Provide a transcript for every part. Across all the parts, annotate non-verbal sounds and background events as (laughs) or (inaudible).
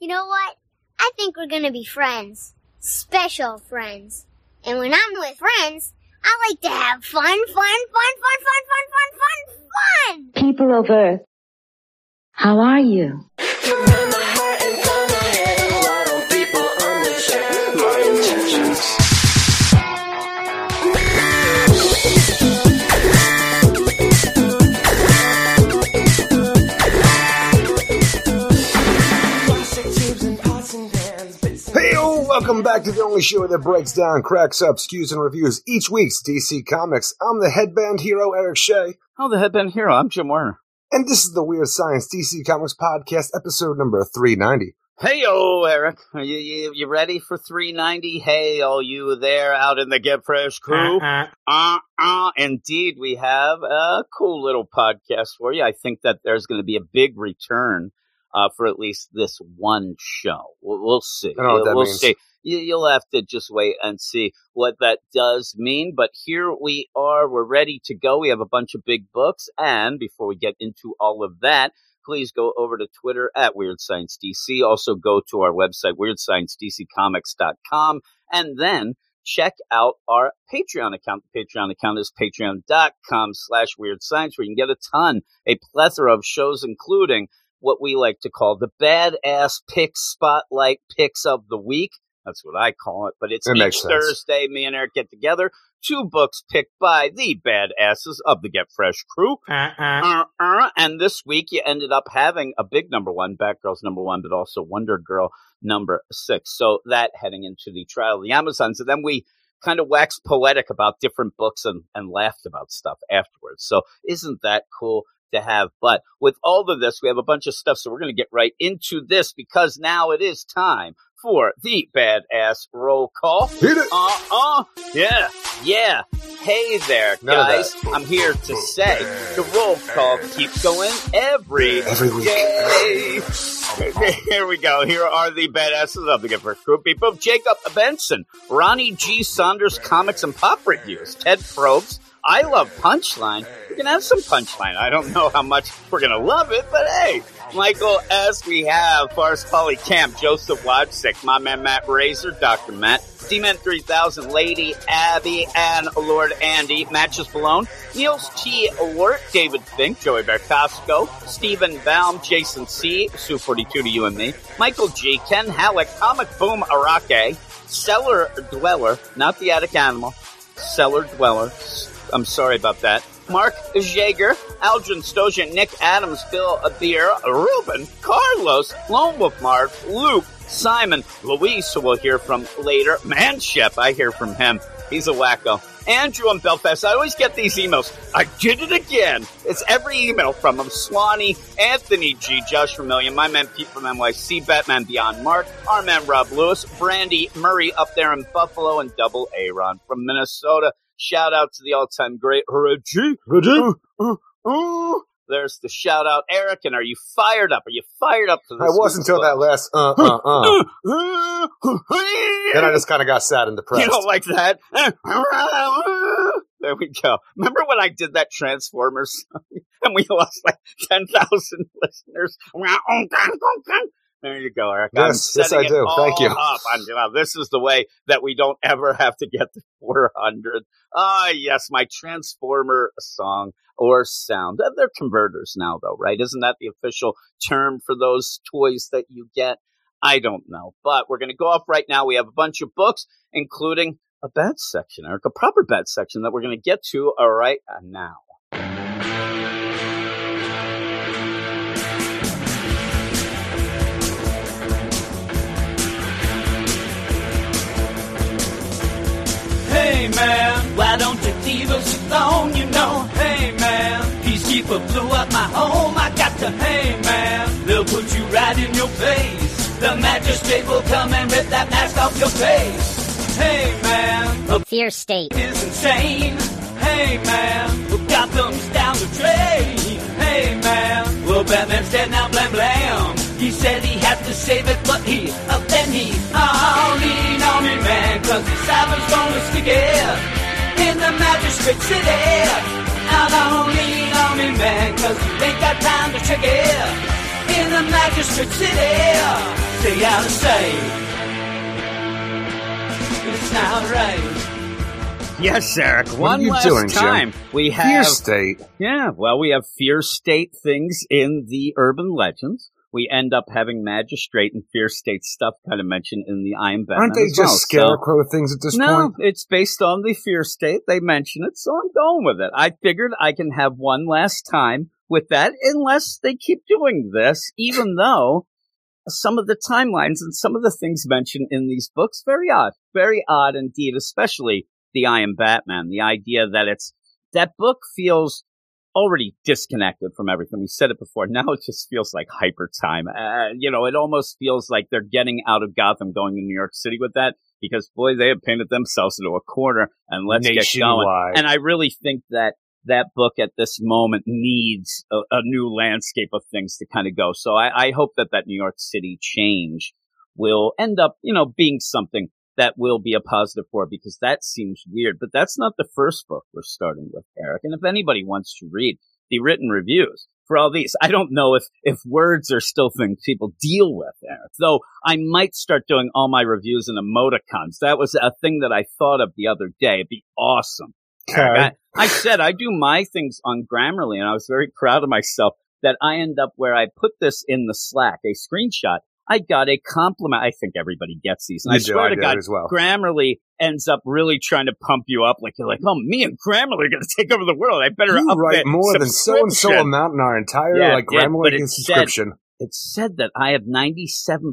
You know what? I think we're gonna be friends. Special friends. And when I'm with friends, I like to have fun, fun, fun, fun, fun, fun, fun, fun, fun! People of Earth, how are you? Hey, welcome back to the only show that breaks down, cracks up, skews, and reviews each week's DC Comics. I'm the headband hero, Eric Shea, Oh, the headband hero. I'm Jim Warner. and this is the Weird Science DC Comics Podcast, episode number 390. Hey, oh, Eric. Are you, you, you ready for 390? Hey, all you there out in the Get Fresh crew. Uh, uh, indeed, we have a cool little podcast for you. I think that there's going to be a big return uh, for at least this one show. We'll, we'll see. I don't know what that we'll means. see. You, you'll have to just wait and see what that does mean. But here we are. We're ready to go. We have a bunch of big books. And before we get into all of that, please go over to Twitter at Weird Science DC. Also go to our website, weirdsciencedccomics.com, and then check out our Patreon account. The Patreon account is patreon.com slash weird science, where you can get a ton, a plethora of shows, including what we like to call the badass pick spotlight picks of the week. That's what I call it, but it's That each. Thursday. Me and Eric get together. Two books picked by the badasses of the Get Fresh crew. Uh, uh, and this week you ended up having a big number one, Batgirl's number one, but also Wonder Girl number six. So that heading into the trial of the Amazons. And then we kind of waxed poetic about different books and, and laughed about stuff afterwards. So isn't that cool to have? But with all of this, we have a bunch of stuff. So we're going to get right into this because now it is time for the badass roll call. Hit it! Uh uh. Yeah. Yeah. Hey there, None guys. I'm here to say the roll call keeps going every Every week. day. (laughs) Here we go. Here are the badasses of the Giver Group people. Jacob Benson, Ronnie G. Saunders Comics and Pop Reviews, Ted Probst, I Love Punchline. We can have some punchline. I don't know how much we're going to love it, but hey. Michael S. We have Forest Polly Camp, Joseph Wodsick, my man Matt Razor, Dr. Matt, D-Man 3000, Lady Abby, and Lord Andy, Matches Malone, Niels T. Wort, David Fink, Joey Bercasco, Stephen Baum, Jason C., Sue 42 to you and me, Michael G., Ken Halleck, Comic Boom Arake, Cellar Dweller, not the attic animal, Cellar Dweller. I'm sorry about that. Mark Jaeger, Aldrin Stojan, Nick Adams, Bill Beer, Ruben, Carlos, Lone Wolf Luke, Simon, Luis, who we'll hear from later, Manship, I hear from him. He's a wacko. Andrew in Belfast. I always get these emails. I did it again. It's every email from him. Swanee, Anthony G, Josh Vermillion, my man Pete from NYC, Batman Beyond Mark, our man Rob Lewis, Brandy Murray up there in Buffalo, and Double Aaron from Minnesota. Shout out to the all-time great Reggie. Reggie. There's the shout out, Eric. And are you fired up? Are you fired up for this? I was until that last uh uh uh. (laughs) then I just kind of got sad and depressed. You don't like that? There we go. Remember when I did that Transformers song (laughs) and we lost like 10,000 (laughs) listeners? There you go, Eric. Yes, yes, I do. Thank you. Up. I'm, you know, this is the way that we don't ever have to get to (laughs) 400. Ah, yes, my Transformer song or sound. Uh, They're converters now, though, right? Isn't that the official term for those toys that you get? I don't know, but we're going to go off right now. We have a bunch of books, including a bad section, Eric, a proper bad section that we're going to get to uh, right now. Leave? You know, hey man, peacekeeper blew up my home. I got to, hey man, they'll put you right in your place. The magistrate will come and rip that mask off your face. Hey man, the Fear state. is insane. Hey man, Gotham's down the drain. Hey man, well Batman's dead now, blam blam. He said he had to save it, but he, uh, then he, oh, lean on me man, cause the cyber's gonna stick it in the magistrate city. Now don't lean on me man, cause you ain't got time to check it in the magistrate city. stay out of sight. It's not right. Yes, Eric. One are last doing, Jim? time. We have Fear state. Yeah, well, we have fear state things in the urban legends. We end up having magistrate and fear state stuff kind of mentioned in the I Am Batman. Aren't they as well. just So- scarecrow things at this no, point? No, it's based on the fear state. They mention it, so I'm going with it. I figured I can have one last time with that, unless they keep doing this, even though some of the timelines and some of the things mentioned in these books very odd, very odd indeed. Especially the I Am Batman. The idea that it's that book feels already disconnected from everything. We said it before. (laughs) Now it just feels like hyper time. Uh, you know, it almost feels like they're getting out of Gotham, going to New York City with that because boy, they have painted themselves into a corner and let's get going. And I really think that that book at this moment needs a, a new landscape of things to kind of go. So I, I hope that that New York City change will end up, you know, being something that will be a positive for because that seems weird. But that's not the first book we're starting with, Eric. And if anybody wants to read the written reviews for all these, I don't know if, if words are still things people deal with, Eric. Though I might start doing all my reviews in emoticons. That was a thing that I thought of the other day. It'd be awesome. Okay. I, I said I do my things on Grammarly, and I was very proud of myself that I end up where I put this in the Slack, a screenshot. I got a compliment. I think everybody gets these, and You I do, swear I to God, well. Grammarly ends up really trying to pump you up. Like you're like, oh, me and Grammarly are going (laughs) to take over the world. I better You up write more than so and so amount in our entire Yeah, like Grammarly said- subscription. It said that I have 97%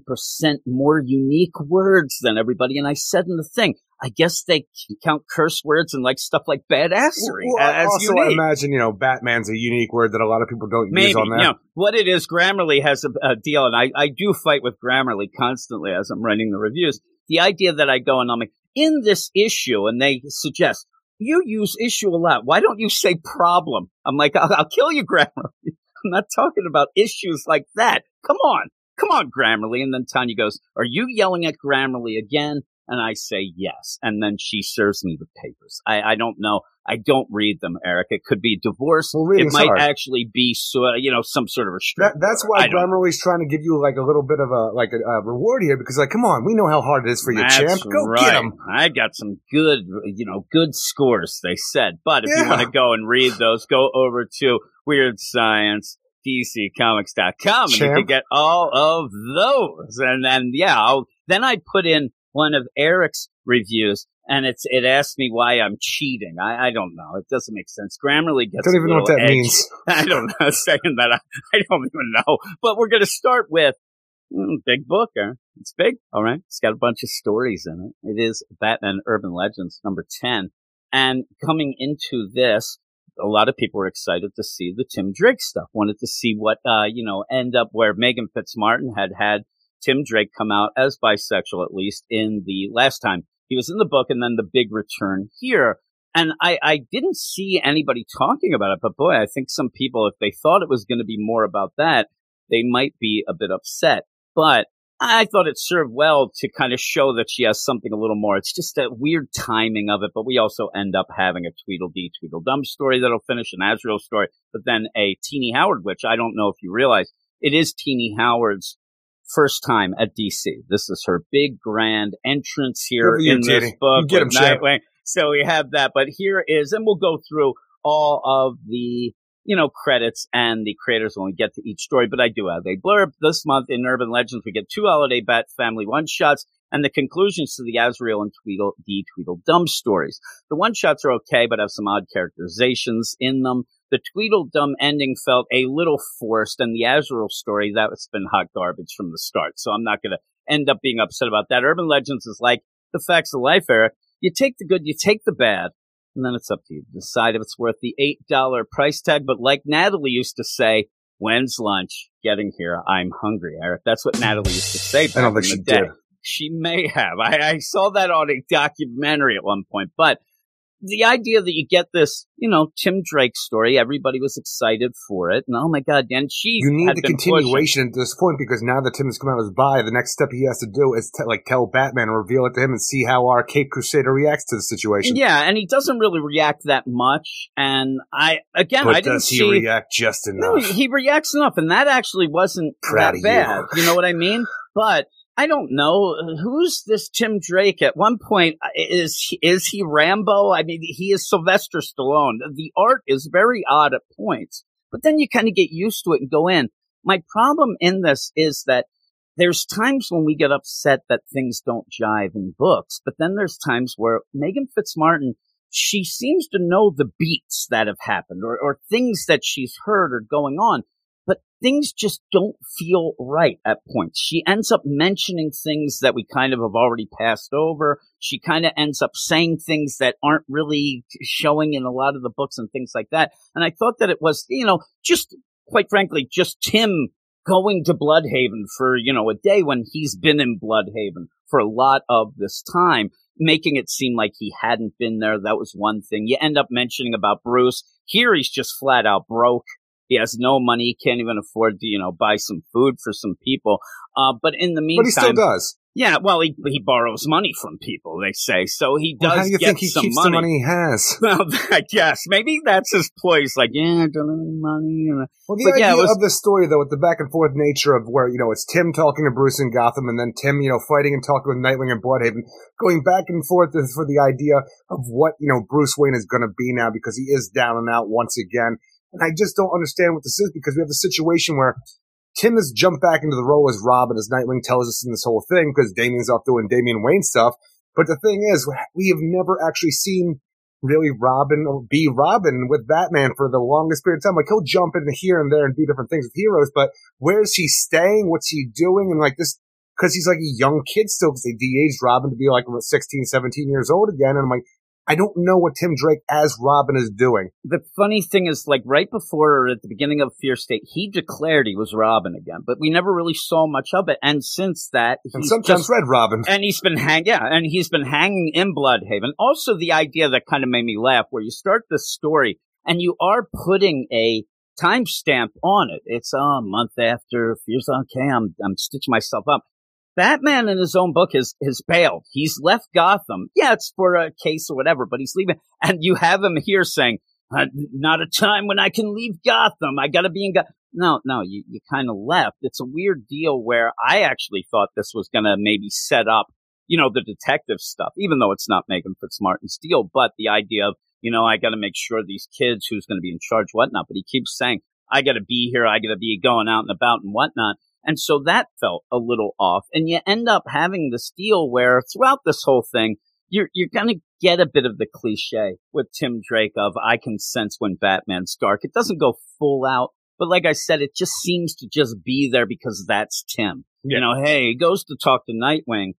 more unique words than everybody, and I said in the thing, I guess they count curse words and like stuff like badassery Well, as also, I imagine you know Batman's a unique word that a lot of people don't use Maybe, on you know, what it is, Grammarly has a, a deal, and I, I do fight with Grammarly constantly as I'm writing the reviews. The idea that I go and I'm like, in this issue, and they suggest, you use issue a lot. Why don't you say problem? I'm like, I'll, I'll kill you, Grammarly. I'm not talking about issues like that. Come on. Come on, Grammarly. And then Tanya goes, are you yelling at Grammarly again? And I say yes. And then she serves me the papers. I, I don't know. I don't read them, Eric. It could be divorce. Well, it might hard. actually be, so, you know, some sort of That, that's why I'm always trying to give you like a little bit of a like a, a reward here because like come on we know how hard it is for you That's champ go right. get him I got some good, you know, good scores. They said, but if you want to go and read those, go over to Weird Science. DCComics.com and you can get all of those. And then, yeah, I'll, then I put in one of Eric's reviews and it's, it asked me why I'm cheating. I, I don't know. It doesn't make sense. Grammarly gets I don't even know what that edgy. means (laughs) I don't know. (laughs) Saying that, I, I don't even know. But we're going to start with mm, big book. Huh? It's big. All right. It's got a bunch of stories in it. It is Batman Urban Legends number 10. And coming into this, a lot of people were excited to see the Tim Drake stuff. Wanted to see what, uh, you know, end up where Meghan Fitzmartin had had Tim Drake come out as bisexual, at least in the last time he was in the book and then the big return here. And I, I didn't see anybody talking about it, but boy, I think some people, if they thought it was going to be more about that, they might be a bit upset. But I thought it served well to kind of show that she has something a little more. It's just a weird timing of it, but we also end up having a Tweedledee Tweedledum story that'll finish an Azrael story, but then a Tini Howard, which I don't know if you realize it is Tini Howard's first time at DC. This is her big grand entrance here in this book get him. Nightwing. So we have that, but here is, and we'll go through all of the you know, credits and the creators when we get to each story, but I do have a blurb. This month in Urban Legends, we get two holiday Bat family one shots and the conclusions to the Azrael and Tweedle D Tweedledum stories. The one shots are okay, but have some odd characterizations in them. The Tweedledum ending felt a little forced, and the Azrael story, that's been hot garbage from the start. So I'm not going to end up being upset about that. Urban Legends is like the facts of life, Eric. You take the good, you take the bad, and then it's up to you to decide if it's worth the $8 price tag. But like Natalie used to say, when's lunch? Getting here. I'm hungry, Eric. That's what Natalie used to say back I don't think in she day. did. She may have. I, I saw that on a documentary at one point, but the idea that you get this, you know, Tim Drake story, everybody was excited for it. And oh my God, and she You need the continuation at this point because now that Tim has come out as bi, the next step he has to do is like tell Batman, reveal it to him, and see how our Cape Crusader reacts to the situation. Yeah, and he doesn't really react that much. And I, again, but I didn't does he see. react just enough. No, he reacts enough, and that actually wasn't Proud that bad. you. You know what I mean? But I don't know who's this Tim Drake. At one point, uh, is is he Rambo? I mean, he is Sylvester Stallone. The art is very odd at points, but then you kind of get used to it and go in. My problem in this is that there's times when we get upset that things don't jive in books, but then there's times where Meghan Fitzmartin she seems to know the beats that have happened or, or things that she's heard are going on but things just don't feel right at points. She ends up mentioning things that we kind of have already passed over. She kind of ends up saying things that aren't really showing in a lot of the books and things like that. And I thought that it was, you know, just quite frankly, just Tim going to Blüdhaven for, you know, a day when he's been in Blüdhaven for a lot of this time, making it seem like he hadn't been there. That was one thing. You end up mentioning about Bruce. Here he's just flat out broke. He has no money. He can't even afford to, you know, buy some food for some people. Uh, but in the meantime, but he still does. Yeah, well, he he borrows money from people. They say so. He does. Well, how do you get think he some keeps money. the money he has? (laughs) Well, I guess maybe that's his ploy. He's like, yeah, I don't have any money. And, Well, the But yeah, idea it was- of the story, though, with the back and forth nature of where, you know, it's Tim talking to Bruce in Gotham and then Tim, you know, fighting and talking with Nightwing in Blüdhaven, going back and forth for the idea of what, you know, Bruce Wayne is going to be now because he is down and out once again. And I just don't understand what this is because we have a situation where Tim has jumped back into the role as Robin, as Nightwing tells us in this whole thing, because Damian's off doing Damian Wayne stuff. But the thing is, we have never actually seen really Robin uh, be Robin with Batman for the longest period of time. Like he'll jump in here and there and do different things with heroes, but where's he staying? What's he doing? And like this, cause he's like a young kid still, cause they de-aged Robin to be like about 16, 17 years old again. And I'm like, I don't know what Tim Drake as Robin is doing. the funny thing is, like right before or at the beginning of Fear State, he declared he was Robin again, but we never really saw much of it. And since that, And he's sometimes just- Red Robin. and he's been hang yeah, and he's been hanging in Blüdhaven. Also, the idea that kind of made me laugh, where you start the story and you are putting a timestamp on it. It's uh, a month after Fears okay. I'm I'm stitching myself up. Batman in his own book has has bailed. He's left Gotham. Yeah, it's for a case or whatever, but he's leaving. And you have him here saying, uh, "Not a time when I can leave Gotham. I got to be in Gotham." No, no, you, you kind of left. It's a weird deal where I actually thought this was going to maybe set up, you know, the detective stuff, even though it's not Meghan Fitzmartin's deal, but the idea of, you know, I got to make sure these kids who's going to be in charge, whatnot. But he keeps saying, I got to be here. I got to be going out and about and whatnot. And so that felt a little off. And you end up having this deal where throughout this whole thing, you're, you're going to get a bit of the cliche with Tim Drake of I can sense when Batman's dark. It doesn't go full out, but like I said, it just seems to just be there because that's Tim. You know, hey, he goes to talk to Nightwing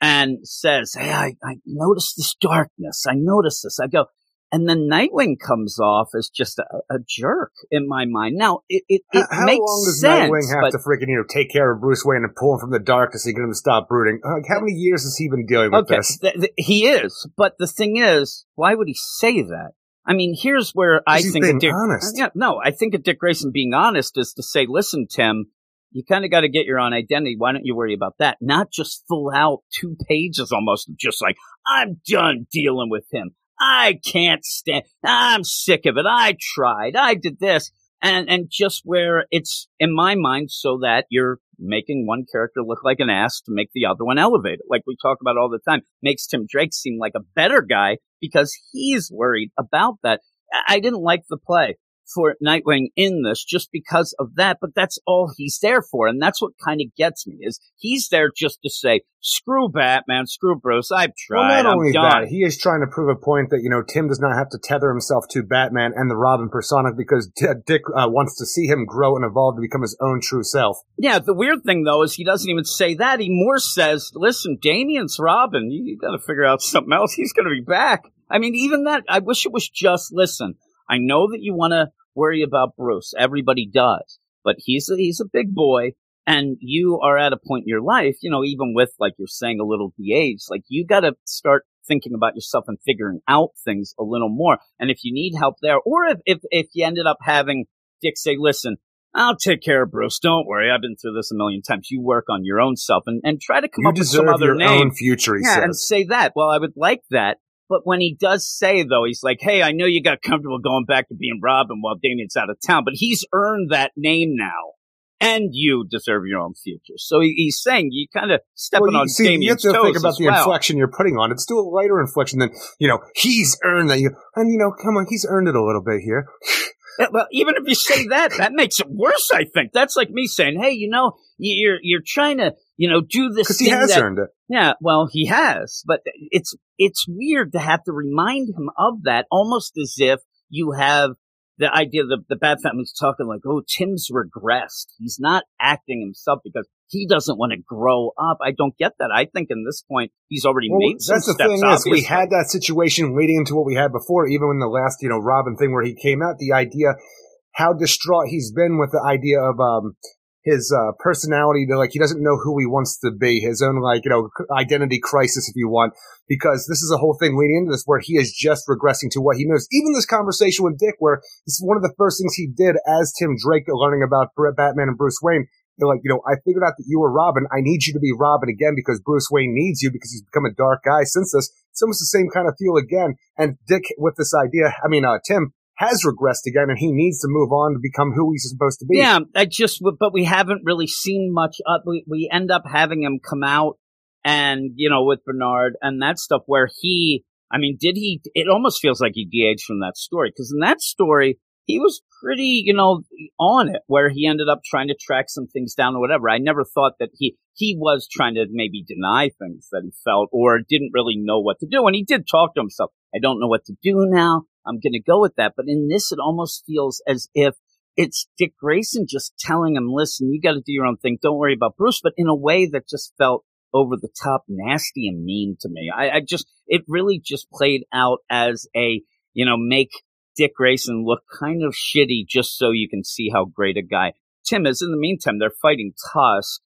and says, Hey, I, I noticed this darkness. I noticed this. I go, and then Nightwing comes off as just a, a jerk in my mind. Now, it, it, it How makes long does sense. Nightwing have but- to freaking, you know, take care of Bruce Wayne and pull him from the darkness so he can stop brooding? Uh, like, how many years has he been dealing with okay, this? th- th- he is. But the thing is, why would he say that? I mean, here's where I think being Dick, honest. Yeah, no, I think a Dick Grayson being honest is to say, listen, Tim, you kind of got to get your own identity. Why don't you worry about that? Not just full out two pages almost just like, I'm done dealing with him. I can't stand, I'm sick of it. I tried. I did this. And, and just where it's in my mind so that you're making one character look like an ass to make the other one elevated. Like we talk about all the time, makes Tim Drake seem like a better guy because he's worried about that. I didn't like the play for Nightwing in this just because of that, but that's all he's there for. And that's what kind of gets me is he's there just to say, screw Batman, screw Bruce. I've tried. Well, not I'm only done. that, he is trying to prove a point that, you know, Tim does not have to tether himself to Batman and the Robin persona because Dick uh, wants to see him grow and evolve to become his own true self. Yeah, the weird thing though is he doesn't even say that. He more says, "Listen, Damian's Robin. You, you got to figure out something else. He's going to be back." I mean, even that. I wish it was just, "Listen, I know that you want to worry about Bruce. Everybody does, but he's a, he's a big boy." And you are at a point in your life, you know, even with, like you're saying, a little de-age, like you got to start thinking about yourself and figuring out things a little more. And if you need help there, or if, if, if you ended up having Dick say, listen, I'll take care of Bruce. Don't worry. I've been through this a million times. You work on your own self and, and try to come You up with some other your name. own future, he yeah, and say that. Well, I would like that. But when he does say though, he's like, Hey, I know you got comfortable going back to being Robin while Damian's out of town, but he's earned that name now. and you deserve your own future. So he, he's saying you kind of stepping Well, you, on see, you have to think about the well. inflection you're putting on. It's still a lighter inflection than, you know, he's earned that. You, and, you know, come on, he's earned it a little bit here. Well, even if you say that, that makes it worse. I think that's like me saying, "Hey, you know, you're you're trying to, you know, do this Because he has that earned it. Yeah, well, he has, but it's it's weird to have to remind him of that, almost as if you have the idea that the Bat Family's talking like, "Oh, Tim's regressed. He's not acting himself because he doesn't want to grow up." I don't get that. I think in this point, he's already Well, made some that's the steps. thing is, we had that situation leading into what we had before, even in the last, you know, Robin thing where he came out, the idea, how distraught he's been with the idea of, um, his, uh, personality, that, like, he doesn't know who he wants to be, his own, like, you know, identity crisis, if you want, because this is a whole thing leading into this where he is just regressing to what he knows. Even this conversation with Dick, where this is one of the first things he did as Tim Drake learning about Batman and Bruce Wayne. They're like, you know, I figured out that you were Robin. I need you to be Robin again because Bruce Wayne needs you because he's become a dark guy since this. It's almost the same kind of feel again. And Dick, with this idea, I mean, uh, Tim has regressed again and he needs to move on to become who he's supposed to be. Yeah, I just, but we haven't really seen much up. We, we end up having him come out and, you know, with Bernard and that stuff where he, I mean, did he, it almost feels like he de-aged from that story. Cause in that story, he was pretty, you know, on it where he ended up trying to track some things down or whatever. I never thought that he, he was trying to maybe deny things that he felt or didn't really know what to do. And he did talk to himself. I don't know what to do now. I'm going to go with that. But in this, it almost feels as if it's Dick Grayson just telling him, listen, you got to do your own thing. Don't worry about Bruce, but in a way that just felt over the top nasty and mean to me. I, I just, it really just played out as a, you know, make Dick Grayson look kind of shitty just so you can see how great a guy Tim is. In the meantime, they're fighting Tusk.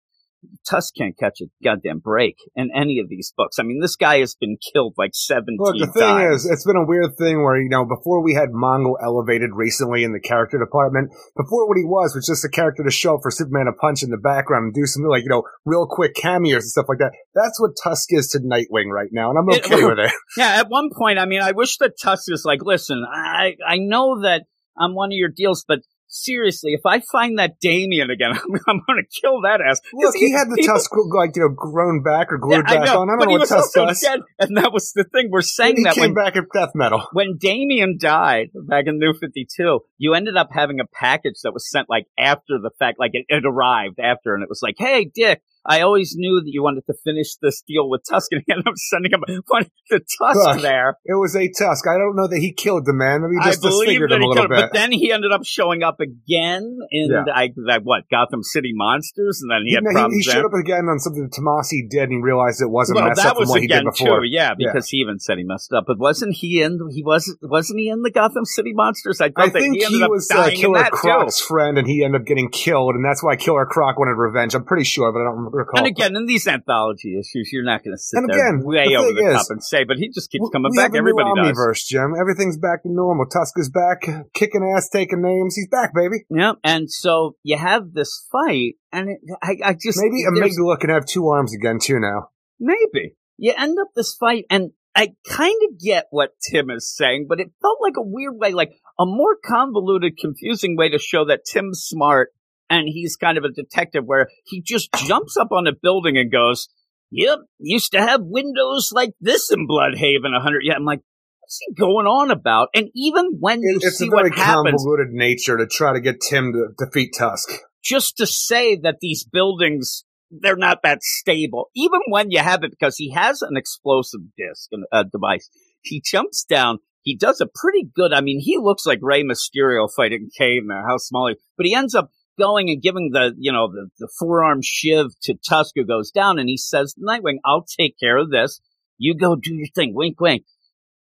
Tusk can't catch a goddamn break in any of these books. I mean, this guy has been killed like 17 Look, the thing times. is, it's been a weird thing where, you know, before we had Mongul elevated recently in the character department, before what he was was just a character to show up for Superman to punch in the background and do some, like, you know, real quick cameos and stuff like that. That's what Tusk is to Nightwing right now, and I'm It- okay (laughs) with it. (laughs) Yeah, at one point, I mean, I wish that Tusk is like, listen, I I know that I'm one of your deals, but seriously, if I find that Damian again, (laughs) I'm, I'm going to kill that ass. Look, he had the Tusk, like, you know, grown back or Yeah, glued I back know, on. I don't but know he what was Tusk does. dead, and that was the thing. We're saying he that came when back at death metal. when Damian died back in New 52, you ended up having a package that was sent like after the fact, like it, it arrived after, and it was like, hey, Dick, I always knew that you wanted to finish this deal with Tusk, and he ended up sending him the Tusk Look, there. It was a Tusk. I don't know that he killed the man. Maybe I believe disfigured that him he a little killed bit. but then he ended up showing up again in Yeah. I, that what Gotham City Monsters, and then he had No, problems he, then. showed up again on something Tomasi did, and he realized it wasn't well, messed that up from was what he did again before. too, yeah, Yeah. because he even said he messed up. But wasn't he in? He wasn't. Wasn't he in the Gotham City Monsters? I, thought I think he he, was uh, Killer Croc's too. friend, and he ended up getting killed, and that's why Killer Croc wanted revenge. I'm pretty sure, but I don't recall. And again, in these anthology issues, you're not going to sit And there again, way the over the is, top and say, but he just keeps coming back. a new Everybody does. Jim. Everything's back to normal. Tusk is back, kicking ass, taking names. He's back, baby. Yeah, and so you have this fight, and it, I, I just Maybe Amygdala can have two arms again too now. Maybe. You end up this fight, and I kind of get what Tim is saying, but it felt like a weird way, like a more convoluted, confusing way to show that Tim's smart and he's kind of a detective where he just jumps up on a building and goes, Yep, used to have windows like this in Blüdhaven a hundred. Yeah, I'm like, what's he going on about? And even when you It- it's see a very what happens, convoluted nature to try to get Tim to defeat Tusk. just to say that these buildings they're not that stable even when you have it because he has an explosive disc and a device he jumps down he does a pretty good i mean he looks like Rey mysterio fighting Kane there how small he but he ends up going and giving the you know the, the forearm shiv to tusk who goes down and he says nightwing i'll take care of this you go do your thing wink wink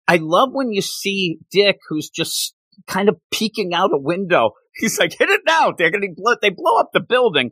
i love when you see dick who's just kind of peeking out a window (laughs) He's like, hit it now. They're going to blow, they blow up the building.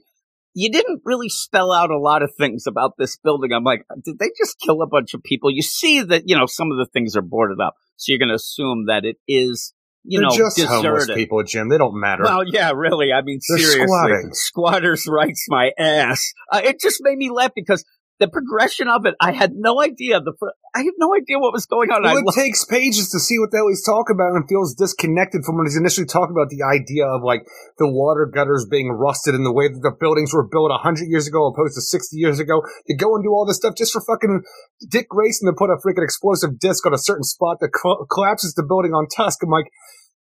You didn't really spell out a lot of things about this building. I'm like, did they just kill a bunch of people? You see that, you know, some of the things are boarded up. So you're going to assume that it is, you They're know, just homeless deserted. people, Jim. They don't matter. Well, yeah, really. I mean, They're seriously. squatting. Squatters' (laughs) rights, my ass. Uh, it just made me laugh because the progression of it, I had no idea. The I had no idea what was going on. Well, it takes pages to see what the hell he's talking about and feels disconnected from when he's initially talking about the idea of like the water gutters being rusted and the way that the buildings were built a hundred years ago opposed to sixty years ago. To go and do all this stuff just for fucking Dick Grayson to put a freaking explosive disc on a certain spot that co- collapses the building on Tusk. I'm like,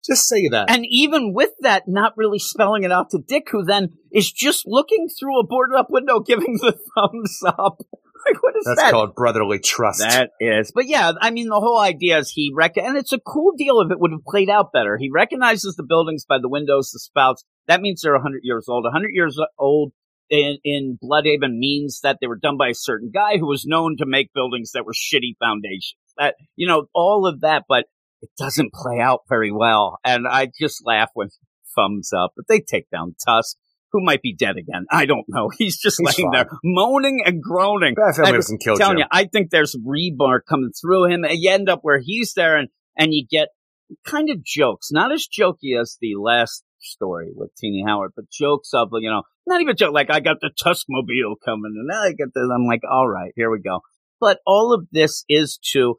just say that. and even with that, not really spelling it out to Dick, who then is just looking through a boarded up window, giving the (laughs) thumbs up. (laughs) Like, what is That's that? called brotherly trust. That is, but yeah, I mean, the whole idea is he rec- and it's a cool deal if it would have played out better. He recognizes the buildings by the windows, the spouts. That means they're 100 years old. 100 years old in, in Blüdhaven means that they were done by a certain guy who was known to make buildings that were shitty foundations. That, you know, all of that, but it doesn't play out very well. And I just laugh when thumbs up, but they take down Tusk. Who might be dead again? I don't know. (laughs) He's just He's laying fine. there moaning and groaning. Bat family I- doesn't kill telling you, I think there's rebar coming through him. And you end up where he's there, and and you get kind of jokes, not as jokey as the last story with Tini Howard, but jokes of you know, not even joke like I got the Tuskmobile coming, and I get this. I'm like, all right, here we go. But all of this is to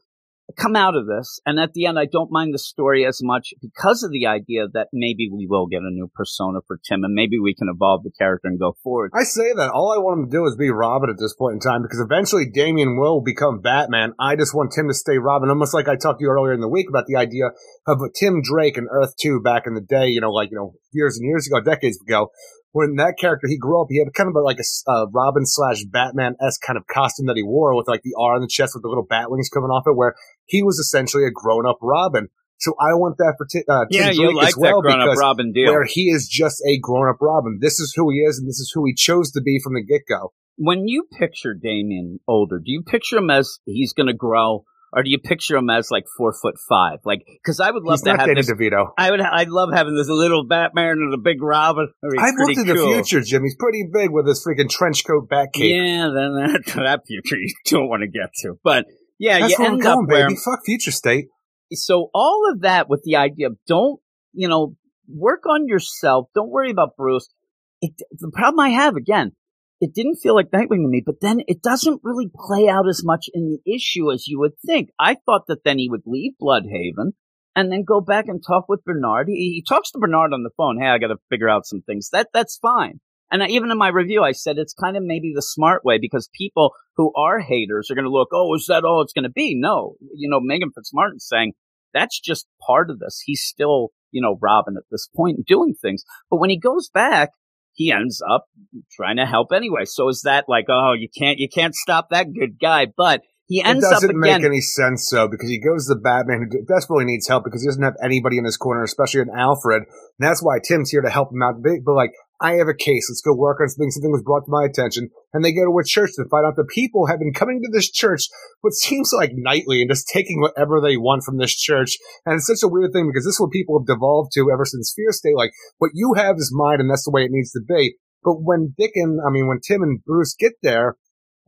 come out of this, and at the end, I don't mind the story as much because of the idea that maybe we will get a new persona for Tim, and maybe we can evolve the character and go forward. I say that. All I want him to do is be Robin at this point in time because eventually Damian will become Batman. I just want Tim to stay Robin. Almost like I talked to you earlier in the week about the idea of Tim Drake and Earth 2 back in the day, you know, like, you know, years and years ago, decades ago. When that character, he grew up, he had kind of like a uh, Robin slash Batman-esque kind of costume that he wore with like the R on the chest with the little bat wings coming off it where he was essentially a grown-up Robin. So I want that for Ti- uh, Tim yeah, Drake you like as well that because Robin deal. where he is just a grown up Robin. This is who he is, and this is who he chose to be from the get go. when you picture Damian older, do you picture him as he's going to grow, or do you picture him as like four foot five? Like, because I would love He's to have Danny this. DeVito. I would. I'd love having this little Batman and a big Robin. I've looked at the future, Jim. He's pretty big with his freaking trench coat back cape. Yeah, then that, (laughs) that future you don't want to get to, but yeah, That's you where I'm going, up where baby. Fuck future state. so all of that with the idea of don't you know work on yourself don't worry about bruce it, the problem i have again it didn't feel like nightwing to me but then it doesn't really play out as much in the issue as you would think i thought that then he would leave blüdhaven and then go back and talk with bernard he, he talks to bernard on the phone hey i gotta figure out some things that that's fine and I, even in my review, I said it's kind of maybe the smart way because people who are haters are going to look, oh, is that all it's going to be? No. You know, Meghan Fitzmartin's saying that's just part of this. He's still, you know, Robin at this point doing things. But when he goes back, he ends up trying to help anyway. So is that like, oh, you can't, you can't stop that good guy, but he It ends up doesn't again. make any sense, though, because he goes to the Batman who desperately needs help because he doesn't have anybody in his corner, especially an Alfred. And that's why Tim's here to help him out. But like, I have a case. Let's go work on something. Something was brought to my attention. And they go to a church to find out the people have been coming to this church what seems like nightly and just taking whatever they want from this church. And it's such a weird thing because this is what people have devolved to ever since Fear State. Like, what you have is mine and that's the way it needs to be. But when Dick and, I mean, when Tim and Bruce get there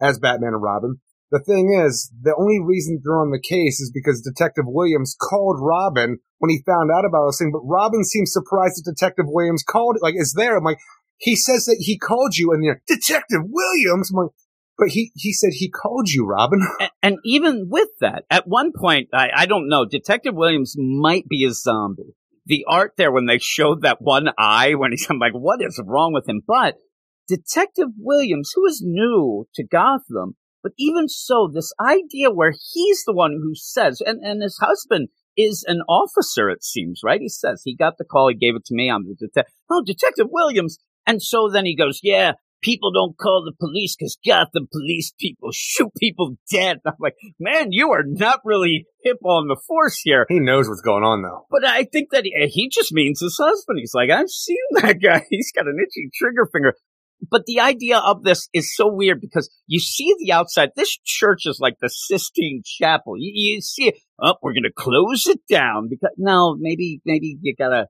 as Batman and Robin, the thing is, the only reason they're on the case is because Detective Williams called Robin when he found out about this thing, but Robin seems surprised that Detective Williams called, like, is there. I'm like, he says that he called you and you're, Detective Williams? I'm like, but he, he said he called you, Robin. (laughs) A- and even with that, at one point, I, I don't know, Detective Williams might be a zombie. The art there when they showed that one eye, when he's, I'm like, what is wrong with him? But Detective Williams, who is new to Gotham, but even so, this idea where he's the one who says, and, and his husband is an officer, it seems, right? He says he got the call, he gave it to me. I'm the detective. Oh, Detective Williams. And so then he goes, yeah, people don't call the police because Gotham police people shoot people dead. I'm like, man, you are not really hip on the force here. He knows what's going on though. But I think that he, he just means his husband. He's like, I've seen that guy. (laughs) He's got an itchy trigger finger. But the idea of this is so weird because you see the outside. This church is like the Sistine Chapel. You, you see. Oh, we're going to close it down because no, maybe, maybe you gotta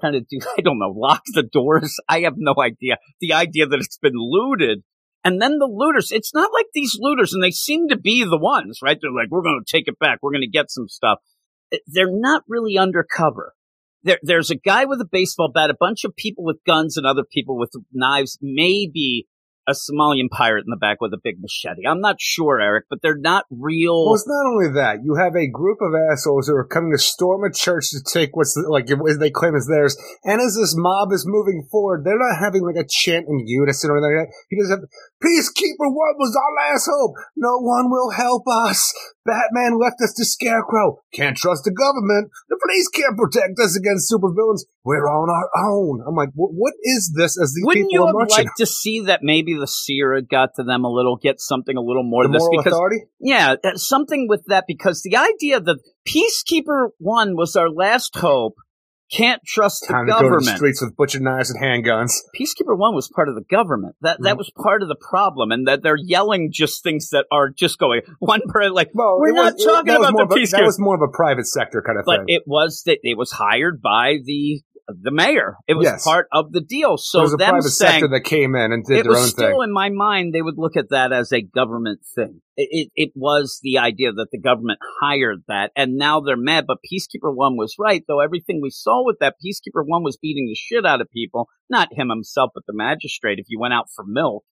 kind of do, (laughs) I don't know, lock the doors. I have no idea. The idea that it's been looted. And then the looters, it's not like these looters, and they seem to be the ones, right? They're like, we're going to take it back. We're going to get some stuff. They're not really undercover. There, there's a guy with a baseball bat, a bunch of people with guns and other people with knives, maybe a Somalian pirate in the back with a big machete. I'm not sure, Eric, but they're not real. Well, it's not only that. You have a group of assholes who are coming to storm a church to take what's like what they claim is theirs. And as this mob is moving forward, they're not having like a chant in unison or anything. Like that. He just have Peacekeeper What was our last hope. No one will help us. Batman left us to Scarecrow. Can't trust the government. The police can't protect us against supervillains. We're on our own. I'm like, what, is this? As these Wouldn't people you have liked to see that maybe the seer had got to them a little, get something a little more the of this? Because authority. Yeah, uh, something with that because the idea that Peacekeeper One was our last hope. Can't trust the Time to go to the streets with butcher knives and handguns. Peacekeeper One was part of the government. That that Mhm. was part of the problem, and that they're yelling just things that are just going (laughs) one per like. Well, We're it not was- it- talking was about the a- That was more of a private sector kind of But thing. it was that it was hired by the the mayor. It was Yes. part of the deal. So it was a private saying sector that came in and did it their was own still thing. in my mind they would look at that as a government thing it, it, it was the idea that the government hired that and now they're mad but peacekeeper one was right though everything we saw with that peacekeeper one was beating the shit out of people not him himself but the magistrate if you went out for milk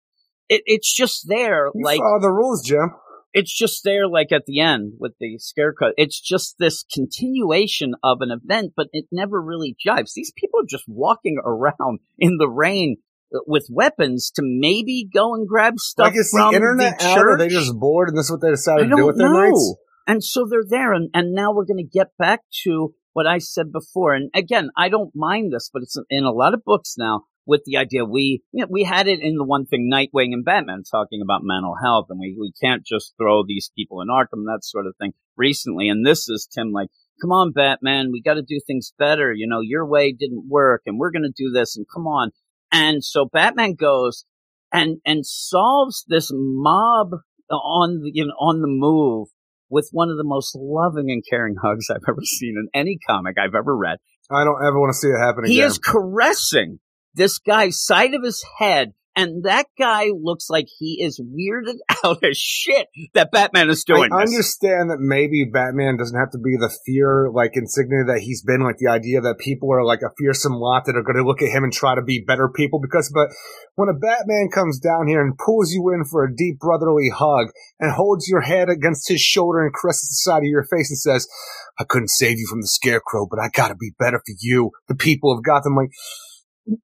it, it's just there You like follow the rules, Jim. It's just there like at the end with the scarecrow it's just this continuation of an event but it never really jives these people are just walking (laughs) around in the rain uh, with weapons to maybe go and grab stuff Like, is from the internet the out? Are they just bored and this is what they decided to do with their know. nights? And so they're there, and, and now we're going to get back to what I said before. And again, I don't mind this, but it's in a lot of books now with the idea we you know, we had it in the one thing Nightwing and Batman talking about mental health, and we we can't just throw these people in Arkham that sort of thing recently. And this is Tim like. Come on, Batman. We got to do things better. You know, your way didn't work and we're going to do this and come on. And so Batman goes and, and solves this mob on the, you know, on the move with one of the most loving and caring (laughs) hugs I've ever seen in any comic I've ever read. I don't ever want to see it happen He again. He is caressing this guy's side of his head, and that guy looks like he is weirded (laughs) out as shit that Batman is doing. I this. understand that maybe Batman doesn't have to be the fear like insignia that he's been, like the idea that people are like a fearsome lot that are going to look at him and try to be better people. Because, but when a Batman comes down here and pulls you in for a deep brotherly hug and holds your head against his shoulder and caresses the side of your face and says, "I couldn't save you from the Scarecrow, but I got to be better for you, the people of Gotham," like.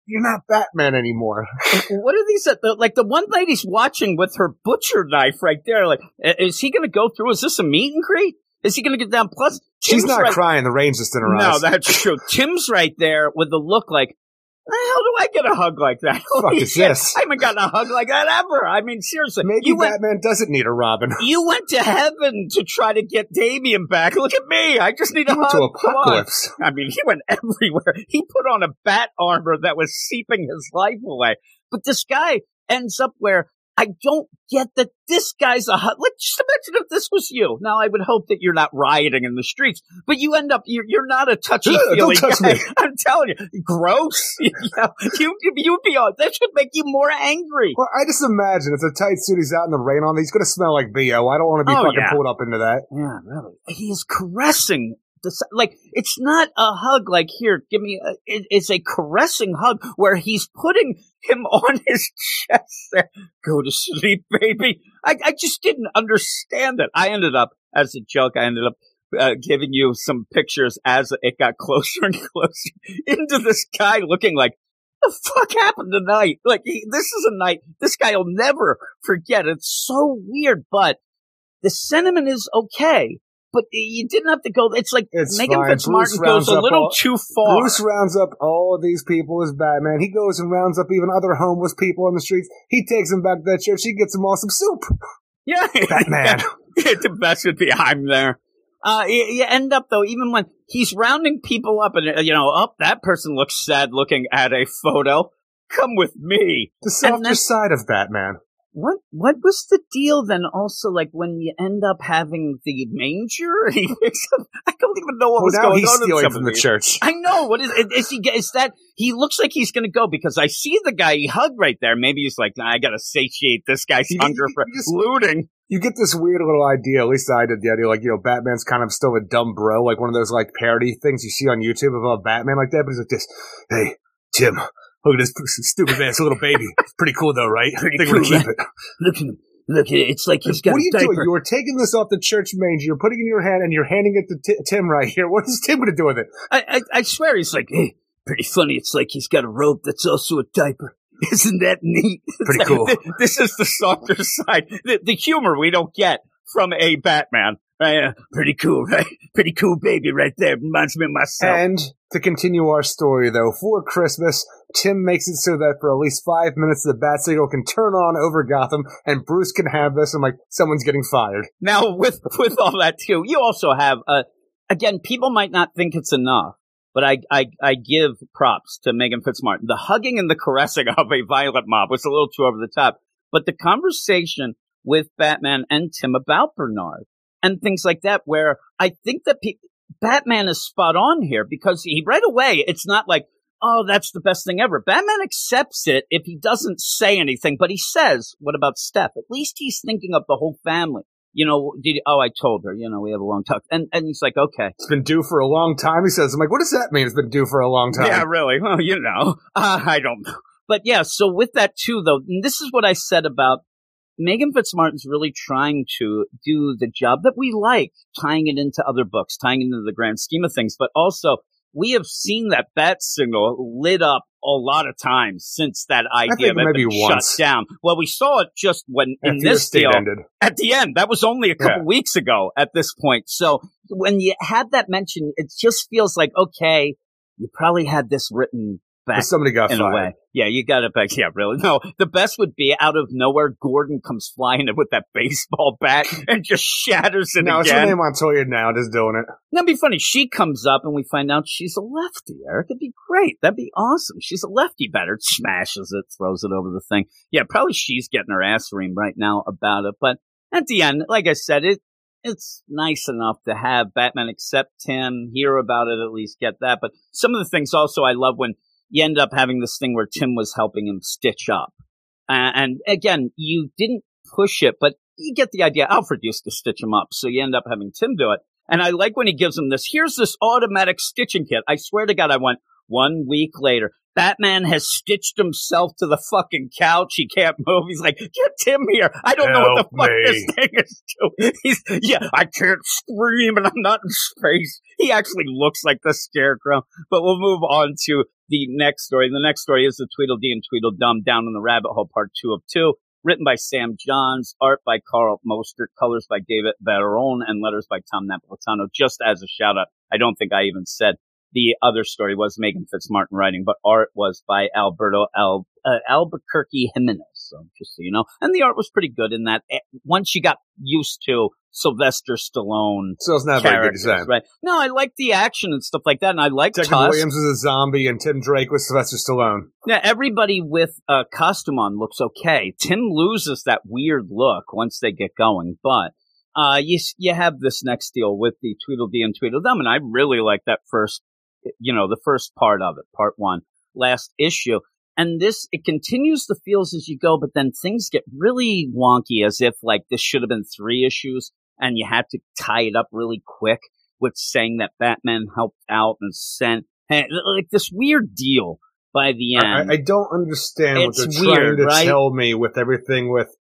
You're not Batman anymore. (laughs) what are these? uh, the- Like the one lady's watching with her butcher knife right there. Like, is he going to go through? Is this a meet and greet? Is he going to get down? Plus, She's not right- crying. The rain's just in her No, eyes. No, that's true. (laughs) Tim's right there with the look like, the hell do I get a hug like that? Fuck is this? I haven't gotten a hug like that ever. I mean, seriously, Maybe went Batman doesn't need a Robin. (laughs) you went to heaven to try to get Damian back. Look at me. I just need a hug. to. Apocalypse. I mean, he went (laughs) everywhere. He put on a bat armor that was seeping his life away. But this guy ends up where I don't get that this guy's a hut. Let's just imagine if this was you. Now, I would hope that you're not rioting in the streets, but you end up, you're, you're not a touchy feely don't touch guy. me. (laughs) I'm telling you, gross. (laughs) you, know, you, you'd be on, that should make you more angry. Well, I just imagine if a tight suit. He's out in the rain on. He's going to smell like bo. I don't want to be Oh, fucking yeah. pulled up into that. Yeah, really. He is caressing the si- like. It's not a hug. Like here, give me. A, it, it's a caressing hug where he's putting him (laughs) on his chest. There, go to sleep, baby. I, I just didn't understand it. I ended up as a joke. I ended up. Uh, giving you some pictures as it got (laughs) closer and closer into this guy looking like the fuck happened tonight? Like he, this is a night this guy will never forget. It's so weird, but the sentiment is okay. But you didn't have to go. It's like It's Meghan fine. Fitzmartin Bruce goes a little all- too far. Bruce rounds up all of these people as Batman. He goes and rounds up even other homeless people on the streets. He takes them back to that church. He gets them all some soup. yeah, (laughs) Batman. the best would be I'm there. Uh, you, you end up though, even when he's rounding people up, and you know, up that person looks sad looking at a photo. Come with me. The softer side of Batman. What what was the deal then? Also, like when you end up having the manger, (laughs) he picks up. I don't even know what Well, was going he's on in stealing from the church. I know. What is is he? Is that he looks like he's going to go because I see the guy he hugged right there. Maybe he's like, nah, I got to satiate this guy's You- hunger you- for you just- looting. You get this weird little idea, at least I did the idea, like, you know, Batman's kind of still a dumb bro, like one of those, like, parody things you see on YouTube about uh, Batman like that, but he's like this, hey, Tim, Look at this stupid ass little baby. Pretty cool though, right? Pretty (laughs) Think we're cool, keep right? it. Look at him. Look, it's like he's got What are you diaper. doing? You are taking this off the church manger. You're putting it in your hand and you're handing it to Ti- Tim right here. What is Tim going to do with it? I, I, I swear he's like, hey, pretty funny. It's like he's got a robe that's also a diaper. (laughs) Isn't that neat? (laughs) Pretty cool. this is the softer side, the, the humor we don't get from a Batman. Uh, pretty cool, (laughs) right? Pretty cool baby right there. Reminds me of myself. And to continue our story, though, for Christmas, Tim makes it so that for at least five minutes the bat signal can turn on over Gotham, and Bruce can have this. I'm like, someone's getting fired. Now, with with all that too, you also have uh, again, people might not think it's enough, but I I, I give props to Meghan Fitzmartin. The hugging and the caressing (laughs) of a violent mob was a little too over the top, but the conversation with Batman and Tim about Bernard and things like that, where I think that pe- Batman is spot on here because he right away it's not like. Oh, that's the best thing ever. Batman accepts it if he doesn't say anything, but he says, what about Steph? At least he's thinking of the whole family you know, did oh I told her, you know, we have a long talk, and and he's like, okay, It's been due for a long time. He says, I'm like, what does that mean? It's been due for a long time. yeah, really, well, you know, uh, (laughs) I don't know, but yeah, so with that too, though, and this is what I said about Meghan Fitzmartin's really trying to do the job that we like, tying it into other books, tying it into the grand scheme of things, but also we have seen that bat signal lit up a lot of times since that idea of it maybe been once. shut down. Well, we saw it just when in After your this deal ended. at the end. That was only a couple weeks ago at this point. So when you had that mention, it just feels like, okay, you probably had this written back somebody got in fired. a way. Yeah, you got it back. Yeah, really. No, the best would be out of nowhere, Gordon comes flying in with that baseball bat (laughs) and just shatters it No, it's again. Renee Montoya now just doing it. That'd be funny. She comes up and we find out she's a lefty. Eric, it'd be great. That'd be awesome. She's a lefty batter. Smashes it, throws it over the thing. Yeah, probably she's getting her ass reamed right now about it. But at the end, like I said, it it's nice enough to have Batman accept him, hear about it, at least get that. But some of the things also I love when you end up having this thing where Tim was helping him stitch up. Uh, and again, you didn't push it, but you get the idea. Alfred used to stitch him up, so you end up having Tim do it. And I like when he gives him this. Here's this automatic stitching kit. I swear to God, I went one week later. Batman has stitched himself to the fucking couch. He can't move. He's like, get Tim here. I don't know what the fuck me. this thing is doing. (laughs) He's, yeah, I can't scream and I'm not in space. He actually looks like the scarecrow. But we'll move on to the next story. The next story is the Tweedledee and Tweedledum Down in the Rabbit Hole, part two of two. Written by Sam Johns, art by Carl Mostert, colors by David Baron, and letters by Tom Napolitano. Just as a shout out, I don't think I even said the other story was Meghan Fitzmartin writing, but art was by Alberto Al, uh, Albuquerque Jimenez. So just so you know, and the art was pretty good in that. eh, Once you got used to Sylvester Stallone So it's not very good design. right? No, I like the action and stuff like that, and I like Tusk. Williams was a zombie and Tim Drake was Sylvester Stallone. Yeah, everybody with a costume on looks okay. Tim loses that weird look once they get going, but uh, you you have this next deal with the Tweedledee and Tweedledum, and I really like that first, you know, the first part of it, part one, last issue. And this, it continues the feels as you go, but then things get really wonky as if like this should have been three issues and you had to tie it up really quick with saying that Batman helped out and sent, hey, like this weird deal by the end. I, I don't understand what It's they're weird, trying to right? tell me with everything with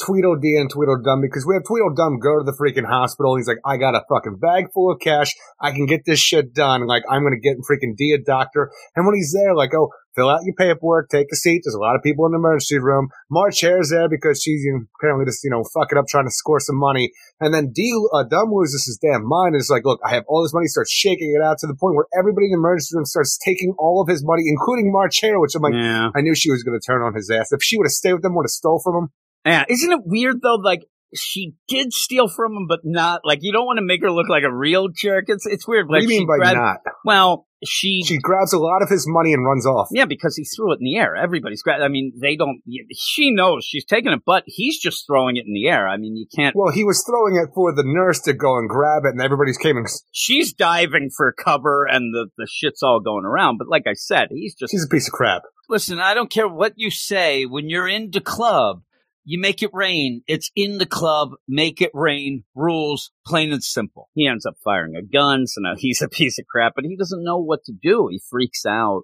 Tweedledee and Tweedledum because we have Tweedledum go to the freaking hospital. He's like, I got a fucking bag full of cash. I can get this shit done. Like, I'm going to get freaking D a doctor. And when he's there, like, oh, fill out your paperwork, take a seat. There's a lot of people in the emergency room. March Hare's there because she's you know, apparently just, you know, fucking up trying to score some money. And then D, uh, Dumb loses his damn mind and is like, look, I have all this money, starts shaking it out to the point where everybody in the emergency room starts taking all of his money, including March Hare, which I'm like, yeah. I knew she was going to turn on his ass. If she would have stayed with him, would have stole from him. Yeah. Isn't it weird though? Like she did steal from him, but not like you don't want to make her look like a real jerk. It's it's weird. What Like do you she mean by grabbed- not? Well, she, She grabs a lot of his money and runs off. yeah, because he threw it in the air. Everybody's grabbed. I mean, they don't. She knows she's taking it, but he's just throwing it in the air. I mean, you can't. Well, he was throwing it for the nurse to go and grab it, and everybody's came and She's diving for cover, and the the shit's all going around. But like I said, he's just He's a piece of crap. Listen, I don't care what you say. When you're in the club, you make it rain. It's in the club. Make it rain. Rules, plain and simple. he ends up firing a gun, so now (laughs) he's a piece of crap, but he doesn't know what to do. He freaks out.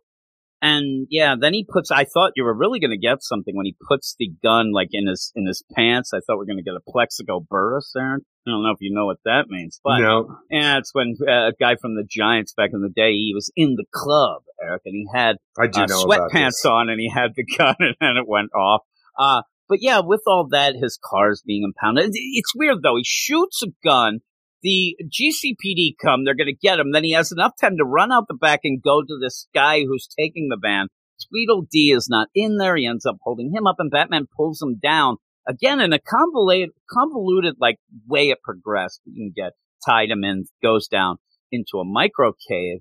And yeah, then he puts. I thought you were really going to get something when he puts the gun like in his in his pants. I thought we are going to get a Plaxico Burress there. I don't know if you know what that means, but no. yeah, it's when uh, a guy from the Giants back in the day he was in the club, Eric, and he had I do uh, sweatpants on, and he had the (laughs) gun, and then it went off. Uh, but yeah, with all that, his car's being impounded. It's weird though. He shoots a gun. The GCPD come. They're going to get him. Then he has enough time to run out the back and go to this guy who's taking the van. Tweedledee is not in there. He ends up holding him up, and Batman pulls him down again in a convoluted, convoluted like way it progressed. You can get tied him in, goes down into a micro cave,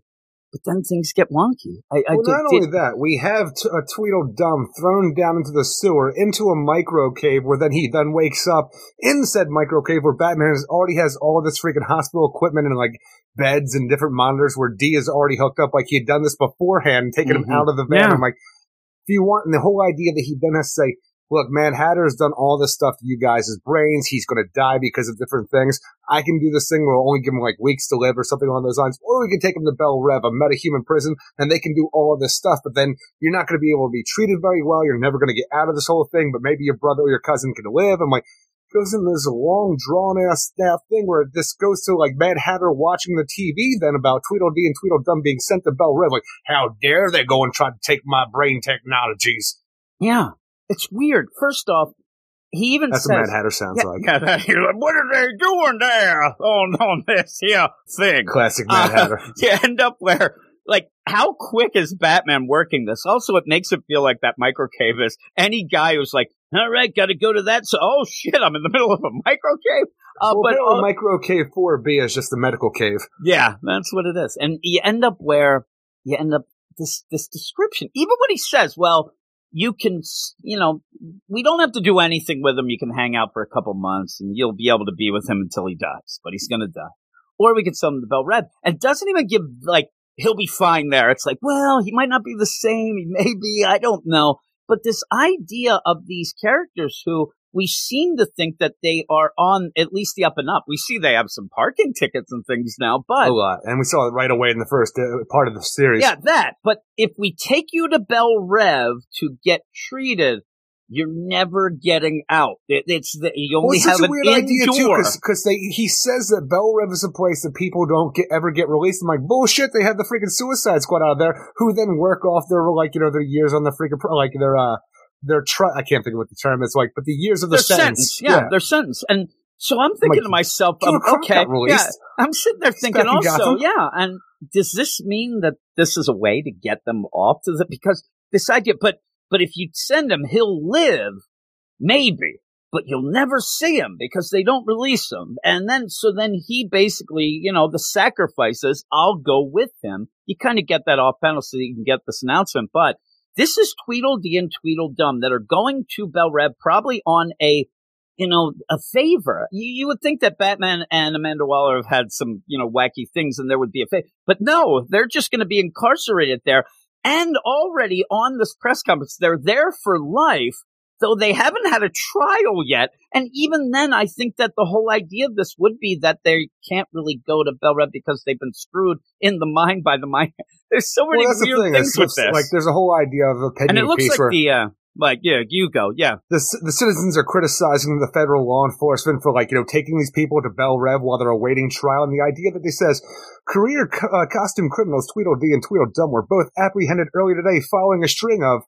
but then things get wonky. I, I Well, did- not did- only that, we have t- a Tweedledum thrown down into the sewer into a micro cave where then he then wakes up in said micro cave where Batman has, already has all of this freaking hospital equipment and like beds and different monitors where D is already hooked up like he had done this beforehand, taking Mhm. him out of the van. Yeah. I'm like, if you want, and the whole idea that he then has to say, look, Mad Hatter's done all this stuff to you guys' brains. He's going to die because of different things. I can do this thing where we'll only give him like weeks to live or something along those lines. Or we can take him to Belle Reve, a metahuman prison, and they can do all of this stuff. But then you're not going to be able to be treated very well. You're never going to get out of this whole thing. But maybe your brother or your cousin can live. I'm like, goes into this long, drawn ass staff thing where this goes to like Mad Hatter watching the TV then about Tweedledee and Tweedledum being sent to Belle Reve. Like, how dare they go and try to take my brain technologies? Yeah, it's weird. First off, he even says That's says, what Mad Hatter sounds yeah, like. yeah, that- like, what are they doing there on on this here thing? Classic Mad Uh, Hatter. (laughs) You end up where, like, how quick is Batman working this? Also, it makes it feel like that micro cave is any guy who's like, all right, got to go to that. So, oh shit, I'm in the middle of a micro cave. Uh, well, but uh, Micro Cave 4B is just a medical cave. yeah, that's what it is. And you end up where you end up this this description. Even when he says, "Well, you can, you know, we don't have to do anything with him. You can hang out for a couple months, and you'll be able to be with him until he dies. But he's gonna die, or we could sell him to Belle Reve, and doesn't even give like he'll be fine there. It's like, well, he might not be the same. He may be. I don't know. But this idea of these characters who we seem to think that they are on at least the up and up. We see they have some parking tickets and things now, but a lot. And we saw it right away in the first uh, part of the series. yeah, that. But if we take you to Belle Reve to get treated, you're never getting out. It, it's the, you Well, only it's have a an weird idea too, because he says that Belle Reve is a place that people don't get ever get released. I'm like, bullshit. They have the freaking Suicide Squad out there, who then work off their like you know their years on the freaking like their uh their try. I can't think of what the term is like, but the years of the Their sentence. sentence, yeah, their sentence. And so I'm thinking like, to myself, um, okay, yeah, I'm sitting there thinking also, Gotham. yeah, and does this mean that this is a way to get them off to the because this idea, but but if you send him, he'll live, maybe, but you'll never see him because they don't release him, and then so then he basically, you know, the sacrifices, I'll go with him. You kind of get that off panel so you can get this announcement, but. This is Tweedledee and Tweedledum that are going to Belle Reve probably on a you know, a favor. You, you would think that Batman and Amanda Waller have had some, you know, wacky things and there would be a favor. But no, they're just going to be incarcerated there. And already on this press conference, they're there for life, though they haven't had a trial yet. And even then, I think that the whole idea of this would be that they can't really go to Belle Reve because they've been screwed in the mind by the mind. (laughs) There's so many Well, weird thing. things with this. Like, there's a whole idea of a and it looks like where the, uh, like, yeah, you go, yeah. the the citizens are criticizing the federal law enforcement for like you know taking these people to Belle Reve while they're awaiting trial, and the idea that they says career co- uh, costume criminals Tweedledee and Tweedledum were both apprehended earlier today following a string of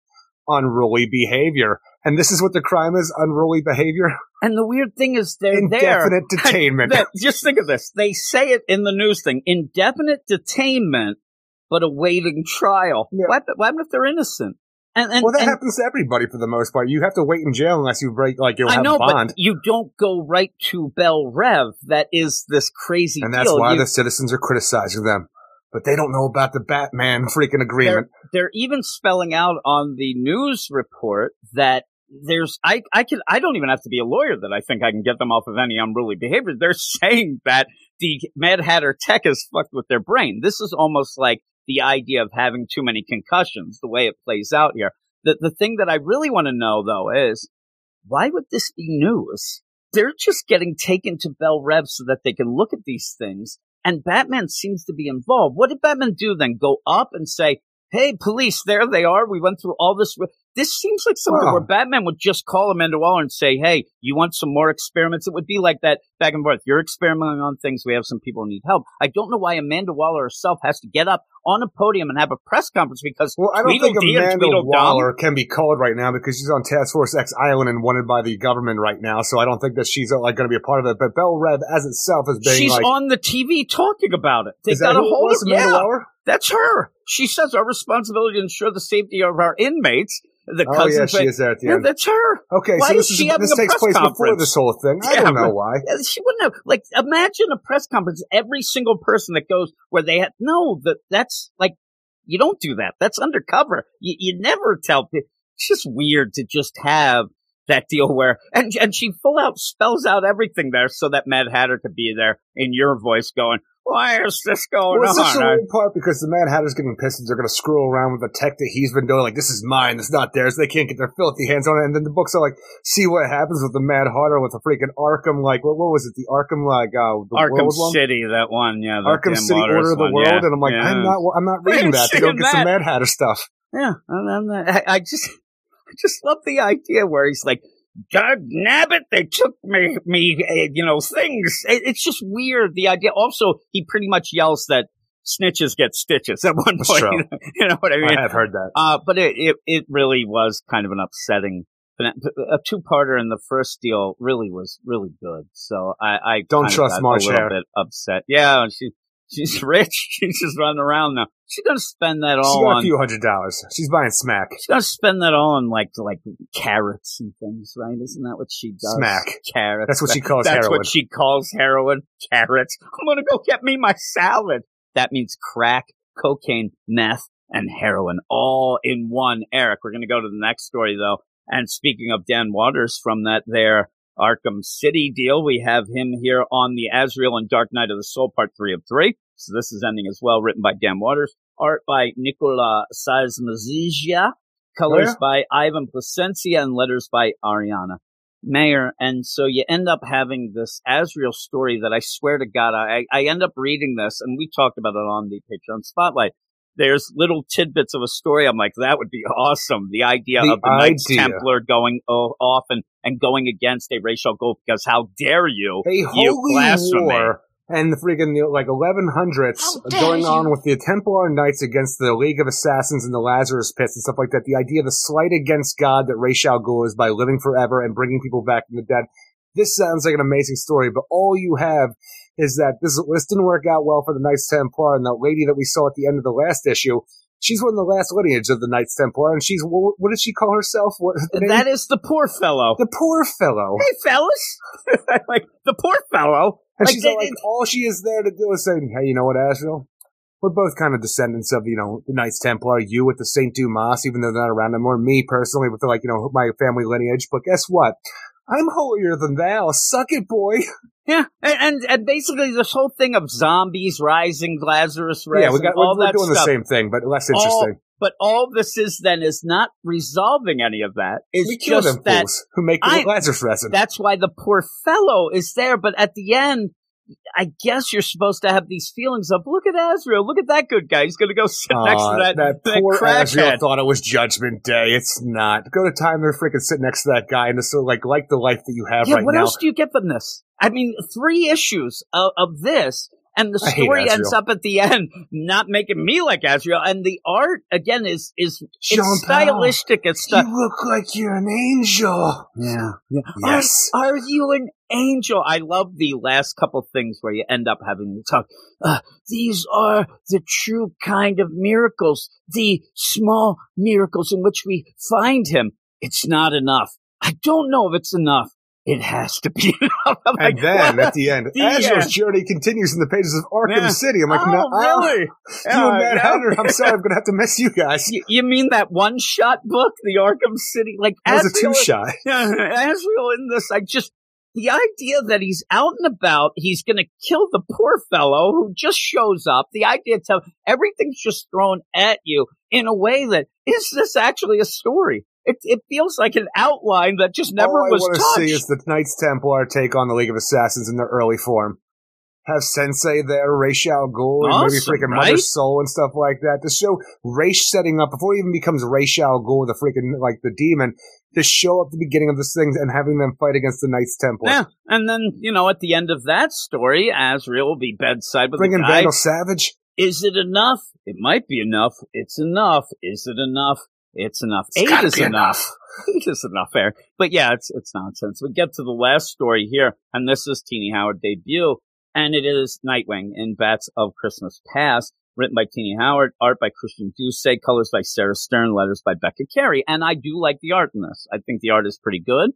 unruly behavior, and this is what the crime is: unruly behavior, And the weird thing is they're there. indefinite detainment. (laughs) That- just think of this. They say it in the news thing. Indefinite detainment, but awaiting trial. Yeah. What, what happened if they're innocent? And, and, well, that and happens to everybody for the most part. You have to wait in jail unless you break like you'll I have know, a bond. but you don't go right to Bell Rev. That is this crazy And that's deal. why You- the citizens are criticizing them. But they don't know about the Batman freaking agreement. they're, they're even spelling out on the news report that there's I I can I don't even have to be a lawyer that I think I can get them off of any unruly behavior. They're (laughs) saying that the Mad Hatter tech is fucked with their brain. This is almost like the idea of having too many concussions, the way it plays out here. The the thing that I really want to know though is why would this be news? They're just getting taken to Belle Reve so that they can look at these things. And Batman seems to be involved. What did Batman do then? Go up and say, hey, police, there they are. We went through all this. This seems like something Wow. where Batman would just call Amanda Waller and say, hey, you want some more experiments? It would be like that back and forth. You're experimenting on things. We have some people who need help. I don't know why Amanda Waller herself has to get up on a podium and have a press conference because Well, I don't think Tweedledee Amanda Waller can be called right now because she's on Task Force X Island and wanted by the government right now. So I don't think that she's uh, like going to be a part of it. But Belle Reve as itself is being She's like, on the TV talking about it. They is that a who hold was, Amanda yeah. Waller? That's her. She says our responsibility to ensure the safety of our inmates. The Oh cousin yeah, she is there at the Yeah, end. that's her. Okay, Why so this is she this takes press place before this whole thing. I Yeah, don't know why. She wouldn't have like imagine a press conference. Every single person that goes where they had no that that's like you don't do that. That's undercover. You you never tell people. It's just weird to just have that deal where and and she full out spells out everything there so that Mad Hatter could be there in your voice going, "Why is this going Well, it's such on?" a I- weird part because the Mad Hatter's getting pissed and they're going to screw around with the tech that he's been doing. Like, this is mine, it's not theirs. They can't get their filthy hands on it. And then the books are like, see what happens with the Mad Hatter with the freaking Arkham, like, what, what was it? The Arkham, like, uh, the Arkham world one? City, that one, yeah. the Arkham City Waters Order of the one, World. yeah, And I'm like, yeah. I'm not, I'm not reading that to go get some? Mad Hatter stuff. Yeah, and then, uh, I, I just, (laughs) I just love the idea where he's like, "God nabbit, they took me, me, uh, you know, things." It's just weird. The idea. Also, he pretty much yells that snitches get stitches at one point. true. (laughs) you know what I mean? I have heard that. Uh, but it, it, it really was kind of an upsetting. A two-parter in the first deal really was really good. So I, I Don't trust got Marsh a little Hare. bit upset. Yeah, and she, she's (laughs) rich. She's just running around now. She's gonna spend that all got a few hundred dollars. She's buying smack. She's gonna spend that all on like like carrots and things, right? Isn't that what she does? Smack. Carrots. That's what she calls That's heroin. what she calls heroin. Carrots. I'm gonna go get me my salad. That means crack, cocaine, meth, and heroin all in one. Eric, we're gonna go to the next story though. And speaking of Dan Watters from that there Arkham City deal, we have him here on the Azrael and Dark Knight of the Soul Part Three of Three. So this is ending as well, written by Dan Watters, art by Nicola Sazmazija, colors yeah? by Ivan Placencia, and letters by Ariana Maher. And so you end up having this Azrael story that I swear to God, I, I end up reading this, and we talked about it on the Patreon Spotlight. There's little tidbits of a story. I'm like, that would be awesome. The idea The of the Knights. Templar going off and, and going against a Ra's al Ghul because how dare you? A you holy blasphemy. war and the freaking like 1100s How going you. on with the Templar Knights against the League of Assassins and the Lazarus Pits and stuff like that. The idea of a slight against God that Ra's al Ghul is by living forever and bringing people back from the dead. This sounds like an amazing story, but all you have is that this this didn't work out well for the Knights Templar and the lady that we saw at the end of the last issue. She's one of the last lineage of the Knights Templar, and she's what, what did she call herself? What. That is the poor fellow. the poor fellow. Hey, fellas. (laughs) like, the poor fellow. And Like, she's all like, all she is there to do is say, hey, you know what, Asheville? We're both kind of descendants of, you know, the Knights Templar, you with the St. Dumas, even though they're not around anymore, me personally with the, like, you know, my family lineage. But guess what? I'm holier than thou. Suck it, boy. (laughs) Yeah, and, and and basically this whole thing of zombies rising, Lazarus rising, yeah, we got, all we're, we're doing stuff. the same thing, but less All- interesting. but all this is then is not resolving any of that. It's we kill just them that fools who make I- the Lazarus resin. that's why the poor fellow is there. But at the end, I guess you're supposed to have these feelings of look at Azrael, look at that good guy. He's going to go (laughs) sit next to that, that that poor Azrael thought it was Judgment Day. It's not. Go to time and freaking sit next to that guy and just sort of like like the life that you have Yeah, right what now. else do you get from this? I mean, three issues of, of this, and the story ends up at the end not making me like Azrael. And the art again is is it's stylistic. It's stuff. You look like you're an angel. Yeah, yeah. Yes. Are, are you an angel? I love the last couple things where you end up having to talk. Uh, these are the true kind of miracles, the small miracles in which we find him. It's not enough. I don't know if it's enough. It has to be. (laughs) And like, then what? at the end, The Azrael's journey continues in the pages of Arkham Yeah. City. I'm like, oh, no, uh, really? you Uh, and Mad no. Hatter. I'm sorry, I'm gonna have to miss you guys. (laughs) You, you mean that one shot book, the Arkham City? Like That was a two shot. Azrael (laughs) in this, I just the idea that he's out and about, he's going to kill the poor fellow who just shows up. The idea to everything's just thrown at you in a way that is this actually a story? It it feels like an outline that just never All I was want to touched. see is the Knights Templar take on the League of Assassins in their early form. have Sensei there, Ra's al Ghul, maybe freaking right? Mother Soul and stuff like that to show Ra's setting up before he even becomes Ra's al Ghul, the freaking like the demon, to show up the beginning of this thing and having them fight against the Knights Templar. Yeah, and then you know at the end of that story, Azrael will be bedside with Bring the guy. Vandal Savage. Is it enough? It might be enough. It's enough. Is it enough? It's enough. It's Eight is be enough. (laughs) Eight is enough there. But yeah, it's it's nonsense. We get to the last story here, and this is Tini Howard debut, and it is Nightwing in Bats of Christmas Past, written by Tini Howard, art by Christian Duce, colors by Sarah Stern, letters by Becca Carey. And I do like the art in this. I think the art is pretty good.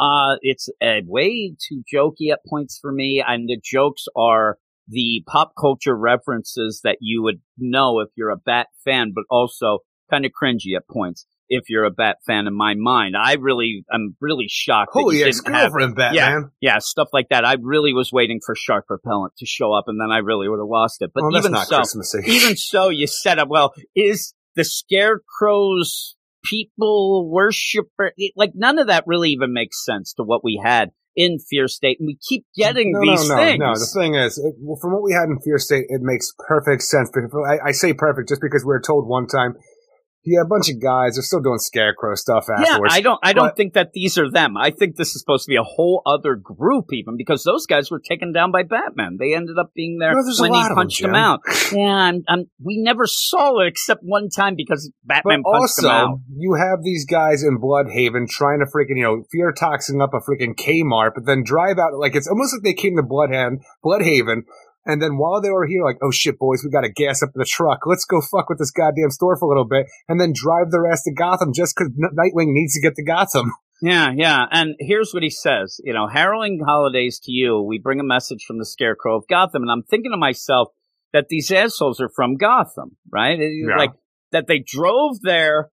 Uh, it's uh, way too jokey at points for me, and the jokes are the pop culture references that you would know if you're a Bat fan, but also kind of cringy at points if you're a Bat fan in my mind. I really, I'm really shocked. Holy oh, ex have- girlfriend, Batman. yeah, yeah, stuff like that. I really was waiting for Shark Repellent to show up, and then I really would have lost it. But oh, that's even not so, even (laughs) so, you set up well. Is the Scarecrow's people worshiper like none of that really even makes sense to what we had in Fear State, and we keep getting no, these no, no, things. No, the thing is, it, well, from what we had in Fear State, it makes perfect sense. I, I say perfect just because we were told one time, yeah, a bunch of guys are still doing scarecrow stuff afterwards. yeah. I don't. I don't But- think that these are them. I think this is supposed to be a whole other group, even because those guys were taken down by Batman. They ended up being there No, when he of them, punched them out. (laughs) Yeah, and, and we never saw it except one time because But Batman punched them out. also, you have these guys in Blüdhaven trying to freaking, you know, fear toxin up a freaking Kmart, but then drive out, like, it's almost like they came to Blüdhaven, Blüdhaven, and then while they were here, like, oh shit, boys, we gotta gas up the truck. Let's go fuck with this goddamn store for a little bit, and then drive their ass to Gotham just because Nightwing needs to get to Gotham. (laughs) Yeah, yeah. And here's what he says. You know, harrowing holidays to you. We bring a message from the Scarecrow of Gotham. And I'm thinking to myself that these assholes are from Gotham, right? Yeah. Like that they drove there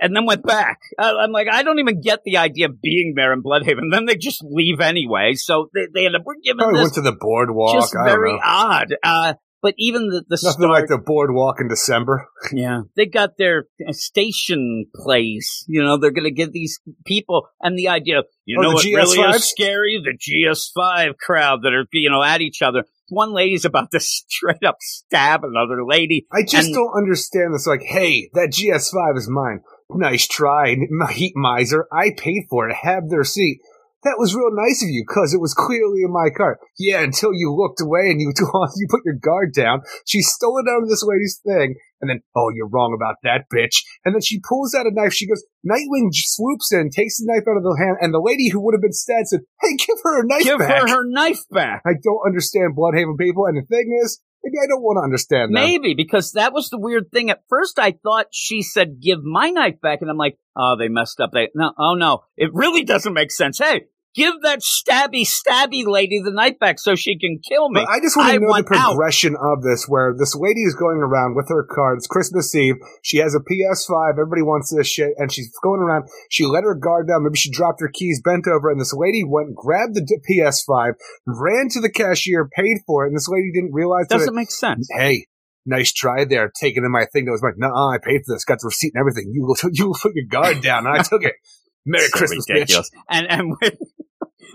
and then went back. I'm like, I don't even get the idea of being there in Blüdhaven. Then they just leave anyway. So they, they end up, we're giving Probably this went to the boardwalk. just I don't very odd. Uh, but even the, the Nothing start, like the boardwalk in December. (laughs) yeah, they got their uh, station place. You know, they're going to get these people and the idea. of, You Oh, know what really PS5? is scary? The PS5 crowd that are you know at each other. One lady's about to (laughs) straight up stab another lady. I just And- don't understand this. Like, hey, that PS5 is mine. Nice try, (laughs) heat miser. I paid for it. Have their seat. That was real nice of you, cause it was clearly in my car. Yeah, until you looked away and you (laughs) you put your guard down. She stole it out of this lady's thing, and then, oh, you're wrong about that, bitch. And then she pulls out a knife. She goes, Nightwing swoops in, takes the knife out of the hand, and the lady who would have been stabbed said, "Hey, give her her knife Give back." her her knife back. I don't understand Blüdhaven people, and the thing is, maybe I don't want to understand them. Maybe because that was the weird thing. At first, I thought she said, "Give my knife back," and I'm like, "Oh, they messed up." They no, oh no, it really doesn't make sense. Hey, give that stabby, stabby lady the knife back so she can kill me. But I just want I to know want the out. progression of this, where this lady is going around with her card. It's Christmas Eve. She has a PS5. Everybody wants this shit, and she's going around. She let her guard down. Maybe she dropped her keys, bent over, and this lady went, grabbed the PS5, ran to the cashier, paid for it, and this lady didn't realize that. Doesn't make sense. Hey, nice try there, taking in my thing that was like, no, I paid for this, got the receipt and everything. You (laughs) you put your guard down, and I took it. (laughs) Merry So Christmas, ridiculous. And and with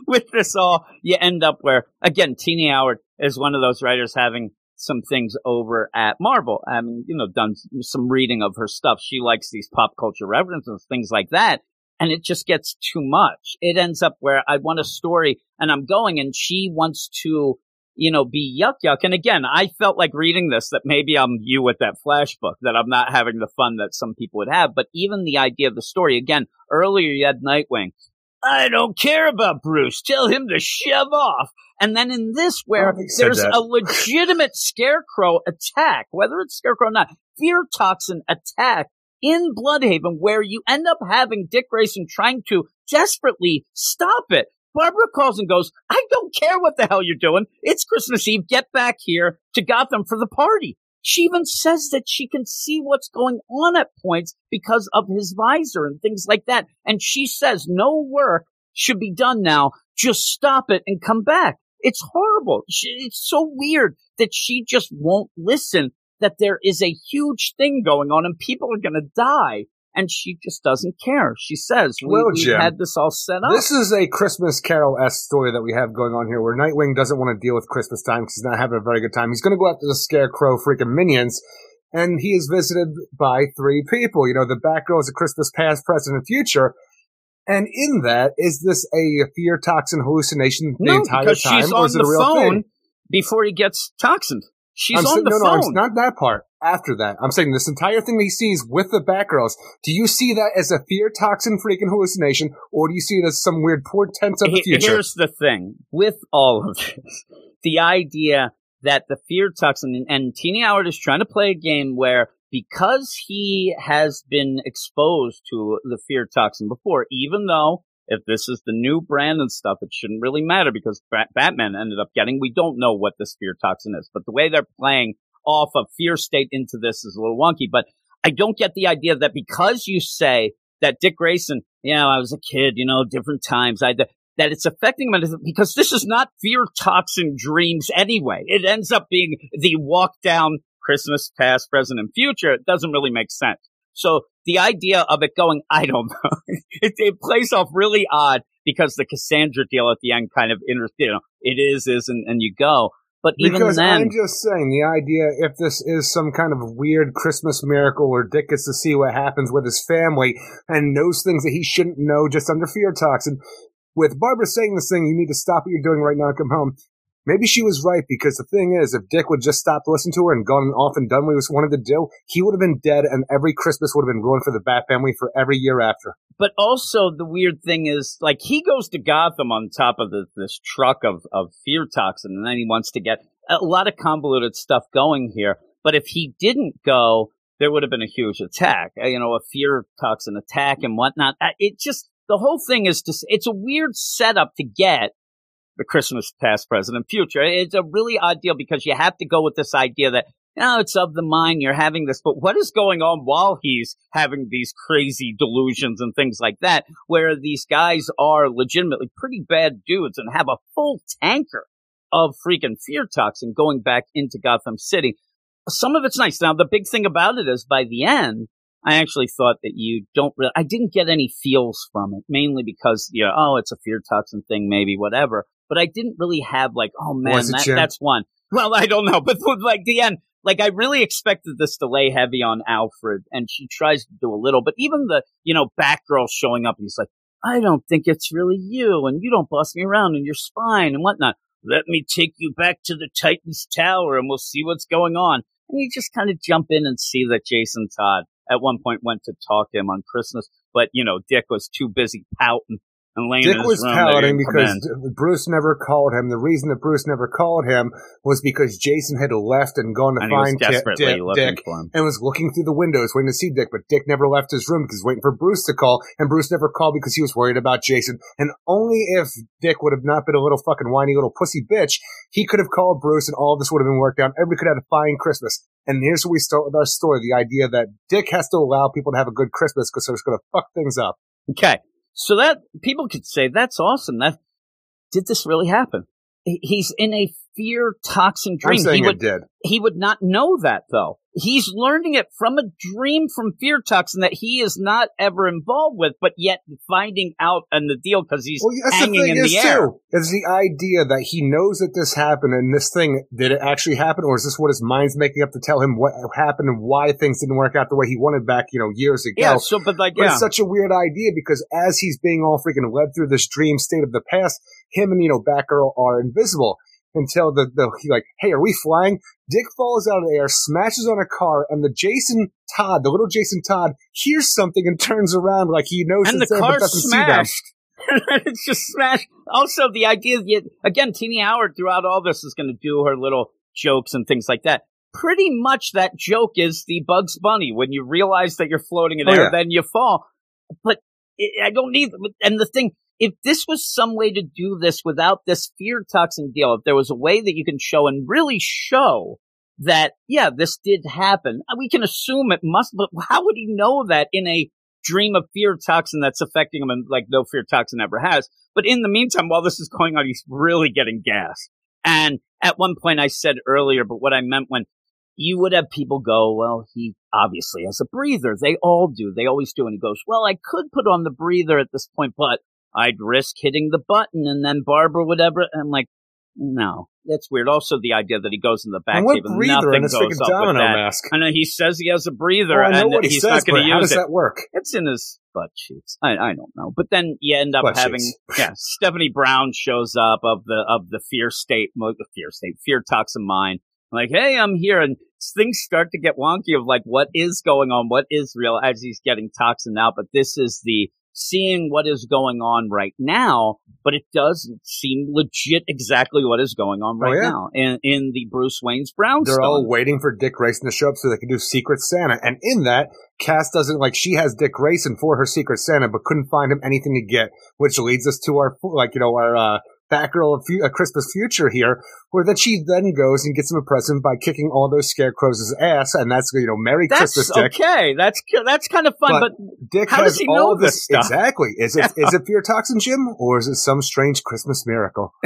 (laughs) with this all, you end up where again, Tini Howard is one of those writers having some things over at Marvel. I mean, you know, done some reading of her stuff. She likes these pop culture references, things like that. And it just gets too much. It ends up where I want a story and I'm going and she wants to, you know, be yuck yuck. And again, I felt like reading this that maybe I'm you with that flash book, that I'm not having the fun that some people would have. But even the idea of the story, again, earlier you had Nightwing. I don't care about Bruce. Tell him to shove off. And then in this, where Oh, there's a legitimate scarecrow attack, whether it's scarecrow or not, fear toxin attack in Blüdhaven, where you end up having Dick Grayson trying to desperately stop it. Barbara calls and goes, I don't care what the hell you're doing. It's Christmas Eve. Get back here to Gotham for the party. She even says that she can see what's going on at points because of his visor and things like that. And she says no work should be done now. Just stop it and come back. It's horrible. She, it's so weird that she just won't listen that there is a huge thing going on and people are going to die. And she just doesn't care. She says, we, Well, we had this all set up. This is a Christmas Carol esque story that we have going on here, where Nightwing doesn't want to deal with Christmas time because he's not having a very good time. He's going to go after the Scarecrow freaking minions, and he is visited by three people. You know, the Batgirl is a Christmas past, present, and future. And in that, is this a fear toxin hallucination the no, entire time, she's or on is it a real phone thing? before he gets toxined. She's I'm on saying- the no, phone. no, it's not that part. After that, I'm saying this entire thing that he sees with the Batgirls. Do you see that as a fear toxin freaking hallucination, or do you see it as some weird portent of the future? Here's the thing with all of this the idea that the fear toxin, and, and Tini Howard is trying to play a game where because he has been exposed to the fear toxin before, even though if this is the new brand and stuff, it shouldn't really matter because Bat- Batman ended up getting, we don't know what this fear toxin is, but the way they're playing off of fear state into this is a little wonky, but I don't get the idea that because you say that Dick Grayson, you know, I was a kid, you know, different times, I, that it's affecting him because this is not fear toxin dreams anyway. It ends up being the walk down Christmas, past, present, and future. It doesn't really make sense. So the idea of it going, I don't know, (laughs) it, it plays off really odd because the Cassandra deal at the end kind of, inter- you know, it is, is, and, and you go. But even Because then, I'm just saying, the idea if this is some kind of weird Christmas miracle where Dick gets to see what happens with his family and knows things that he shouldn't know just under fear toxin, with Barbara saying this thing, you need to stop what you're doing right now and come home. Maybe she was right because the thing is, if Dick would just stop listening to her and gone off and done what he was wanted to do, he would have been dead and every Christmas would have been ruined for the Bat family for every year after. but also the weird thing is like he goes to Gotham on top of the, this truck of, of fear toxin and then he wants to get a lot of convoluted stuff going here. But if he didn't go, there would have been a huge attack, uh, you know, a fear toxin attack and whatnot. Uh, It just, the whole thing is just, it's a weird setup to get the Christmas past, present, future. It's a really odd deal because you have to go with this idea that, no, it's of the mind, you're having this, but what is going on while he's having these crazy delusions and things like that, where these guys are legitimately pretty bad dudes and have a full tanker of freaking fear toxin going back into Gotham City. Some of it's nice. Now, the big thing about it is by the end, I actually thought that you don't really, I didn't get any feels from it, mainly because, you know, oh, it's a fear toxin thing, maybe, whatever. But I didn't really have like, oh man, that, that's one. Well, I don't know, (laughs) but like the end, like I really expected this to lay heavy on Alfred, and she tries to do a little, but even the, you know, Batgirl showing up, and he's like, I don't think it's really you, and you don't boss me around in your spine and whatnot. Let me take you back to the Titan's Tower, and we'll see what's going on. And you just kind of jump in and see that Jason Todd at one point went to talk to him on Christmas, but you know, Dick was too busy pouting and Dick was his room. that he pouting because Bruce never called him. The reason that Bruce never called him was because Jason had left and gone to and he was find desperately Dick, looking Dick for him. and was looking through the windows waiting to see Dick, but Dick never left his room because he was waiting for Bruce to call, and Bruce never called because he was worried about Jason. And only if Dick would have not been a little fucking whiny little pussy bitch, he could have called Bruce and all of this would have been worked out. Everybody could have had a fine Christmas. And here's where we start with our story, the idea that Dick has to allow people to have a good Christmas because they're just going to fuck things up. Okay. So that people could say that's awesome. That did this really happen? He's in a fear toxin I'm dream. saying He would it did. he would not know that though. He's learning it from a dream from fear toxin that he is not ever involved with, but yet finding out and the deal because he's Well, the hanging thing in the air. too. Is the idea that he knows that this happened and this thing did it actually happen, or is this what his mind's making up to tell him what happened and why things didn't work out the way he wanted back, you know, years ago? Yeah. So, but like, But yeah. it's such a weird idea because as he's being all freaking led through this dream state of the past, him and you know Batgirl are invisible until the the he like, hey, are we flying? Dick falls out of the air, smashes on a car, and the Jason Todd, the little Jason Todd, hears something and turns around like he knows and the there car doesn't see them. smashed. (laughs) it's just smashed. Also, the idea that again, Tini Howard throughout all this is going to do her little jokes and things like that. Pretty much that joke is the Bugs Bunny. When you realize that you're floating in Oh, air, yeah. then you fall. But I don't need. And the thing, if this was some way to do this without this fear toxin deal, if there was a way that you can show and really show that, yeah, this did happen, uh, we can assume it must. But how would he know that in a dream of fear toxin that's affecting him and like no fear toxin ever has. But in the meantime, while this is going on, he's really getting gas. And at one point I said earlier, but what I meant when you would have people go, well, he obviously has a breather. They all do. They always do. And he goes, well, I could put on the breather at this point, but I'd risk hitting the button and then Barbara would ever. And I'm like, no, that's weird. Also, the idea that he goes in the back And cave and nothing in goes up with that. mask? I know he says he has a breather Oh, and he's says, not going to how use does it. that work? It's in his butt cheeks. I, I don't know. But then you end up Butt having, yeah, Stephanie Brown shows up of the, of the fear state, the fear state, fear toxin mind. Like, hey, I'm here. And things start to get wonky of like, what is going on? What is real as he's getting toxin out? But this is the seeing what is going on right now, but it does seem legit exactly what is going on Oh, right yeah. now in, in the Bruce Wayne's brownstone. They're all waiting for Dick Grayson to show up so they can do Secret Santa. And in that, Cass doesn't like she has Dick Grayson for her Secret Santa, but couldn't find him anything to get, which leads us to our like you know our uh, Batgirl of fu- uh, Christmas Future here, where then she then goes and gets him a present by kicking all those scarecrows' ass, and that's you know Merry that's Christmas, Dick. okay. That's that's kind of fun, But but Dick How does he know this, this stuff? exactly. Is it is it fear toxin, Jim, or is it some strange Christmas miracle? (laughs)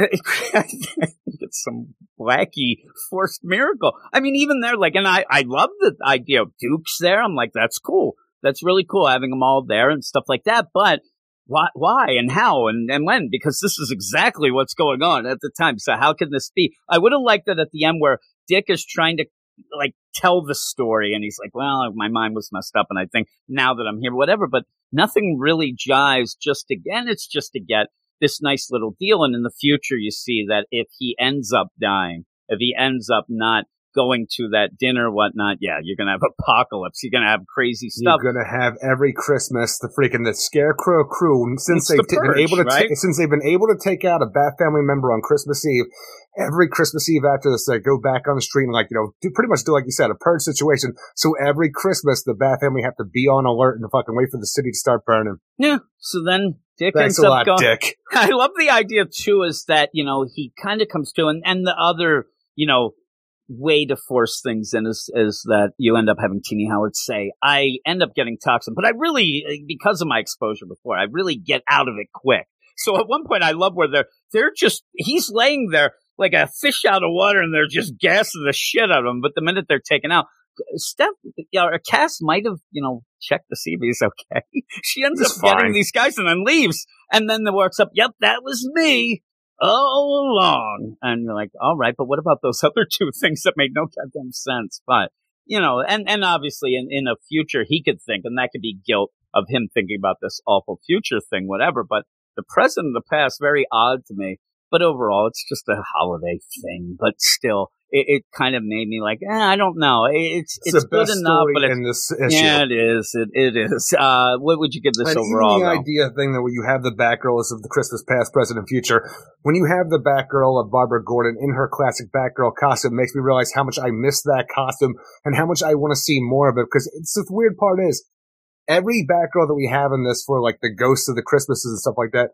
It's some wacky forced miracle. I mean, even there, like, and I, I love the idea of Duke's there. I'm like, that's cool. That's really cool having them all there and stuff like that. But why, why and how and, and when? Because this is exactly what's going on at the time. So how can this be? I would have liked it at the end where Dick is trying to like tell the story and he's like, well, my mind was messed up and I think now that I'm here, whatever, but nothing really jives just again. It's just to get this nice little deal. And in the future, you see that if he ends up dying, if he ends up not going to that dinner, whatnot, yeah, you're going to have (laughs) apocalypse. You're going to have crazy stuff. You're gonna have every Christmas the freaking the Scarecrow crew since It's they've the been able to ta- right? since they've been able to take out a Bat family member on Christmas Eve. Every Christmas Eve after this, they go back on the street and like you know do pretty much do like you said a purge situation. So every Christmas, the Bat family have to be on alert and fucking wait for the city to start burning. Yeah. So then Dick Thanks ends a up lot, going. Dick. (laughs) I love the idea too, is that, you know, he kind of comes to, and, and the other, you know, way to force things in is, is that you end up having Tini Howard say, I end up getting toxin, but I really, because of my exposure before, I really get out of it quick. So at one point I love where they're, they're just, he's laying there like a fish out of water and they're just gassing the shit out of him. But the minute they're taken out, Steph, or Cass might have, you know, checked to see if he's okay. (laughs) she ends He's up getting these guys and then leaves. And then the works up, yep, that was me Oh, all along. And you're like, all right, but what about those (laughs) other two things that made no goddamn sense? But, you know, and, and obviously in, in a future he could think, and that could be guilt of him thinking about this awful future thing, whatever. But the present and the past, very odd to me. But overall, it's just a holiday thing. But still, it, it kind of made me like, eh, I don't know. It's It's, it's, good enough, but it's in this issue. yeah, it is. It it is. Uh, what would you give this And overall? the though? idea thing that when you have the Batgirls of the Christmas past, present, and future, when you have the Batgirl of Barbara Gordon in her classic Batgirl costume, makes me realize how much I miss that costume and how much I want to see more of it. Because it's the weird part is every Batgirl that we have in this for like the ghosts of the Christmases and stuff like that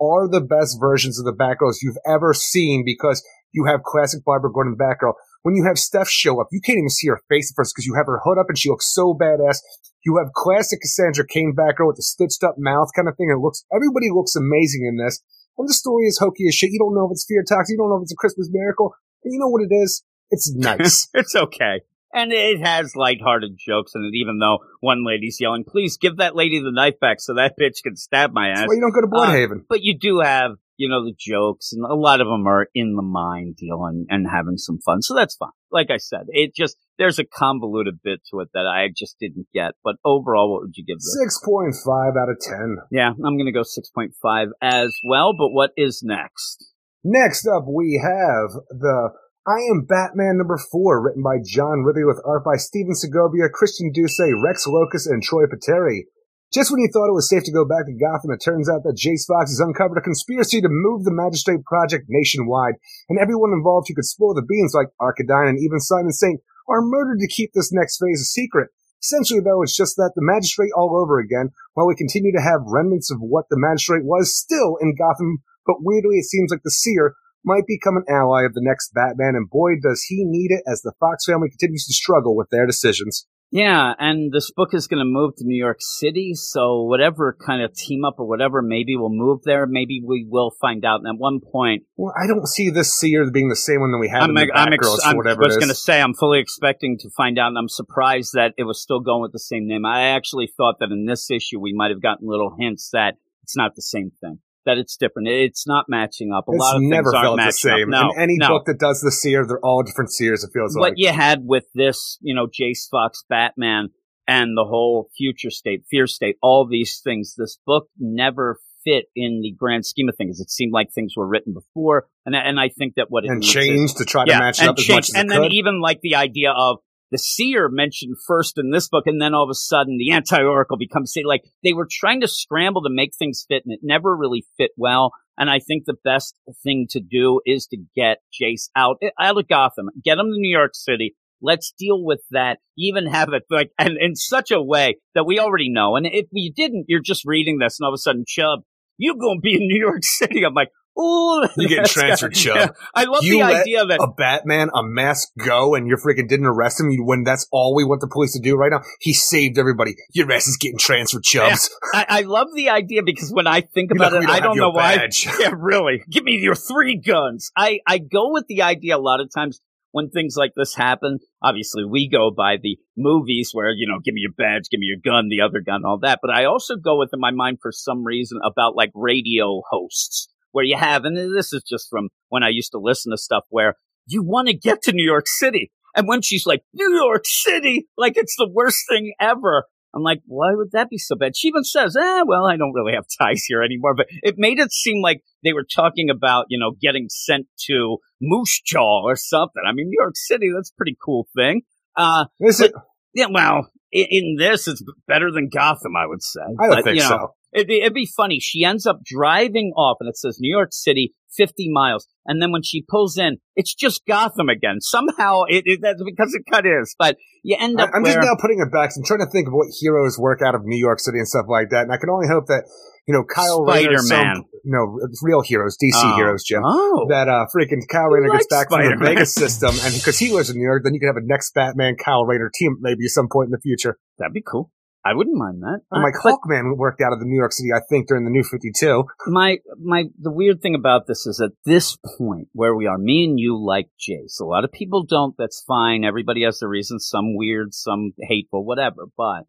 are the best versions of the Batgirls you've ever seen because you have classic Barbara Gordon Batgirl. When you have Steph show up, you can't even see her face at first because you have her hood up and she looks so badass. You have classic Cassandra Cain Batgirl with the stitched up mouth kind of thing. It looks, everybody looks amazing in this. And the story is hokey as shit. You don't know if it's fear toxic. You don't know if it's a Christmas miracle. And you know what it is? It's nice. (laughs) it's okay. And it has lighthearted jokes in it, even though one lady's yelling, please give that lady the knife back so that bitch can stab my ass. That's why you don't go to uh, Blüdhaven. But you do have, you know, the jokes, and a lot of them are in the mind deal and, and having some fun. So that's fine. Like I said, it just, there's a convoluted bit to it that I just didn't get. But overall, what would you give this? 6.5 out of 10. Yeah, I'm going to go 6.5 as well. But what is next? Next up, we have the I Am Batman number four, written by John Ridley with art by Stephen Segovia, Christian Duce, Rex Lokus, and Troy Peteri. Just when you thought it was safe to go back to Gotham, it turns out that Jace Fox has uncovered a conspiracy to move the Magistrate Project nationwide, and everyone involved who could spoil the beans, like Arcadine and even Simon Saint, are murdered to keep this next phase a secret. Essentially, though, it's just that the Magistrate all over again, while we continue to have remnants of what the Magistrate was still in Gotham, but weirdly it seems like the Seer might become an ally of the next Batman, and boy does he need it as the Fox family continues to struggle with their decisions. Yeah, and this book is going to move to New York City, so whatever kind of team up or whatever, maybe we'll move there. Maybe we will find out. And at one point, Well, I don't see this seer being the same one that we had I'm, in the I'm, ex- Batgirls I'm whatever was going to say I'm fully expecting to find out, and I'm surprised that it was still going with the same name. I actually thought that in this issue we might have gotten little hints that it's not the same thing, that it's different. It's not matching up. A It's lot of never things aren't felt the matching up. same. No, in any no. book that does the seer, they're all different seers. It feels what like. What you had with this, you know, Jace Fox Batman and the whole future state, fear state, all these things, this book never fit in the grand scheme of things. It seemed like things were written before, and and I think that what it and needs is- changed to try to match it and up as much as and then could. even like the idea of the seer mentioned first in this book, and then all of a sudden the anti oracle becomes say like they were trying to scramble to make things fit, and it never really fit well. And I think the best thing to do is to get Jace out eh, out of Gotham, get him to New York City. Let's deal with that. Even have it like and in such a way that we already know. And if you didn't, you're just reading this, and all of a sudden, Chubb, you gonna be in New York (laughs) City. I'm like, oh, (laughs) You're getting transferred, Chubb. I love You the idea that a Batman, a mask go, and you freaking didn't arrest him. You, when that's all we want the police to do right now, he saved everybody. Your ass is getting transferred, Chubbs. (laughs) I, I love the idea because when I think about it, I don't know why. badge." (laughs) Yeah, really. Give me your three guns. I, I go with the idea a lot of times when things like this happen. Obviously, we go by the movies where, you know, give me your badge, give me your gun, the other gun, all that. But I also go with in my mind for some reason about like radio hosts where you have, and this is just from when I used to listen to stuff where you want to get to New York City. And when she's like, New York City, like it's the worst thing ever. I'm like, why would that be so bad? She even says, eh, well, I don't really have (laughs) ties here anymore. But it made it seem like they were talking about, you know, getting sent to Moose Jaw or something. I mean, New York City, that's a pretty cool thing. Uh, Is it? yeah, well, in, in this, it's better than Gotham, I would say. I don't But, think you know, so. It'd be, it'd be funny. She ends up driving off and it says New York City, 50 miles. And then when she pulls in, it's just Gotham again. Somehow it, it that's because it cut is, but you end up I'm where, just now putting it back. 'cause I'm trying to think of what heroes work out of New York City and stuff like that. And I can only hope that, you know, Kyle Rayner, Spider-Man. some, no, real heroes, DC Oh. heroes, Jim. Oh. That uh, freaking Kyle Rayner gets back from the Spider-Man. Vega (laughs) system, and because he lives in New York, then you could have a next Batman Kyle Rayner team maybe at some point in the future. That'd be cool. I wouldn't mind that. I'm like But worked out of the New York City, I think, during the New 52. my my the weird thing about this is at this point where we are, me and you like Jace. A lot of people don't. That's fine. Everybody has their reasons. Some weird, some hateful, whatever. But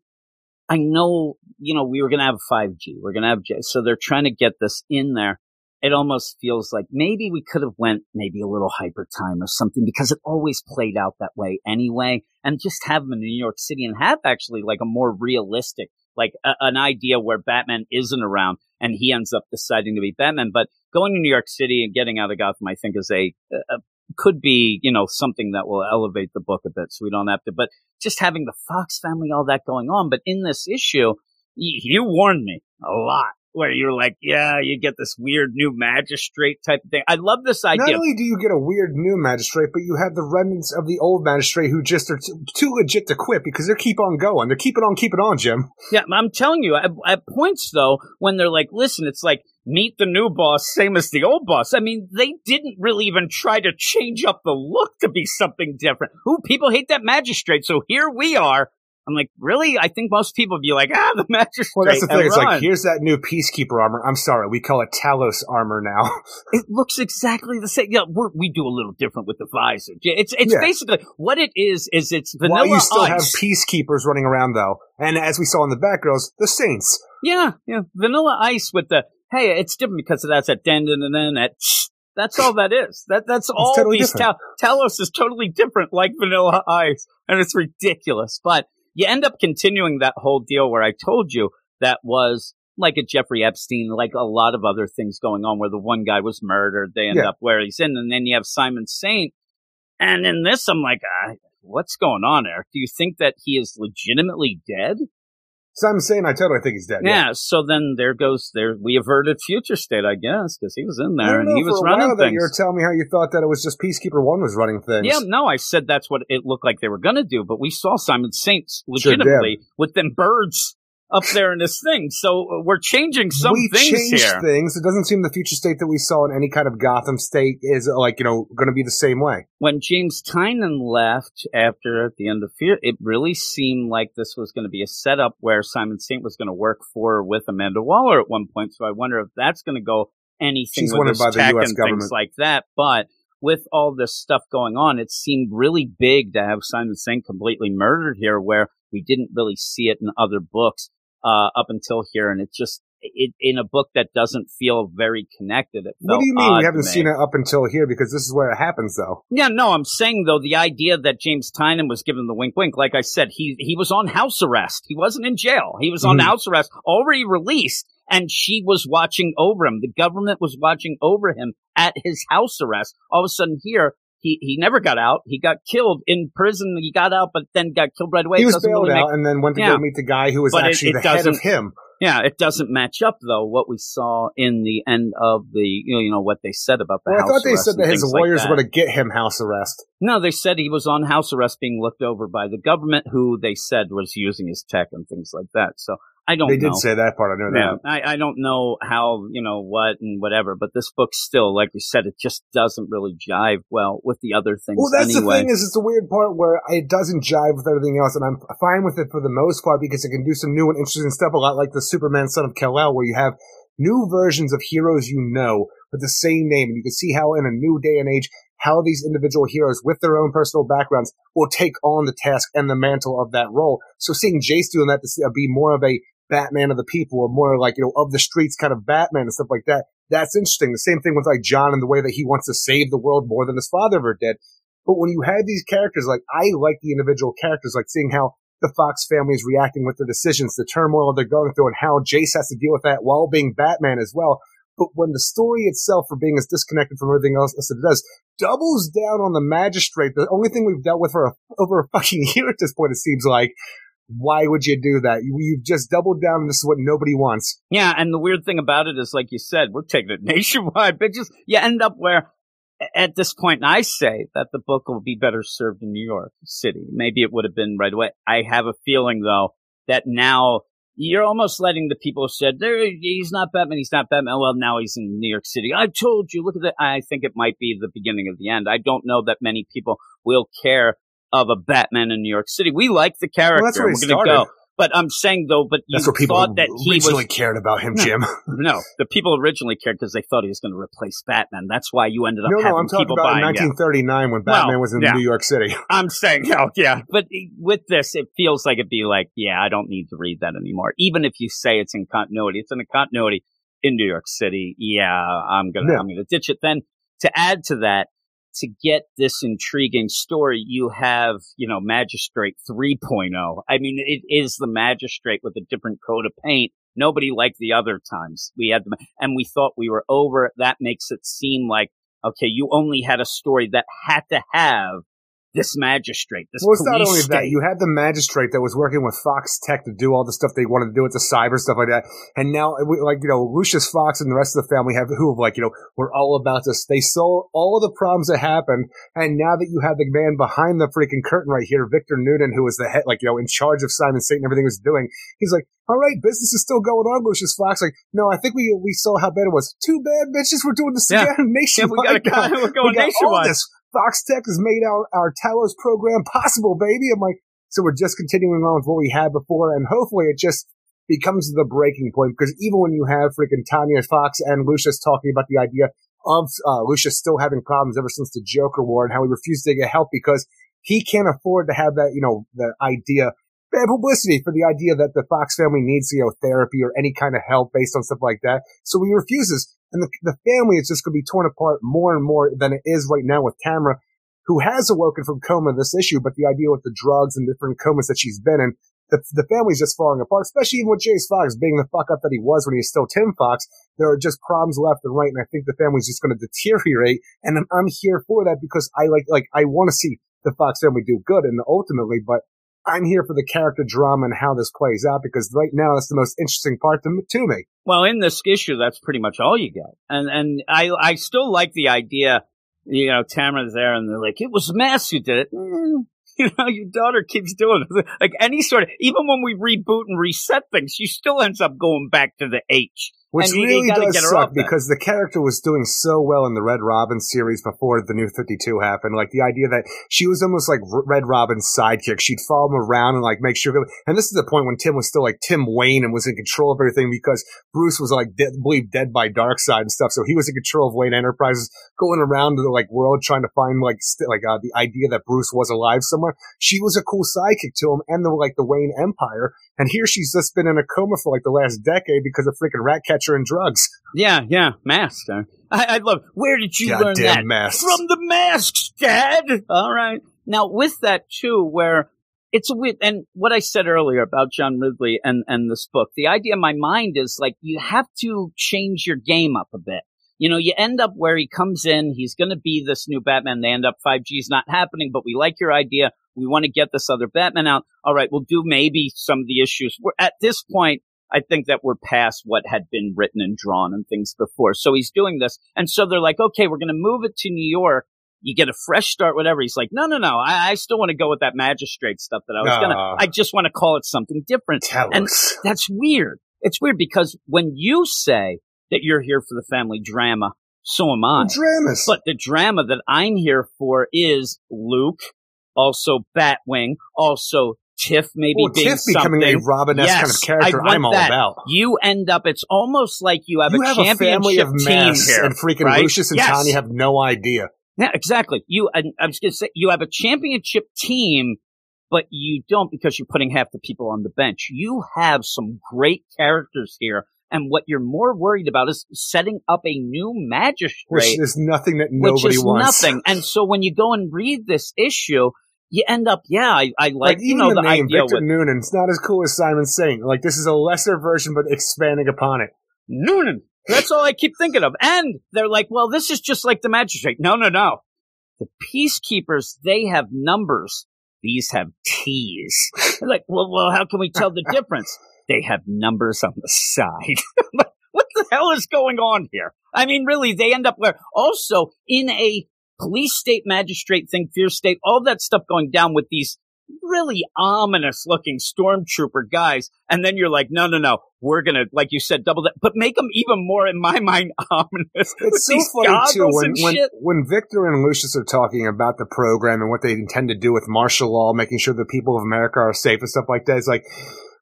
I know, you know, we were gonna have 5G. We're gonna have Jace, so they're trying to get this in there. It almost feels like maybe we could have went maybe a little hyper time or something because it always played out that way anyway. And just have them in New York City and have actually like a more realistic, like a, an idea where Batman isn't around and he ends up deciding to be Batman. But going to New York City and getting out of Gotham, I think, is a, a could be you know something that will elevate the book a bit, so we don't have to. But just having the Fox family, all that going on. But in this issue, you, you warned me a lot. Where you're like, yeah, you get this weird new magistrate type of thing. I love this idea. Not only do you get a weird new magistrate, but you have the remnants of the old magistrate who just are t- too legit to quit because they keep on going. They're keeping on keeping on, Jim. Yeah, I'm telling you, at, at points though, when they're like, listen, it's like, meet the new boss, same as the old boss. I mean, they didn't really even try to change up the look to be something different. Ooh, people hate that magistrate, so here we are. I'm like, really? I think most people would be like, ah, the magistrate. Well, that's the thing. It's like, here's that new peacekeeper armor. I'm sorry, we call it Talos armor now. (laughs) it looks exactly the same. Yeah, we're, we do a little different with the visor. It's it's Yeah. basically what it is. Is it's vanilla While you still have peacekeepers running around, though, and as we saw in the Batgirls, the Saints. Yeah, yeah. Vanilla ice with the hey, it's different because it has that den and then that. That's all that is. That that's (laughs) all totally these. Tal- Talos is totally different, like Vanilla Ice, and it's ridiculous. But you end up continuing that whole deal where I told you that was like a Jeffrey Epstein, like a lot of other things going on, where the one guy was murdered, they end Yeah. up where he's in, and then you have Simon Saint, and in this, I'm like, uh, what's going on, Eric? Do you think that he is legitimately dead? So I'm saying I totally think he's dead. Yeah, so then there goes there. We averted future state, I guess, because he was in there and know, he was running while things. you were telling me how you thought that it was just Peacekeeper One was running things. Yeah, no, I said that's what it looked like they were going to do, but we saw Simon Saints Sure legitimately with them birds up there in this thing. So uh, we're changing some we things here. things. It doesn't seem the future state that we saw in any kind of Gotham state is uh, like you know going to be the same way. When James Tynion left after at the end of Fear, it really seemed like this was going to be a setup where Simon Saint was going to work for with Amanda Waller at one point. So I wonder if that's going to go anything She's with this by the tech US and government. things like that. But with all this stuff going on, it seemed really big to have Simon Saint completely murdered here, where we didn't really see it in other books uh, up until here, and it's just it, in a book that doesn't feel very connected. What do you mean we haven't me. seen it up until here? Because this is where it happens, though. Yeah, no, I'm saying though the idea that James Tynion was given the wink wink, like I said, he he was on house arrest. He wasn't in jail. He was on Mhm. house arrest, already released, and she was watching over him. The government was watching over him at his house arrest. All of a sudden here, he he never got out. He got killed in prison. He got out, but then got killed right away. he was bailed really make- out and then went to Yeah. go meet the guy who was But actually it the head of him. Yeah, it doesn't match up though what we saw in the end of the you know, you know what they said about the Well, I house thought they said that his things like lawyers that. were going to get him house arrest. No, they said he was on house arrest being looked over by the government, who they said was using his tech and things like that. So I don't They know. did say that part. I know yeah, that. I, I don't know how, you know, what and whatever, but this book still, like we said, it just doesn't really jive well with the other things Well, that's anyway. the thing is, it's a weird part where it doesn't jive with everything else, and I'm fine with it for the most part because it can do some new and interesting stuff. A lot like the Superman Son of Kal-El, where you have new versions of heroes you know with the same name, and you can see how in a new day and age, how these individual heroes with their own personal backgrounds will take on the task and the mantle of that role. So seeing Jace doing that to uh, be more of a Batman of the people, or more like you know of the streets kind of Batman and stuff like that. That's interesting. The same thing with like John and the way that he wants to save the world more than his father ever did. But when you have these characters, like I like the individual characters, like seeing how the Fox family is reacting with their decisions, the turmoil they're going through, and how Jace has to deal with that while being Batman as well. But when the story itself, for being as disconnected from everything else as it does, doubles down on the magistrate, the only thing we've dealt with for a, over a fucking (laughs) year at this point, it seems like. Why would you do that? You, you've just doubled down, this is what nobody wants. Yeah, and the weird thing about it is, like you said, we're taking it (laughs) nationwide, but just you end up where at this point, I say that the book will be better served in New York City. Maybe it would have been right away. I have a feeling though that now you're almost letting the people said there he's not Batman, he's not Batman. Well, now he's in New York City. I told you, look at that. I think it might be the beginning of the end. I don't know that many people will care of a Batman in New York City. We like the character. Well, that's where he We're going to go. But I'm saying though, but That's what people thought that he originally was cared about him, No. Jim. (laughs) no, the people originally cared because they thought he was going to replace Batman. That's why you ended up No, having no, I'm talking about in buying. it. 1939 when Well, Batman was in yeah. New York City. (laughs) I'm saying, (laughs) oh yeah, but with this, it feels like it'd be like, yeah, I don't need to read that anymore. Even if you say it's in continuity, it's in a continuity in New York City. Yeah, I'm gonna, Yeah. I'm gonna ditch it. Then to add to that, to get this intriguing story, you have, you know, Magistrate 3.0. I mean, it is the Magistrate with a different coat of paint. Nobody like the other times we had them, and we thought we were over. That makes it seem like okay, you only had a story that had to have this magistrate, this Well, it's not only that. You had the magistrate that was working with Fox Tech to do all the stuff they wanted to do with the cyber stuff like that. And now, we- like, you know, Lucius Fox and the rest of the family have, who have, like, you know, we're all about this. They saw all of the problems that happened. And now that you have the man behind the freaking curtain right here, Victor Noonan, who was the head, like, you know, in charge of Simon Satan everything he was doing, he's like, all right, business is still going on, Lucius Fox. Like, no, I think we, we saw how bad it was. Too bad, bitches. We're doing this Yeah. again (laughs) Yeah, we nationwide. gotta, now. (laughs) we're going we got all nationwide. this. Fox Tech has made our, our Talos program (laughs) possible, baby. I'm like, so we're just continuing on with what we had before, and hopefully it just becomes the breaking point because even when you have freaking Tanya Fox and Lucius talking about the idea of uh, Lucius still having problems ever since the Joker War and how he refused to get help because he can't afford to have that, you know, the idea, bad publicity for the idea that the Fox family needs, you know, therapy or any kind of help based on stuff like that. So he refuses. And the, the family is just going to be torn apart more and more than it is right now with Tamara, who has awoken from coma this issue, but the idea with the drugs and different comas that she's been in, the, the family's just falling apart, especially even with Jace Fox being the fuck up that he was when he was still Tim Fox. There are just problems left and right, and I think the family's just going to deteriorate. And I'm, I'm here for that because I like, like, I want to see the Fox family do good and ultimately, but I'm here for the character drama and how this plays out because right now that's the most interesting part to, to me. Well, in this issue, that's pretty much all you get. And and I I still like the idea, you know, Tamara's there and they're like, it was Mass who did it. Mm, (laughs) You know, your daughter keeps doing it. (laughs) Like any sort of, even when we reboot and reset things, she still ends up going back to the H. Which And really does suck because the character was doing so well in the Red Robin series before the New 52 happened. Like the idea that she was almost like Red Robin's sidekick. She'd follow him around and like make sure. And this is the point when Tim was still like Tim Wayne and was in control of everything because Bruce was like dead, believed dead by Darkseid and stuff. So he was in control of Wayne Enterprises, going around the like world trying to find like st- like uh, the idea that Bruce was alive somewhere. She was a cool sidekick to him and the like the Wayne Empire. And here she's just been in a coma for like the last decade because of freaking rat catcher and drugs. Yeah, yeah, masks. uh, I, I love. Where did you learn that? masks. From the masks, Dad. All right. Now with that too, where it's a weird, and what I said earlier about John Ridley and and this book, the idea in my mind is like you have to change your game up a bit. You know, you end up where he comes in, he's going to be this new Batman. They end up 5G's not happening, but we like your idea. We want to get this other Batman out. All right, we'll do maybe some of the issues. We're at this point. I think that we're past what had been written and drawn and things before. So he's doing this. And so they're like, okay, we're going to move it to New York. You get a fresh start, whatever. He's like, no, no, no. I, I still want to go with that magistrate stuff that I was going to. I just want to call it something different. Tell And us. that's weird. It's weird because when you say that you're here for the family drama, so am I. Dramas. But the drama that I'm here for is Luke, also Batwing, also Tiff maybe being Tiff becoming something. a Robin-esque kind of character, I I'm all that. about. You end up, it's almost like you have you a have a championship family of team here. and freaking right? Lucius and Yes. Tanya have no idea. Yeah, exactly. You, and I was going to say, you have a championship team, but you don't because you're putting half the people on the bench. You have some great characters here. And what you're more worried about is setting up a new Which magistrate, is nothing that nobody which is wants. nothing. And so when you go and read this issue, you end up, yeah, I, I like, Like, you even know, the, the, name idea Victor with Noonan, it's not as cool as Simon Saint. Like this is a lesser version, but expanding upon it. Noonan. That's all I keep thinking of. And they're like, well, this is just like the magistrate. No, no, no. The peacekeepers, they have numbers. These have T's. (laughs) Like, well, well, how can we tell the difference? They have numbers on the side. (laughs) What the hell is going on here? I mean, really, they end up where also in a police state magistrate thing, fear state, all that stuff going down with these really ominous looking stormtrooper guys. And then you're like, no, no, no, we're going to, like you said, double that, but make them even more, in my (laughs) mind, ominous. It's so funny too when when, when Victor and Lucius are talking about the program and what they intend to do with martial law, making sure the people of America are safe and stuff like that. It's like,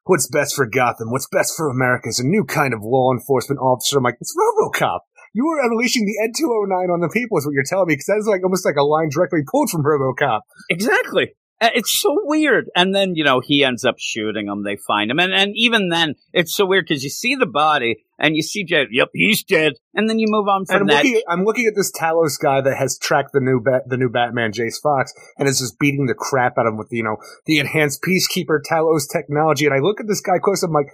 what's best for Gotham? What's best for America is a new kind of law enforcement officer. I'm like, it's RoboCop. You were unleashing the Ed 209 on the people, is what you're telling me, because that's like almost like a line directly pulled from RoboCop. Exactly. Uh, It's so weird. And then, you know, he ends up shooting him. They find him. And, and even then, it's so weird because you see the body and you see Jay, yep, he's dead. And then you move on And from I'm that. looking, I'm looking at this Talos guy that has tracked the new Bat, the new Batman, Jace Fox, and is just beating the crap out of him with you know the enhanced Peacekeeper Talos technology. And I look at this guy close. I'm like,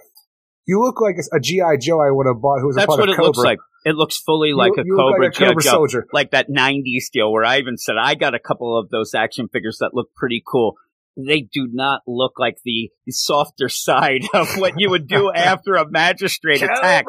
you look like a GI Joe I would have bought who was a That's part what of it Cobra. looks like. It looks fully You- like a Cobra, like a Cobra soldier. like that 90s deal where I even said I got a couple of those action figures that look pretty cool. They do not look like the softer (laughs) side of what you would do (laughs) after a magistrate attack.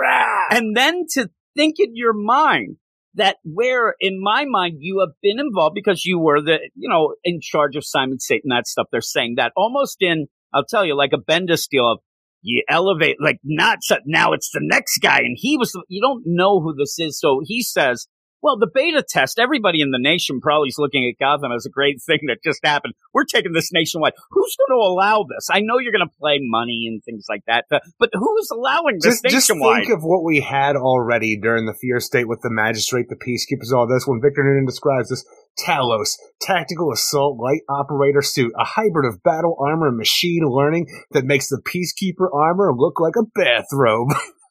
And then to think in your mind that where in my mind you have been involved because you were the, you know, in charge of Simon Satan, that stuff. They're saying that almost in, I'll tell you, like a Bendis deal of you elevate, like not so, now it's the next guy. And he was, you don't know who this is. So he says, well, the beta test, everybody in the nation probably is looking at Gotham as a great (laughs) thing that just happened. We're taking this nationwide. Who's going to allow this? I know you're going to play money and things like that, but, who's allowing this Just, just think of what we had already during the Fear State with the Magistrate, the Peacekeepers, all this. When Victor Noonan describes this Talos, tactical assault light operator suit, a hybrid of battle armor and machine learning that makes the Peacekeeper armor look like a bathrobe.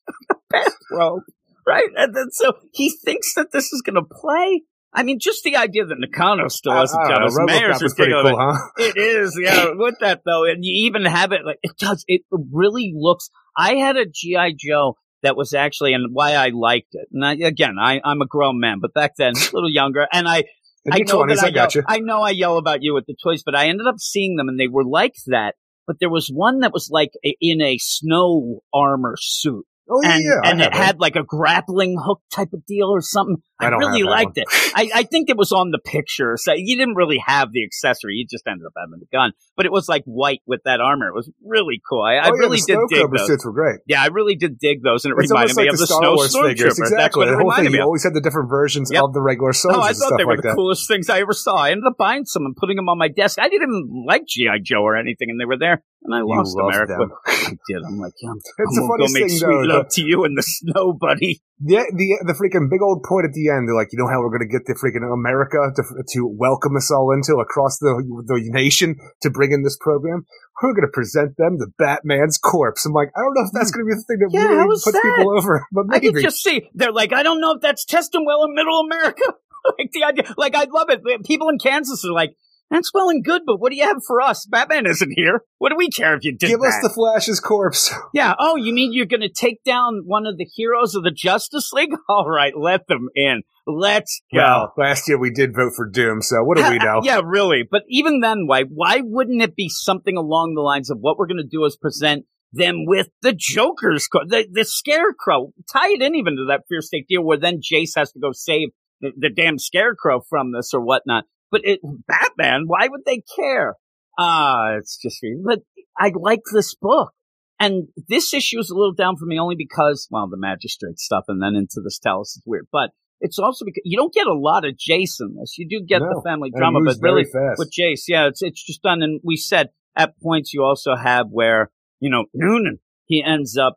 (laughs) bathrobe, right? And then so he thinks that this is going to play. I mean, just the idea that Nakano still has a I job don't as know, mayor is pretty cool, huh? (laughs) It is, yeah. with that though, and you even have it like it does. It really looks. I had a GI Joe that was actually, and why I liked it. And I, again, I, I'm a grown man, but back then, a little younger, and I (laughs) I know 20s, I I, got yell, you. I know I yell about you with the toys, but I ended up seeing them and they were like that. But there was one that was like a, in a snow armor suit, Oh, yeah, and. I and have it had like a grappling hook type of deal or something. I don't really liked one. it. I, I think it was on the picture. So you didn't really have the accessory. You just ended up having the gun. But it was like white with that armor. It was really cool. I, I Oh, yeah, really the did dig those. suits were great. Yeah, I really did dig those, and it It's reminded almost me like of the Star Snow Wars figures. Stormtrooper. That's Exactly. what it The whole thing. reminded me You always had the different versions Yep. of the regular soldiers Oh, I thought they were like the that. coolest things I ever saw. I ended up buying some and putting them on my desk. I didn't even like GI Joe or anything, and they were there, and I You lost Eric. them. (laughs) I did. I'm like, yeah, I'm, It's I'm the gonna go funniest make sweet though, love to you and the (laughs) snow, buddy. The, the the freaking big old point at the end, they're like, you know how we're going to get the freaking America to to welcome us all into across the the nation to bring in this program. We're going to present them the Batman's corpse. I'm like, I don't know if that's hmm. going to be the thing that Yeah, really puts that? people over, but I maybe. just see they're like, I don't know if that's testing well in Middle America. (laughs) like the idea, like I love it. People in Kansas are like, that's well and good, but what do you have for us? Batman isn't here. What do we care if you did Give that? us the Flash's corpse. (laughs) Yeah. Oh, you mean you're going to take down one of the heroes of the Justice League? (laughs) All right, let them in. Let's go. Well, last year we did vote for Doom, so what do we (laughs) know? Yeah, really. But even then, why why wouldn't it be something along the lines of what we're going to do is present them with the Joker's the the Scarecrow? Tie it in even to that Fear State deal where then Jace has to go save the, the damn Scarecrow from this or whatnot. But it, Batman, why would they care? Ah, it's just but I like this book. And this issue is a little down for me only because, well, the magistrate stuff and then into this Talos is weird. But it's also because you don't get a lot of Jason this. You do get No, the family drama, but really fast. with Jace, yeah, it's it's just done. And we said at points you also have where you know Noonan he ends up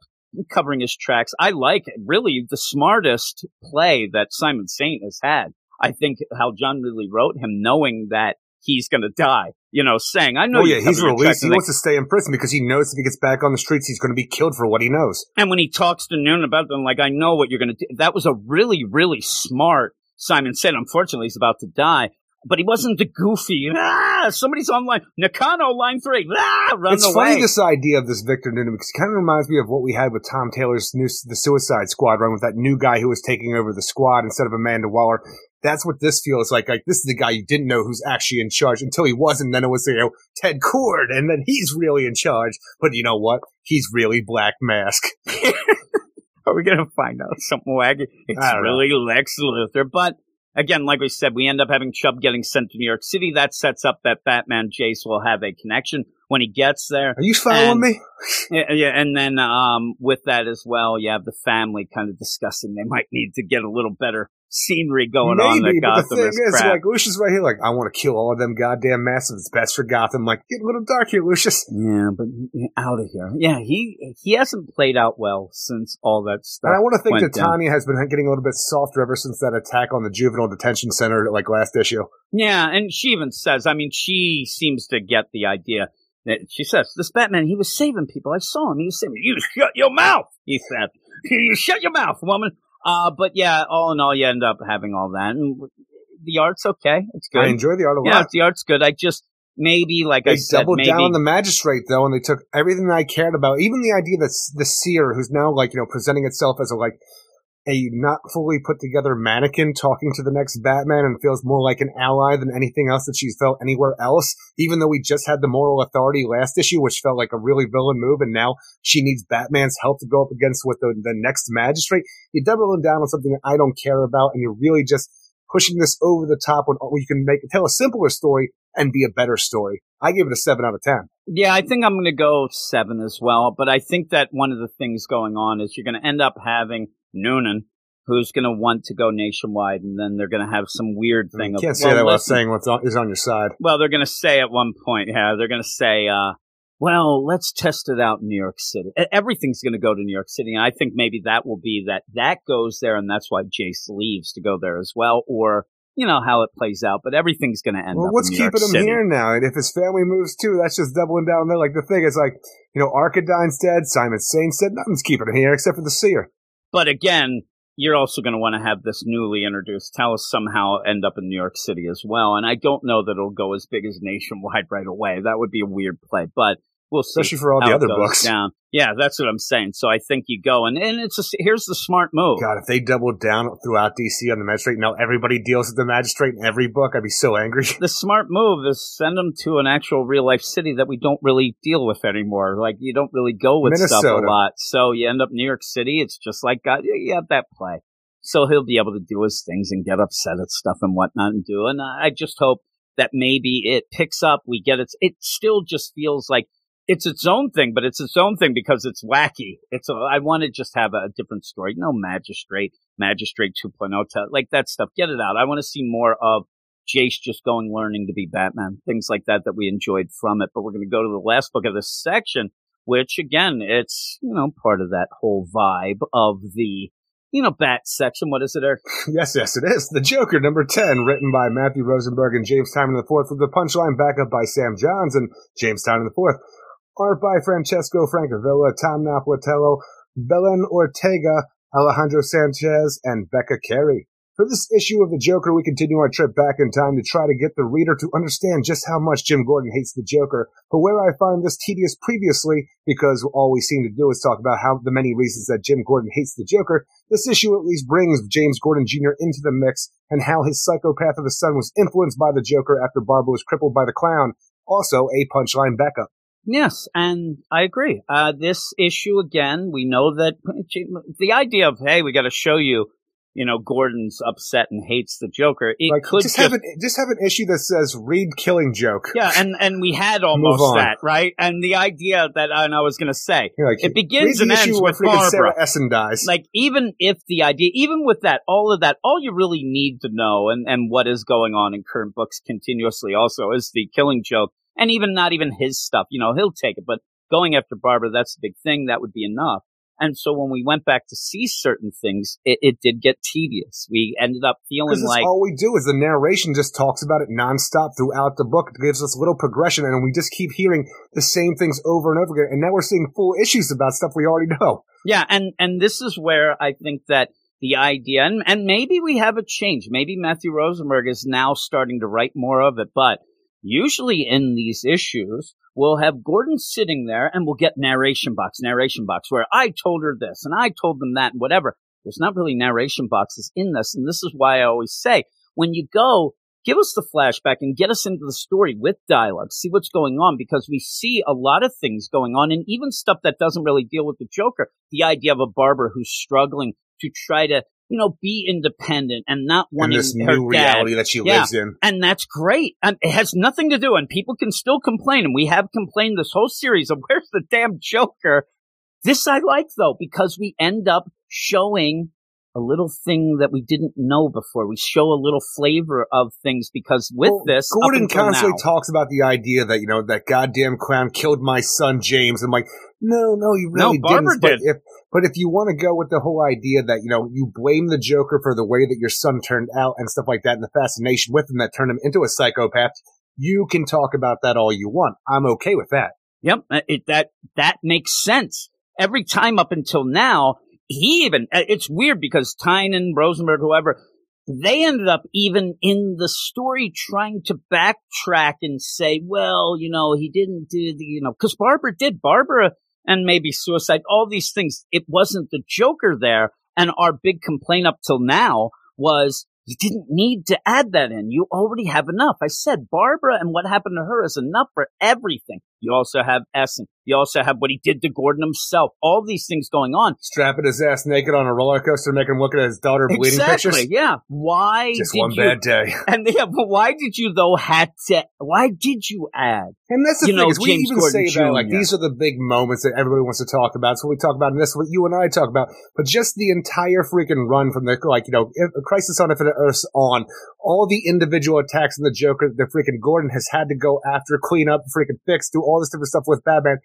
covering his tracks. I like really the smartest play that Simon Saint has had. I think how John really wrote him, knowing that he's going to die. You know, saying, "I know Oh yeah, he's cover your tracks," released. He wants to stay in prison because he knows if he gets back on the streets, he's going to be killed for what he knows. And when he talks to Noonan about them, like, I know what you're going to do. That was a really, really smart Simon said. Unfortunately, he's about to die. But he wasn't the goofy, ah, somebody's online. Nakano, line three, ah, run it's away. funny this idea of this Victor Noonan because it kind of reminds me of what we had with Tom Taylor's new the Suicide Squad run with that new guy who was taking over the squad instead of Amanda Waller. That's what this feels like. Like this is the guy you didn't know who's actually in charge until he wasn't. Then it was you know Ted Kord, and then he's really in charge. But you know what? He's really Black Mask. (laughs) Are we to find out something wacky? It's don't know. really Lex Luthor. But again, like we said, we end up having Chubb getting sent to New York City. That sets up that Batman Jace will have a connection when he gets there. Are you following And- me? (laughs) Yeah, yeah, and then um, with that as well, you have the family kind of discussing they might need to get a little better scenery going on. Maybe, That but the thing is is, like Lucius right here, like I want to kill all of them goddamn masses. It's best for Gotham. Like get a little dark here, Lucius. yeah, but out of here. Yeah, he he hasn't played out well since all that stuff. And I want to think that down. Tanya has been getting a little bit softer ever since that attack on the juvenile detention center, like last issue. Yeah, and she even says, I mean, she seems to get the idea. That she says, this Batman, he was saving people. I saw him. He was saving. You (laughs) shut your mouth, he said. (laughs) You shut your mouth, woman. Uh, but yeah, all in all, you end up having all that. And the art's okay. It's good. I enjoy the art a yeah, the art's good. I just, maybe, like I They said, doubled maybe. down on the magistrate though, and they took everything that I cared about, even the idea that the seer, who's now like you know presenting itself as a like a not fully put together mannequin talking to the next Batman, and feels more like an ally than anything else that she's felt anywhere else. Even though we just had the moral authority last issue, which felt like a really villain move, and now she needs Batman's help to go up against with the, the next magistrate. You're doubling down on something that I don't care about, and you're really just pushing this over the top when you can make it tell a simpler story and be a better story. I give it a seven out of ten. Yeah, I think I'm going to go seven as well. But I think that one of the things going on is you're going to end up having Noonan, who's going to want to go nationwide, and then they're going to have some weird thing. You of, can't say well, that without saying what's on, is on your side. Well, they're going to say at one point, yeah, they're going to say, uh, well, let's test it out in New York City. Everything's going to go to New York City. And I think maybe that will be that that goes there, and that's why Jace leaves to go there as well, or, you know, how it plays out. But everything's going to end Well, up what's in New York keeping him City. here now? And if his family moves too, that's just doubling down there. Like the thing is, like you know, Arcadine's dead. Simon Saint's dead. Nothing's keeping him here except for the seer. But again, you're also going to want to have this newly introduced Talos somehow end up in New York City as well. And I don't know that it'll go as big as nationwide (laughs) right away. That would be a weird play, but we'll see. Especially for all the other books. Down. Yeah, that's what I'm saying. So I think you go, and, and it's a, here's the smart move. God, if they doubled down throughout DC on the magistrate, now everybody deals with the magistrate in every book, I'd be so angry. (laughs) The smart move is send them to an actual real life city that we don't really deal with anymore. Like you don't really go with stuff a lot. So you end up New York City. It's just like God. You have that play. So he'll be able to do his things and get upset at stuff and whatnot and do. And I just hope that maybe it picks up. We get it. It still just feels like it's its own thing, but it's its own thing because it's wacky. It's a, I want to just have a different story. No magistrate, magistrate 2.0, like that stuff. Get it out. I want to see more of Jace just going learning to be Batman, things like that that we enjoyed from it. But we're going to go to the last book of this section, which again, it's, you know, part of that whole vibe of the, you know, Bat section. What is it, Eric? (laughs) Yes, yes, it is. The Joker, number 10, written by Matthew Rosenberg and James Tynion IV, with the punchline backup by Sam Johns and James Tynion IV. Art by Francesco Francavilla, Tom Napolitano, Belen Ortega, Alejandro Sanchez, and Becca Carey. For this issue of The Joker, we continue our trip back in time to try to get the reader to understand just how much Jim Gordon hates the Joker. But where I find this tedious previously, because all we seem to do is talk about how the many reasons that Jim Gordon hates the Joker, this issue at least brings James Gordon Jr. into the mix and how his psychopath of a son was influenced by the Joker after Barbara was crippled by the clown. Also, a punchline backup. Yes, and I agree. Uh, this issue again, we know that (laughs) the idea of hey, we got to show you you know, Gordon's upset and hates the Joker. It like, could just, just, have an just have an issue that says "read killing joke." Yeah, and and we had (laughs) almost that right, and the idea that and I was going to say like, it begins and ends with Barbara. Sarah Essen dies. Like even if the idea, even with that, all of that, all you really need to know and and what is going on in current books continuously also is the killing joke, and even not even his stuff. You know, he'll take it, but going after Barbara, that's the big thing. That would be enough. And so when we went back to see certain things, it, it did get tedious. We ended up feeling like all we do is the narration just talks about it nonstop throughout the book. It gives us little progression, and we just keep hearing the same things over and over again. And now we're seeing full issues about stuff we already know. Yeah, and and this is where I think that the idea, and, and maybe we have a change. Maybe Matthew Rosenberg is now starting to write more of it, but usually in these issues, we'll have Gordon sitting there and we'll get narration box, narration box, where I told her this and I told them that and whatever. There's not really narration boxes in this. And this is why I always say, when you go, give us the flashback and get us into the story with dialogue. See what's going on because we see a lot of things going on and even stuff that doesn't really deal with the Joker. The idea of a barber who's struggling to try to you know, be independent and not wanting this her new dad. reality that she Yeah. lives in. And that's great. And it has nothing to do, and people can still complain, and we have complained this whole series of (laughs) where's the damn Joker? This I like though, because we end up showing a little thing that we didn't know before. We show a little flavor of things because with Well, this, Gordon constantly now- talks about the idea that you know that goddamn clown killed my son James. I'm like, no, no, you really No, Barbara didn't. did. If but if you want to go with the whole idea that you know you blame the Joker for the way that your son turned out and stuff like that, and the fascination with him that turned him into a psychopath, you can talk about that all you want. I'm okay with that. Yep, uh, it, that that makes sense. Every time up until now, he even uh, it's weird because Tynion, Rosenberg, whoever, they ended up even in the story trying to backtrack and say, well, you know, he didn't do the, you know, because Barbara did. Barbara and maybe suicide, all these things. It wasn't the Joker there, and our big complaint up till now was. You didn't need to add that in. You already have enough. I said Barbara and what happened to her is enough for everything. You also have Essen. You also have what he did to Gordon himself. All these things going on. Strapping his ass naked on a roller coaster, making him look at his daughter bleeding exactly. pictures. Yeah. Why Just did one you? bad day. (laughs) And yeah, but why did you though had to? Why did you add? And that's the You thing know, is we James even Gordon say that like these are the big moments that everybody wants to talk about. So we talk about and this is what you and I talk about. But just the entire freaking run from the like you know Crisis on Infinite Earths on all the individual attacks in the Joker, the freaking Gordon has had to go after, clean up, freaking fix, do all this different stuff with Batman.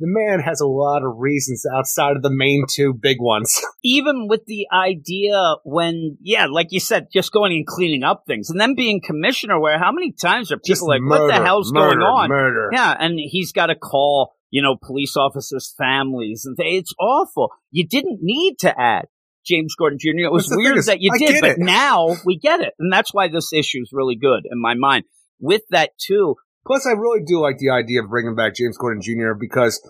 The man has a lot of reasons outside of the main two big ones. (laughs) even with the idea when, yeah, like you said, just going and cleaning up things and then being commissioner where how many times are people Just like, murder, what the hell's murder, going on? Murder. Yeah. And he's got to call, you know, police officers' families and th- it's awful. You didn't need to add James Gordon Jr. It was That's the thing weird is, that you I did, but it. now we get it. And that's why this issue is really good in my mind. With that too, Plus, I really do like the idea of bringing back James Gordon Jr. because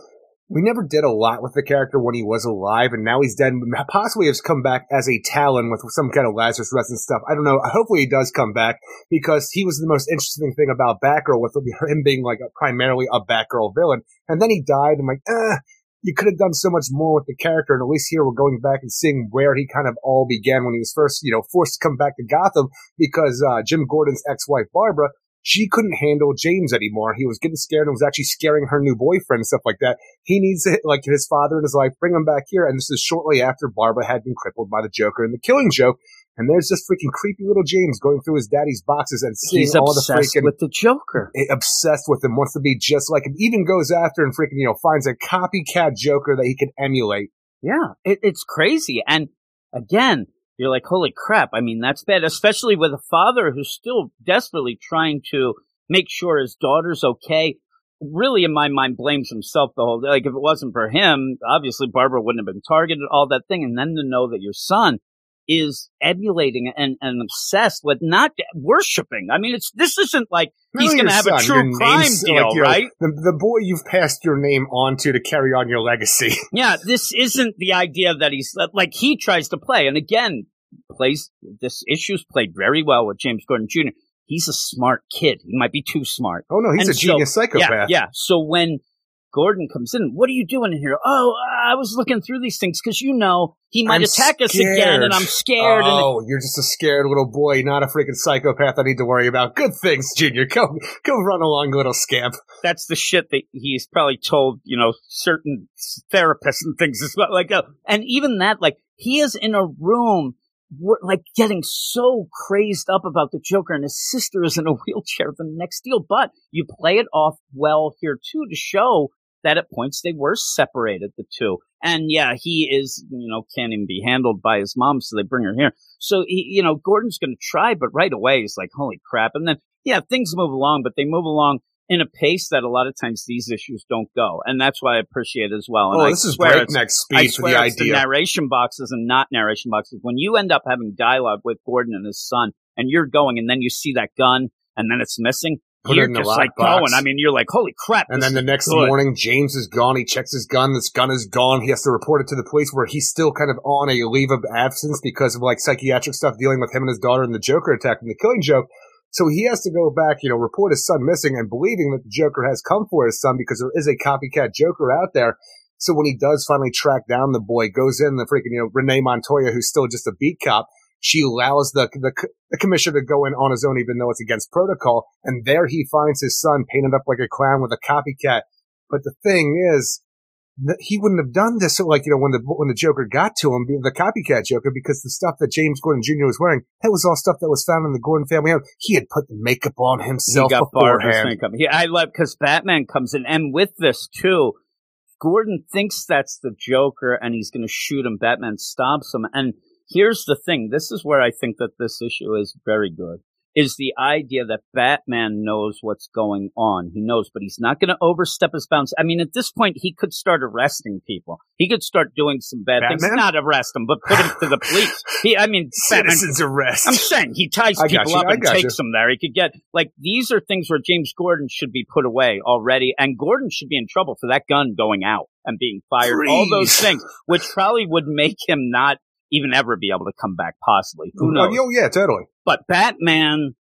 we never did a lot with the character when he was alive, and now he's dead. Possibly has come back as a Talon with some kind of Lazarus and stuff. I don't know. Hopefully, he does come back because he was the most interesting thing about Batgirl, with him being like a, primarily a Batgirl villain. And then he died. I'm like, eh. you could have done so much more with the character. And at least here we're going back and seeing where he kind of all began when he was first, you know, forced to come back to Gotham because, uh, Jim Gordon's ex-wife, Barbara, she couldn't handle James anymore. He was getting scared and was actually scaring her new boyfriend and stuff like that. He needs to, like his father in his life, bring him back here. And this is shortly after Barbara had been crippled by the Joker and the Killing Joke. And there's this freaking creepy little James going through his daddy's boxes and seeing He's all the obsessed freaking with the Joker. eh, obsessed with him, wants to be just like him. Even goes after and freaking you know finds a copycat Joker that he can emulate. Yeah, it, it's crazy. And again, you're like, holy crap. I mean, that's bad, especially with a father who's still desperately trying to make sure his daughter's okay. Really, in my mind, blames himself the whole day. Like, if it wasn't for him, obviously Barbara wouldn't have been targeted, all that thing. And then to know that your son is emulating and, and obsessed with not worshiping. I mean, it's, this isn't like he's going to have a true crime deal, like, your- right? The, the boy you've passed your name on to to carry on your legacy. (laughs) Yeah, this isn't the idea that he's like he tries to play, and again, plays this issue's played very well with James Gordon Jr. He's a smart kid. He might be too smart. Oh no, he's And a genius psychopath. Yeah, yeah. So when Gordon comes in, what are you doing in here? Oh, I was looking through these things because you know he might I'm attack us again, and I'm scared. and Oh, you're just a scared little boy, not a freaking psychopath I need to worry about. Good things, Junior. Go, go run along, little scamp. that's the shit that he's probably told, you know, certain therapists and things as well. Like, uh, and even that, like, he is in a room, wh- like, getting so crazed up about the Joker, and his sister is in a (laughs) wheelchair. The next deal, but you play it off well here too to show that at points they were separated, the two. And yeah, he is, you know, can't even be handled by his mom, so they bring her here. So, he, you know, Gordon's going to try, but right away he's like, holy crap. And then, yeah, things move along, but they move along in a pace that a lot of times these issues don't go. And that's why I appreciate it as well. And oh, I this is breakneck speed for swear the it's the idea. narration boxes and not narration boxes. When you end up having dialogue with Gordon and his son, and you're going, and then you see that gun, and then it's missing, Put you're just like lockbox. going. I mean, you're like, holy crap! And then the next good. morning, James is gone. He checks his gun. This gun is gone. He has to report it to the police where he's still kind of on a leave of absence because of like psychiatric stuff dealing with him and his daughter and the Joker attack and the killing joke. So he has to go back, you know, report his son missing and believing that the Joker has come for his son because there is a copycat Joker out there. So when he does finally track down the boy, goes in the freaking, you know, Renee Montoya, who's still just a beat cop, she allows the, the, the commissioner to go in on his own, even though it's against protocol. And there he finds his son painted up like a clown with a copycat. But the thing is, he wouldn't have done this. So like, you know, when the, when the Joker got to him, the copycat Joker, because the stuff that James Gordon Jr. was wearing, that was all stuff that was found in the Gordon family home. He had put the makeup on he himself got beforehand. makeup. Yeah, I love because Batman comes in, and with this too, Gordon thinks that's the Joker, and he's going to shoot him. Batman stops him, and here's the thing: this is where I think that this issue is very good. Is the idea that Batman knows what's going on. He knows, but he's not going to overstep his bounds. I mean, at this point, he could start arresting people. He could start doing some bad things. Not arrest them, but put him to the police. (laughs) He, I mean, Batman Citizens arrest. I'm saying he ties I people up and takes you. them there. He could get like these are things where James Gordon should be put away already, and Gordon should be in trouble for that gun going out and being fired. All those things, which probably would make him not even ever be able to come back. Possibly, who oh, knows? Oh, yeah, totally. But Batman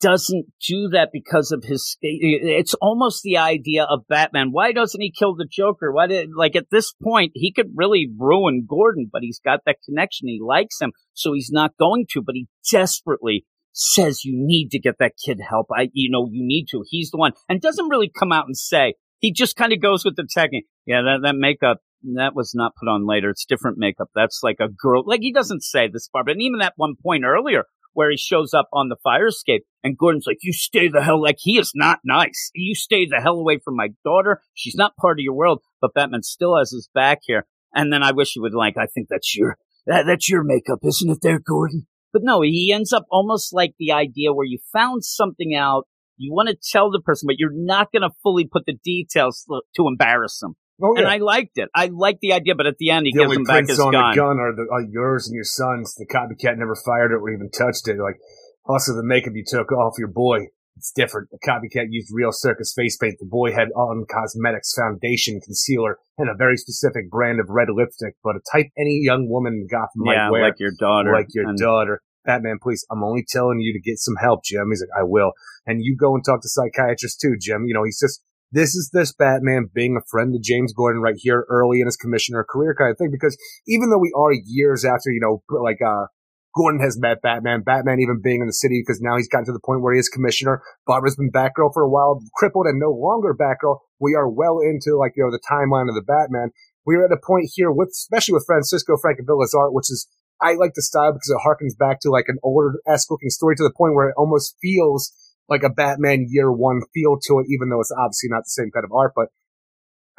doesn't do that because of his. It's almost the idea of Batman. Why doesn't he kill the Joker? Why did like at this point he could really ruin Gordon, but he's got that connection. He likes him, so he's not going to. But he desperately says you need to get that kid help. I, you know, you need to. He's the one, and doesn't really come out and say. He just kind of goes with the technique. Yeah, that that makeup that was not put on later. It's different makeup. That's like a girl. Like he doesn't say this far, but even that one point earlier where he shows up on the fire escape and Gordon's like, you stay the hell, like he is not nice. You stay the hell away from my daughter. She's not part of your world, but Batman still has his back here. And then I wish he would like, I think that's your, that, that's your makeup, isn't it there, Gordon? But no, he ends up almost like the idea where you found something out. You want to tell the person, but you're not going to fully put the details to embarrass them. Oh, yeah. And I liked it. I liked the idea, but at the end, he the gives him back his on gun. the gun are, the, are yours and your son's. The copycat never fired it or even touched it. Like, also the makeup you took off your boy. It's different. The copycat used real circus face paint. The boy had on cosmetics, foundation, concealer, and a very specific brand of red lipstick, but a type any young woman in Gotham yeah, might wear. like your daughter. like your And- daughter. Batman, please, I'm only telling you to get some help, Jim. He's like, I will. And you go and talk to psychiatrists too, Jim. You know, he's just, this is this Batman being a friend to James Gordon right here early in his commissioner career kind of thing. Because even though we are years after, you know, like, uh, Gordon has met Batman, Batman even being in the city because now he's gotten to the point where he is commissioner. Barbara's been Batgirl for a while, crippled and no longer Batgirl. We are well into like, you know, the timeline of the Batman. We are at a point here with, especially with Francisco Francavilla's art, which is, I like the style because it harkens back to like an older-esque looking story to the point where it almost feels like a Batman year one feel to it, even though it's obviously not the same kind of art, but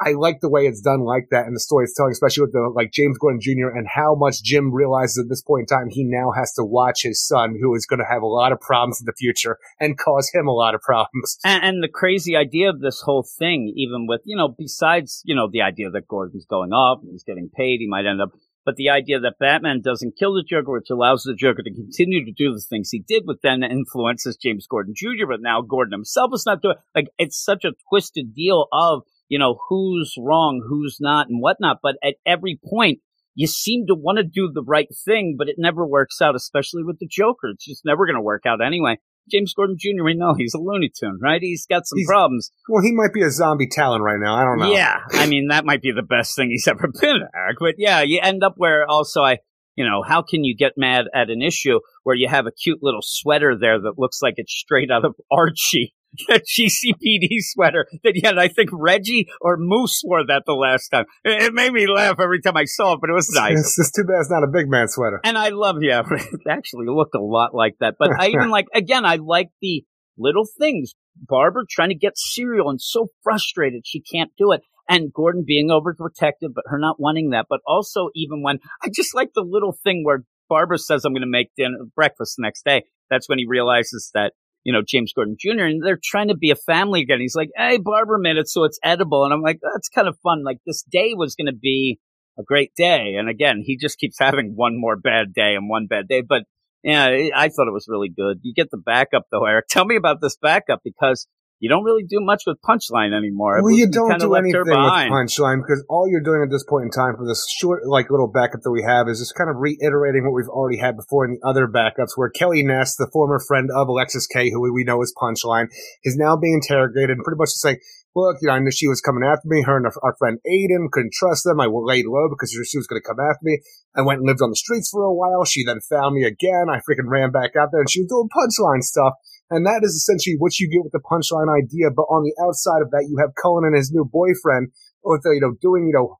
I like the way it's done like that and the story it's telling, especially with the like James Gordon Jr. and how much Jim realizes at this point in time he now has to watch his son, who is going to have a lot of problems in the future and cause him a lot of problems. And, and the crazy idea of this whole thing, even with you know, besides you know the idea that Gordon's going up, and he's getting paid, he might end up but the idea that Batman doesn't kill the Joker, which allows the Joker to continue to do the things he did, which then influences James Gordon Jr., but now Gordon himself is not doing like it's such a twisted deal of, you know, who's wrong, who's not, and whatnot. But at every point, you seem to want to do the right thing, but it never works out, especially with the Joker. It's just never going to work out anyway. James Gordon Jr. We know he's a Looney Tune, right? He's got some He's- problems. Well, he might be a zombie Talon right now. I don't know. Yeah, I mean that might be the best thing he's (laughs) ever been, Eric. But yeah, you end up where also I, you know, how can you get mad at an issue where you have a cute little sweater there that looks like it's straight out of Archie, (laughs) that GCPD sweater that yet I think Reggie or Moose wore that the last time. It, it made me laugh every time I saw it, but it was nice. It's, it's too bad it's not a big man sweater. And I love, yeah, (laughs) it actually looked a lot like that. But I even (laughs) like, again, I like the little things. Barbara trying to get cereal and so frustrated she can't do it. And Gordon being overprotective, but her not wanting that. But also even when I just like the little thing where Barbara says, I'm going to make dinner, breakfast the next day. That's when he realizes that, you know, James Gordon Jr. and they're trying to be a family again. He's like, Hey, Barbara made it so it's edible. And I'm like, that's kind of fun. Like this day was going to be a great day. And again, he just keeps (laughs) having one more bad day and one bad day. But yeah, I thought it was really good. You get the backup though, Eric. Tell me about this backup because you don't really do much with Punchline anymore. Well, you don't do anything with. Punchline because all you're doing at this point in time for this short, like little backup that we have is just kind of reiterating what we've already had before in the other backups, where Kelly Ness, the former friend of Alexis Kaye, who we know is Punchline, is now being interrogated and pretty much just saying, "Look, you know, I knew she was coming after me. Her and our, our friend Aiden couldn't trust them. I laid low because she was going to come after me. I went and lived on the streets for a while. She then found me again. I freaking ran back out there, and she was doing Punchline stuff." And that is essentially what you get with the punchline idea. But on the outside of that, you have Cullen and his new boyfriend with, you know, doing, you know,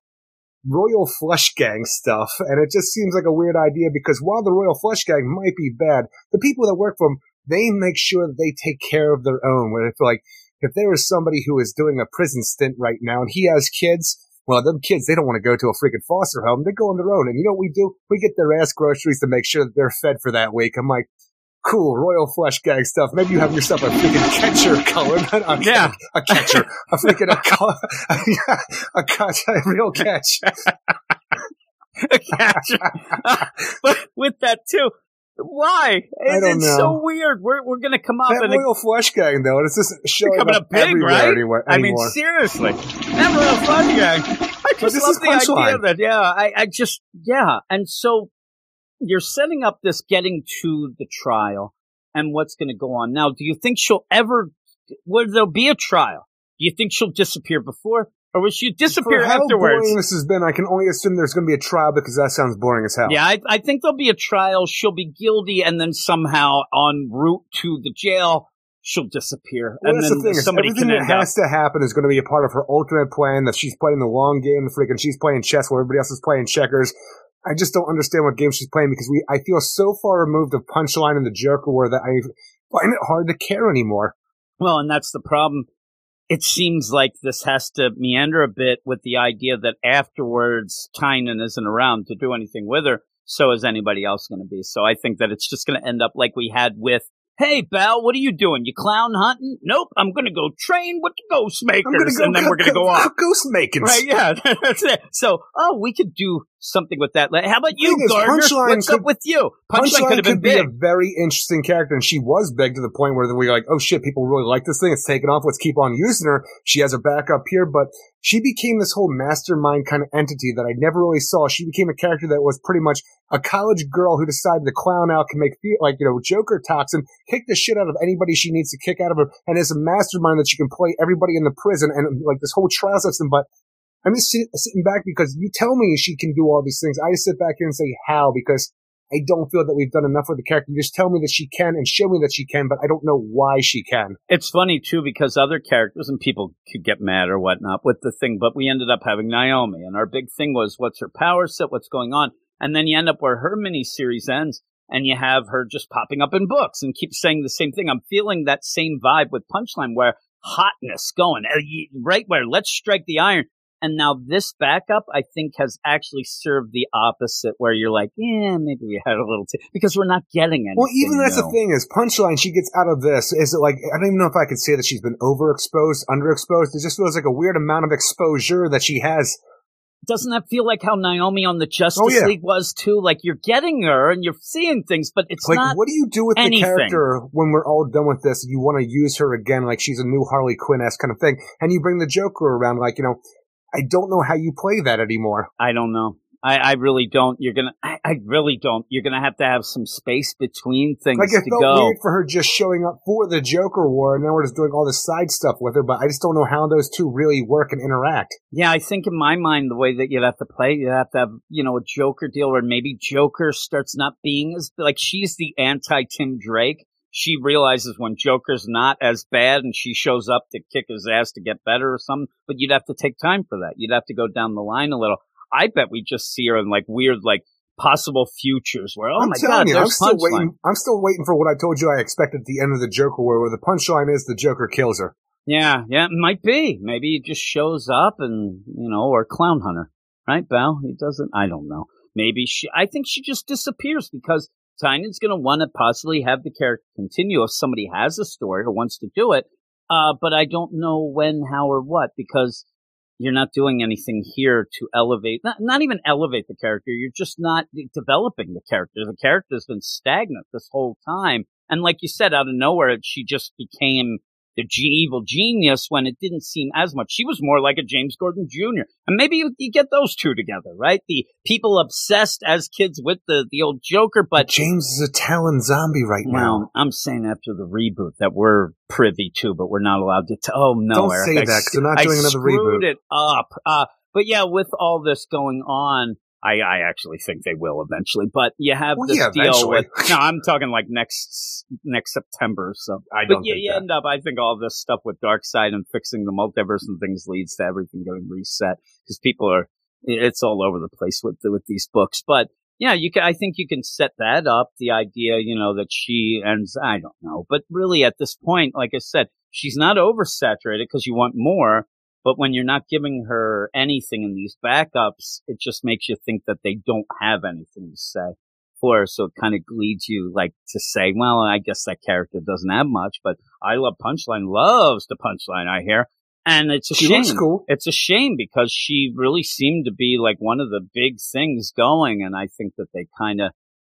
Royal Flush Gang stuff. And it just seems like a weird idea because while the Royal Flush Gang might be bad, the people that work for them, they make sure that they take care of their own. Where if like, if there is somebody who is doing a prison stint right now and he has kids, well, them kids, they don't want to go to a freaking foster home. They go on their own. And you know what we do? We get their ass groceries to make sure that they're fed for that week. I'm like, cool, royal flush gang stuff. Maybe you have yourself a freaking catcher, Cullen. (laughs) A, Yeah. a catcher. A freaking, a, (laughs) a, catch, a real catch. (laughs) Gotcha. but with that too, why? I It's, know. so weird. We're we're gonna come up That and royal flush gang, though, it's just showing up a everywhere right? anywhere, I mean, seriously, never a fun guy. I just love the idea punchline. that, yeah, I, I just, yeah. And so you're setting up this getting to the trial and what's going to go on. Now, do you think she'll ever, will there be a trial? Do you think she'll disappear before? Or will she disappear For how afterwards? boring this has been, I can only assume there's going to be a trial because that sounds boring as hell. Yeah, I, I think there'll be a trial. She'll be guilty, and then somehow en route to the jail, she'll disappear, Well, and that's then the thing. Somebody everything that up. has to happen is going to be a part of her ultimate plan. That she's playing the long game. Freaking she's playing chess while everybody else is playing checkers. I just don't understand what game she's playing because we. I feel so far removed of Punchline and the Joker War that I find it hard to care anymore. Well, and that's the problem. It seems like this has to meander a bit with the idea that afterwards Tynion isn't around to do anything with her. So is anybody else going to be? So I think that it's just going to end up like we had with. Hey, Bao, what are you doing? You clown hunting? Nope, I'm going to go train with the ghost makers, I'm going to go and then we're going to go off. (laughs) ghost making. Right, yeah, (laughs) that's it. So, oh, we could do something with that. How about you, Gardner? Punchline What's could- up with you? Punchline, punchline could have been be big. a very interesting character, and she was big to the point where we were like, oh shit, people really like this thing. It's taken off. Let's keep on using her. She has her back up here, but she became this whole mastermind kind of entity that I never really saw. She became a character that was pretty much a college girl who decided to clown out, can make feel like, you know, Joker toxin, kick the shit out of anybody she needs to kick out of her, and is a mastermind that she can play everybody in the prison and like this whole trial system, but I'm just sit, sitting back because you tell me she can do all these things. I just sit back here and say how because I don't feel that we've done enough with the character. You just tell me that she can and show me that she can, but I don't know why she can. It's funny too because other characters and people could get mad or whatnot with the thing, but we ended up having Naomi, and our big thing was what's her power set, what's going on, and then you end up where her miniseries ends, and you have her just popping up in books and keep saying the same thing. I'm feeling that same vibe with Punchline, where hotness going uh, right where let's strike the iron. And now this backup, I think, has actually served the opposite, where you're like, yeah, maybe we had a little too, because we're not getting anything. Well, even that's the thing is punchline. She gets out of this. Is it like I don't even know if I could say that she's been overexposed, underexposed. It just feels like a weird amount of exposure that she has. doesn't that feel like how Naomi on the Justice Oh, yeah. League was too? Like you're getting her and you're seeing things, but it's Like, not. what do you do with anything. the character when we're all done with this? You want to use her again, like she's a new Harley Quinn esque kind of thing, and you bring the Joker around, like you know, I don't know how you play that anymore. I don't know. I, I really don't. You're gonna. I, I really don't. You're gonna have to have some space between things Like it to felt go. weird for her just showing up for the Joker War, and then we're just doing all this side stuff with her. But I just don't know how those two really work and interact. Yeah, I think in my mind, the way that you'd have to play, you'd have to have, you know, a Joker deal where maybe Joker starts not being as, like, she's the anti Tim Drake. She realizes when Joker's not as bad and she shows up to kick his ass to get better or something, but you'd have to take time for that. You'd have to go down the line a little. I bet we just see her in like weird, like, possible futures where, oh I'm my telling god, you, I'm there's still punchline. waiting. I'm still waiting for what I told you I expect at the end of the Joker War, where the punchline is the Joker kills her. Yeah, yeah, it might be. Maybe he just shows up and, you know, or Clown Hunter, right, Val? He doesn't, I don't know. Maybe she, I think she just disappears because Tynion's going to want to possibly have the character continue if somebody has a story or wants to do it. Uh, but I don't know when, how, or what because you're not doing anything here to elevate, not, not even elevate the character. You're just not developing the character. The character's been stagnant this whole time. And like you said, out of nowhere, she just became the ge- evil genius when it didn't seem as much. She was more like a James Gordon Jr. And maybe you, you get those two together, right? The people obsessed as kids with the, the old Joker, but James is a Talon zombie right now. well, I'm saying after the reboot that we're privy to, but we're not allowed to. T- oh no, Don't Eric, say I that, 'cause s- they're not I doing another reboot. it up. Uh, but yeah, with all this going on, I, I actually think they will eventually. But you have Well, this yeah, deal eventually. with. No, I'm (laughs) talking like next next September. So I don't you, think you that. end up, I think all this stuff with Darkseid and fixing the multiverse and things leads to everything getting reset because people are, it's all over the place with with these books. But yeah, you can. I think you can set that up. The idea, you know, that she ends. I don't know, but really at this point, like I said, she's not oversaturated because you want more. But when you're not giving her anything in these backups, it just makes you think that they don't have anything to say for her. So it kind of leads you like to say, well, I guess that character doesn't have much, but I love Punchline, loves the Punchline, I hear. And it's a She shame. cool. It's a shame because she really seemed to be like one of the big things going. And I think that they kind of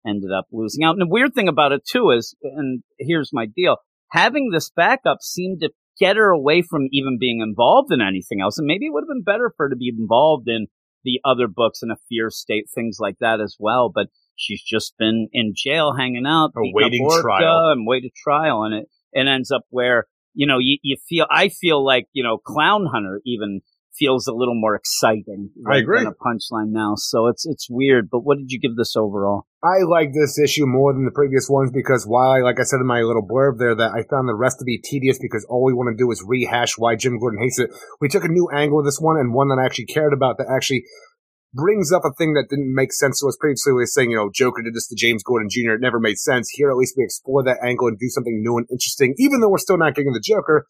ended up losing out. And the weird thing about it too is, and here's my deal, having this backup seemed to get her away from even being involved in anything else. And maybe it would have been better for her to be involved in the other books in a fear state, things like that as well. But she's just been in jail hanging out, Awaiting trial. and wait waiting trial. And it, it ends up where, you know, you, you feel, I feel like, you know, Clown Hunter even feels a little more exciting. I agree. Than a punchline now. So it's, it's weird. But what did you give this overall? I like this issue more than the previous ones because while I, like I said in my little blurb there, that I found the rest to be tedious because all we want to do is rehash why Jim Gordon hates it. We took a new angle with this one and one that I actually cared about that actually brings up a thing that didn't make sense to us previously. We were saying, you know, Joker did this to James Gordon Jr. It never made sense. Here, at least we explore that angle and do something new and interesting. Even though we're still not getting the Joker,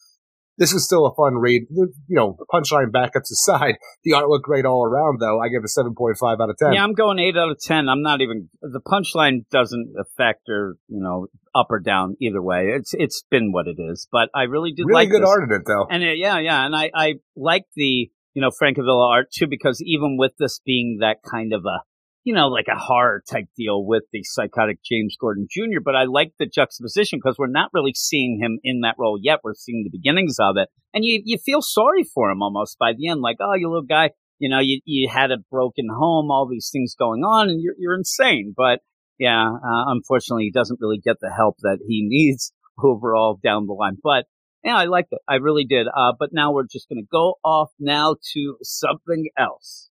this was still a fun read. You know, punchline backups (laughs) aside, the art looked great all around, though. I give it a 7.5 out of 10. Yeah, I'm going eight out of ten. I'm not even the punchline doesn't affect or you know up or down either way. It's it's been what it is. But I really did really like good this. art in it, though. And uh, yeah, yeah, and I I like the you know, Francavilla art too, because even with this being that kind of a, you know, like a horror type deal with the psychotic James Gordon Jr., but I like the juxtaposition because we're not really seeing him in that role yet. We're seeing the beginnings of it. And you, you feel sorry for him almost by the end, like, oh, you little guy, you know, you, you had a broken home, all these things going on, and you're, you're insane. But yeah, uh, unfortunately, he doesn't really get the help that he (laughs) needs overall down the line. But yeah, I liked it. I really did. Uh, but now we're just going to go off now to something else.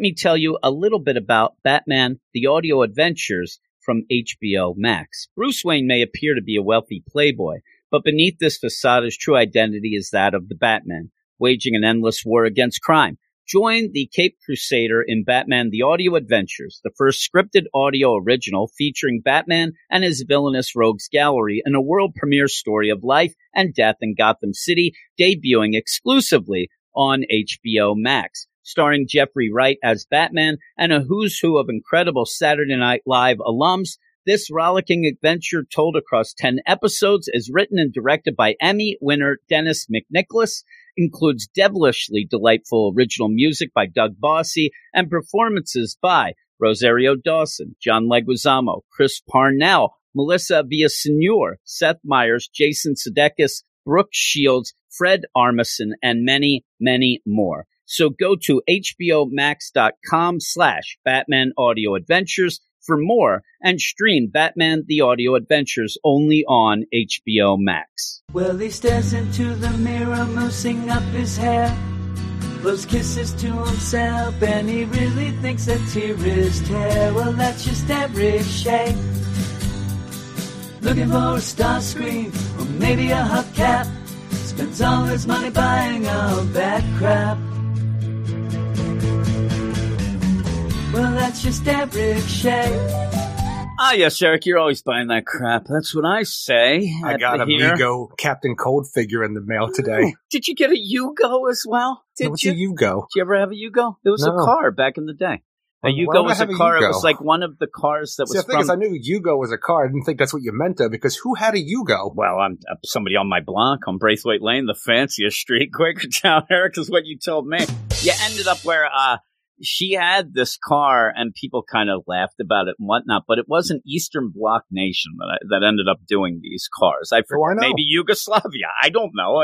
Let me tell you a little bit about Batman The Audio Adventures from HBO Max. Bruce Wayne may appear to be a wealthy playboy, but beneath this facade, his true identity is that of the Batman, waging an endless war against crime. Join the Cape Crusader in Batman The Audio Adventures, the first scripted audio original featuring Batman and his villainous rogues gallery in a world premiere story of life and death in Gotham City, debuting exclusively on HBO Max starring Jeffrey Wright as Batman and a who's who of incredible Saturday Night Live alums. This rollicking adventure told across 10 episodes is written and directed by Emmy winner Dennis McNicholas, includes devilishly delightful original music by Doug Bossy and performances by Rosario Dawson, John Leguizamo, Chris Parnell, Melissa Villasenor, Seth Meyers, Jason Sudeikis, Brooke Shields, Fred Armisen, and many, many more. So go to hbomax.com slash Batman Audio Adventures for more and stream Batman The Audio Adventures only on HBO Max. Well, he stares into the mirror, moosing up his hair. Blows kisses to himself, and he really thinks that tear is tear. Well, that's just Eric Shea. Eh? Looking for a star screen, or maybe a hubcap. Spends all his money buying all that crap. Well, that's just Eric Shea. Ah, yes, Eric, you're always buying that crap. That's what I say. I got the a here. Yugo Captain Cold figure in the mail today. Did you get a Yugo as well? Did What's you? a Yugo? Did you ever have a Yugo? It was No. a car back in the day. A Why Yugo was a have a car. It was like one of the cars that See, was the thing from. is, I knew Yugo was a car. I didn't think that's what you meant though, because who had a Yugo? well, I'm uh, somebody on my block on Braithwaite Lane, the fanciest street, (laughs) Quakertown, Eric, is what you told me. You ended up where uh, she had this car, and people kind of laughed about it and whatnot. But it was an Eastern Bloc nation that I, that ended up doing these cars. I Oh, I maybe Yugoslavia. I don't know.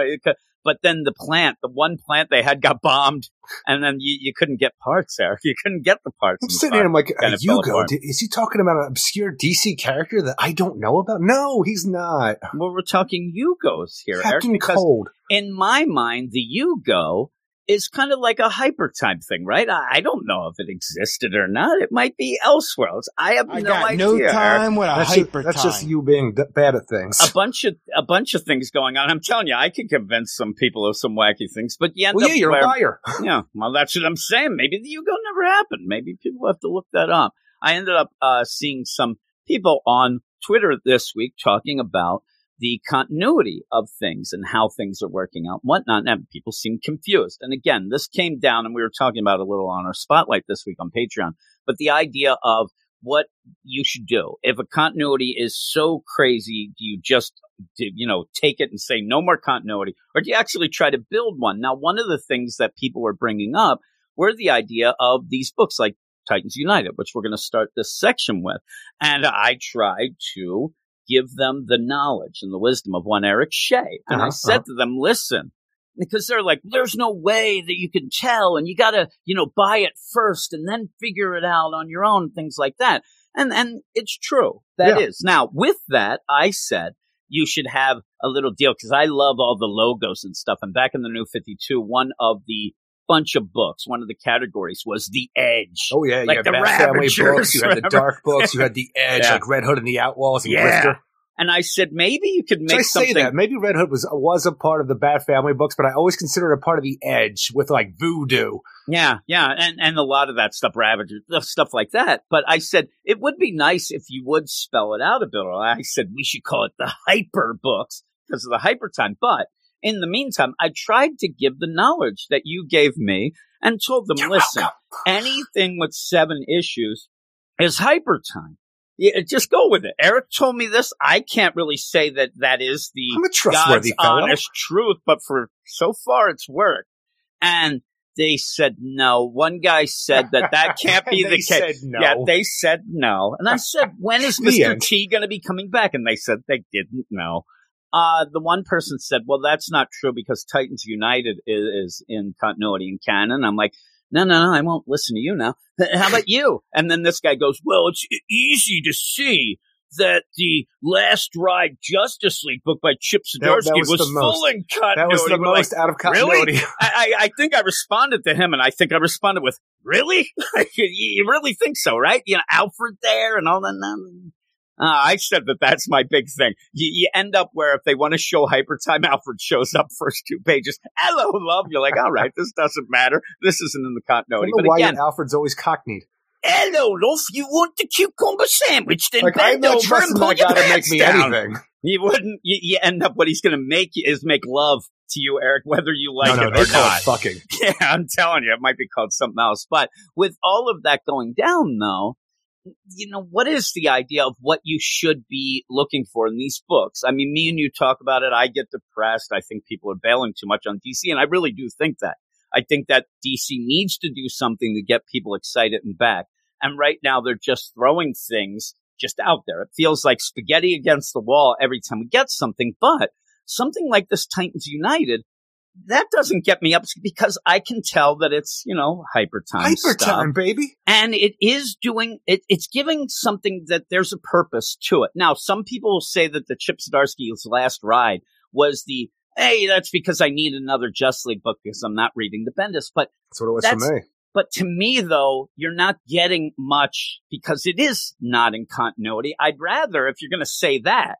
But then the plant, the one plant they had, got bombed, and then you, you couldn't get parts, there. (laughs) You couldn't get the parts. I'm the sitting car. here, I'm like, of Yugo? Did- Is he talking about an obscure DC character that I don't know about? No, he's not. Well, we're talking Yugos here, Eric, Captain because Cold. in my mind, the Yugo is kind of like a hyper type thing, right? I, I don't know if it existed or not. It might be elsewhere. It's- I have I no got idea. no time with a That's, hyper just, that's time. just you being d- bad at things. A bunch of a bunch of things going on. I'm telling you, I could convince some people of some wacky things, but you end well, up yeah, you're where, a liar. (laughs) yeah, well, that's what I'm saying. Maybe the Yugo never happened. Maybe people have to look that up. I ended up uh, seeing some people on Twitter this week talking about the continuity of things and how things are working out and whatnot. And people seem confused. And again, this came down, and we were talking about a little on our spotlight this week on Patreon. But the idea of what you should do if a continuity is so crazy, do you just you know take it and say no more continuity, or do you actually try to build one? Now, one of the things that people were bringing up were the idea of these books like Titans United, which we're going to start this section with. And I tried to give them the knowledge and the wisdom of one Eric Shea. And I Uh-huh, said uh-huh. to them, listen, because they're like, there's no way that you can tell and you gotta, you know, buy it first and then figure it out on your own, things like that. And, and it's true. That is Yeah. Now, with that, I said you should have a little deal because I love all the logos and stuff. And back in the new 52, one of the bunch of books, one of the categories was the edge. Oh yeah, Like you had the Bat Family books, you had the dark books, you had the (laughs) Edge, Yeah. like Red Hood and the Outlaws and Yeah. Grifter. And I said, maybe you could So I make say something. that maybe Red Hood was was a part of the Bat Family books, but I always considered it a part of the Edge with like Voodoo. Yeah, yeah, and and a lot of that stuff, Ravager, stuff like that. But I said it would be nice if you would spell it out a bit. I said we should call it the Hyper Books because of the hyper time. But in the meantime, I tried to give the knowledge that you gave me and told them, listen, anything with seven issues is hyper time. Yeah, just go with it. Eric told me this. I can't really say that that is the I'm a trustworthy God's fellow. honest truth, but for so far it's worked. And they said no. One guy said that that can't be (laughs) the case. no. Yeah, they said no. And I said, when is (laughs) Mr. T going to be coming back? And they said they didn't know. Uh, the one person said, well, that's not true because Titans United is, is in continuity in canon. I'm like, no, no, no, I won't listen to you now. How about you? And then this guy goes, well, it's easy to see that the Last Ride Justice League book by Chip Zdarsky was was, the most- full in continuity. That was the We're like, most out of continuity. I, I I think I responded to him, and I think I responded with, "Really? (laughs) you really think so, right? You know, Alfred there and all that." Uh, I said that that's my big thing. You, you end up where if they want to show hyper time, (laughs) Alfred shows up first two pages. Hello, love. You're like, all right, this doesn't matter. This isn't in the I continuity. don't know But why again, Alfred's always cockneyed. hello, love. You want the cucumber sandwich? Then Like bend over and pull your to make me down. anything. You wouldn't. You, you end up what he's going to make you is make love to you, Eric, whether you like no, no, it or not. it fucking. (laughs) Yeah, I'm telling you, it might be called something else. But with all of that going down, though, you know, what is the idea of what you should be looking for in these books? I mean, me and you talk about it. I get depressed. I think people are bailing too much on DC, and I really do think that. I think that DC needs to do something to get people excited and back. And right now, they're just throwing things just out there. It feels like spaghetti against the wall every time we get something, but something like this Titans United, that doesn't get me up (laughs) because I can tell that it's, you know, hyper time Hyper time, baby. And it is doing, it, it's giving something that there's a purpose to it. Now, some people will say that the Chip Zdarsky's last ride was the, hey, that's because I need another Just League book because I'm not reading the Bendis. But That's what it was for me. but to me, though, you're not getting much because it is not in continuity. I'd rather, if you're going to say that,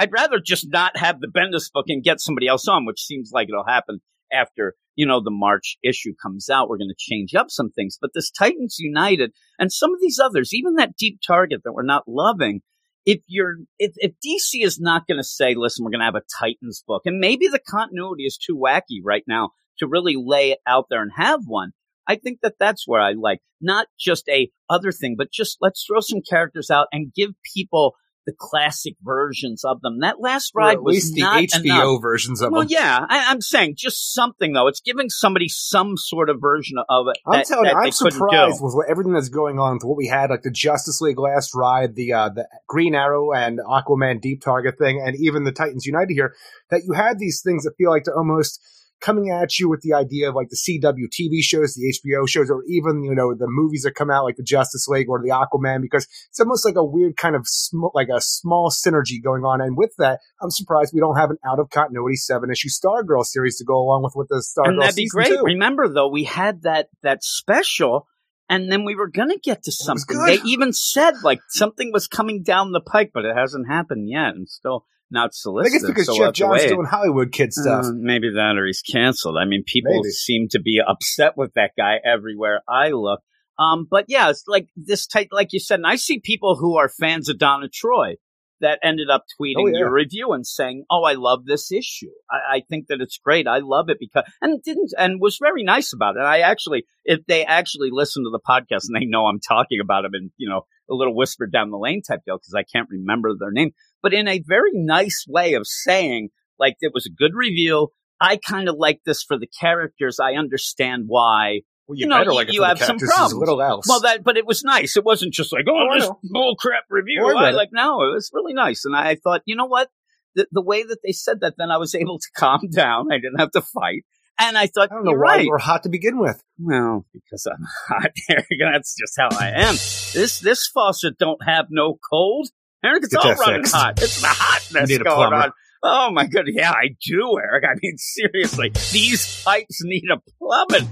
I'd rather just not have the Bendis book and get somebody else on, which seems like it'll happen after, you know, the March issue comes out. We're going to change up some things. But this Titans United and some of these others, even that Deep Target that we're not loving, if you're, if, if DC is not going to say, listen, we're going to have a Titans book, and maybe the continuity is too wacky right now to really lay it out there and have one. I think that that's where I like not just a other thing, but just let's throw some characters out and give people the classic versions of them. That last Or ride at was least the HBO enough. versions of Well, them. yeah, I, I'm saying just something though. It's giving somebody some sort of version of it. I'm that, telling that you, I'm surprised with what, everything that's going on with what we had, like the Justice League Last Ride, the uh, the Green Arrow and Aquaman Deep Target thing, and even the Titans United here. That you had these things that feel like they're almost coming at you with the idea of like the CW TV shows, the HBO shows, or even you know the movies that come out like the Justice League or the Aquaman, because it's almost like a weird kind of sm- like a small synergy going on. And with that, I'm surprised we don't have an out of continuity seven issue Stargirl series to go along with what the Stargirl and that'd be great. two. Remember though, we had that that special, and then we were gonna get to something. They even said like something was coming down the pike, but it hasn't happened yet, and still not I think solicited. it's because so Geoff Johns doing Hollywood kid stuff. Uh, maybe that or he's canceled. I mean, people Maybe. seem to be upset with that guy everywhere I look. Um, but yeah, it's like this type, like you said, and I see people who are fans of Donna Troy that ended up tweeting Oh, yeah. your review and saying, "Oh, I love this issue. I, I think that it's great. I love it because," and didn't and was very nice about it. I actually, if they actually listen to the podcast and they know I'm talking about them, and you know, a little whisper down the lane type deal because I can't remember their name, but in a very nice way of saying, like, it was a good review. I kind of like this for the characters. I understand why. Well, you know, better you- like it you have some problems. Little else. Well, that, but it was nice. It wasn't just like, oh, Oh, this bull crap review. I I like, no, it was really nice. And I thought, you know what? The, the way that they said that, then I was (laughs) able to calm down. I didn't have to fight. And I thought, I don't know you're why right. you were hot to begin with. Well, because I'm (laughs) hot, Eric. That's just how I am. This this faucet don't have no cold. Eric, it's Get all that running fixed. hot. It's the hotness You need a going on. Oh my goodness, yeah, I do, Eric. I mean, seriously, these pipes need a plumbing.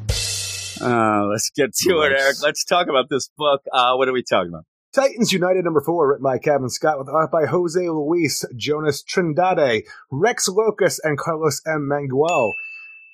Uh, let's get to it, Eric. Let's talk about this book. Uh, what are we talking about? Titans United number four, written by Kevin Scott, with art by Jose Luis, Jonas Trindade, Rex Lokus, and Carlos M. Mangual.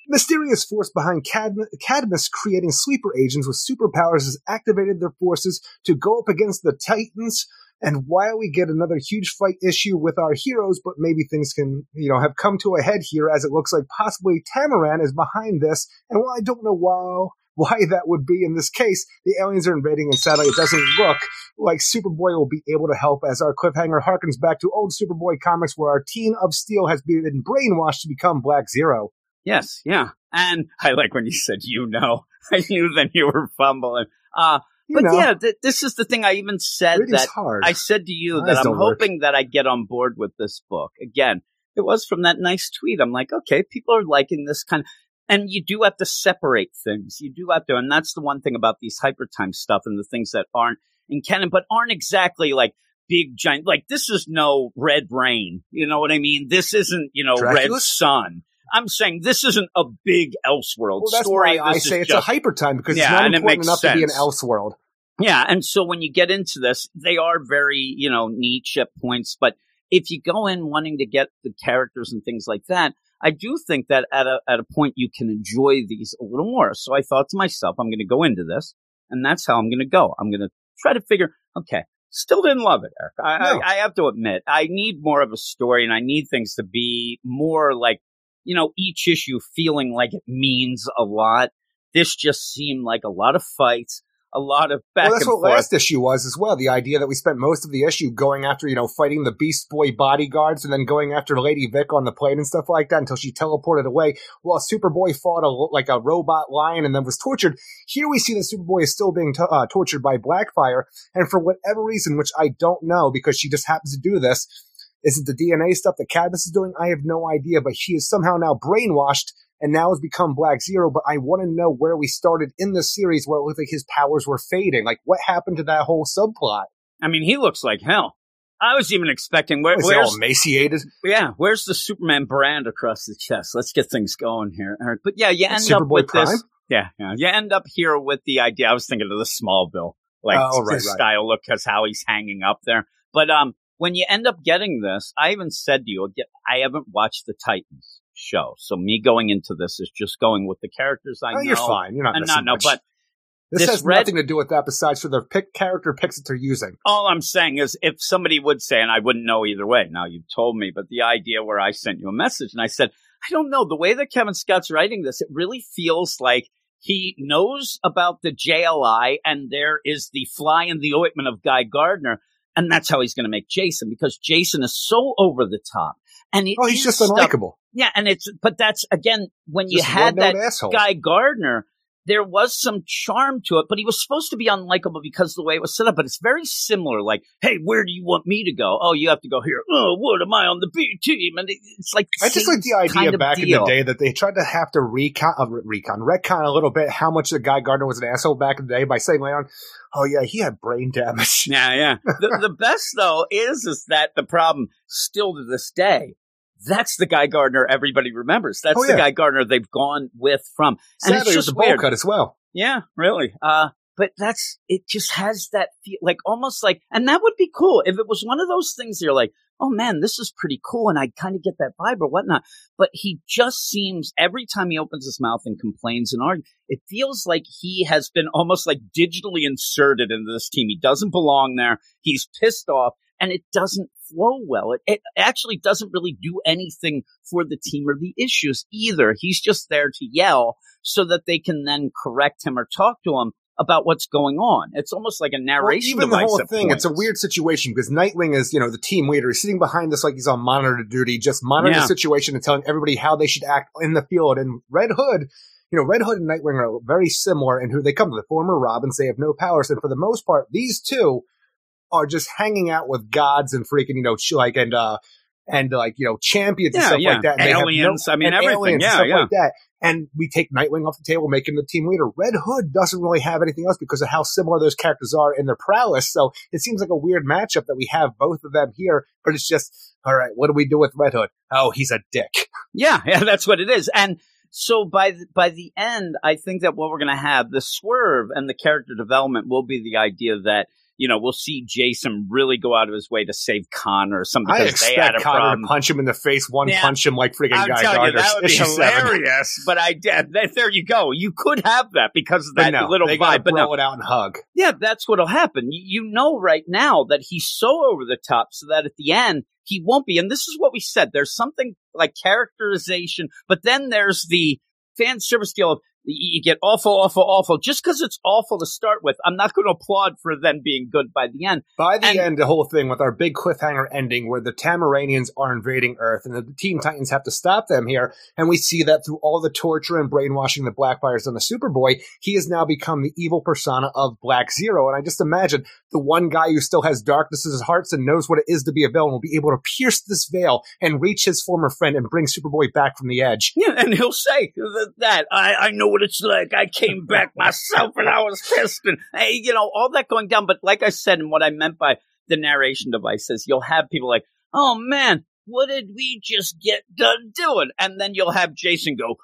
Mysterious force behind Cad- Cadmus creating sleeper agents with superpowers has activated their forces to go up against the Titans. And while we get another huge fight issue with our heroes, but maybe things can, you know, have come to a head here as it looks like possibly Tamaran is behind this. And while I don't know why, why that would be in this case, the aliens are invading and sadly it doesn't look like Superboy will be able to help as our cliffhanger harkens back to old Superboy comics where our teen of steel has been brainwashed to become Black Zero. Yes, yeah. And I like when you said, you know. (laughs) I knew then you were fumbling. Uh, You but know, yeah, th- this is the thing I even said that hard. I said to you Eyes that I'm don't work. hoping that I get on board with this book. Again, it was from that nice tweet. I'm like, okay, people are liking this kind of, and you do have to separate things. You do have to, and that's the one thing about these hypertime stuff and the things that aren't in canon, but aren't exactly like big giant, like this is no red rain. You know what I mean? This isn't, you know, red sun. I'm saying this isn't a big Elseworld well, story. I say it's just- a hyper time because Yeah, it's not and it important makes enough to be an sense. Elseworld. Yeah, and so when you get into this, they are very, you know, niche at points, but if you go in wanting to get the characters and things like that, I do think that at a at a point you can enjoy these a little more. So I thought to myself, I'm going to go into this, and that's how I'm going to go. I'm going to try to figure. Okay, still didn't love it, Eric. I, No. I, I have to admit, I need more of a story, and I need things to be more like, you know, each issue feeling like it means a lot. This just seemed like a lot of fights, a lot of back well, that's and what forth. last issue was as well. The idea that we spent most of the issue going after, you know, fighting the Beast Boy bodyguards and then going after Lady Vic on the plane and stuff like that until she teleported away while Superboy fought a, like a robot lion and then was tortured. Here we see that Superboy is still being to uh, tortured by Blackfire. And for whatever reason, which I don't know because she just happens to do this, is it the DNA stuff that Cadmus is doing? I have no idea, but she is somehow now brainwashed and now has become Black Zero. But I want to know where we started in the series where it looked like his powers were fading. Like, what happened to that whole subplot? I mean, he looks like hell. I was even expecting where, Was where's all emaciated? yeah, where's the Superman brand across the chest? Let's get things going here. But yeah, you end up with Prime? this. Yeah, yeah, you end up here with the idea. I was thinking of the Smallville, like Oh, right, right. style look, because how he's hanging up there. But um, when you end up getting this, I even said to you, I haven't watched the Titans show, so me going into this is just going with the characters I Oh, know. you're fine. You're not And not much. but this, this has red- nothing to do with that besides for the pick character picks that they're using. All I'm saying is, if somebody would say, and I wouldn't know either way. Now you've told me, but the idea where I sent you a message and I said, I don't know the way that Kevin Scott's writing this. It really feels like he knows about the JLI, and there is the fly in the ointment of Guy Gardner, and that's how he's going to make Jason because Jason is so over the top. And Oh, he's just unlikable. Yeah, and it's but that's again when you had that asshole. Guy Gardner, there was some charm to it, but he was supposed to be unlikable because of the way it was set up. But it's very similar. Like, hey, where do you want me to go? Oh, you have to go here. Oh, what am I on the B team? And it's like I just like the idea back in the day that they tried to have to recon, uh, recon, retcon a little bit how much the guy Gardner was an asshole back in the day by saying later on, oh yeah, he had brain damage. Yeah, yeah. The, the (laughs) best though is is that the problem still to this day. That's the Guy Gardner everybody remembers. That's Oh, the. Guy Gardner they've gone with from. And Sadly, it's it just a bowl weird. cut as well. Yeah, really. Uh, but that's, it just has that feel, like almost like, and that would be cool if it was one of those things you're like, oh man, this is pretty cool. And I kind of get that vibe or whatnot. But he just seems, every time he opens his mouth and complains and argues, it feels like he has been almost like digitally inserted into this team. He doesn't belong there. He's pissed off and it doesn't flow well. It, it actually doesn't really do anything for the team or the issues either. He's just there to yell so that they can then correct him or talk to him about what's going on. It's almost like a Well, narration even the whole thing, it's a weird situation because Nightwing is, you know, the team leader. He's sitting behind this like he's on monitor duty, just monitoring Yeah. the situation and telling everybody how they should act in the field. And Red Hood, you know, Red Hood and Nightwing are very similar in who they come to. The former Robins, they have no powers. And for the most part, these two are just hanging out with gods and freaking, you know, like, and, uh, and like you know champions and stuff yeah. like that. And have no- Aliens, I mean, everything. aliens and Yeah, stuff yeah. like that. And we take Nightwing off the table, make him the team leader. Red Hood doesn't really have anything else because of how similar those characters are in their prowess. So it seems like a weird matchup that we have both of them here. But it's just all right. What do we do with Red Hood? Oh, he's a dick. (laughs) Yeah, yeah, that's what it is. And so by the, by the end, I think that what we're going to have, the swerve and the character development will be the idea that, you know, we'll see Jason really go out of his way to save Connor or something I because they had expect Connor problem. to punch him in the face, one Yeah. punch him like freaking I'm Guy Gardner. that would be hilarious. But I did. There you go. You could have that because of that no, little they vibe. But no, it out and hug. yeah, that's what'll happen. You, you know right now that he's so over the top so that at the end he won't be. And this is what we said. There's something like characterization, but then there's the fan service deal of you get awful, awful, awful. Just because it's awful to start with, I'm not going to applaud for them being good by the end. By the And- end, the whole thing with our big cliffhanger ending where the Tamaranians are invading Earth and the Teen Titans have to stop them here. And we see that through all the torture and brainwashing the Blackfire's done to Superboy, he has now become the evil persona of Black Zero. And I just imagine the one guy who still has darkness in his hearts and knows what it is to be a villain will be able to pierce this veil and reach his former friend and bring Superboy back from the edge. Yeah, and he'll say th- that I, I know what it's like. I came back myself and I was pissed, and hey, you know all that going down. But like I said, and what I meant by the narration devices, you'll have people like, "Oh man, what did we just get done doing?" And then you'll have Jason go,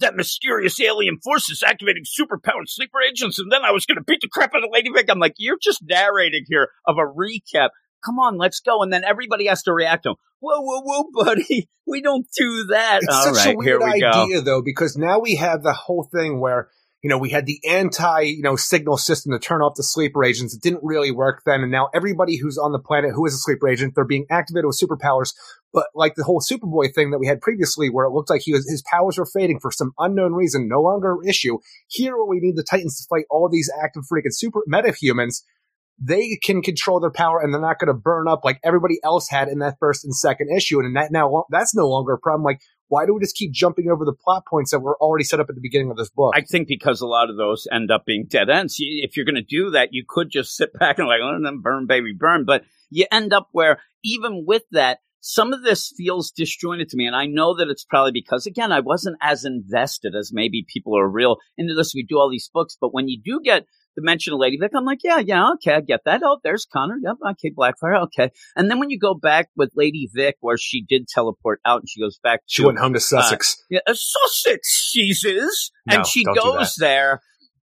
"That mysterious alien force is activating superpowered sleeper agents," and then I was going to beat the crap out of Lady Vic. I'm like, "You're just narrating here of a recap." Come on, let's go. And then everybody has to react to him. Whoa, whoa, whoa, (laughs) buddy. We don't do that. It's All such right, a weird we go. idea, though, because now we have the whole thing where you know we had the anti you know signal system to turn off the sleeper agents. It didn't really work then, and now everybody who's on the planet who is a sleeper agent, they're being activated with superpowers. But like the whole Superboy thing that we had previously, where it looked like he was his powers were fading for some unknown reason, no longer an issue. Here, where we need the Titans to fight all these active freaking super metahumans. They can control their power and they're not going to burn up like everybody else had in that first and second issue. And that now, that's no longer a problem. Like, why do we just keep jumping over the plot points that were already set up at the beginning of this book? I think because a lot of those end up being dead ends. If you're going to do that, you could just sit (laughs) back and like, oh, then burn, baby, burn. But you end up where even with that, some of this feels disjointed to me. And I know that it's probably because, again, I wasn't as invested as maybe people are real into this. We do all these books, but when you do get the mention of Lady Vic, I'm like, yeah, yeah, okay, I get that. Oh, there's Connor. Yep, okay, Blackfire, okay. And then when you go back with Lady Vic, where she did teleport out and she goes back she to went home to uh, Sussex. yeah, a Sussex cheeses, No, and she goes there.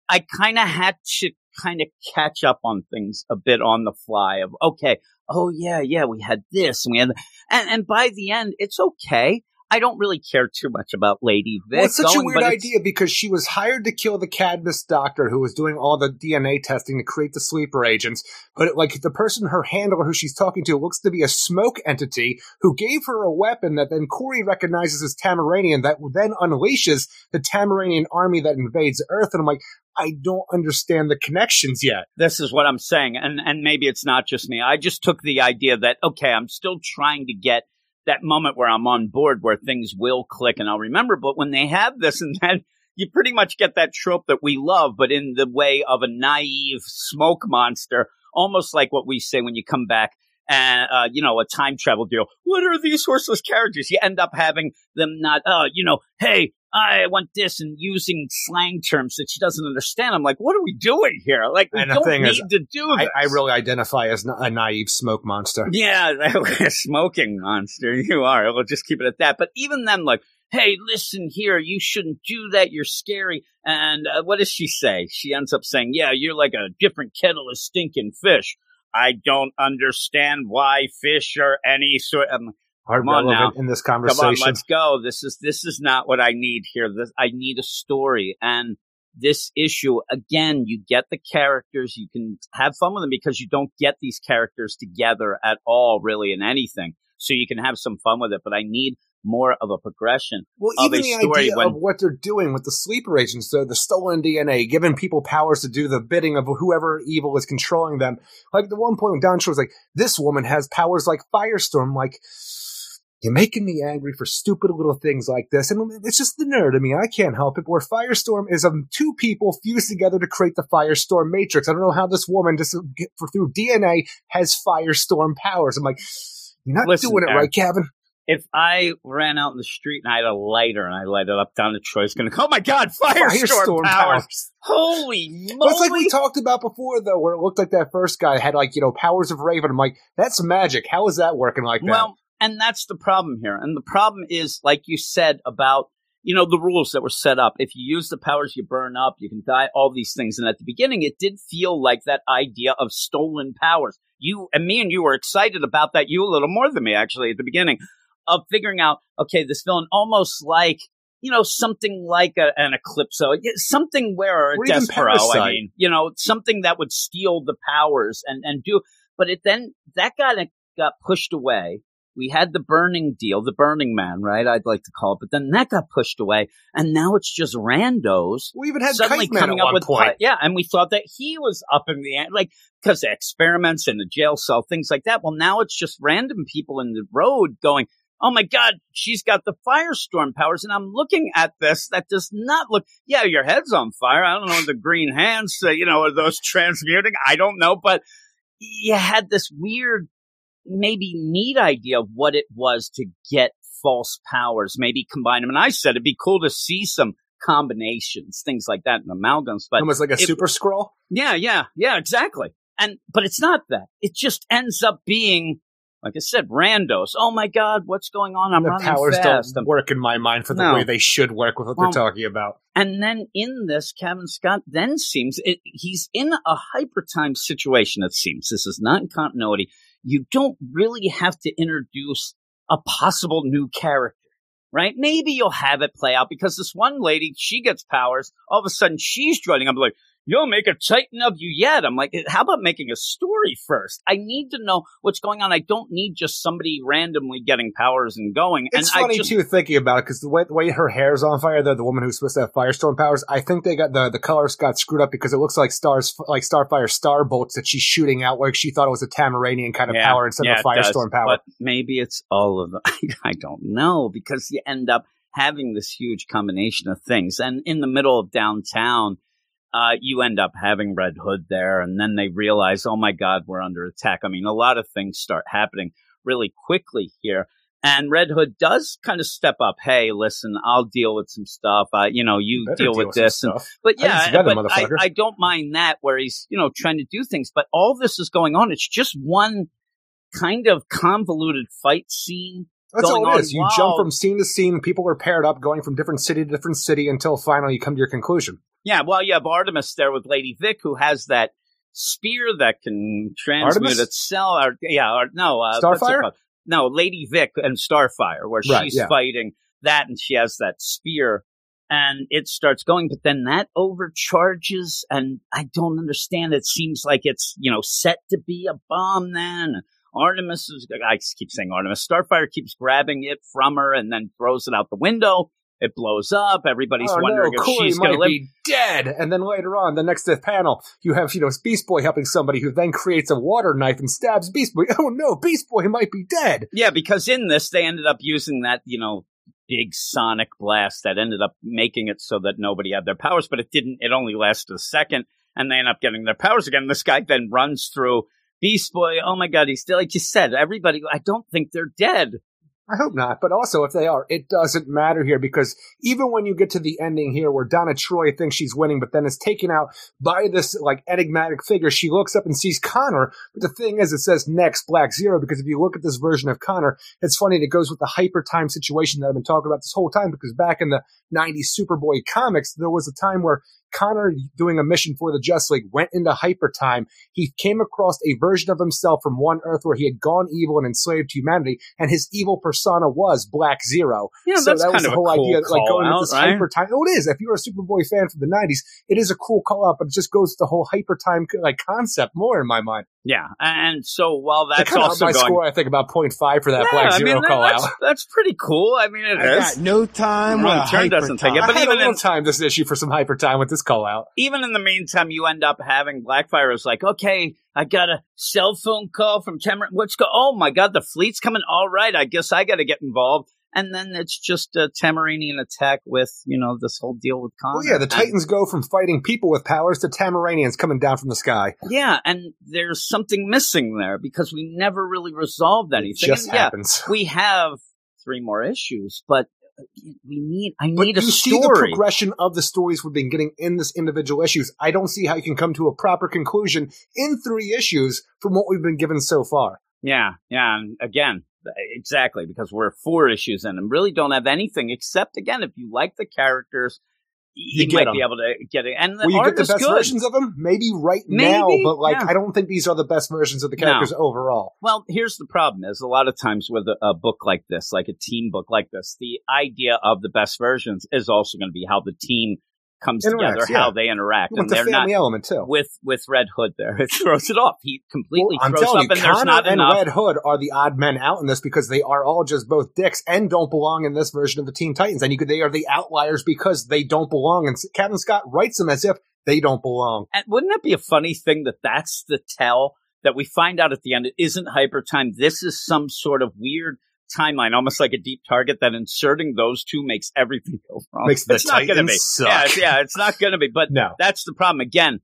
I kind of had to kind of catch up on things a bit on the fly. Of okay, oh yeah, yeah, we had this, and we had, and and by the end, it's okay. I don't really care too much about Lady Vic. well, it's such going, a weird idea because she was hired to kill the Cadmus doctor who was doing all the DNA testing to create the sleeper agents. But it, like the person, her handler who she's talking to, looks to be a smoke entity who gave her a weapon that then Kory recognizes as Tamaranian that then unleashes the Tamaranian army that invades Earth. And I'm like, I don't understand the connections yet. This is what I'm saying, and and maybe it's not just me. I just took the idea that okay, I'm still trying to get that moment where I'm on board, where things will click, and I'll remember. But when they have this, and then (laughs) you pretty much get that trope that we love, but in the way of a naive smoke monster, almost like what we say when you come back. And uh, you know, a time travel deal. What are these horseless carriages? You end up having them not. Oh, you know, hey, I want this, and using slang terms that she doesn't understand. I'm like, what are we doing here? Like, we don't need is, to do I, this. I really identify as na- a naive smoke monster. Yeah, (laughs) a smoking monster. You are. We'll just keep it at that. But even then, like, hey, listen here, you shouldn't do that. You're scary. And uh, what does she say? She ends up saying, yeah, you're like a different kettle of stinking fish. I don't understand why fish are any sort. Um, Are Come on relevant in this come conversation. on, let's go. This is this is not what I need here. This, I need a story. And this issue, again, you get the characters. You can have fun with them because you don't get these characters together at all, really, in anything. So you can have some fun with it. But I need more of a progression. Well, even the idea when- of what they're doing with the sleeper agents, the, the stolen DNA, giving people powers to do the bidding of whoever evil is controlling them. Like the one point when Donna Troy was like, "This woman has powers like Firestorm." Like, you're making me angry for stupid little things like this, and it's just the nerd I mean, I can't help it. Where Firestorm is um, two people fused together to create the Firestorm Matrix. I don't know how this woman just for through DNA has Firestorm powers. I'm like, you're not Listen, doing it Aaron. right, Kevin. if I ran out in the street and I had a lighter and I light it up down the Troy's going to go, oh my God, firestorm, powers. Holy moly. But it's like we talked about before, though, where it looked like that first guy had like you know powers of Raven. I'm like, that's magic. How is that working like that? Well, and that's the problem here. And the problem is, like you said about you know the rules that were set up. If you use the powers, you burn up, you can die, all these things. And at the beginning, it did feel like that idea of stolen powers. You and me and you were excited about that. You a little more than me, actually, at the beginning of figuring out, okay, this villain almost like, you know, something like a, an Eclipso, something where, or a Despero, I mean, you know, something that would steal the powers and, and do, but it then, that got, got pushed away. We had the burning deal, the burning man, right? I'd like to call it, but then that got pushed away, and now it's just randos. We even had suddenly Kite Man coming up with point. yeah, and we thought that he was up in the end, like because experiments in the jail cell, things like that. Well, now it's just random people in the road going, oh my God, she's got the firestorm powers. And I'm looking at this that does not look, yeah, your head's on fire. I don't know, the green hands, uh, you know, are those (laughs) transmuting? I don't know, but you had this weird, maybe neat idea of what it was to get false powers, maybe combine them. And I said it'd be cool to see some combinations, things like that in amalgams, but Almost like a it- super Skrull. yeah, yeah, yeah, exactly. And but it's not that. It just ends up being, like I said, randos. Oh my God, what's going on? I'm the running powers fast. don't work in my mind for the No. way they should work with what Well, they're talking about. And then in this, Kevin Scott then seems it, he's in a hyper time situation. It seems this is not in continuity. You don't really have to introduce a possible new character, right? Maybe you'll have it play out because this one lady, she gets powers. All of a sudden, she's joining. I'm like, you'll make a titan of you yet. I'm like, how about making a story first? I need to know what's going on. I don't need just somebody randomly getting powers and going. It's and funny I just, too thinking about it because the way, the way her hair's on fire, the, the woman who's supposed to have firestorm powers, I think they got the the colors got screwed up because it looks like stars like Starfire star bolts that she's shooting out, like she thought it was a Tamaranian kind of Yeah, power instead yeah, of does. firestorm power. But maybe it's all of them. (laughs) I don't know because you end up having this huge combination of things. And in the middle of downtown, uh, you end up having Red Hood there, and then they realize, oh my God, we're under attack. I mean, a lot of things start happening really quickly here. And Red Hood does kind of step up. Hey, listen, I'll deal with some stuff. Uh, you know, you Better deal with some this. And, but yeah, that, but I. I don't mind that where he's, you know, trying to do things. But all this is going on. It's just one kind of convoluted fight scene. That's going all it on is. You while- jump from scene to scene. People are paired up, going from different city to different city until finally you come to your conclusion. Yeah, well, you have Artemis there with Lady Vic, who has that spear that can transmute Artemis? itself. Or, yeah, or, no, uh, Starfire? No, Lady Vic and Starfire, where Right, she's yeah. fighting that, and she has that spear, and it starts going. But then that overcharges, and I don't understand. It seems like it's you know set to be a bomb. Then Artemis is. I keep saying Artemis. Starfire keeps grabbing it from her, and then throws it out the window. It blows up. Everybody's oh wondering no, if Kory she's going to be dead. And then later on, the next panel, you have you know Beast Boy helping somebody who then creates a water knife and stabs Beast Boy. (laughs) Oh no, Beast Boy might be dead. Yeah, because in this they ended up using that, you know, big sonic blast that ended up making it so that nobody had their powers, but it didn't. It only lasted a second, and they end up getting their powers again. This guy then runs through Beast Boy. Oh my God, he's still like you said. Everybody, I don't think they're dead. I hope not, but also if they are, it doesn't matter here because even when you get to the ending here where Donna Troy thinks she's winning, but then is taken out by this like enigmatic figure, she looks up and sees Connor. But the thing is, it says next Black Zero because if you look at this version of Connor, it's funny. That it goes with the hyper time situation that I've been talking about this whole time because back in the 90s Superboy comics, there was a time where Connor doing a mission for the Just League went into hyper time. He came across a version of himself from one Earth where he had gone evil and enslaved humanity, and his evil persona was Black Zero. Yeah, so that's that was kind the of whole a cool idea, like going out, into this right? hyper time. Oh, it is. If you're a Superboy fan from the '90s, it is a cool call out, but it just goes to the whole hyper time like concept more in my mind. Yeah, and so while that's kind of also my going, score, I think about 0.5 for that yeah, Black I Zero mean, call that's, out. that's pretty cool. I mean, it I is. no time. Wrong turn doesn't take it, but I had even a in- time this issue for some hyper time with this call out. even in the meantime, you end up having Blackfire is like, okay, I got a cell phone call from Cameron. What's go? Oh my God, the fleet's coming. All right, I guess I got to get involved. And then it's just a Tamaranean attack with you know this whole deal with Connor. Well, yeah, the And- Titans go from fighting people with powers to Tamaraneans coming down from the sky. yeah, and there's something missing there because we never really resolved anything. Just And yeah, happens. we have three more issues, but uh, we need. I But need a you see the progression of the stories we've been getting in this individual issues. I don't see how you can come to a proper conclusion in three issues from what we've been given so far. Yeah, yeah. And again, exactly because we're four issues in and really don't have anything except again, if you like the characters, you, You might be able to get it. And the Will you get the best good. versions of them? Maybe right now, but like yeah. I don't think these are the best versions of the No. characters overall. Well, here's the problem: is a lot of times with a, a book like this, like a team book like this, the idea of the best versions is also going to be how the team comes Interacts, together, yeah. how they interact, and the they're not element too. with with Red Hood. There, (laughs) it throws it off. He completely Well, throws up, you, and there's not and enough. Red Hood are the odd men out in this because they are all just both dicks and don't belong in this version of the Teen Titans. And you could, they are the outliers because they don't belong. And Cavan Scott writes them as if they don't belong. And wouldn't it be a funny thing that that's the tell that we find out at the end? It isn't hyper time. This is some sort of weird timeline, almost like a deep target. That inserting those two makes everything go wrong. Makes the it's not going to be. Titans suck. Yeah, it's- yeah, it's not going to be. But No. that's the problem. Again,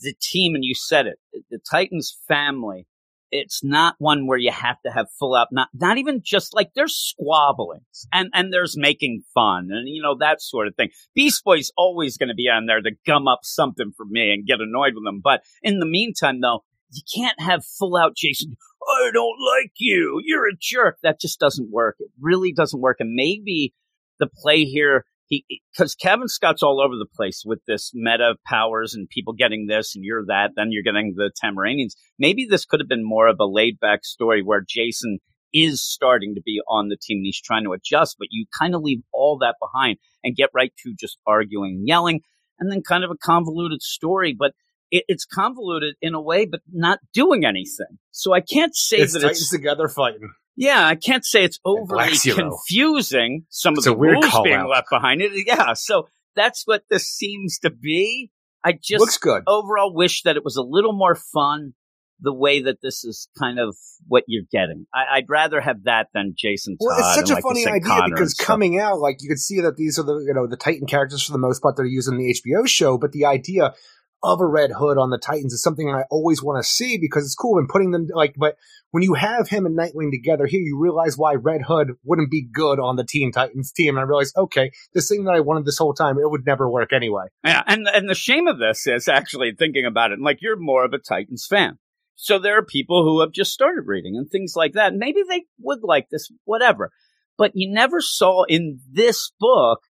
the team, and you said it, the Titans family. It's not one where you have to have full out, not not even just like there's squabblings and and there's making fun and you know that sort of thing. Beast Boy's always going to be on there to gum up something for me and get annoyed with them. But in the meantime, though, you can't have full out Jason. I don't like you. You're a jerk. That just doesn't work. It really doesn't work. And maybe the play here, he because Cavan Scott's all over the place with this meta powers and people getting this and you're that, then you're getting the Tamaraneans. Maybe this could have been more of a laid back story where Jason is starting to be on the team and he's trying to adjust, but you kind of leave all that behind and get right to just arguing and yelling and then kind of a convoluted story. But it, it's convoluted in a way, but not doing anything. So I can't say It's that it's together fighting. yeah, I can't say it's overly confusing. Some of It's a the weird rules being out. left behind it. Yeah, so that's what this seems to be. I just Looks good. overall wish that it was a little more fun. The way that this is kind of what you're getting, I, I'd rather have that than Jason. Well, Todd it's such and, a like you funny idea Connor because coming out, like you could see that these are the you know the Titan characters for the most part that are used in the HBO show, but the idea of a Red Hood on the Titans is something I always want to see because it's cool and putting them like. But when you have him and Nightwing together here, you realize why Red Hood wouldn't be good on the Teen Titans team. And I realized, okay, this thing that I wanted this whole time, it would never work anyway. Yeah, and and the shame of this is actually thinking about it. Like you're more of a Titans fan, so there are people who have just started reading and things like that. Maybe they would like this, whatever. But you never saw in this book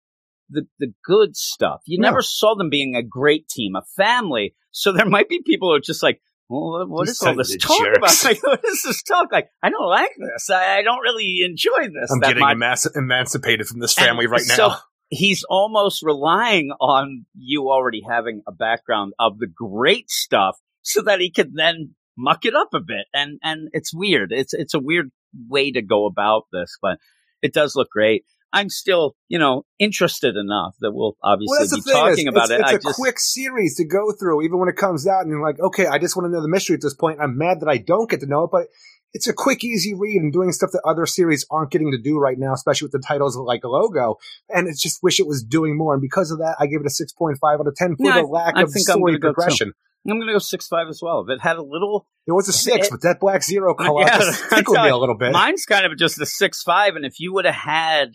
the the good stuff. You No. never saw them being a great team, a family. So there might be people who are just like. Well, what These is all this talk about? Like, what is this talk? Like, I don't like this. I, I don't really enjoy this. I'm getting emanci- emancipated from this And family right now. so now. he's almost relying on you already having a background of the great stuff so that he can then muck it up a bit. And and it's weird. It's it's a weird way to go about this, but it does look great. I'm still, you know, interested enough that we'll obviously Well, be talking is, about it's, it. It's I a just quick series to go through, even when it comes out, and you're like, okay, I just want to know the mystery at this point. I'm mad that I don't get to know it, but it's a quick, easy read and doing stuff that other series aren't getting to do right now, especially with the titles like Logo. And it's just wish it was doing more. And because of that, I gave it a 6.5 out of 10 for Yeah, the lack I of think I'm story go progression. I'm going to go six five as well. If it had a little It was a six, It- but that Black Zero call (laughs) Yeah, (laughs) tickled me a little bit. Mine's kind of just a six five, and if you would have had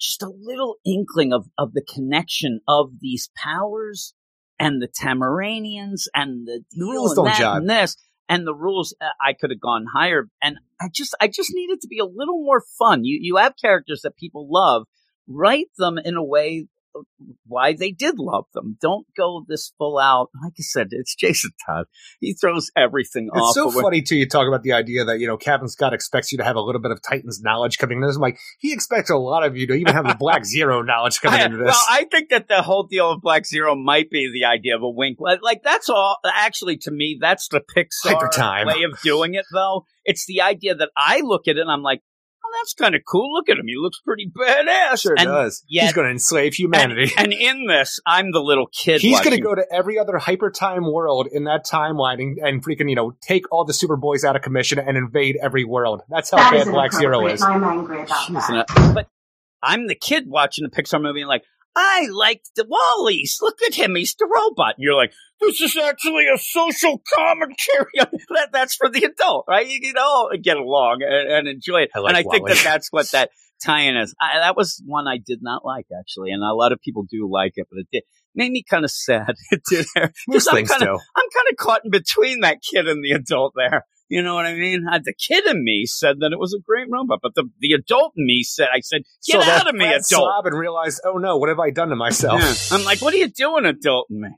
just a little inkling of of the connection of these powers and the Tamaraneans and the, The rules and don't jive. and this and the rules, uh, I could have gone higher. And I just I just needed to be a little more fun. You you have characters that people love, write them in a way why they did love them. Don't go this full out. Like I said, it's Jason Todd. He throws everything off. It's so funny too. You talk about the idea that you know Cavan Scott expects you to have a little bit of Titans knowledge coming in. I'm like, he expects a lot of you to even have the Black Zero knowledge (laughs) coming I- into this. Well, I think that the whole deal of Black Zero might be the idea of a wink. Like, that's all. Actually, to me, that's the Pixar time. way of doing it. Though it's the idea that I look at it and I'm like, that's kind of cool. Look at him; he looks pretty badass. sure and, does. yet- He's going to enslave humanity. And, (laughs) and in this, I'm the little kid. He's going to go to every other hyper time world in that timeline and, and freaking, you know, take all the Superboys out of commission and invade every world. That's how That bad Black Zero is. and I'm angry about Jeez, that. but I'm the kid watching the Pixar movie and like, I like the WALL-Es. Look at him. He's the robot. And you're like, this is actually a social commentary. (laughs) that, that's for the adult, right? You can all get along and, and enjoy it. I like and I think that that's what (laughs) that Titans. I, that was one I did not like actually, and a lot of people do like it, but it did made me kind of sad. (laughs) It did. Most I'm things kinda, do. I'm kind of caught in between that kid and the adult there. You know what I mean? Uh, the kid in me said that it was a great robot, but the, the adult in me said, I said, get so out of me, adult. sob and realized, oh no, what have I done to myself? Yeah. I'm like, what are you doing, adult in me?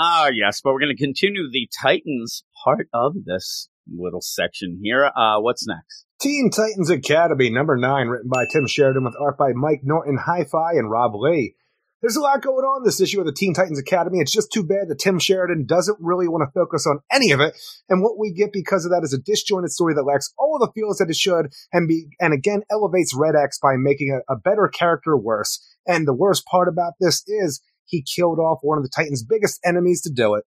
Ah, yes, but we're going to continue the Titans part of this little section here. Uh, what's next? Teen Titans Academy, number nine, written by Tim Sheridan with art by Mike Norton, Hi-Fi, and Rob Leigh. There's a lot going on this issue of the Teen Titans Academy. It's just too bad that Tim Sheridan doesn't really want to focus on any of it. And what we get because of that is a disjointed story that lacks all of the feels that it should and be, and again elevates Red X by making a, a better character worse. And the worst part about this is he killed off one of the Titans' biggest enemies to do it.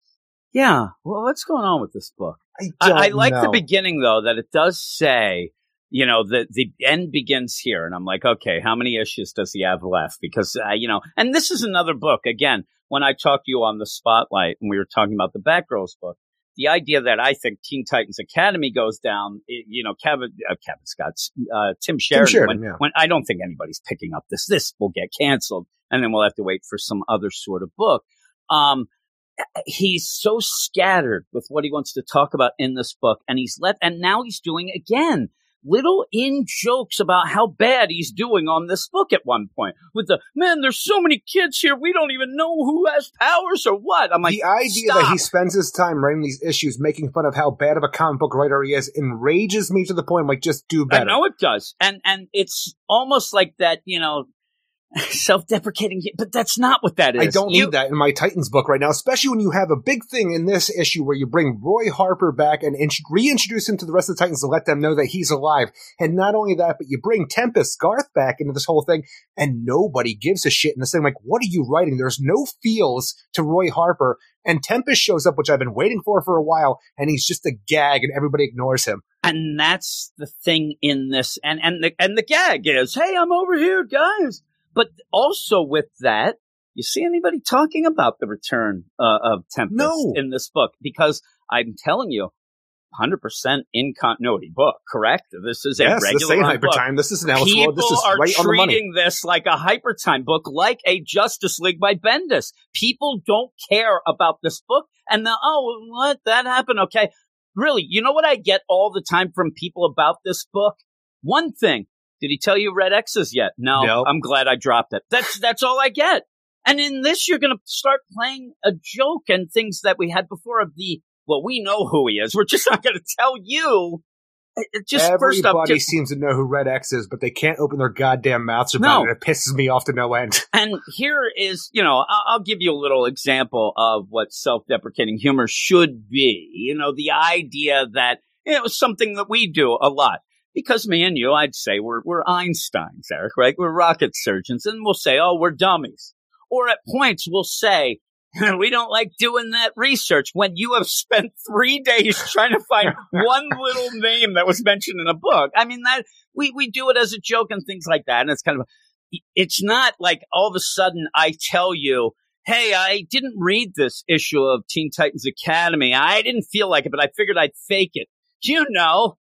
Yeah. Well, what's going on with this book? I, I, don't I like the beginning though that it does say, you know, the the end begins here, and I'm like, okay, how many issues does he have left? Because uh, you know, and this is another book again. When I talked to you on the spotlight, and we were talking about the Batgirls book, the idea that I think Teen Titans Academy goes down, you know, Cavan, uh, Cavan Scott's, uh, Tim Sheridan. Sheridan, when, yeah. when I don't think anybody's picking up this, this will get canceled, and then we'll have to wait for some other sort of book. Um, he's so scattered with what he wants to talk about in this book, and he's left, and now he's doing again little in jokes about how bad he's doing on this book at one point. With the man, there's so many kids here, we don't even know who has powers or what. I'm like, the idea stop. that he spends his time writing these issues making fun of how bad of a comic book writer he is enrages me to the point I'm like just do better I know it does, and and it's almost like that, you know, (laughs) self-deprecating. But that's not what that is. I don't You- need that in my Titans book right now, especially when you have a big thing in this issue where you bring Roy Harper back and int- reintroduce him to the rest of the Titans to let them know that he's alive. And not only that, but you bring Tempest Garth back into this whole thing, and nobody gives a shit in this thing. Like, what are you writing? There's no feels to Roy Harper, and Tempest shows up, which I've been waiting for for a while, and he's just a gag, and everybody ignores him. and that's the thing in this and and the and the gag is hey i'm over here guys but also with that you see anybody talking about the return uh, of tempest No. in this book because i'm telling you 100% in continuity book correct this is a yes, this regular ain't run hyper book. time. This isn't Alice People This is are right on the money. treating this like a hypertime book, like a Justice League by Bendis. People don't care about this book, and the oh, what that happened? Okay, really, you know what I get all the time from people about this book? One thing: did he tell you Red X's yet? No, Nope. I'm glad I dropped it. That's that's all I get. And in this, you're going to start playing a joke and things that we had before of the. Well, we know who he is. We're just not going to tell you. It- it Just Everybody first up, just seems to know who Red X is, but they can't open their goddamn mouths about No. it. It pisses me off to no end. (laughs) And here is, you know, I'll, I'll give you a little example of what self-deprecating humor should be. You know, the idea that you know something that we do a lot. Because me and you, I'd say we're we're Einsteins, Eric, right? We're rocket surgeons, and we'll say, "Oh, we're dummies," or at points we'll say, (laughs) "We don't like doing that research." When you have spent three days trying to find (laughs) one little name that was mentioned in a book, I mean that we we do it as a joke and things like that, and it's kind of it's not like all of a sudden I tell you, hey, I didn't read this issue of Teen Titans Academy. I didn't feel like it, but I figured I'd fake it. You know,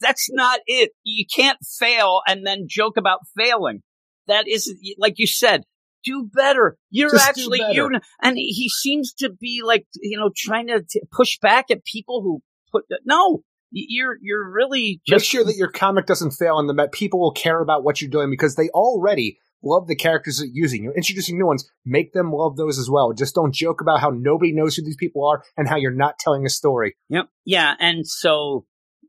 That's not it. You can't fail and then joke about failing. That is, like you said, do better. You're Just actually, better. you and he seems to be like, you know, trying to t- push back at people who put, uh, no, you're, you're really Make just sure that your comic doesn't fail and that people will care about what you're doing because they already love the characters that you're using. You're introducing new ones. Make them love those as well. Just don't joke about how nobody knows who these people are and how you're not telling a story. Yep. Yeah. And so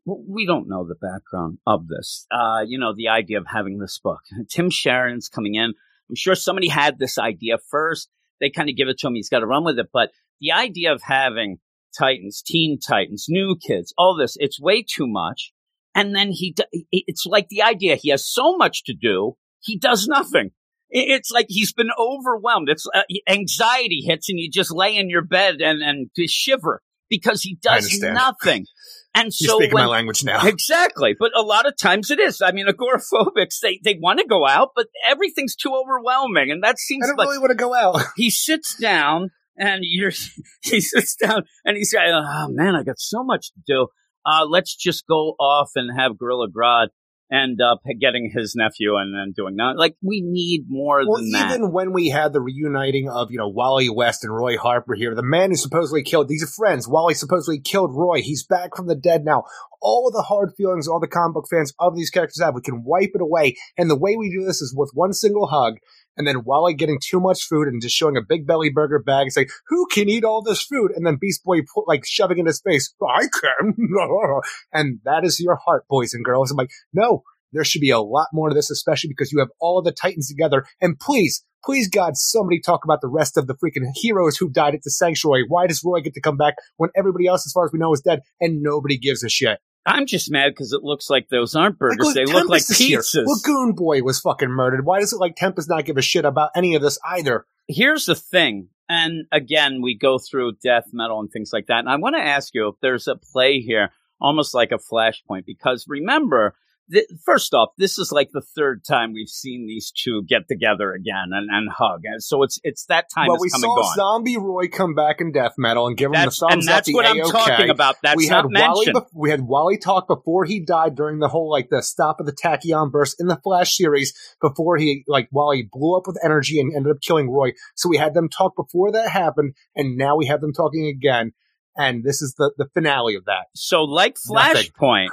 we don't know the background of this. Uh, you know, the idea of having this book. (laughs) Tim Sheridan's coming in. I'm sure somebody had this idea first. They kind of give it to him. He's got to run with it. But the idea of having Titans, Teen Titans, new kids, all this, it's way too much. And then he, it's like the idea he has so much to do, he does nothing. It's like he's been overwhelmed. It's uh, anxiety hits and you just lay in your bed and, and just shiver because he does nothing. And You're so speaking when, my language now. (laughs) Exactly. But a lot of times it is. I mean, agoraphobics, they, they want to go out, but everything's too overwhelming. And that seems I don't like really want to go out. (laughs) he sits down and you're, (laughs) he sits down and he's like, oh man, I got so much to do. Uh, let's just go off and have Gorilla Grodd. End up getting his nephew and then doing that. Like we need more Well, than that. even when we had the reuniting of, you know, Wally West and Roy Harper here, the man who supposedly killed, these are friends. Wally supposedly killed Roy. He's back from the dead now. All the hard feelings all the comic book fans of these characters have, we can wipe it away. And the way we do this is with one single hug. And then Wally getting too much food and just showing a big belly burger bag and saying, who can eat all this food? And then Beast Boy put, like shoving in his face, I can. (laughs) and that is your heart, boys and girls. I'm like, no, there should be a lot more to this, especially because you have all of the Titans together. And please, please, God, somebody talk about the rest of the freaking heroes who died at the sanctuary. Why does Roy get to come back when everybody else, as far as we know, is dead and nobody gives a shit? I'm just mad because it looks like those aren't burgers. Like, they look like Tempest is here. pizzas. Lagoon Boy was fucking murdered. Why does it like Tempest not give a shit about any of this either? Here's the thing. And again, we go through death metal and things like that. And I want to ask you if there's a play here, almost like a flashpoint, because remember, th- first off, this is like the third time we've seen these two get together again and, and hug. And so it's it's that time well, we saw. Zombie Roy come back in death metal and give him That's, the thumbs and up. that's what I'm talking about. That's we not had Wally. mentioned. bef- we had Wally talk before he died during the whole like the stop of the Tachyon burst in the Flash series. Before he like Wally blew up with energy and ended up killing Roy. So we had them talk before that happened, and now we have them talking again. And this is the the finale of that. So, like. Flashpoint,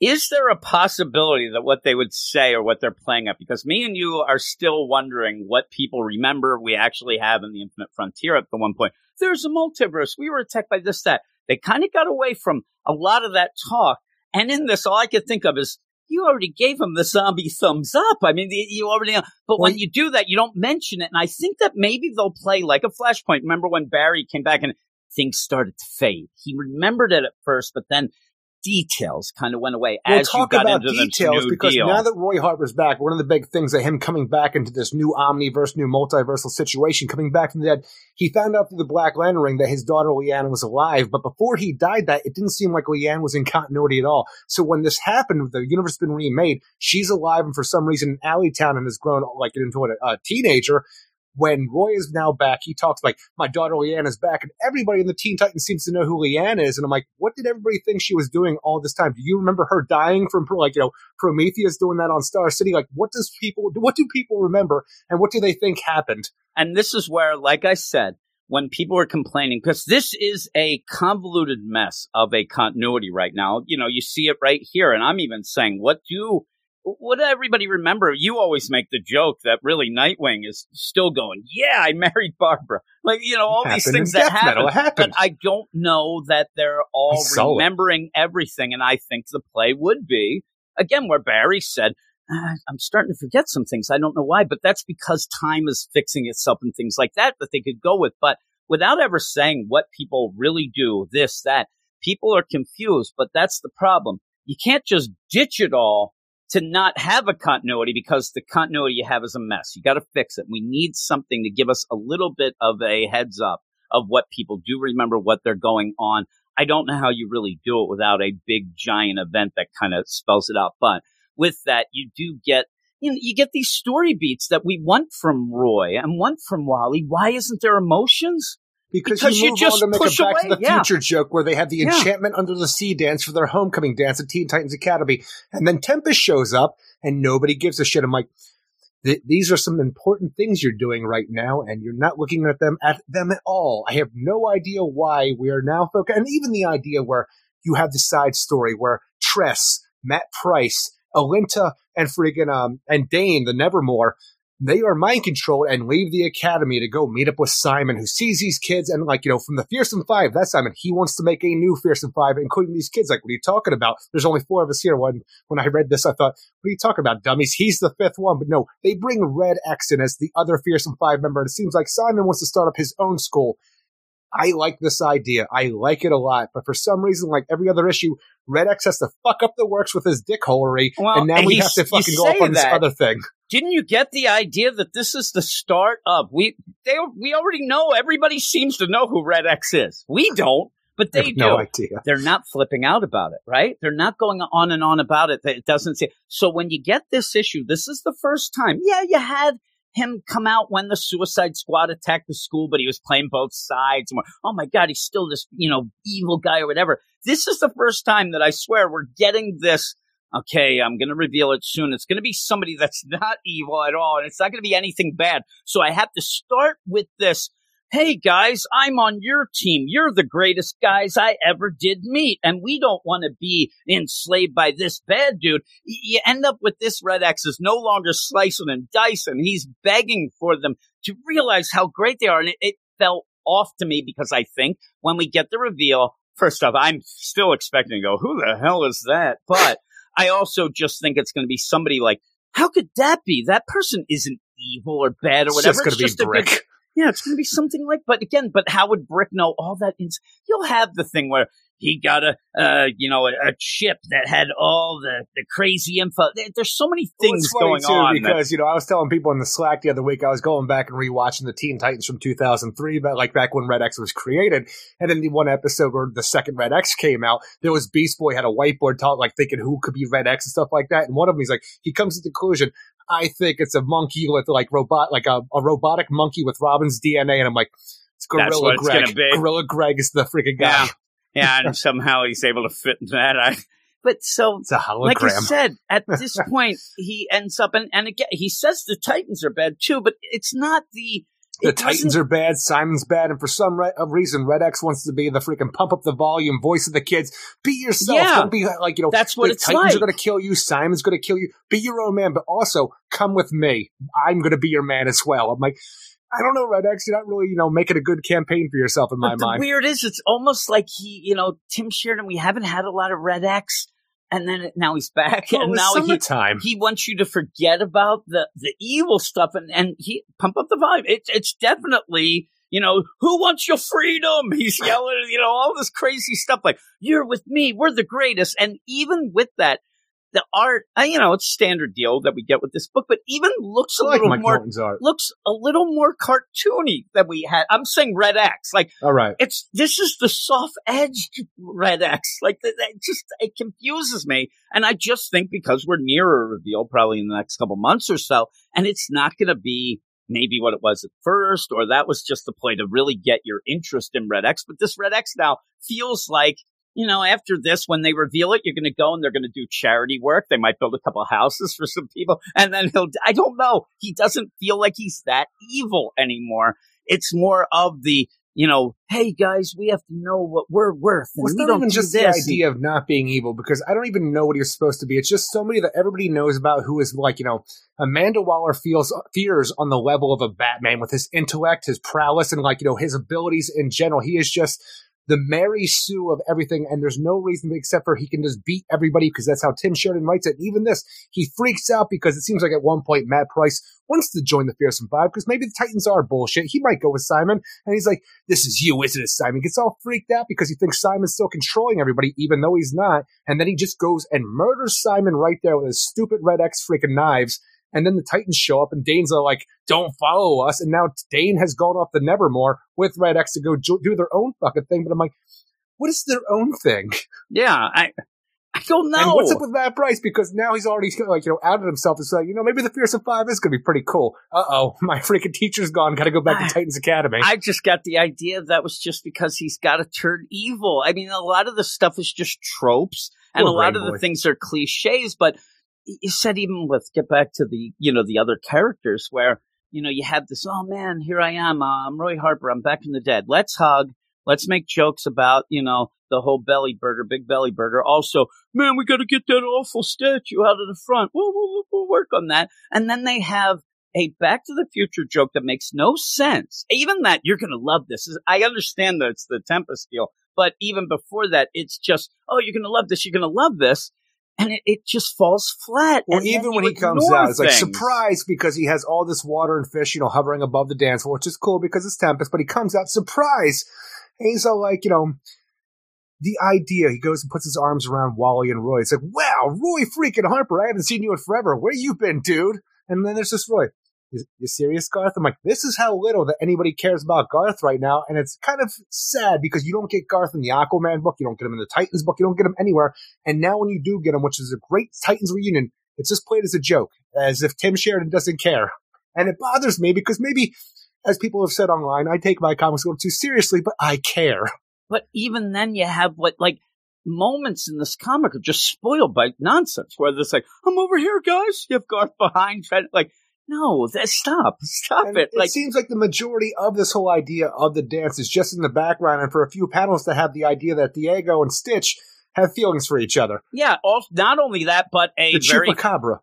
is there a possibility that what they would say or what they're playing up? Because me and you are still wondering what people remember we actually have in the Infinite Frontier at the one point. There's a multiverse. We were attacked by this, that. They kind of got away from a lot of that talk. And in this, all I could think of is you already gave him the zombie thumbs up. I mean, you- you already, but when you do that, you don't mention it. And I think that maybe they'll play like a flashpoint. Remember when Barry came back and things started to fade? He remembered it at first, but then details kind of went away We'll as you talk got about into details the new because deal. now that Roy Harper's back, one of the big things of him coming back into this new omniverse, new multiversal situation, coming back from the dead, he found out through the Black Lantern ring that his daughter Lian was alive. But before he died, that it didn't seem like Lian was in continuity at all. So when this happened, the universe has been remade. She's alive, and for some reason, in Alleytown and has grown like into a, a teenager. When Roy is now back, he talks like, my daughter Lian is back, and everybody in the Teen Titans seems to know who Lian is. And I'm like, what did everybody think she was doing all this time? Do you remember her dying from, like, you know, Prometheus doing that on Star City? Like, what does people, what do people remember, and what do they think happened? And this is where, like I said, when people are complaining, because this is a convoluted mess of a continuity right now. You know, you see it right here. And I'm even saying, what do, what everybody remember? You always make the joke that really Nightwing is still going, yeah, I (laughs) married Barbara. Like, you know, all these things that happen. Happened. But I don't know that they're all saw it. remembering everything. And I think the play would be, again, where Barry said, "Ah, I'm starting to forget some things. I don't know why, but that's because time is fixing itself and things like that that they could go with. But without ever saying what people really do, this, that, people are confused. But that's the problem. You can't just ditch it all to not have a continuity because the continuity you have is a mess. You got to fix it. We need something to give us a little bit of a heads up of what people do remember, what they're going on. I don't know how you really do it without a big giant event that kind of spells it out. But with that, you do get, you know, you get these story beats that we want from Roy and want from Wally. Why isn't there emotions? Because, Because you you just on to make push a Back to away, the yeah. Future joke where they have the Yeah. Enchantment Under the Sea dance for their homecoming dance at Teen Titans Academy, and then Tempest shows up and nobody gives a shit. I'm like, th- these are some important things you're doing right now, and you're not looking at them at them at all. I have no idea why we are now focused, and even the idea where you have the side story where Tress, Matt Price, Alinta, and friggin' um and Dane, the Nevermore, they are mind controlled and leave the academy to go meet up with Simon, who sees these kids and like, you know, from the Fearsome Five, that's Simon. He wants to make a new Fearsome Five, including these kids. Like, what are you talking about? There's only four of us here. When when I read this, I thought, what are you talking about, dummies? He's the fifth one. But no, they bring Red X in as the other Fearsome Five member. And it seems like Simon wants to start up his own school. I like this idea. I like it a lot. But for some reason, like every other issue, Red X has to fuck up the works with his dickholery. Well, and now we have to fucking go say on this other thing. Didn't you get the idea that this is the start of we they we already know everybody seems to know who Red X is. We don't, but they do. no idea. They're not flipping out about it, right? They're not going on and on about it. That it doesn't say. So when you get this issue, this is the first time. Yeah, you had him come out when the Suicide Squad attacked the school, but he was playing both sides. And oh my God, he's still this, you know, evil guy or whatever. This is the first time that I swear we're getting this okay, I'm going to reveal it soon. It's going to be somebody that's (laughs) not evil at all, and it's not going to be anything bad. So I have to start with this. Hey guys, I'm on your team. You're the greatest guys I ever did meet. And we don't want to be enslaved by this bad dude. You end up with this Red X is no longer slicing and dicing. He's begging for them to realize how great they are. And it, it felt off to me because I think when we get the reveal, first off, I'm still expecting to go, who the hell is that? But I also just think it's going to be somebody like, how could that be? That person isn't evil or bad or It's whatever. just going to It's be a good- Brick. Yeah, it's going to be something like, but again, but how would Brick know all that? Ins- You'll have the thing where he got a, uh, you know, a, a chip that had all the, the crazy info. There- There's so many Well, things it's funny, going on. that- because you know I was telling people in the Slack the other week I was going back and rewatching the Teen Titans from 2003, but like back when Red X was created, and in the one episode where the second Red X came out, there was Beast Boy had a whiteboard talk like thinking who could be Red X and stuff like that, and one of them he's like he comes to the conclusion. I think it's a monkey with like robot, like a, a robotic monkey with Robin's DNA, and I'm like, it's Gorilla it's Greg. be. Gorilla Greg is the freaking guy. Yeah. Yeah, and somehow he's able to fit into that. I, but so It's a hologram. like I said, at (laughs) this point, he ends up, and, and again, he says the Titans are bad too, but it's not the. The Titans are bad. Simon's bad, and for some re- reason, Red X wants to be the freaking pump up the volume voice of the kids. Be yourself. Yeah. Don't be like you know. That's what the it's Titans like. are going to kill you. Simon's going to kill you. Be your own man, but also come with me. I'm going to be your man as well. I'm like, I don't know, Red X. You're not really you know making a good campaign for yourself in my mind. weird is, it's almost like he, you know, Tim Sheridan. We haven't had a lot of Red X, and then now he's back, Well, and now he, summertime. he wants you to forget about the the evil stuff, and and he pump up the volume. It's it's definitely. You know, who wants your freedom? (laughs) He's yelling, you know, all this crazy stuff like, you're with me, we're the greatest. And even with that, the art, uh, you know, it's standard deal that we get with this book, but even looks a like little Mike more, looks a little more cartoony than we had. I'm saying Red X. Like, All right. it's this is the soft edged red X. Like that, that just it confuses me, and I just think because we're nearer reveal, probably in the next couple months or so, and it's not going to be maybe what it was at first, or that was just the play to really get your interest in Red X. But this Red X now feels like. You know, after this, when they reveal it, you're going to go and they're going to do charity work. They might build a couple houses for some people, and then he'll. I don't know. He doesn't feel like he's that evil anymore. It's more of the you know, hey guys, we have to know what we're worth. And Well, it's we not don't even do just the idea of not being evil because I don't even know what you're supposed to be. It's just somebody that everybody knows about who is like, you know, Amanda Waller feels uh, fears on the level of a Batman with his intellect, his prowess, and like, you know, his abilities in general. He is just the Mary Sue of everything, and there's no reason except for he can just beat everybody because that's how Tim Sheridan writes it. Even this, he freaks out because it seems like at one point Matt Price wants to join the Fearsome Five because maybe the Titans are bullshit. He might go with Simon, and he's like, "This is you, isn't it, Simon?" Gets all freaked out because he thinks Simon's still controlling everybody, even though he's not. And then he just goes and murders Simon right there with his stupid Red X freaking knives. And then the Titans show up, and Dane's are like, "Don't follow us." And now Dane has gone off the Nevermore with Red X to go do their own fucking thing. But I'm like, what is their own thing? Yeah, I, I don't know. And what's up with Matt Price? Because now he's already like you know outed himself and said, you know, maybe the Fearsome Five is going to be pretty cool. Uh oh, (laughs) my freaking teacher's gone. Got to go back to Titans Academy. I just got the idea that was just because he's got to turn evil. I mean, a lot of the stuff is just tropes, and Poor a lot of the things are cliches. But you said even with get back to the you know the other characters where you know you have this. Oh man, here I am. Uh, I'm Roy Harper. I'm back from the dead. Let's hug. Let's make jokes about you know the whole belly burger, big belly burger. Also, man, we got to get that awful statue out of the front. We'll, we'll, we'll work on that. And then they have a Back to the Future joke that makes no sense. Even that you're to love this. Is- I understand that it's the Tempest deal, but even before that, it's just, oh, you're to love this. You're to love this. And it, it just falls flat. And even when he comes out, it's like things. surprise because he has all this water and fish, you know, hovering above the dance floor, which is cool because it's Tempest. But he comes out surprise, and he's all like, you know, the idea. He goes and puts his arms around Wally and Roy. It's like, wow, Roy freaking Harper, I haven't seen you in forever. Where you been, dude? And then there's this Roy. You, serious, Garth? I'm like, this is how little that anybody cares about Garth right now, and it's kind of sad because you don't get Garth in the Aquaman book, you don't get him in the Titans book, you don't get him anywhere. And now when you do get him, which is a great Titans reunion, it's just played as a joke, as if Tim Sheridan doesn't care. And it bothers me because maybe, as people have said online, I take my comics a little too seriously, but I care. But even then, you have what, like, moments in this comic are just spoiled by nonsense. Where it's like, I'm over here, guys. You have Garth behind, like, no, that, stop, stop And it. it Like, seems like the majority of this whole idea of the dance is just in the background, and for a few panels to have the idea that Diego and Stitch have feelings for each other. yeah. Also, not only that, but a very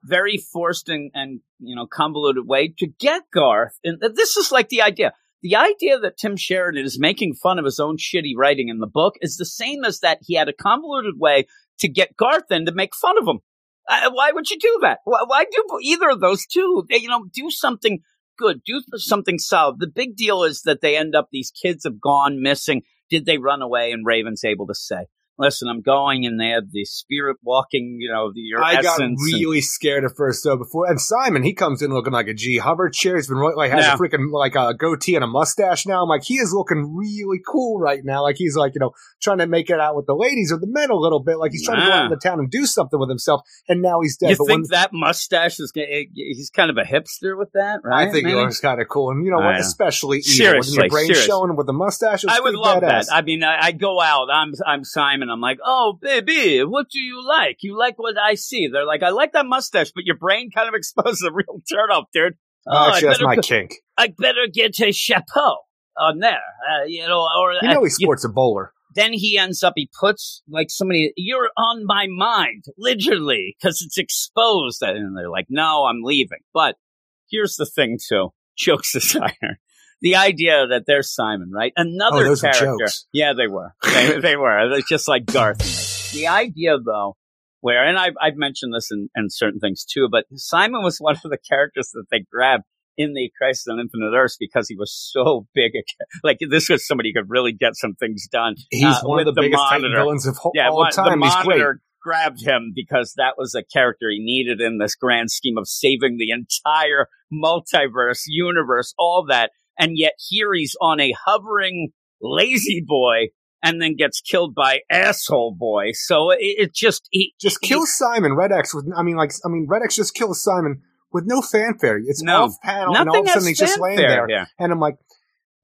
very forced and, and you know convoluted way to get Garth. And this is like the idea. The idea that Tim Sheridan is making fun of his own shitty writing in the book is the same as that he had a convoluted way to get Garth in to make fun of him. Uh, why would you do that? Why, do either of those two? They, you know, do something good. Do something solid. The big deal is that they end up. These kids have gone missing. Did they run away? And Raven's able to say, "Listen, I'm going," and they have the spirit walking. You know, the your I got essence. and- really scared at first though. Before and Simon, he comes in looking like a G hover chair. He's been like has Yeah. a freaking like a goatee and a mustache now. I'm like, he is looking really cool right now. Like he's like you know trying to make it out with the ladies or the men a little bit. Like he's trying to go out in the town and do something with himself. And now he's dead. You but think when, that mustache is? gonna- eh, He's kind of a hipster with that, right? I think Maybe? it looks kind of cool, and you know what? Oh, Especially evil, Seriously, with your brain seriously. showing with the mustache. I would love badass. that. I mean, I, I go out. I'm I'm Simon. I'm like, oh baby, what do you like? You like what I see? They're like, I like that mustache, but your brain kind of (laughs) exposes a real turn up, dude. Oh, I actually, that's my go- kink. I better get a chapeau on there, uh, you know, or You uh, know he sports a bowler. then he ends up he puts like somebody you're on my mind literally because it's exposed and they're like no i'm leaving but here's the thing too jokes (laughs) aside the idea that there's simon right another Oh, character jokes. yeah they were they, (laughs) they were it's just like garth the idea though where and I've, I've mentioned this in, in certain things too but simon was (laughs) one of the characters that they grabbed in the Crisis on Infinite Earths because he was so big. a Like this was somebody who could really get some things done. He's uh, one of with the, biggest monitor. villains of ho- Yeah, all one- time. the monitor grabbed him because that was a character he needed in this grand scheme of saving the entire multiverse, universe, all that. And yet here he's on a hovering lazy boy and then gets killed by asshole boy. So it, it just, he, Just he- kill Simon. Red X with. I mean, like, I mean, Red X just kills Simon with no fanfare. It's No. off panel, and all of a sudden he's just laying there. here. And I'm like,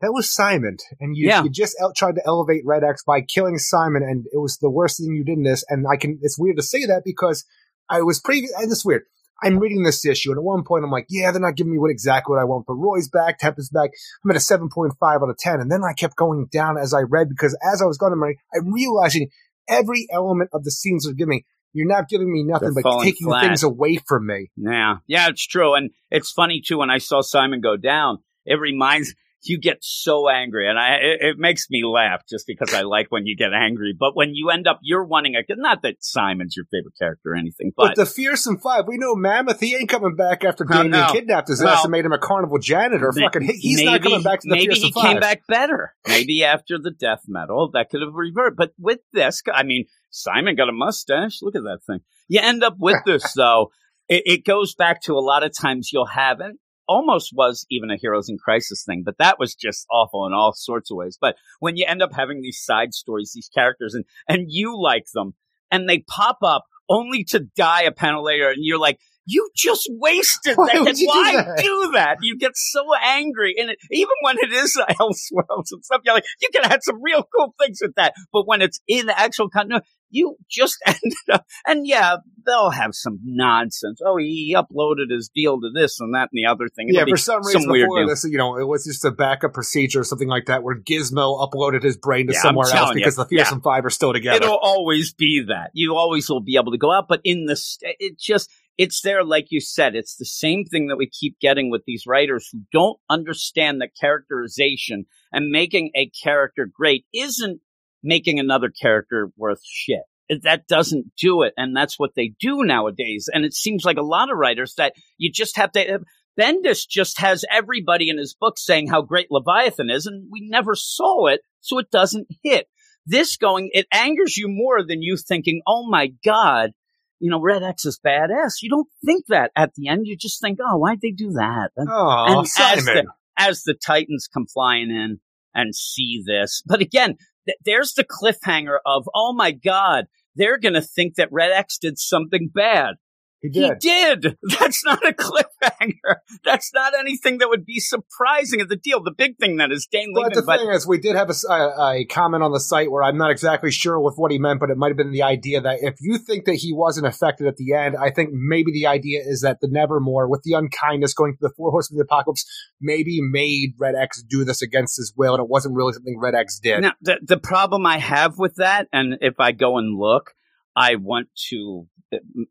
that was Simon, and you, Yeah. you just el- tried to elevate Red X by killing Simon, and it was the worst thing you did in this. And I can. It's weird to say that because I was previous, and it's weird. I'm reading this issue, and at one point I'm like, yeah, they're not giving me what exactly what I want. But Roy's back, Tep is back. I'm at a 7.5 out of 10. And then I kept going down as I read because as I was going, I'm, I'm realizing every element of the scenes are giving me. You're not giving me nothing They're but taking flat. things away from me. Yeah, yeah, it's true, and it's funny too. When I saw Simon go down, it reminds you get so angry, and I it, it makes me laugh just because I like when you get angry. But when you end up, you're wanting a not that Simon's your favorite character or anything, But, the fearsome five, we know Mammoth, he ain't coming back after Oh, Damian no. kidnapped his Well, ass and made him a carnival janitor. ma- Fucking, he- he's not coming back to the maybe fearsome he five. came back better. Maybe after the death metal, that could have reverted. But with this, I mean, Simon got a mustache. Look at that thing. You end up with (laughs) this though. It, it goes back to a lot of times you'll have, and almost was even a Heroes in Crisis thing, but that was just awful in all sorts of ways. But when you end up having these side stories, these characters, and and you like them, and they pop up only to die a panel later, and you're like. You just wasted Why that. would you do Why that? do that? You get so angry, and it, even when it is (laughs) Elseworlds and stuff, you're like, you could have had some real cool things with that. But when it's in the actual continuity, you just (laughs) ended up, and yeah, they'll have some nonsense. Oh, he uploaded his deal to this and that and the other thing. Yeah, It'll for be some reason weird before deal. this, you know, it was just a backup procedure or something like that where Gizmo uploaded his brain to Yeah, somewhere else telling you. because the fearsome five are still together. It'll always be that. You always will be able to go out, but in the, st- it just, it's there, like you said. It's the same thing that we keep getting with these writers who don't understand that characterization and making a character great isn't making another character worth shit. That doesn't do it. And that's what they do nowadays. And it seems like a lot of writers that you just have to, uh, Bendis just has everybody in his book saying how great Leviathan is, and we never saw it, so it doesn't hit. This going, it angers you more than you thinking, oh my God, you know, Red X is badass. You don't think that at the end. You just think, oh, why'd they do that? And, oh, and as the, as the Titans come flying in and see this, but again, th- there's the cliffhanger of, oh my God, they're going to think that Red X did something bad. He He did. did. (laughs) That's not a cliffhanger. That's not anything that would be surprising at the deal. The big thing that is Dane But the but thing is, we did have a comment on the site where I'm not exactly sure with what he meant, but it might have been the idea that if you think that he wasn't affected at the end, I think maybe the idea is that the Nevermore, with the unkindness going to the Four Horsemen of the Apocalypse, maybe made Red X do this against his will, and it wasn't really something Red X did. Now, the, the problem I have with that, and if I go and look, I want to,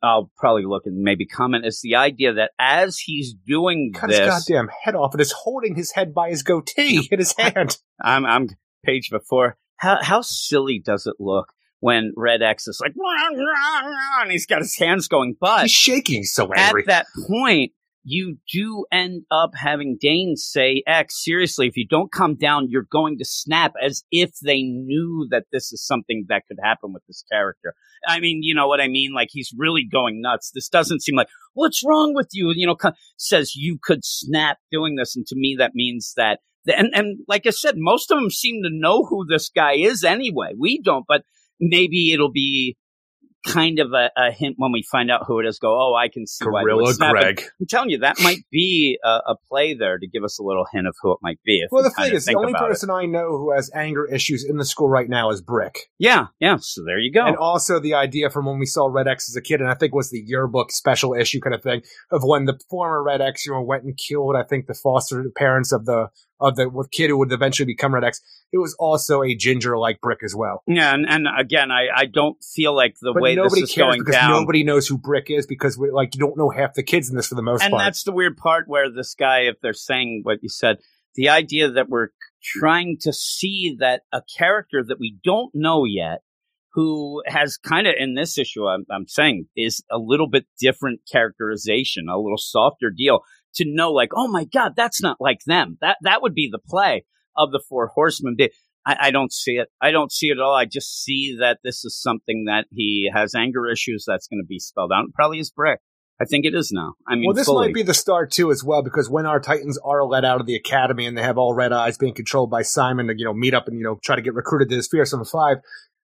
I'll probably look and maybe comment, is the idea that as he's doing Cut his this, goddamn head off and is holding his head by his goatee in his hand. I'm, I'm page before, how, how silly does it look when Red X is like, (laughs) and he's got his hands going, but He's shaking. So at that point, you do end up having Dane say, X, seriously, if you don't come down, you're going to snap as if they knew that this is something that could happen with this character. I mean, you know what I mean? Like he's really going nuts. This doesn't seem like, what's wrong with you? You know, says you could snap doing this. And to me, that means that, and, and like I said, most of them seem to know who this guy is anyway. We don't, but maybe it'll be kind of a, a hint when we find out who it is. Go, oh, I can see why they Gorilla snap it. Greg. I'm telling you, that might be a, a play there to give us a little hint of who it might be. If Well, we the thing is, the only about it. person I know who has anger issues in the school right now is Brick. Yeah, yeah. So there you go. And also the idea from when we saw Red X as a kid, and I think was the yearbook special issue kind of thing of when the former Red X, you know, went and killed, I think the foster parents of the of the kid who would eventually become Red X. It was also a ginger like Brick as well. yeah, and, and again, I, I don't feel like the But way this nobody is cares going because down. nobody knows who Brick is because we, like you don't know half the kids in this for the most and part. And that's the weird part where this guy, if they're saying what you said, the idea that we're trying to see that a character that we don't know yet, who has kind of in this issue, I'm, I'm saying, is a little bit different characterization, a little softer deal to know, like, oh my god, that's not like them. That that would be the play of the Four Horsemen. I, I don't see it. I don't see it at all. I just see that this is something that he has anger issues. That's going to be spelled out. Probably is Brick. I think it is now. I mean, well, this fully. might be the start too, as well, because when our Titans are let out of the academy and they have all red eyes being controlled by Simon to you know meet up and you know try to get recruited to this Fearsome Five.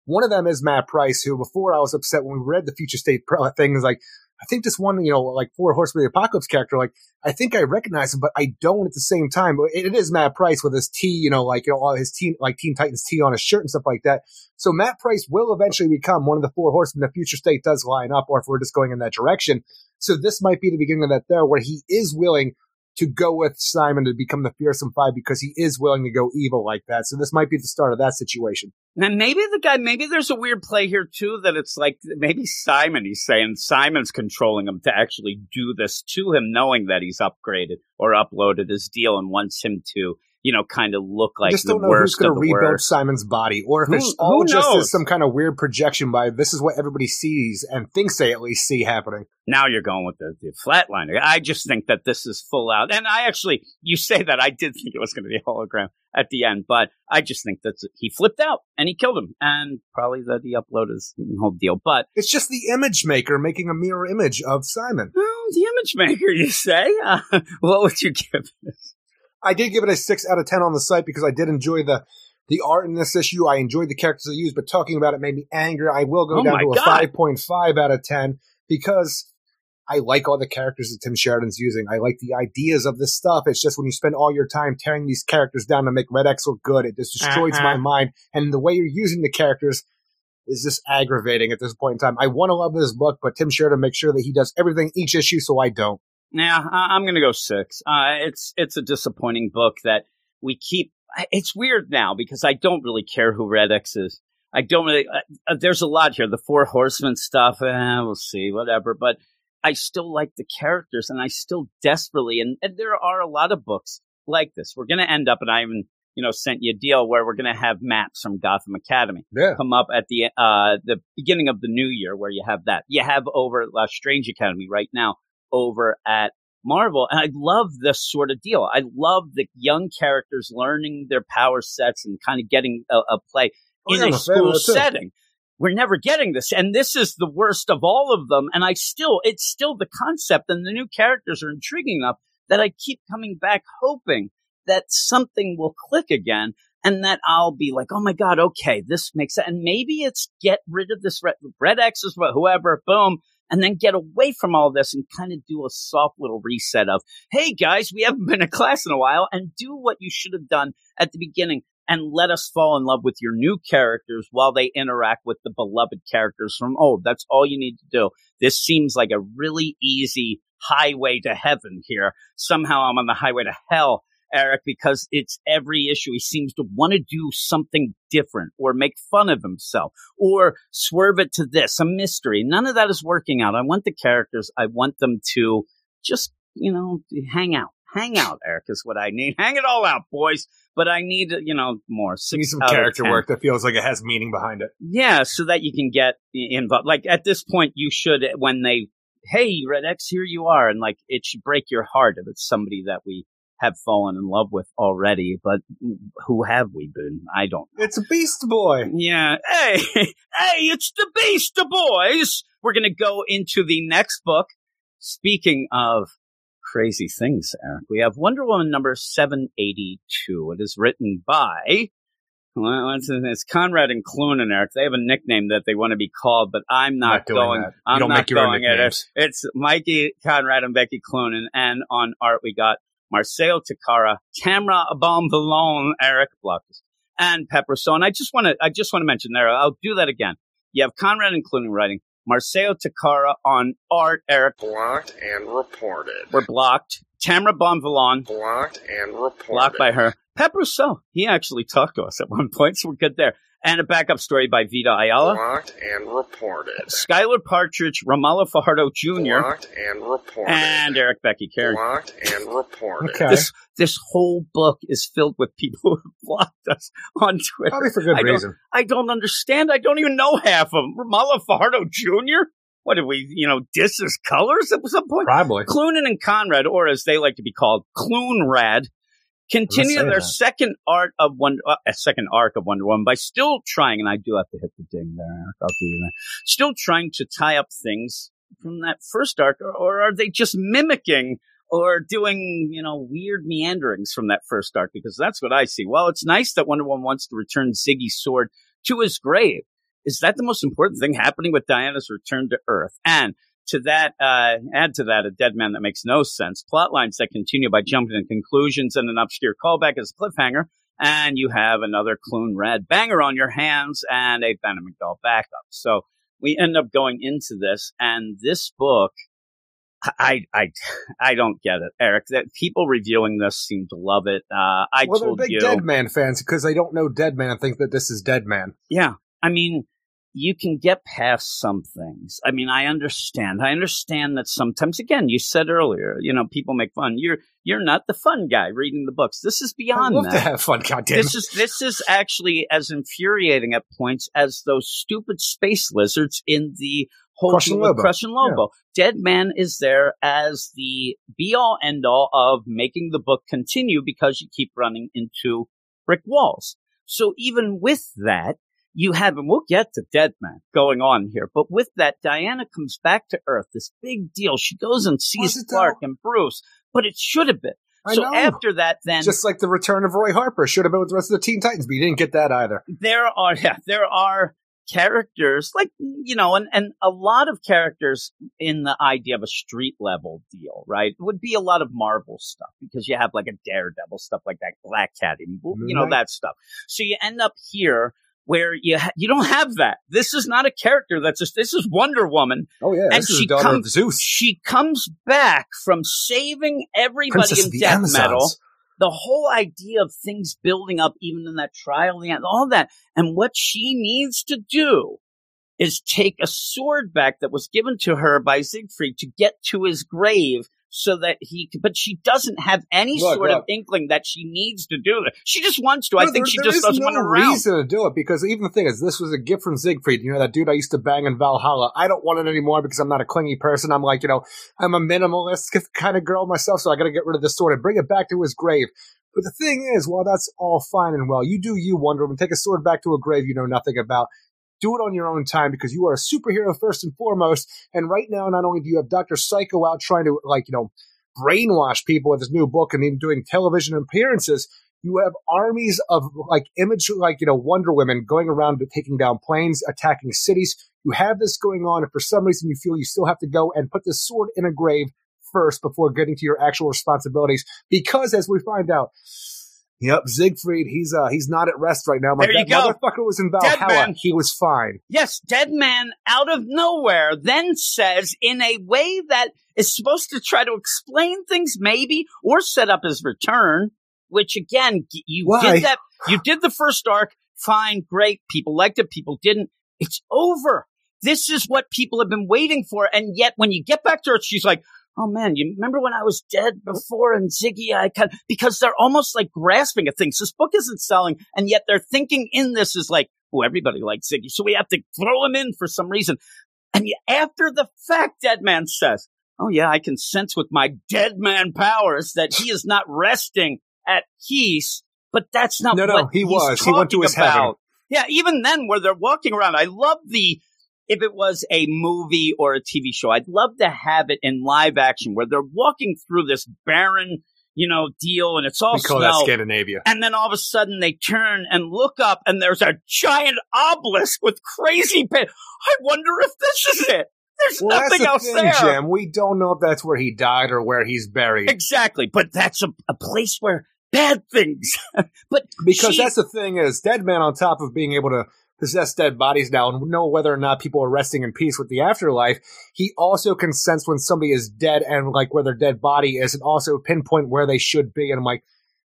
One of them is Matt Price, who before I was upset when we read the Future State (laughs) thing is like, I think this one, you know, like Four Horsemen of the Apocalypse character, like I think I recognize him, but I don't at the same time. It, it is Matt Price with his T, you know, like you know, all his team, like Teen Titans T on his shirt and stuff like that. So Matt Price will eventually become one of the Four Horsemen if Future State does line up, or if we're just going in that direction. So this might be the beginning of that there, where he is willing to go with Simon to become the fearsome five because he is willing to go evil like that. So this might be the start of that situation. And maybe the guy, maybe there's a weird play here too that it's like maybe Simon, he's saying Simon's controlling him to actually do this to him, knowing that he's upgraded or uploaded his deal and wants him to, you know, kind of look I like just the don't know who's going to rebuild worst. Simon's body, or if Who- it's all just knows? some kind of weird projection by this is what everybody sees and thinks they at least see happening. Now you're going with the, the flatliner. I just think that this is full out. And I actually, you say that I did think it was going to be a hologram at the end, but I just think that he flipped out and he killed him. And probably that he uploaded his whole deal. But It's just the image maker making a mirror image of Simon. well, the image maker, you say? Uh, (laughs) what would you give it? I did give it a six out of ten on the site because I did enjoy the the art in this issue. I enjoyed the characters they used, but talking about it made me angry. I will go Oh down to a five point five out of ten because I like all the characters that Tim Sheridan's using. I like the ideas of this stuff. It's just when you spend all your time tearing these characters down to make Red X look good, it just destroys Uh-uh. my uh-huh. mind. And the way you're using the characters is just aggravating at this point in time. I want to love this book, but Tim Sheridan makes sure that he does everything each issue, so I don't. Yeah, I- I'm going to go six. Uh, it's it's a disappointing book that we keep. It's weird now because I don't really care who Red X is. I don't really. Uh, uh, there's a lot here. The Four Horsemen stuff. Eh, we'll see, whatever. But I still like the characters, and I still desperately. And, and there are a lot of books like this. We're going to end up, and I even you know sent you a deal where we're going to have maps from Gotham Academy Yeah. come up at the uh the beginning of the new year where you have that. You have over uh, Strange Academy right now over at Marvel, and I love this sort of deal. I love the young characters learning their power sets and kind of getting a, a play Oh, in yeah, a a fan of school too. setting. We're never getting this, and this is the worst of all of them. And I still, it's still the concept, and the new characters are intriguing enough that I keep coming back, hoping that something will click again and that I'll be like, oh my God, okay, this makes sense. And maybe it's get rid of this Red, Red X is what, whoever, boom, and then get away from all this and kind of do a soft little reset of, hey guys, we haven't been in class in a while and do what you should have done at the beginning and let us fall in love with your new characters while they interact with the beloved characters from old. That's all you need to do. This seems like a really easy highway to heaven here. Somehow I'm on the highway to hell Eric, because it's every issue. He seems to want to do something different or make fun of himself or swerve it to this, a mystery. None of that is working out. I want the characters. I want them to just, you know, hang out. Hang out, Eric, is what I need. (laughs) Hang it all out, boys. But I need, you know, more. Six need some character work that feels like it has meaning behind it. Yeah, so that you can get involved. Like at this point, you should, when they, hey, Red X, here you are. And like, it should break your heart if it's somebody that we have fallen in love with already. But who have we been? I don't know. It's a Beast Boy. Yeah. Hey, (laughs) hey, it's the Beast Boys. We're going to go into the next book. Speaking of crazy things, Eric, we have Wonder Woman number 782. It is written by, well, it's Conrad and Cloonan, Eric. They have a nickname that they want to be called, but I'm not, Not going. that. I'm don't not make your own going it. It's Mikey Conrad and Becky Cloonan. And on art, we got Marcelo Takara, Tamra Abombalone, Eric Blockers, and Pepper. So, and I just want to, I just want to mention there, I'll do that again. You have Conrad including writing, Marcelo Takara on art, Eric. Blocked and reported. We're blocked. Tamra Bonvillain, Blocked and reported. blocked by her. Pepper So, he actually talked to us at one point, so we're good there. And a backup story by Vita Ayala. Blocked and reported. Skylar Patridge, Romulo Fajardo Jr., Blocked and reported. and Eric Becky Carey. Blocked and reported. Okay. This this whole book is filled with people (laughs) who blocked us on Twitter. Probably for good I don't- reason. I don't understand. I don't even know half of them. Romulo Fajardo Jr. What did we, you know, diss his colors at some point? Probably. Cloonan and Conrad, or as they like to be called, Cloonrad, continue their that. second art of Wonder, uh, a second arc of Wonder Woman by still trying, and I do have to hit the ding there, Eric. I'll do that. Still trying to tie up things from that first arc, or, or are they just mimicking or doing, you know, weird meanderings from that first arc? Because that's what I see. Well, it's nice that Wonder Woman wants to return Ziggy's sword to his grave. Is that the most important thing happening with Diana's return to Earth? And to that, uh, add to that a dead man that makes no sense. Plot lines that continue by jumping to conclusions and an obscure callback as a cliffhanger. And you have another Clune Red banger on your hands and a Venom McDowell backup. So we end up going into this and this book, I, I, I don't get it, Eric. That people reviewing this seem to love it. Uh, I well, they're big you. Dead Man fans because they don't know Dead Man think that this is Dead Man. Yeah. I mean, you can get past some things. I mean, I understand. I understand that sometimes, again, you said earlier, you know, people make fun. You're, you're not the fun guy reading the books. This is I beyond love that. to have fun, goddamn. This is this is actually as infuriating at points as those stupid space lizards in the whole Crushing deal with Lobo. Lobo. Dead Man is there as the be all end all of making the book continue because you keep running into brick walls. So even with that, you have, and we'll get to Dead Man going on here, but with that, Diana comes back to Earth, this big deal. She goes and sees Clark and Bruce, but it should have been. I so know. after that, then Just like the return of Roy Harper should have been with the rest of the Teen Titans, but you didn't get that either. there are (laughs) yeah, there are characters like you know and and a lot of characters in the idea of a street level deal right would be a lot of marvel stuff because you have like a daredevil stuff like that black cat you know that stuff so you end up here where you ha- you don't have that this is not a character that's just this is wonder woman Oh yeah, And she the daughter comes- of Zeus, she comes back from saving everybody Princess in death Amazons. metal the whole idea of things building up, even in that trial, and all that. And what she needs to do is take a sword back that was given to her by Siegfried to get to his grave so that he but she doesn't have any Look, sort of inkling that she needs to do that. She just wants to. I think there- she there just doesn't no want to around. reason to do it because even the thing is, this was a gift from Siegfried. You know that dude I used to bang in Valhalla. I don't want it anymore because I'm not a clingy person. I'm like, you know, I'm a minimalist (laughs) kind of girl myself, so I got to get rid of this sword and bring it back to his grave. But the thing is, while that's all fine and well, you do you, Wonder Woman. Take a sword back to a grave you know nothing about. Do it on your own time because you are a superhero first and foremost. And right now, not only do you have Doctor Psycho out trying to like you know brainwash people with his new book and even doing television appearances, You have armies of like image, like, you know, Wonder Women going around taking down planes, attacking cities. You have this going on, and for some reason you feel you still have to go and put the sword in a grave first before getting to your actual responsibilities. Because as we find out, yep, Siegfried, he's uh he's not at rest right now. My There you go. motherfucker was in Valhalla. He was fine. Yes, Dead Man out of nowhere then says in a way that is supposed to try to explain things maybe or set up his return, which again, you Why? did that, you did the first arc, fine, great, people liked it, people didn't. It's over. This is what people have been waiting for. And yet when you get back to her, she's like, Oh man, you remember when I was dead before and Ziggy, I kind because they're almost like grasping at things. This book isn't selling and yet they're thinking in this is like, oh, everybody likes Ziggy. So we have to throw him in for some reason. And yet after the fact, Dead Man says, oh yeah, I can sense with my dead man powers that he is not resting at peace, but that's not No, no, he was. He went to his heaven. Yeah, even then where they're walking around, I love the, if it was a movie or a TV show, I'd love to have it in live action where they're walking through this barren, you know, deal and it's all We call that. Scandinavia. And then all of a sudden they turn and look up and there's a giant obelisk with crazy pit. I wonder if this is it. There's Well, nothing that's else the thing, there. Jim. We don't know if that's where he died or where he's buried. Exactly. But that's a, a place where bad things. (laughs) but Because she- that's the thing is, Dead Man on top of being able to possess dead bodies now and know whether or not people are resting in peace with the afterlife, he also can sense when somebody is dead and like where their dead body is and also pinpoint where they should be. And I'm like,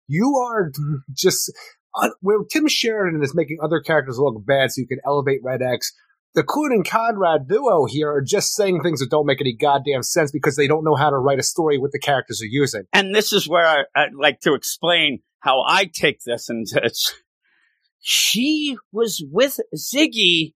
you are just, uh, where Tim Sheridan is making other characters look bad so you can elevate Red X. The Kuhn and Conrad duo here are just saying things that don't make any goddamn sense because they don't know how to write a story with the characters they're using. and this is where I, I'd like to explain how I take this. And (laughs) it's, she was with Ziggy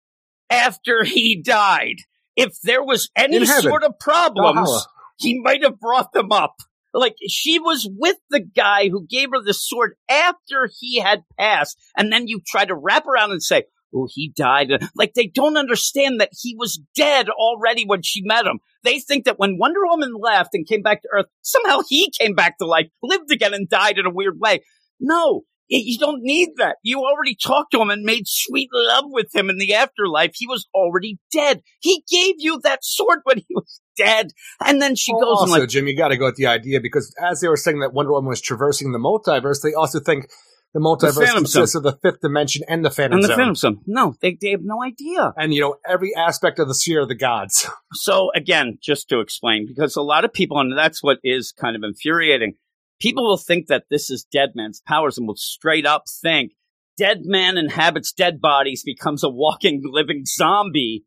after he died. If there was any sort of problems, Valhalla. he might have brought them up. Like she was with the guy who gave her the sword after he had passed, and then you try to wrap around and say, "Oh, he died." Like they don't understand that he was dead already when she met him. They think that when Wonder Woman left and came back to Earth, somehow he came back to life, lived again, and died in a weird way. No, you don't need that. You already talked to him and made sweet love with him in the afterlife. He was already dead. He gave you that sword when he was dead. And then she Well, goes also, like, Jim, you got to go with the idea because as they were saying that Wonder Woman was traversing the multiverse, they also think the multiverse Phantom consists of the fifth dimension and the Phantom and the Zone. Phantom Zone. No, they, they have no idea. and you know every aspect of the sphere of the gods. (laughs) So again, just to explain, because a lot of people, and that's what is kind of infuriating, people will think that this is Dead Man's powers and will straight up think Dead Man inhabits dead bodies, becomes a walking, living zombie.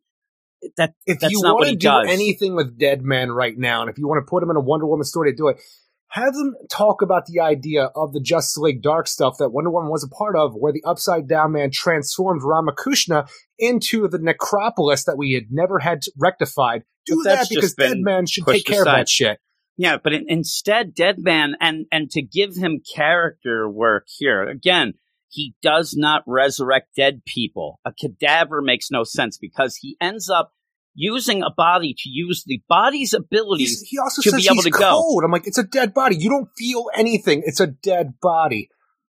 That If That's you not want to do does. anything with Dead Man right now, and if you want to put him in a Wonder Woman story to do it, have them talk about the idea of the Justice League Dark stuff that Wonder Woman was a part of, where the Upside Down Man transformed Ramakrishna into the necropolis that we had never had rectified. Do that because Dead Man should take care of that shit. Yeah, but in, instead, Dead Man, and and to give him character work here again, he does not resurrect dead people. A cadaver makes no sense because he ends up using a body to use the body's He's, abilities he also to says be able he's to go. cold. I'm like, it's a dead body. You don't feel anything. It's a dead body.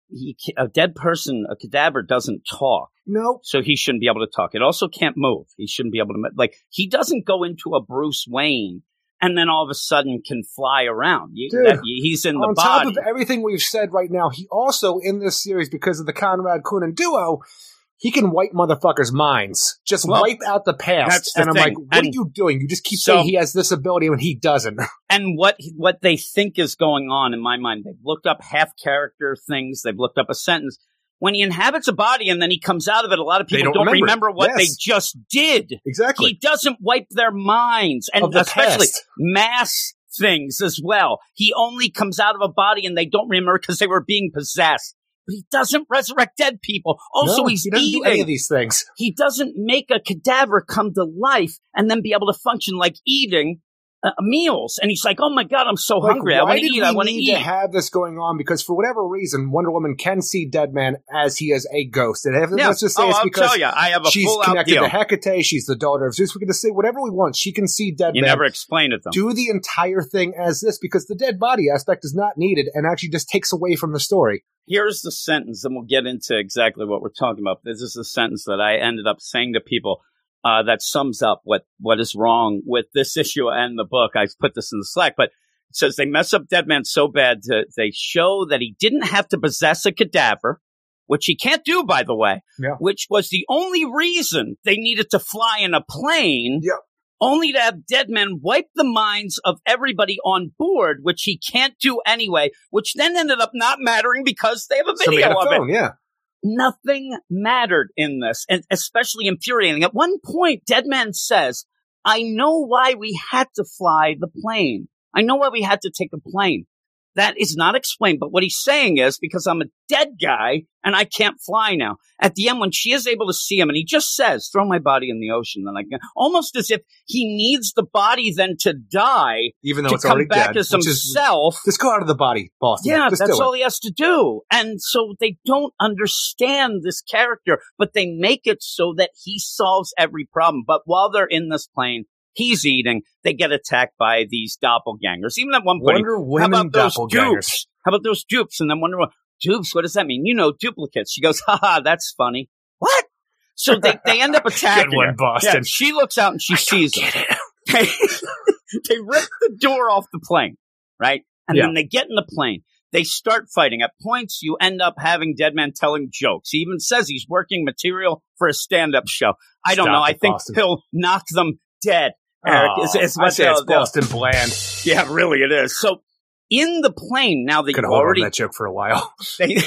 He, a dead person, a cadaver doesn't talk, No, so he shouldn't be able to talk. It also can't move. He shouldn't be able to like. He doesn't go into a Bruce Wayne and then all of a sudden can fly around. You, Dude, that- he's in the on body. top of everything we've said right now, he also in this series because of the Conrad Cloonan duo, he can wipe motherfuckers' minds, just Well, wipe out the past. the and I'm thing. like, what And are you doing? You just keep so- saying he has this ability when he doesn't. (laughs) and what what they think is going on in my mind. They've looked up half character things. They've looked up a sentence. When he inhabits a body and then he comes out of it, a lot of They people don't don't, remember remember, what Yes. they just did. exactly. He doesn't wipe their minds, and especially past. mass things as well. He only comes out of a body and they don't remember because they were being possessed. But he doesn't resurrect dead people. Oh, also, no, he's he doesn't eating. do any of these things. he doesn't make a cadaver come to life and then be able to function like eating uh, meals, and he's like, "Oh my god, I'm so Like, hungry. I want to eat. I want to eat." to have this going on? Because for whatever reason, Wonder Woman can see Deadman as he is a ghost. And if, yeah. let's just say oh, it's I'll because tell you, I have a she's connected deal. to Hecate. She's the daughter of Zeus. We can just say whatever we want. She can see Deadman. you never explained it though. do the entire thing as this because the dead body aspect is not needed and actually just takes away from the story. Here's the sentence, and we'll get into exactly what we're talking about. This is the sentence that I ended up saying to people uh, that sums up what, what is wrong with this (laughs) issue and the book. I put this in the Slack, but it says they mess up Dead Man so bad to, they show that he didn't have to possess a cadaver, which he can't do, by the way, Yeah. which was the only reason they needed to fly in a plane. Yep. Only to have dead men wipe the minds of everybody on board, which he can't do anyway, which then ended up not mattering because they have a video of it yeah. Nothing mattered in this, and especially infuriating. At one point, Deadman says, I know why we had to fly the plane. I know why we had to take the plane. That is not explained, but what he's saying is because I'm a dead guy and I can't fly now. At the end, when she is able to see him and he just says, throw my body in the ocean, then I can, almost as if he needs the body then to die Even though to it's already back dead. as which is- himself. just go out of the body, boss. Yeah, just that's all he has to do. And so they don't understand this character, but they make it so that he solves every problem. But while they're in this plane, he's eating, they get attacked by these doppelgangers. Even at one point, Wonder how Women about those doppelgangers. dupes? How about those dupes? And then Wonder Woman, dupes, what does that mean? You know, duplicates. She goes, haha, that's funny. What? So they, they end up (laughs) attacking Good one, her. Boston. Yeah, she looks out and she sees them. (laughs) They, they rip the door off the plane, right? And Yeah. then they get in the plane. They start fighting. At points, you end up having dead Deadman telling jokes. He even says he's working material for a stand-up show. I don't Stop know. I think Boston. he'll knock them dead. Eric, Oh, is, is I what it's they'll- they'll- Boston Brand. (laughs) Yeah, really, it is. So in the plane, now that Could you hold already that joke for a while. (laughs) (laughs) they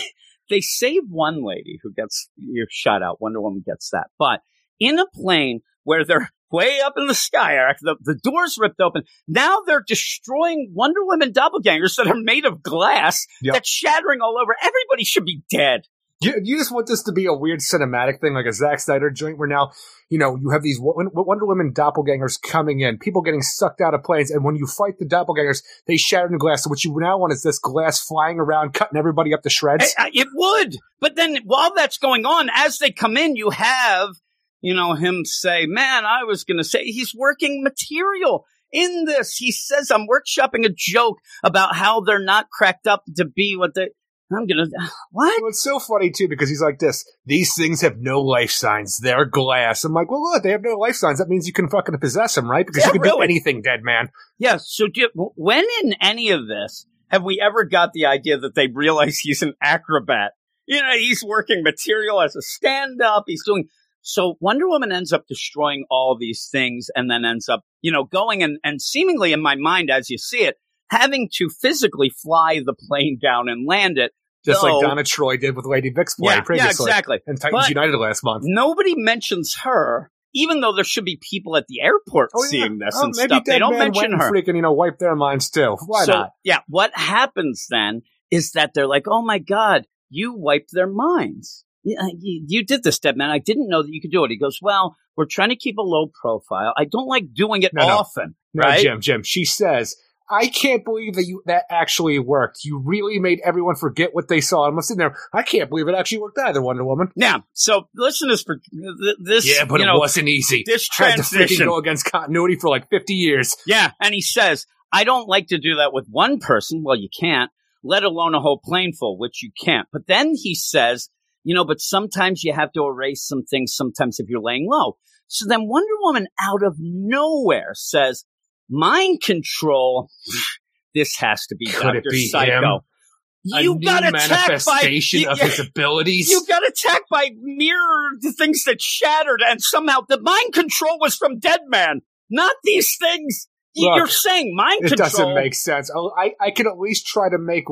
they save one lady who gets your shot out. Wonder Woman gets that. But in a plane where they're way up in the sky, Eric, the, the doors ripped open. Now they're destroying Wonder Woman doppelgangers that are made of glass Yep. that's shattering all over. Everybody should be dead. You, you just want this to be a weird cinematic thing, like a Zack Snyder joint, where now, you know, you have these Wonder Woman doppelgangers coming in, people getting sucked out of planes, and when you fight the doppelgangers, they shatter the glass. So what you now want is this glass flying around, cutting everybody up to shreds. I- I- It would. But then while that's going on, as they come in, you have, you know, him say, man, I was going to say he's working material in this. He says, I'm workshopping a joke about how they're not cracked up to be what they, I'm going (sighs) to, what? Well, it's so funny too because he's like this. These things have no life signs. They're glass. I'm like, well, look, they have no life signs. That means you can fucking possess them, right? Because Yeah, you can do anything, dead man. Yeah. So do you, when in any of this have we ever got the idea that they realize he's an acrobat? You know, he's working material as a stand up. He's doing, so Wonder Woman ends up destroying all these things and then ends up, you know, going and, and seemingly in my mind, as you see it, having to physically fly the plane down and land it. Just No. like Donna Troy did with Lady Vic's play Yeah, yeah, exactly. And Titans But- United last month. Nobody mentions her, even though there should be people at the airport Oh, yeah. seeing this Oh, and maybe stuff. They don't mention her. Freaking, you know, wipe their minds too. Why so, not? Yeah, what happens then is that they're like, "Oh my god, you wiped their minds. You, uh, you did this, dead man. I didn't know that you could do it." He goes, "Well, we're trying to keep a low profile. I don't like doing it No, no. often, No, right?" Jim, Jim. She says, "I can't believe that you that actually worked. You really made everyone forget what they saw." I'm sitting there. I can't believe it actually worked either, Wonder Woman. Now, so listen to this. For this, Yeah, but it know, wasn't easy. this Had to freaking transition. go against continuity for like 50 years. Yeah, and he says, I don't like to do that with one person. Well, you can't, let alone a whole plane full, which you can't. But then he says, you know, but sometimes you have to erase some things sometimes if you're laying low. So then Wonder Woman out of nowhere says, mind control. This has to be Could Dr. be Psycho. him? You a got attacked by you- of his abilities. you got attacked by mirror the things that shattered, and somehow the mind control was from Dead Man, not these things. Look, You're saying mind it control. It doesn't make sense. Oh, I, I can at least try to make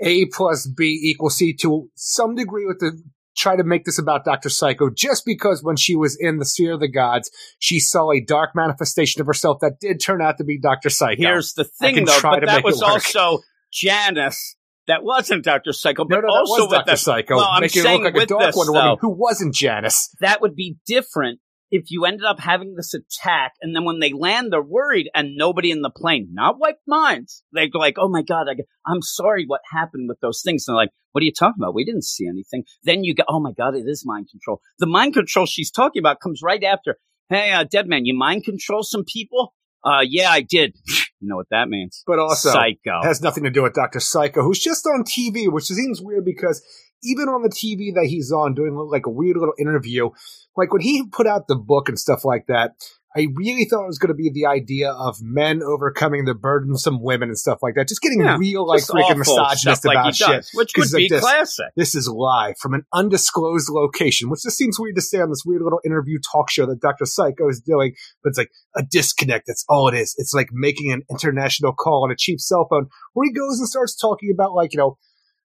A plus B equal C to some degree with the try to make this about Dr. Psycho just because when she was in the sphere of the gods, she saw a dark manifestation of herself that did turn out to be Dr. Psycho. Here's the thing, though, but that was also Janus. That wasn't Dr. Psycho, but no, that also with Dr. the, Psycho, Well, I'm making it look like a dark this, Wonder though, Woman who wasn't Janus. that would be different if you ended up having this attack and then when they land, they're worried and nobody in the plane, not wiped minds. They go like, oh my God, I, I'm sorry what happened with those things. And they're like, what are you talking about? We didn't see anything. Then you go, oh my God, it is mind control. The mind control she's talking about comes right after. Hey, uh, dead man, you mind control some people? Uh, yeah, I did. (laughs) you know what that means? But also, Psycho. has nothing to do with Dr. Psycho, who's just on TV, which seems weird because even on the TV that he's on doing like a weird little interview, like when he put out the book and stuff like that, I really thought it was going to be the idea of men overcoming the burdensome women and stuff like that. Just getting Yeah, real, like freaking misogynist stuff like about does, shit. which 'Cause would like be this. classic. This is live from an undisclosed location, which just seems weird to say on this weird little interview talk show that Dr. Psycho is doing. But it's like a disconnect. That's all it is. It's like making an international call on a cheap cell phone where he goes and starts talking about like, you know,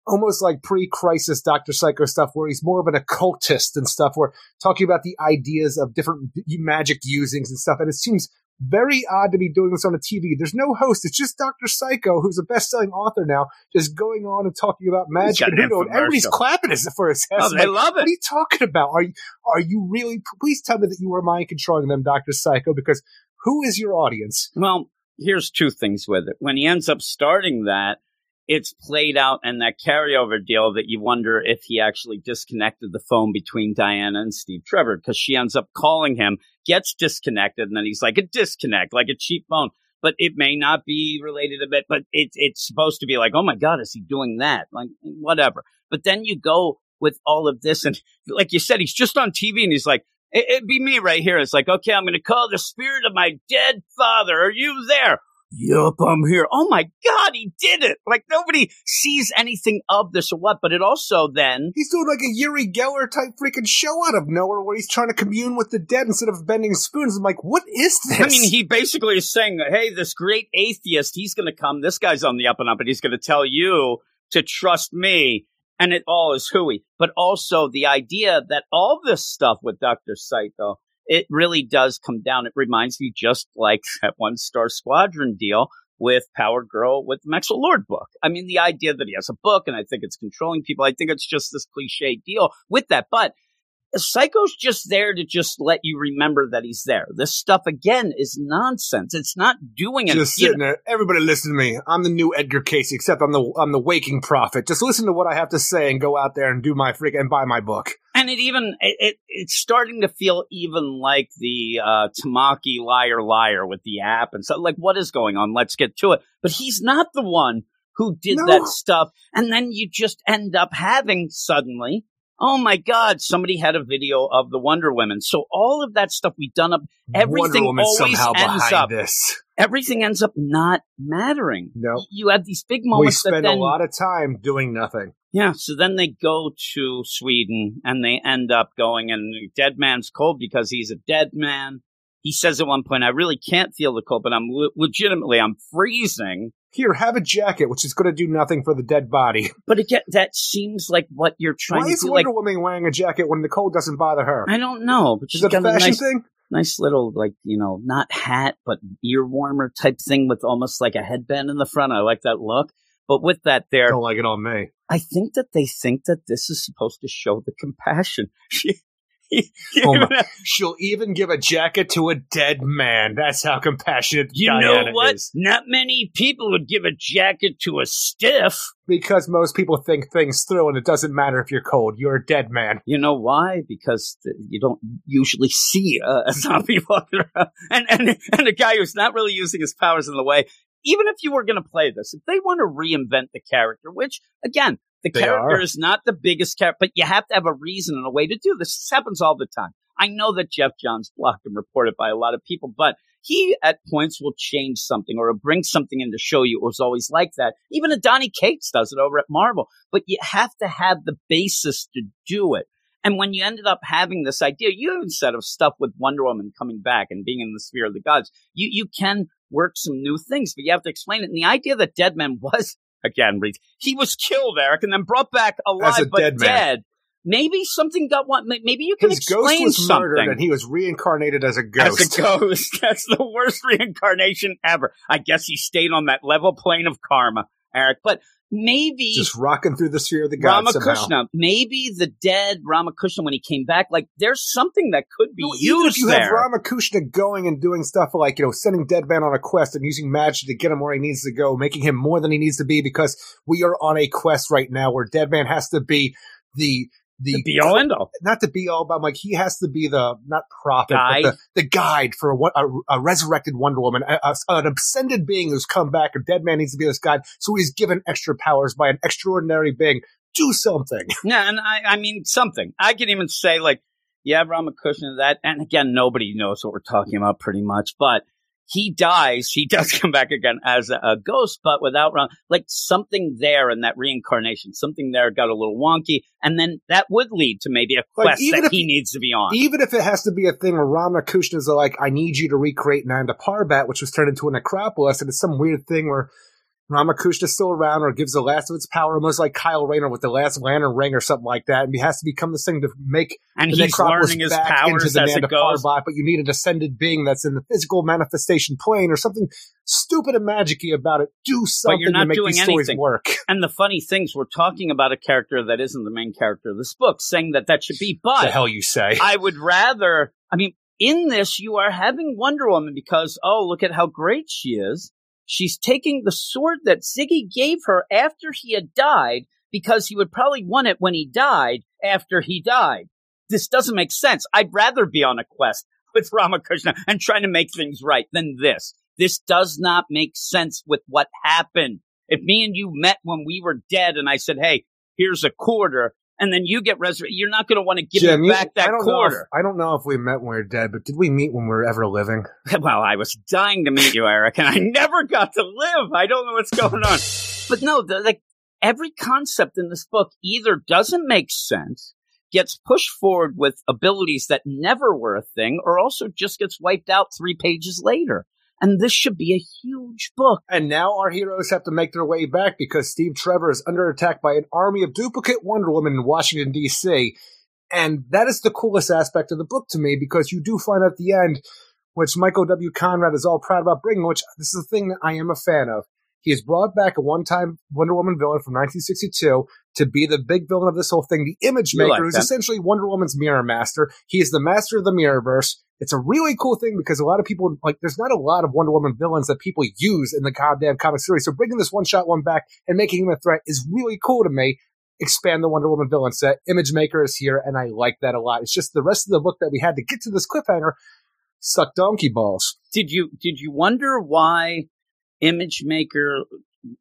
almost like pre-crisis Dr. Psycho stuff where he's more of an occultist and stuff where talking about the ideas of different magic usings and stuff. And it seems very odd to be doing this on a TV. There's no host. It's just Dr. Psycho, who's a best-selling author now, just going on and talking about magic. And, an knows, everybody's clapping his for his ass. Oh, they like, love what are you talking about? Are you, are you really, please tell me that you are mind controlling them, Dr. Psycho, because who is your audience? Well, here's two things with it. When he ends up starting that, it's played out in that carryover deal that you wonder if he actually disconnected the phone between Diana and Steve Trevor because she ends up calling him, gets disconnected, and then he's like a disconnect, like a cheap phone. But it may not be related a bit, but it, it's supposed to be like, oh my God, is he doing that? Like, whatever. But then you go with all of this, and like you said, he's just on TV and he's like, it, it'd be me right here. It's like, okay, I'm going to call the spirit of my dead father. Are you there? Yup, I'm here. Oh my God, he did it. Like nobody sees anything of this or what, but it also then, He's doing like a Uri Geller type freaking show out of nowhere where he's trying to commune with the dead instead of bending spoons. I'm like, what is this? (laughs) I mean, he basically is saying, hey, this great atheist, he's going to come. This guy's on the up and up and he's going to tell you to trust me. And it all is hooey. But also the idea that all this stuff with Dr. Psycho, it really does come down. It reminds me just like (laughs) that one star squadron deal with Power Girl with the Maxwell Lord book. I mean, the idea that he has a book and I think it's controlling people. I think it's just this cliche deal with that. But Psycho's just there to just let you remember that he's there. This stuff again is nonsense. It's not doing anything. just sitting there. Everybody listen to me. I'm the new Edgar Cayce, except I'm the I'm the waking prophet. Just listen to what I have to say and go out there and do my freak and buy my book. and it even it, it it's starting to feel even like the uh Tamaki liar liar with the app and so like what is going on? Let's get to it. But he's not the one who did No. that stuff, and then you just end up having suddenly. Oh my God! Somebody had a video of the Wonder Women. So all of that stuff we've done up, everything always ends up. this. Everything ends up not mattering. No. You have these big We moments that spend then a lot of time doing nothing. yeah, so then they go to Sweden and they end up going and dead man's cold because he's a dead man. He says at one point, I really can't feel the cold, but I'm le- legitimately, I'm freezing. Here, have a jacket, which is going to do nothing for the dead body. (laughs) But again, that seems like what you're trying Why to do. Why is. Wonder Like, Woman wearing a jacket when the cold doesn't bother her? I don't know, but Is she's it a got a fashion nice, thing? nice little, like, you know, not hat, but ear warmer type thing with almost like a headband in the front. I like that look. But with that there, Don't like it on me. I think that they think that this is supposed to show the compassion. (laughs) (laughs) Oh my- She'll even give a jacket to a dead man. That's how compassionate You Diana know what? is. Not many people would give a jacket to a stiff. Because most people think things through, and it doesn't matter if you're cold. You're a dead man. You know why? Because th- you don't usually see uh, a zombie (laughs) walking around, and and and a guy who's not really using his powers in the way. Even if you were going to play this, if they want to reinvent the character, which again, the They character are. is not the biggest character, but you have to have a reason and a way to do this. This happens all the time. I know that Geoff Johns blocked and reported by a lot of people, but he at points will change something or bring something in to show you it was always like that. Even a Donny Cates does it over at Marvel, but you have to have the basis to do it. And when you ended up having this idea, you even said of stuff with Wonder Woman coming back and being in the sphere of the gods, you, you can work some new things, but you have to explain it. And the idea that Deadman (laughs) was, again, he was killed, Eric, and then brought back alive, but dead dead. Maybe something got one. Maybe you can His ghost explain was something. murdered, and he was reincarnated as a ghost. As a (laughs) ghost. That's the worst (laughs) reincarnation ever. I guess he stayed on that level plane of karma, Eric. But maybe Just rocking through the sphere of the gods somehow. Ramakrishna, maybe the dead Ramakrishna when he came back, like there's something that could be No, even used if you there. have Ramakrishna going and doing stuff like, you know, sending Deadman on a quest and using magic to get him where he needs to go, making him more than he needs to be because we are on a quest right now where Deadman has to be the, the, the be all uh, end all. not to be all, but like he has to be the, not prophet, Guide? but the, the guide for a, a, a resurrected Wonder Woman, a, a- an ascended being who's come back. A dead man needs to be this guide. So he's given extra powers by an extraordinary being. Do something. (laughs) Yeah, and I, I mean something. I can even say like, yeah, Ramakrishna that, and again, nobody knows what we're talking about pretty much, but he dies. He (laughs) does come back again as a, a ghost, but without Ram, like something there in that reincarnation, something there got a little wonky, and then that would lead to maybe a quest that if- he needs to be on. Even if it has to be a thing where Ramakrishna's like, I need you to recreate Nanda Parbat, which was turned into a necropolis, and it's some weird thing where Ramakrishna's still around or gives the last of its power, almost like Kyle Rayner with the last lantern ring or something like that, and he has to become this thing to make and the he's necropolis learning his back powers into the as it goes. But you need a descended being that's in the physical manifestation plane or something stupid and magicy about it. Do something you're not to make doing these stories work. (laughs) And the funny things, we're talking about a character that isn't the main character of this book, saying that that should be, (laughs) but the hell you say? I would rather, I mean, in this, you are having Wonder Woman because, oh, look at how great she is. She's taking the sword that Ziggy gave her after he had died because he would probably want it when he died after he died. This doesn't make sense. I'd rather be on a quest with Ramakrishna and trying to make things right than this. This does not make sense with what happened. If me and you met when we were dead and I said, hey, here's a quarter, and then you get resurrected, you're not going to want to give Jim, me you- back that I quarter. If, I don't know if we met when we were dead, but did we meet when we were ever living? (laughs) Well, I was dying to meet you, Eric, and I never got to live. I don't know what's going on. But no, the, like every concept in this book either doesn't make sense, gets pushed forward with abilities that never were a thing, or also just gets wiped out three pages later. And this should be a huge book. And now our heroes have to make their way back because Steve Trevor is under attack by an army of duplicate Wonder Woman in Washington, D.C. And that is the coolest aspect of the book to me because you do find at the end, which Michael W. Conrad is all proud about bringing, which this is a thing that I am a fan of. He has brought back a one time Wonder Woman villain from 1962 to be the big villain of this whole thing, the Image Maker, like who's that. essentially Wonder Woman's mirror master. He is the master of the Mirrorverse. It's a really cool thing because a lot of people like there's not a lot of Wonder Woman villains that people use in the goddamn comic series. So bringing this one shot one back and making him a threat is really cool to me. Expand the Wonder Woman villain set. Image Maker is here, and I like that a lot. It's just the rest of the book that we had to get to this cliffhanger suck donkey balls. Did you did you wonder why Image Maker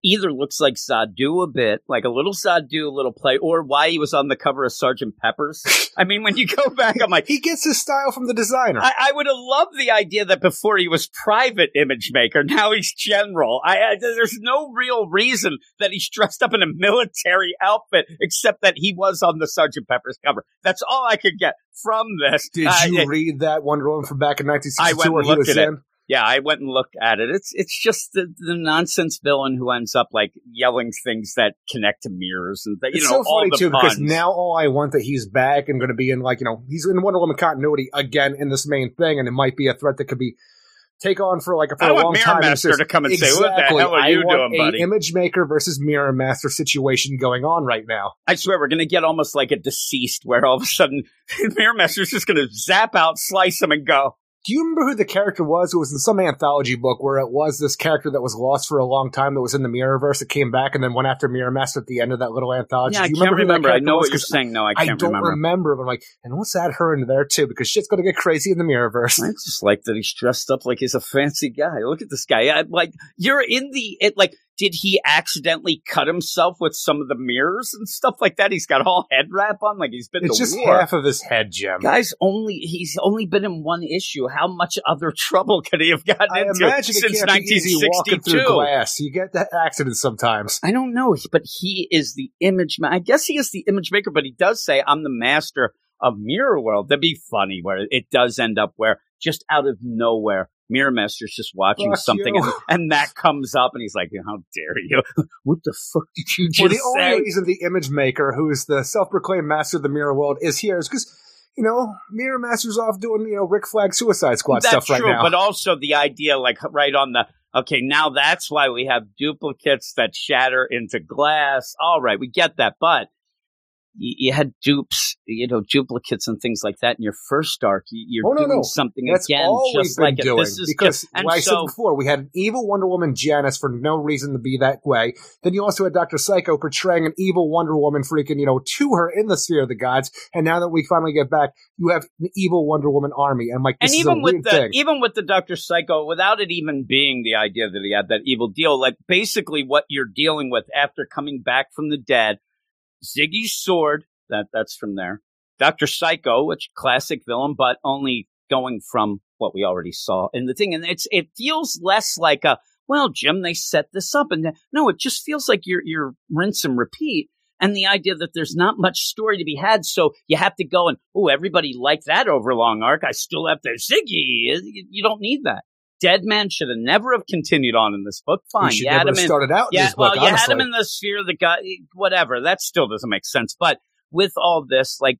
either looks like Zadu a bit, like a little Zadu, a little play, or why he was on the cover of Sergeant Pepper's? I mean, when you go (laughs) back, I'm like, He gets his style from the designer. I, I would have loved the idea that before he was private image maker, now he's general. I, I there's no real reason that he's dressed up in a military outfit except that he was on the Sergeant Pepper's cover. That's all I could get from this. Did Uh, you it- read that Wonder Woman from back in 1962? I went and looked was at it. Yeah, I went and looked at it. It's it's just the, the nonsense villain who ends up like yelling things that connect to mirrors and th- you it's know so funny too puns. because now all I want that he's back and going to be in like you know he's in Wonder Woman continuity again in this main thing, and it might be a threat that could be take on for like a, for I a long Mirror time. Master to come and say, exactly, "What the hell are I you want doing, buddy?" Image Maker versus Mirror Master situation going on right now. I swear we're gonna get almost like a deceased, where all of a sudden (laughs) Mirror Master's just gonna zap out, slice him, and go. Do you remember who the character was? It was in some anthology book where it was this character that was lost for a long time that was in the Mirrorverse that came back and then went after Mirror Master at the end of that little anthology. Yeah, I Do you can't remember, remember. I know what you're saying. No, I can't I don't remember. remember. But I'm like, and let's add her into there too because shit's gonna get crazy in the Mirrorverse. I just like that he's dressed up like he's a fancy guy. Look at this guy. I, like you're in the it. Like, did he accidentally cut himself with some of the mirrors and stuff like that? He's got all head wrap on, like he's been It's to just war. half of his head, Jim. Guys, only he's only been in one issue. How much other (laughs) trouble could he have gotten I into imagine since walking 1962? through glass. You get that accident sometimes. I don't know, but he is the image. Ma- I guess he is the image maker, but he does say, "I'm the master of Mirror World." That'd be funny where it does end up where just out of nowhere, Mirror Master's just watching Fuck something, and, and that comes up, and he's like, "How dare you? (laughs) what the fuck did you Well, just the say?" only reason the image maker, who is the self-proclaimed master of the mirror world, is here is because you know Mirror Master's off doing you know Rick Flag Suicide Squad That's stuff right true, now. but also the idea, like right on the Okay, now that's why we have duplicates that shatter into glass. All right, we get that, but you, had dupes, you know, duplicates and things like that in your first arc. You, you're Oh, no, doing no. something That's again, all just like doing This is because, just, and like I so, said before, we had an evil Wonder Woman Janus for no reason to be that way. Then you also had Doctor Psycho portraying an evil Wonder Woman, freaking you know, to her in the sphere of the gods. And now that we finally get back, you have an evil Wonder Woman army. And like, this and even with the thing. even with the Doctor Psycho, without it even being the idea that he had that evil deal, like basically what you're dealing with after coming back from the dead, Ziggy's sword, that that's from there. Doctor Psycho, which classic villain, but only going from what we already saw in the thing, and it's it feels less like a well, Jim, they set this up, and no, it just feels like you're you're rinse and repeat. And the idea that there's not much story to be had, so you have to go and oh, everybody liked that overlong arc. I still have to Ziggy. You don't need that. Dead Man should have never have continued on in this book. Fine, you had him have in started out in yeah, this book, well, you had him in the sphere of the god, whatever. That still doesn't make sense. But with all this, like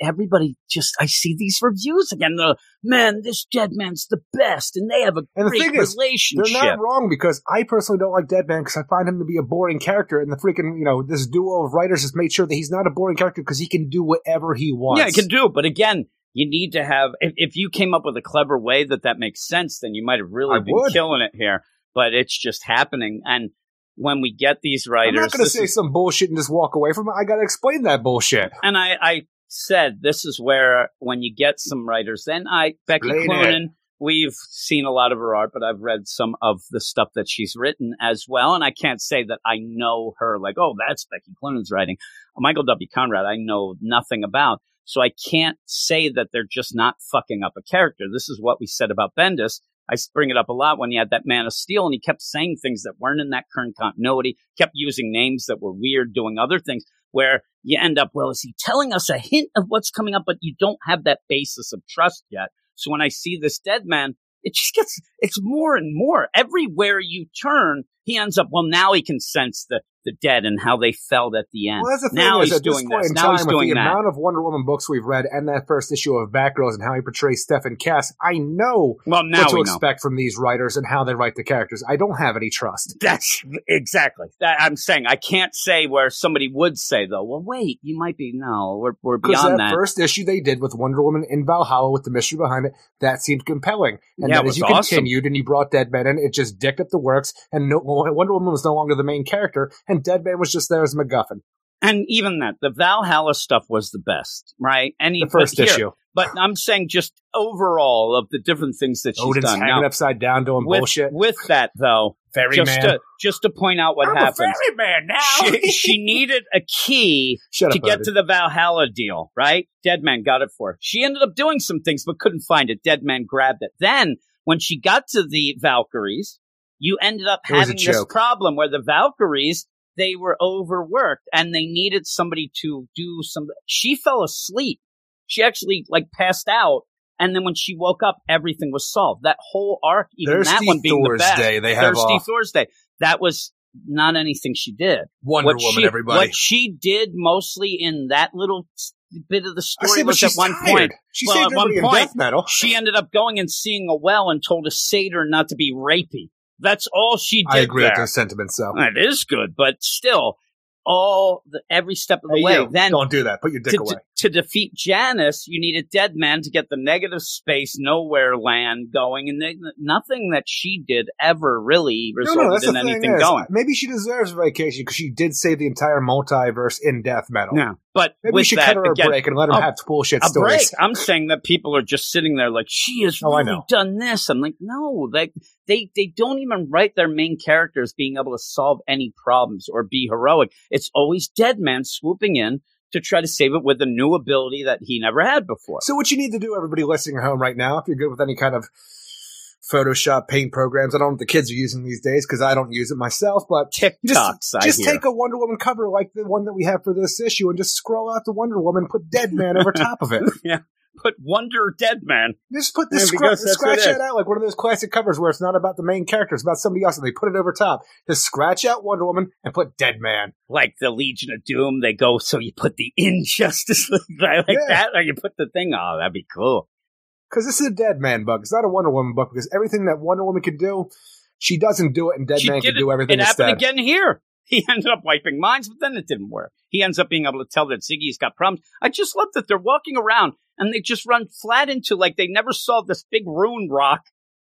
everybody, just I see these reviews again. The man, this dead man's the best, and they have a And the great is, relationship. They're not wrong because I personally don't like Deadman because I find him to be a boring character, and the freaking you know this duo of writers has made sure that he's not a boring character because he can do whatever he wants. yeah, he can do it, but again. You need to have. If, if you came up with a clever way that that makes sense, then you might have really I been would. killing it here. But it's just happening, and when we get these writers I'm not going to say is- some bullshit and just walk away from it. I got to explain that bullshit. and I, I said this is where when you get some writers, then I Becky Explain Cloonan. We've seen a lot of her art, but I've read some of the stuff that she's written as well, and I can't say that I know her. Like, oh, that's Becky Cloonan's writing. Michael W. Conrad, I know nothing about, so I can't say that they're just not fucking up a character. This is what we said about Bendis. I bring it up a lot when he had that Man of Steel, and he kept saying things that weren't in that current continuity. Kept using names that were weird, doing other things where you end up, well, is he telling us a hint of what's coming up, but you don't have that basis of trust yet. So when I see this dead man, it just gets, it's more and more. Everywhere you turn, he ends up, well, now he can sense the, the dead and how they felt at the end. Well, that's the thing now is, he's at this doing point this. in Now time, he's with the that. amount of Wonder Woman books we've read and that first issue of Batgirls and how he portrays Stephen Cass, I know Well, now what to we know. expect from these writers and how they write the characters. I don't have any trust. That's exactly that I'm saying. I can't say where somebody would say though. Well, wait, you might be no. We're we're beyond that, that. first issue they did with Wonder Woman in Valhalla with the mystery behind it, that seemed compelling. And Yeah, then as you awesome. continued and you brought Deadman in, it just dicked up the works and no, Wonder Woman was no longer the main character and Deadman was just there as a MacGuffin. and even that, the Valhalla stuff was the best, right? Any The first but here- issue. But I'm saying just overall of the different things that she's Odin's done. hanging Now, upside down doing with, bullshit. with that though, just Ferryman. to just to point out what I'm happens. a ferryman now. She, (laughs) she needed a key Shut to up, get Odin. to the Valhalla deal, right? Deadman got it for her. She ended up doing some things but couldn't find it. Deadman grabbed it. Then when she got to the Valkyries, you ended up It having this problem where the Valkyries they were overworked and they needed somebody to do some she fell asleep. She actually like passed out and then when she woke up everything was solved. That whole arc even that Thirsty one being the best. Thursday, they have Thirsty off. Thursday. That was not anything she did Wonder what Woman, she, everybody. What she did mostly in that little bit of the story was at one tired. point. She well, saved at one in point, death metal. she ended up going and seeing a well and told a satyr not to be rapey. That's all she did I agree there. with those sentiments, so. It is good, but still, all the, every step of the Hey, way. you, then don't do that. Put your dick to, away. to defeat Janus, you need a dead man to get the negative space nowhere land going, and they, nothing that she did ever really No, resulted no, that's in anything is, going. maybe she deserves a vacation because she did save the entire multiverse in death metal. Yeah, but Maybe we with should that, cut her a again, break and let her a- have bullshit a stories. break. I'm saying that people are just sitting there like she has Oh, really done this. I'm like, no, they they they don't even write their main characters being able to solve any problems or be heroic. It's always Dead Man swooping in to try to save it with a new ability that he never had before. So what you need to do, everybody listening at home right now, if you're good with any kind of Photoshop paint programs, I don't know what the kids are using these days because I don't use it myself, but TikToks, just, just take a Wonder Woman cover like the one that we have for this issue and just scroll out the Wonder Woman, put Dead Man over top of it. (laughs) Put Wonder Dead Man. Just put the Yeah, scra- because that's scratch it that out like one of those classic covers where it's not about the main character, it's about somebody else, and they put it over top. Just scratch out Wonder Woman and put Dead Man. Like the Legion of Doom, they go, so you put the Injustice (laughs) League like Yeah. that, or you put the thing, oh, that'd be cool. Because this is a Dead Man book. It's not a Wonder Woman book because everything that Wonder Woman can do, she doesn't do it, and Dead She Man can do everything It happened instead. again here. (laughs) He ended up wiping minds, but then it didn't work. He ends up being able to tell that Ziggy's got problems. I just love that they're walking around and they just run flat into like they never saw this big rune rock.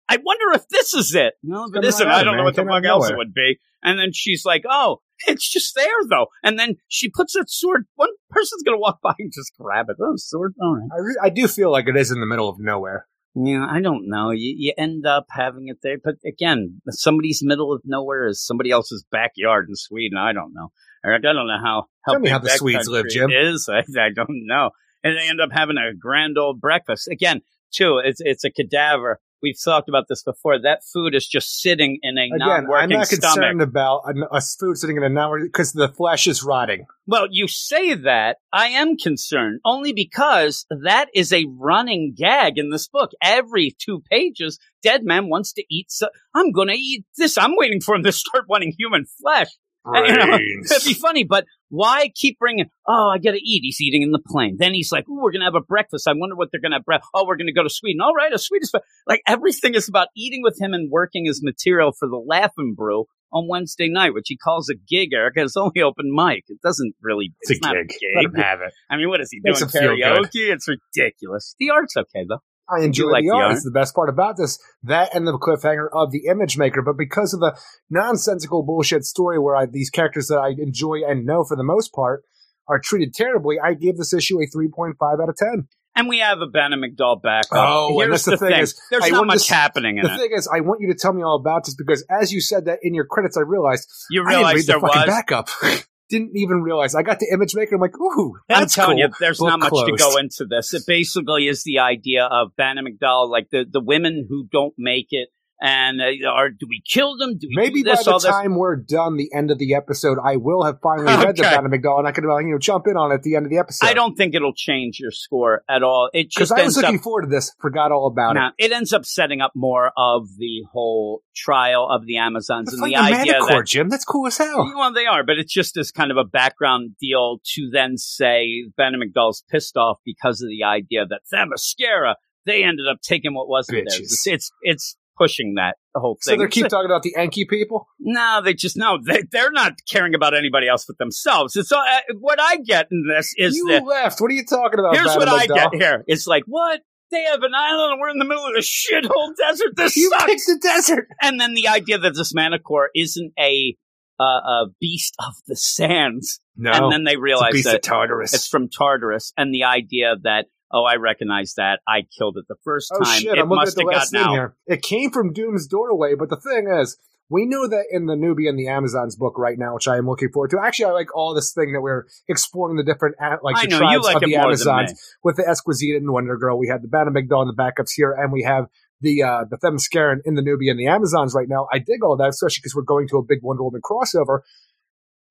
I wonder if this is it. No, if it coming isn't, right I don't it, know man. what the Came fuck else it would be. And then she's like, "Oh, it's just there though." And then she puts that sword. One person's gonna walk by and just grab it. Oh, sword. All right. I, re- I do feel like it is in the middle of nowhere. Yeah, I don't know. You, you end up having it there, but again, somebody's middle of nowhere is somebody else's backyard in Sweden. I don't know. Eric, I don't know how how Tell me how the Swedes live, Jim. Is (laughs) I, I don't know, and they end up having a grand old breakfast again. Too, it's it's a cadaver. We've talked about this before. That food is just sitting in a Again, I'm not stomach. concerned about a, a food sitting in a non-working because the flesh is rotting. Well, you say that. I am concerned only because that is a running gag in this book. Every two pages, Dead Man wants to eat. So I'm going to eat this. I'm waiting for him to start wanting human flesh. And, (laughs) you know, It'd be funny, but why keep bringing? Oh, I gotta eat. He's eating in the plane. Then he's like, "Ooh, we're gonna have a breakfast. I wonder what they're gonna have. Bre- oh, we're gonna go to Sweden. All right, a Swedish. Like everything is about eating with him and working his material for the Laughing Brew on Wednesday night, which he calls a gig. Eric, it's only open mic. It doesn't really. It's, not a gig. Let him have it. I mean, what is he Makes doing? Karaoke? It's ridiculous. The art's okay though. I enjoy like the the art. art? It's the best part about this. That and the cliffhanger of the image maker. But because of the nonsensical bullshit story where I, these characters that I enjoy and know for the most part are treated terribly, I give this issue a 3.5 out of 10. And we have a Bana-Mighdall back. Oh, and Here's that's the thing is, there's I not much to- happening in The it. thing is, I want you to tell me all about this because as you said that in your credits, I realized You I didn't read there the fucking was. backup. (laughs) Didn't even realize. I got the image maker. I'm like, ooh, I'm telling cool. you, there's not much to go into this. It basically is the idea of Bana-Mighdall, like the, the women who don't make it, and uh, or do we kill them? Do we Maybe do by the all this? time we're done, the end of the episode, I will have finally read the Okay. Bana-Mighdall, and I can, you know, jump in on it at the end of the episode. I don't think it'll change your score at all. It because I was ends looking up. forward to this. Forgot all about no, it. it ends up setting up more of the whole trial of the Amazons It's and like the the idea Manticore, that Jim. That's cool as hell. Well, they are, but it's just as kind of a background deal to then say Bana-Mighdall's pissed off because of the idea that Themyscira, they ended up taking what wasn't theirs. It's, it's it's pushing that whole So thing. they keep (laughs) talking about the Enki people. no, they just no, they they're not caring about anybody else but themselves. It's all, uh, what I get in this is you that left. What are you talking about? here's what I get here. It's like what. They have an island and we're in the middle of a shithole desert. This You sucks. picked the desert. And then the idea that this Manticore isn't a uh, a beast of the sands, No, and then they it's realize beast that Tartarus. it's from Tartarus, and the idea that oh, I recognize that I killed it the first oh time. shit! it I'm looking at must the have last gotten thing out. here. It came from Doom's doorway, but the thing is, we know that in the Nubia and the Amazons book right now, which I am looking forward to. Actually, I like all this thing that we're exploring the different a- like the know tribes like of the Amazons with the Esquecida and Wonder Girl. We had the McDowell and the backups here, and we have the uh, the Themysciran in the Nubia and the Amazons right now. I dig all that, especially because we're going to a big Wonder Woman crossover.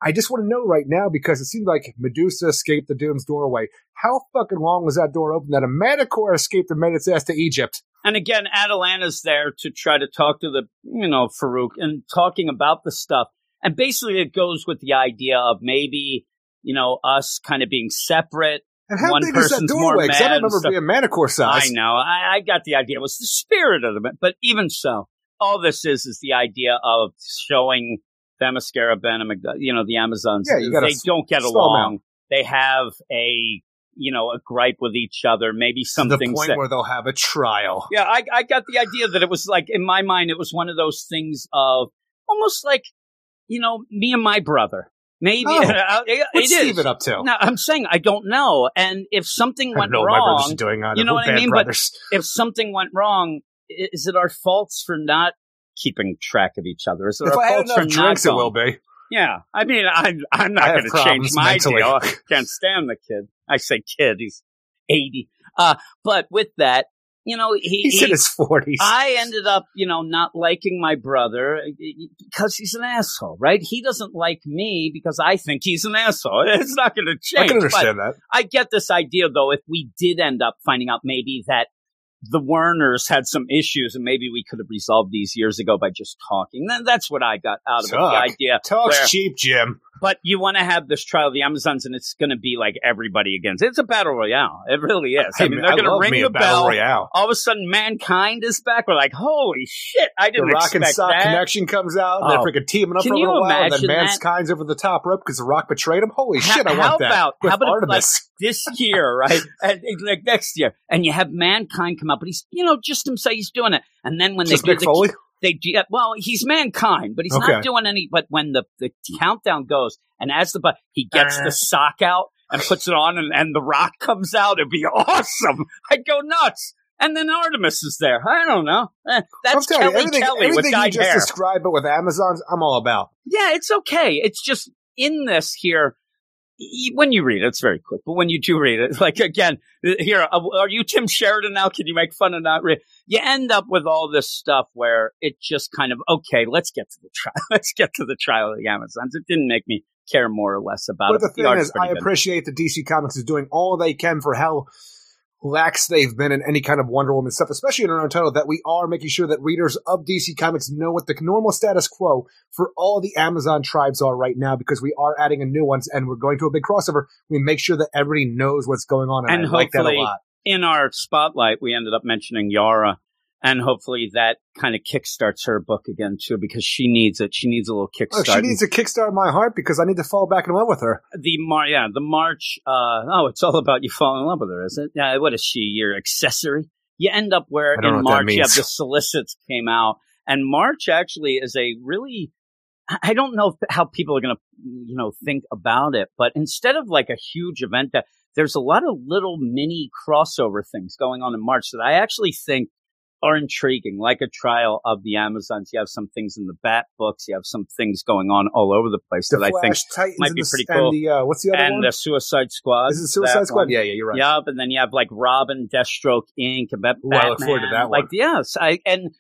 I just want to know right now because it seemed like Medusa escaped the Doom's doorway. How fucking long was that door open that a Manticore escaped and made its ass to Egypt? And again, Atalanta's there to try to talk to the, you know, Farouk and talking about the stuff. And basically, it goes with the idea of maybe, you know, us kind of being separate. And how One big is that doorway? 'Cause I don't remember being Manticore size. I know. I, I got the idea. It was the spirit of it. But even so, all this is is the idea of showing Themyscira, Venom, you know, the Amazons. Yeah, they don't get along. They have a, you know, a gripe with each other. Maybe to some the point that where they'll have a trial. yeah, I, I got the idea that it was like in my mind, it was one of those things of almost like, you know, me and my brother. Maybe Oh. (laughs) uh, it, What's it. Steven up to? No, I'm saying I don't know. And if something went know what my brothers wrong, doing either. you know what I mean? But- if something went wrong, is it our faults for not keeping track of each other? Is it if I for enough drinks, it will be. Yeah, I mean, I, I'm not going to change my mentally. deal. I can't stand the kid. I say kid, he's 80. Uh, but with that, you know, he, He's he- in his forties. I ended up, you know, not liking my brother uh, because he's an asshole, right? He doesn't like me because I think he's an asshole. (laughs) It's not going to change. I can understand that. I get this idea, though, if we did end up finding out maybe that the Werners had some issues, and maybe we could have resolved these years ago by just talking. Then that's what I got out of it. The idea, Talk's where- cheap, Jim. but you want to have this trial of the Amazons, and it's going to be like everybody against. It's a battle royale. It really is. I Hey, mean, they're going to ring me the a battle bell. royale. All of a sudden, mankind is back. We're like, holy shit! I didn't expect that. the Rock and Sock that. connection comes out. and Oh. They're freaking teaming up Can for a little while. And then that? Mankind's over the top rope because the Rock betrayed him. Holy How- shit! I want that. about- With how about if, Artemis? This year, right? (laughs) and like next year, and you have mankind come out, but he's you know just him say he's doing it, and then when Just they Mick do the, Foley. they well, he's mankind, but he's Okay. not doing any. But when the the countdown goes, and as the but he gets Uh. the sock out and puts it on, and, and the rock comes out, it'd be (laughs) awesome. I'd go nuts. And then Artemis is there. I don't know. Eh, that's telling you, Kelly everything, Kelly with everything you just hair. described, but with Amazons, I'm all about. Yeah, it's okay. It's just in this here. When you read it, it's very quick. But when you do read it, like again, here, uh, are you Tim Sheridan now? Can you make fun of not read? You end up with all this stuff where it just kind of okay. Let's get to the trial. (laughs) Let's get to the trial of the Amazons. It didn't make me care more or less about But it. the thing art's is, I good. appreciate that DC Comics is doing all they can for how lax they've been in any kind of Wonder Woman stuff, especially in our own title, that we are making sure that readers of DC Comics know what the normal status quo for all the Amazon tribes are right now, because we are adding a new ones and we're going to a big crossover. We make sure that everybody knows what's going on, and, And I like that a hopefully- lot. in our spotlight, we ended up mentioning Yara, and hopefully that kind of kickstarts her book again too, because she needs it. She needs a little Oh, kickstart. she needs a kickstart in my heart because I need to fall back in love with her. the Mar, yeah, the March. Uh, oh, it's all about you falling in love with her, is it? Yeah. What is she? Your accessory? You end up where I don't know in March you have the solicits came out, and March actually is a really. I I don't know how people are going to, you know, think about it, but instead of like a huge event, that there's a lot of little mini crossover things going on in March that I actually think are intriguing, like a trial of the Amazons. You have some things in the Bat books. You have some things going on all over the place The that I think Titans might be the- pretty and cool. the, uh, what's the other and one? the Suicide Squad. Is it Suicide Squad? one. Yeah, yeah, you're right. Yup, and then you have like Robin, Deathstroke, Inc. Bat- Ooh, I look forward to Batman. that one. Like, yes, I and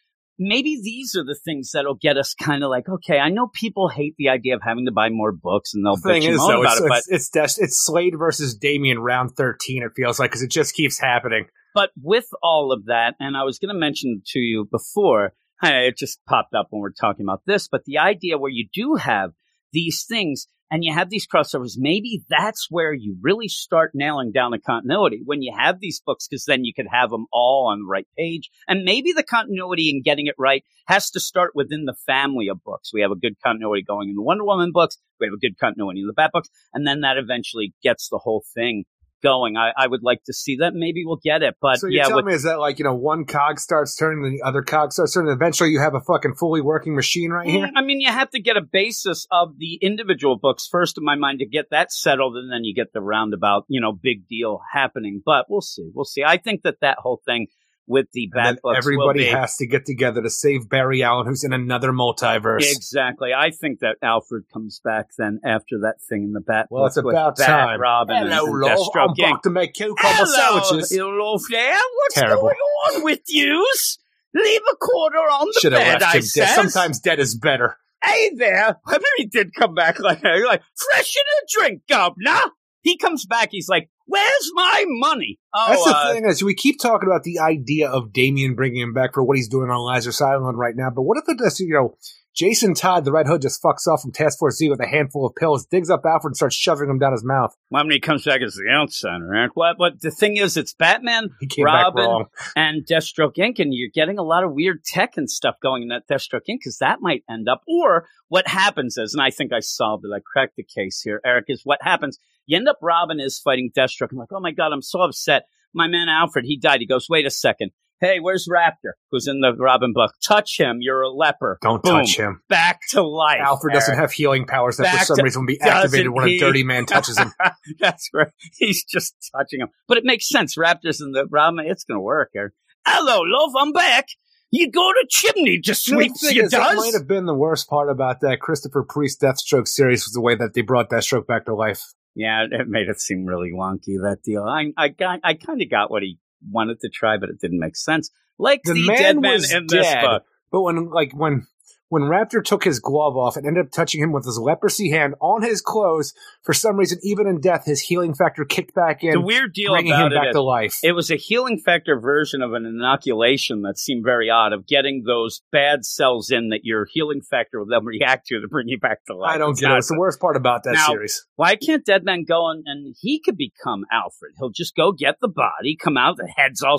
maybe these are the things that'll get us kind of like, okay, I know people hate the idea of having to buy more books, and they'll The bitch and is, moan though, about it's, it, but it's, it's, it's Slade versus Damian round 13, it feels like, because it just keeps happening. But with all of that, and I was going to mention to you before, it just popped up when we're talking about this, but the idea where you do have these things and you have these crossovers, maybe that's where you really start nailing down the continuity when you have these books, because then you could have them all on the right page. And maybe the continuity in getting it right has to start within the family of books. We have a good continuity going in the Wonder Woman books, we have a good continuity in the Bat books, and then that eventually gets the whole thing going. I, I would like to see that. Maybe we'll get it. But so you're yeah, telling with, me is that like, you know, one cog starts turning, then the other cog starts turning, eventually you have a fucking fully working machine right here? Mm, I mean, you have to get a basis of the individual books first, in my mind, to get that settled, and then you get the roundabout, you know, big deal happening. But we'll see, we'll see. I think that that whole thing with the And books everybody has to get together to save Barry Allen, who's in another multiverse. exactly. I think that Alfred comes back then after that thing in the Bat. Well, it's about Bat, time. Robin, Hello, and love. Deathstroke. I'm about to make cucumber Hello, sandwiches. hello there. What's Terrible. going on with yous? Leave a quarter on the Should have bed. I him dead. Sometimes dead is better. Hey there. I mean, he did come back like, that. He's like freshen a drink, governor. He comes back. He's like, where's my money? Oh, That's the uh, thing is we keep talking about the idea of Damian bringing him back for what he's doing on Lazarus Island right now. But what if it just, you know, Jason Todd, the Red Hood, just fucks off from Task Force Z with a handful of pills, digs up Alfred, and starts shoving them down his mouth. Well, when he comes back as the outsider, right? What? But the thing is, it's Batman, Robin, and Deathstroke Inc. And you're getting a lot of weird tech and stuff going in that Deathstroke Inc. because that might end up. Or what happens is, and I think I solved it. I cracked the case here, Eric. Is what happens? You end up Robin is fighting Deathstroke. I'm like, oh my god, I'm so upset. My man Alfred, he died. He goes, wait a second. Hey, where's Raptor? Who's in the Robin book? Touch him. You're a leper. Don't Boom. touch him. Back to life. Alfred doesn't have healing powers that for some to- reason will be activated when he? a dirty man touches him. (laughs) That's right. He's just touching him. But it makes sense. Raptors in the Robin, it's going to work. Eric. Hello, love. I'm back. You go to chimney just You know, the sweeps thing you is, that might have been the worst part about that Christopher Priest Deathstroke series was the way that they brought Deathstroke back to life. Yeah, it made it seem really wonky. That deal. I, I got, I kind of got what he wanted to try, but it didn't make sense. Like The the, man dead man was in this book. But when like when when Raptor took his glove off and ended up touching him with his leprosy hand on his clothes, for some reason, even in death, his healing factor kicked back in, The weird deal bringing about him back it to life. it was a healing factor version of an inoculation that seemed very odd of getting those bad cells in that your healing factor will then react to to bring you back to life. I don't It's get it. It's the worst part about that Now- series. Why can't Dead Man go and, and he could become Alfred? He'll just go get the body, come out, the head's all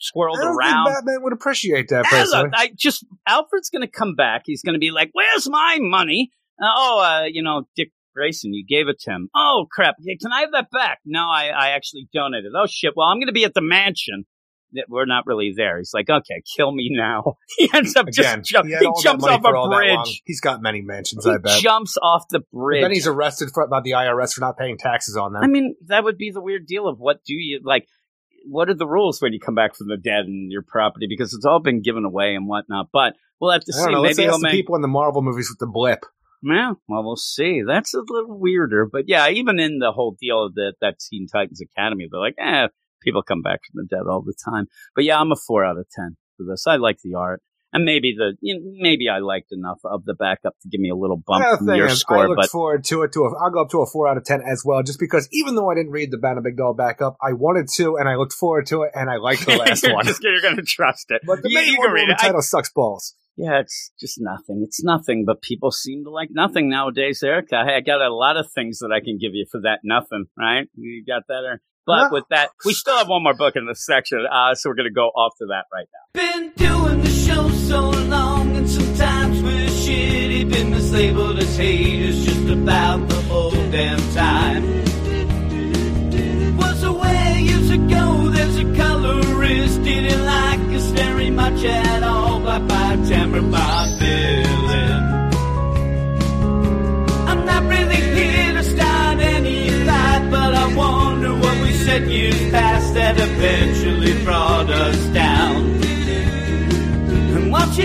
swirled I don't around. think Batman would appreciate that, personally. I just Alfred's going to come back. He's going to be like, "Where's my money?" Uh, oh, uh, you know, Dick Grayson, you gave it to him. Oh crap! Can I have that back? No, I, I actually donated. Oh shit! Well, I'm going to be at the mansion. That We're not really there. He's like, "Okay, kill me now." (laughs) He ends up Again, just jump, he, he jumps off a bridge. He's got many mansions, He I bet. He jumps off the But bridge. then he's arrested for, by the IRS for not paying taxes on them. I mean, that would be the weird deal of what do you like? What are the rules when you come back from the dead and your property? Because it's all been given away and whatnot. But we'll have to see. know. Maybe he'll the make. people in the Marvel movies with the blip. Yeah, well, we'll see. That's a little weirder, but yeah, even in the whole deal of that that Teen Titans Academy, they're like, eh, people come back from the dead all the time. But yeah, I'm a four out of ten for this. I like the art, and maybe the you know, maybe I liked enough of the backup to give me a little bump Yeah, the from thing your is, I score. look But forward to it. To a, I'll go up to a four out of ten as well, just because even though I didn't read the Bana-Mighdall backup, I wanted to, and I looked forward to it, and I liked the (laughs) last you're one. just you're gonna trust it. But the you, main you Wonder can read Woman it. I- title sucks balls. Yeah, it's just nothing. It's nothing, but people seem to like nothing nowadays, Erica. I, I got a lot of things that I can give you for that nothing, right? You got that? Eric? But with that, we still have one more book in this section, uh, so we're going to go off to that right now. Been doing the show so long, and sometimes we're shitty. Been mislabeled as haters just about the whole damn time. Was away years ago, there's a colorist. Didn't like us very much at all. Bye bye, Tamara Bob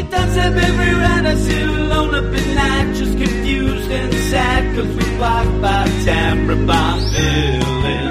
she does every right, I sit alone up at night, just confused and sad, cause we blocked by Tamara Bomb Dylan.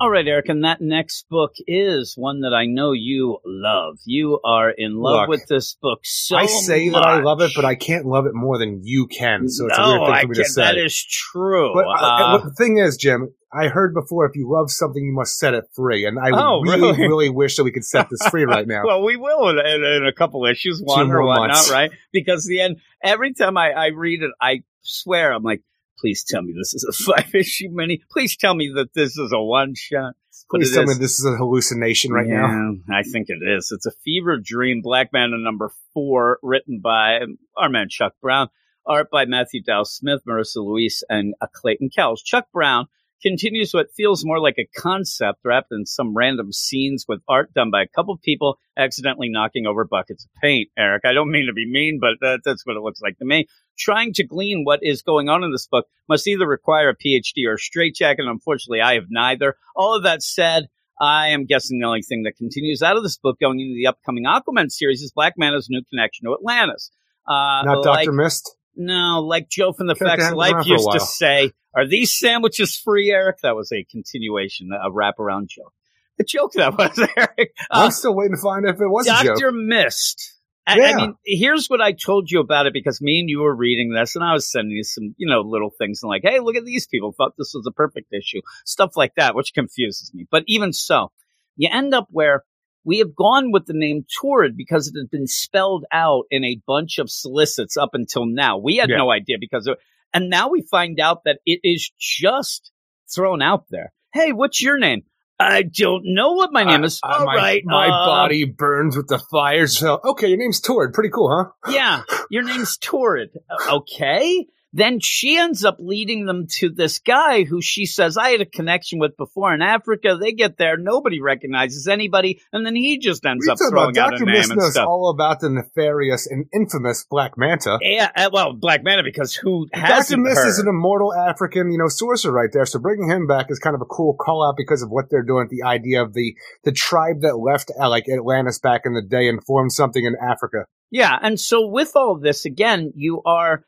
All right, Eric, and that next book is one that I know you love. You are in love Look, with this book so I say that I love it, but I can't love it more than you can. So it's no, a weird thing I for me to say. that is true. But uh, Uh, the thing is, Jim, I heard before if you love something, you must set it free, and I Oh, really, really? really wish that we could set this free right (laughs) now. Well, we will in, in, in a couple issues, one or whatnot, months. right? Because the end, every time I, I read it, I swear I'm like, please tell me this is a (laughs) five issue mini. Please tell me that this is a one shot. Please tell me this is a hallucination right now. I think it is. It's a fever dream. Black Manta number four, written by our man Chuck Brown, art by Matthew Dow Smith, Marissa Louise, and Clayton Cowles. Chuck Brown continues what feels more like a concept wrapped in some random scenes with art done by a couple of people accidentally knocking over buckets of paint. Eric, I don't mean to be mean, but that, that's what it looks like to me. Trying to glean what is going on in this book must either require a PhD or a straitjacket. And unfortunately, I have neither. All of that said, I am guessing the only thing that continues out of this book going into the upcoming Aquaman series is Black Manta's new connection to Atlantis. Uh, Not like, Doctor Mist. No, like Joe from the Facts of Life used to say, "Are these sandwiches free, Eric?" That was a continuation, a wraparound joke. A joke that (laughs) was, Eric. Uh, I'm still waiting to find out if it was. Doctor Mist. I, I Yeah. mean, here's what I told you about it because me and you were reading this, and I was sending you some, you know, little things and like, hey, look at these people thought this was a perfect issue, stuff like that, which confuses me. But even so, you end up where we have gone with the name Torrid because it has been spelled out in a bunch of solicits up until now. We had Yeah. no idea because of, and now we find out that it is just thrown out there. Hey, what's your name? I don't know what my name is. Uh, All my, right, my uh, body burns with the fire. So, okay, your name's Tord. Pretty cool, huh? Yeah, your name's Torrid. Uh, Okay. Then she ends up leading them to this guy who she says I had a connection with before in Africa. They get there, nobody recognizes anybody, and then he just ends We up throwing about out a Dr. name Miss and knows stuff. all about the nefarious and infamous Black Manta. Yeah, uh, well, Black Manta, because who hasn't Miss heard? is an immortal African, you know, sorcerer right there. So bringing him back is kind of a cool call out because of what they're doing. The idea of the the tribe that left uh, like Atlantis back in the day and formed something in Africa. Yeah, and so with all of this, again, you are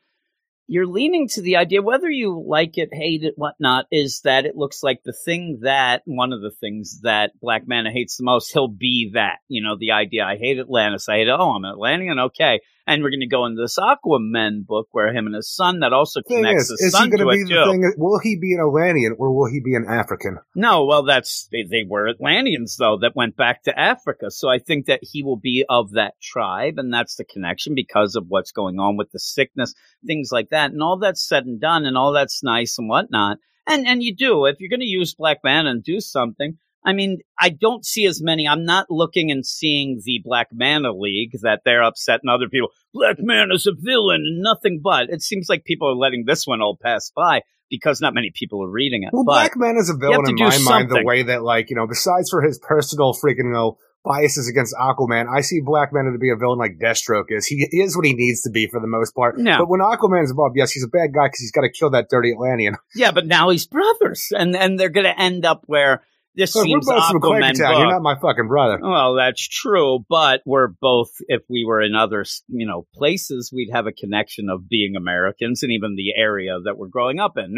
you're leaning to the idea, whether you like it, hate it, whatnot, is that it looks like the thing that one of the things that Black Manta hates the most, he'll be that. You know, the idea I hate Atlantis, I hate oh, I'm Atlantean, okay. And we're gonna go into this Aquaman book where him and his son that also Thing connects is, his is he son going to to it be too. the thing? Will he be an Atlantean or will he be an African? No, well, that's they, they were Atlanteans though that went back to Africa. So I think that he will be of that tribe, and that's the connection because of what's going on with the sickness, things like that, and all that's said and done, and all that's nice and whatnot. And and you do if you're going to use Black Man and do something. I mean, I don't see as many. I'm not looking and seeing the Black Mana League that they're upsetting other people. Black Man is a villain and nothing but. It seems like people are letting this one all pass by because not many people are reading it. Well, but Black Man is a villain in my mind. The way that, like, you know, besides for his personal freaking, you know, biases against Aquaman, I see Black Man to be a villain like Deathstroke is. He is what he needs to be for the most part. No. But when Aquaman's involved, yes, he's a bad guy because he's got to kill that dirty Atlantean. Yeah, but now he's brothers, and and they're going to end up where this we're seems both from Aquaman Quakertown. You're not my fucking brother. Well, that's true, but we're both. If we were in other, you know, places, we'd have a connection of being Americans, and even the area that we're growing up in.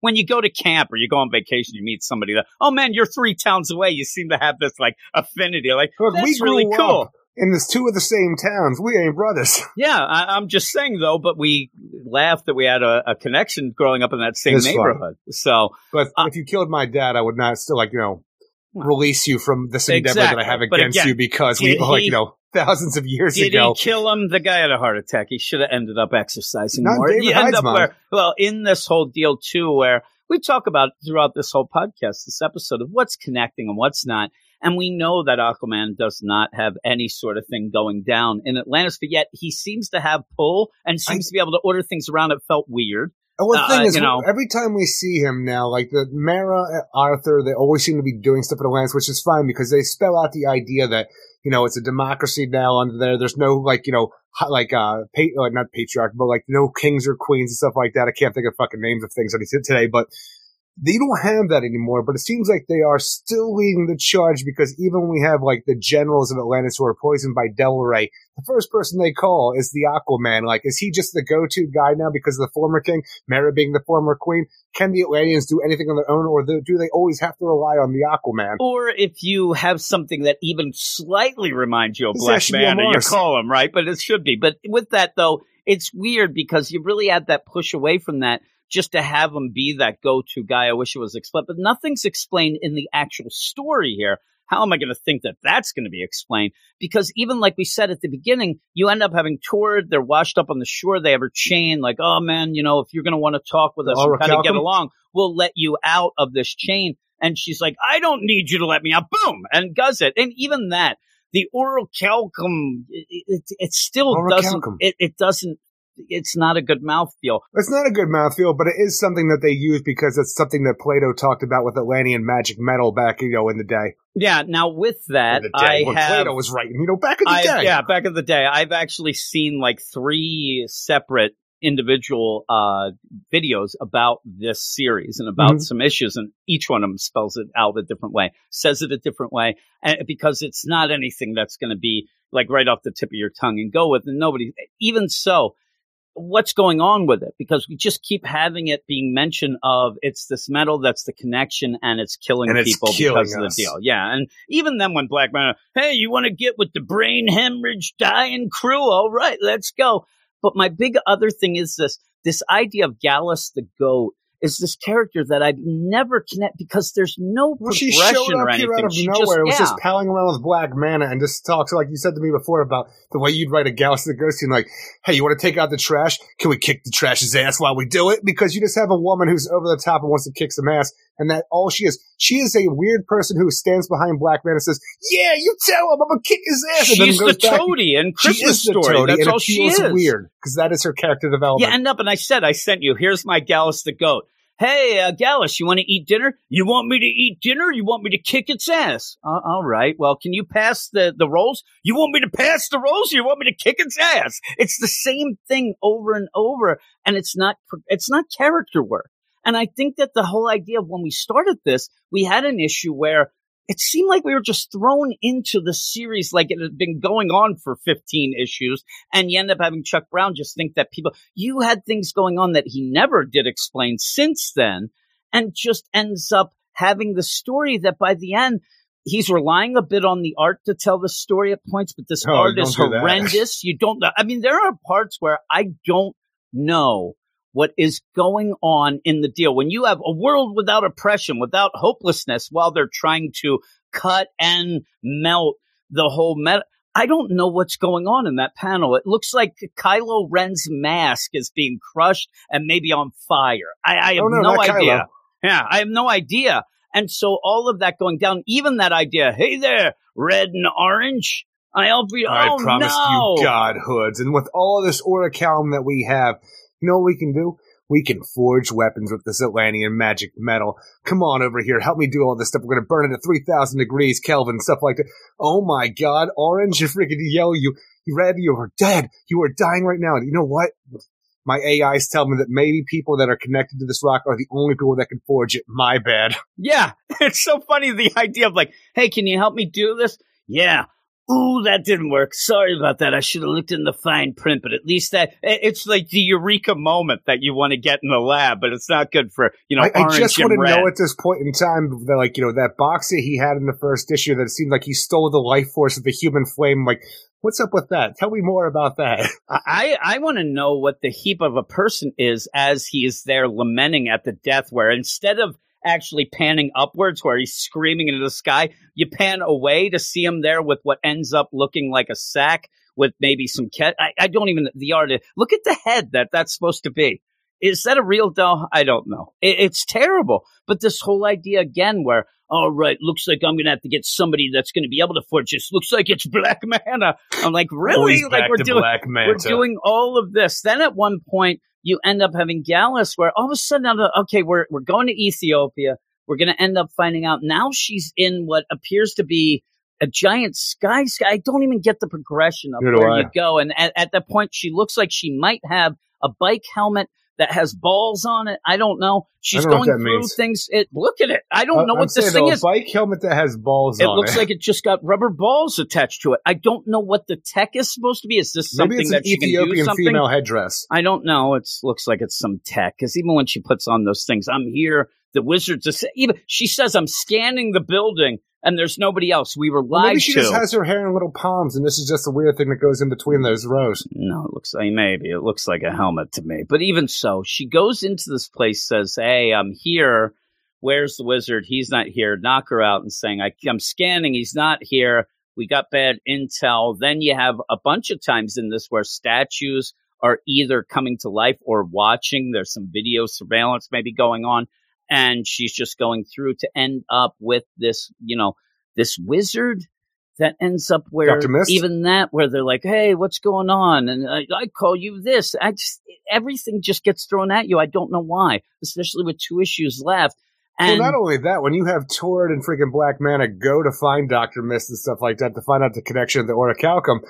When you go to camp or you go on vacation, you meet somebody that, oh man, you're three towns away. You seem to have this like affinity. Like Look, that's really cool. In this two of the same towns. We ain't brothers. (laughs) Yeah, I, I'm just saying though. But we laughed that we had a, a connection growing up in that same It's fun. neighborhood. So But Uh, if you killed my dad, I would not still, like, you know, release you from this endeavor that I have against again, you because we, did like, you know, thousands of years Did ago. Did he kill him? The guy had a heart attack. He should have ended up exercising Not more. David you end up where, well, in this whole deal too, where we talk about throughout this whole podcast, this episode of what's connecting and what's not. And we know that Aquaman does not have any sort of thing going down in Atlantis, but yet he seems to have pull and seems to be able to order things around. It felt weird. And one Uh, thing is, you know- every time we see him now, like the Mera, Arthur, they always seem to be doing stuff at Atlantis, which is fine because they spell out the idea that you know it's a democracy now under there. There's no like you know like uh, pa- uh not patriarch, but like no kings or queens and stuff like that. I can't think of fucking names of things today, but they don't have that anymore. But it seems like they are still leading the charge because even when we have like the generals of Atlantis who are poisoned by Devil Ray, the first person they call is the Aquaman. Like, is he just the go-to guy now because of the former king, Mera being the former queen? Can the Atlanteans do anything on their own, or do they always have to rely on the Aquaman? Or if you have something that even slightly reminds you of This Black Manta, you call him, right? But it should be. But with that, though, it's weird because you really had that push away from that just to have him be that go-to guy. I wish it was explained, but nothing's explained in the actual story here. How am I going to think that that's going to be explained? Because even like we said at the beginning, you end up having toured. They're washed up on the shore. They have a chain. Like, oh man, you know, if you're going to want to talk with us Laura and kind of get along, we'll let you out of this chain. And she's like, I don't need you to let me out. Boom, and does it. And even that, the oral calcum, it, it, it still doesn't. Orichalcum. It, it doesn't. It's not a good mouthfeel. It's not a good mouthfeel, but it is something that they use because it's something that Plato talked about with Atlantean magic metal back, you know, in the day. Yeah. Now with that, in the day I when have. Plato was writing, you know, back in the I, day. yeah, back in the day, I've actually seen like three separate individual uh, videos about this series and about Mhm. some issues, and each one of them spells it out a different way, says it a different way, and because it's not anything that's going to be like right off the tip of your tongue and go with. And nobody, even so, what's going on with it? Because we just keep having it being mentioned of it's this metal that's the connection and it's killing And it's people killing because of the deal. Yeah, and even then when Black Man, hey, you want to get with the brain hemorrhage dying crew? All right, let's go. But my big other thing is this: this idea of Gallus the goat is this character that I've never connect because there's no Well, she progression showed or up anything. here out of She nowhere. it was yeah. just palling around with Black Manta and just talks like you said to me before about the way you'd write a Gallus the Goat scene. Like, hey, you want to take out the trash? Can we kick the trash's ass while we do it? Because you just have a woman who's over the top and wants to kick some ass. and that all she is. She is a weird person who stands behind Black Man and says, "Yeah, you tell him I'm gonna kick his ass." and then She's the back- toady in She Christmas is the Story. toady, That's and all she is. weird because that is her character development. Yeah, end up, and I said, I sent you. Here's my Gallus the goat. Hey, uh, Gallus, you want to eat dinner? You want me to eat dinner? You want me to kick its ass? Uh, all right. Well, can you pass the, the rolls? You want me to pass the rolls? You want me to kick its ass? It's the same thing over and over, and it's not it's not character work. And I think that the whole idea of when we started this, we had an issue where it seemed like we were just thrown into the series like it had been going on for 15 issues. And you end up having Chuck Brown just think that people, you had things going on that he never did explain since then, and just ends up having the story that by the end, he's relying a bit on the art to tell the story at points, but this Oh, art is horrendous. You don't know. I mean, there are parts where I don't know what is going on in the deal. When you have a world without oppression, without hopelessness, while they're trying to cut and melt the whole meta. I don't know what's going on in that panel. It looks like Kylo Ren's mask is being crushed and maybe on fire. I, I have Oh, no, no idea. Kylo. Yeah, I have no idea. And so all of that going down, even that idea, hey there, red and orange. I'll be, I oh promise no. you, godhoods. And with all of this orichalcum that we have, you know what we can do? We can forge weapons with this Atlantean magic metal. Come on over here. Help me do all this stuff. We're going to burn it at 3,000 degrees Kelvin, stuff like that. Oh my god, orange, you freaking yellow, you, you red, you are dead. You are dying right now. And you know what? My AIs tell me that maybe people that are connected to this rock are the only people that can forge it. My bad. Yeah, (laughs) it's so funny the idea of like, hey, can you help me do this? Yeah. Ooh, that didn't work. Sorry about that. I should have looked in the fine print, but at least that it's like the eureka moment that you want to get in the lab, but it's not good for you know I, I just want to red. know at this point in time that, like, you know, that box that he had in the first issue that it seemed like he stole the life force of the human flame. Like, what's up with that? Tell me more about that. (laughs) I I want to know what the heap of a person is as he is there lamenting at the death, where instead of actually panning upwards where he's screaming into the sky, you pan away to see him there with what ends up looking like a sack with maybe some cat. I, I don't even the artist. Look at the head that that's supposed to be. Is that a real doll? I don't know. It, it's terrible. But this whole idea again, where all right, looks like I'm gonna have to get somebody that's gonna be able to forge this. Looks like it's Black Manta. I'm like, really? Always like we're doing Black we're doing all of this. Then at one point, you end up having Gallus, where all of a sudden, okay, we're we're going to Ethiopia. We're going to end up finding out now she's in what appears to be a giant sky. sky. I don't even get the progression of do where you go. And at, at that point, she looks like she might have a bike helmet that has balls on it. I don't know. She's don't going that through means. things. It look at it. I don't know I'm what this thing though, is. A bike helmet that has balls It looks it. like it just got rubber balls attached to it. I don't know what the tech is supposed to be. Is this something Maybe it's that an she can do Ethiopian female headdress. I don't know. It looks like it's some tech because even when she puts on those things, I'm here. The wizards, even she says, I'm scanning the building and there's nobody else. We were Well, maybe she to. just has her hair in little palms, and this is just a weird thing that goes in between those rows. no, it looks like maybe it looks like a helmet to me. But even so, she goes into this place, says, "Hey, I'm here. Where's the wizard? He's not here." Knock her out and saying, I, "I'm scanning. He's not here. We got bad intel." Then you have a bunch of times in this where statues are either coming to life or watching. There's some video surveillance maybe going on, and she's just going through to end up with this, you know, this wizard that ends up where even that where they're like, "Hey, what's going on?" and I, I call you this. I just everything just gets thrown at you. I don't know why, especially with two issues left. And well, not only that, when you have Tord and freaking Black Manta go to find Doctor Mist and stuff like that to find out the connection of the Orichalcum,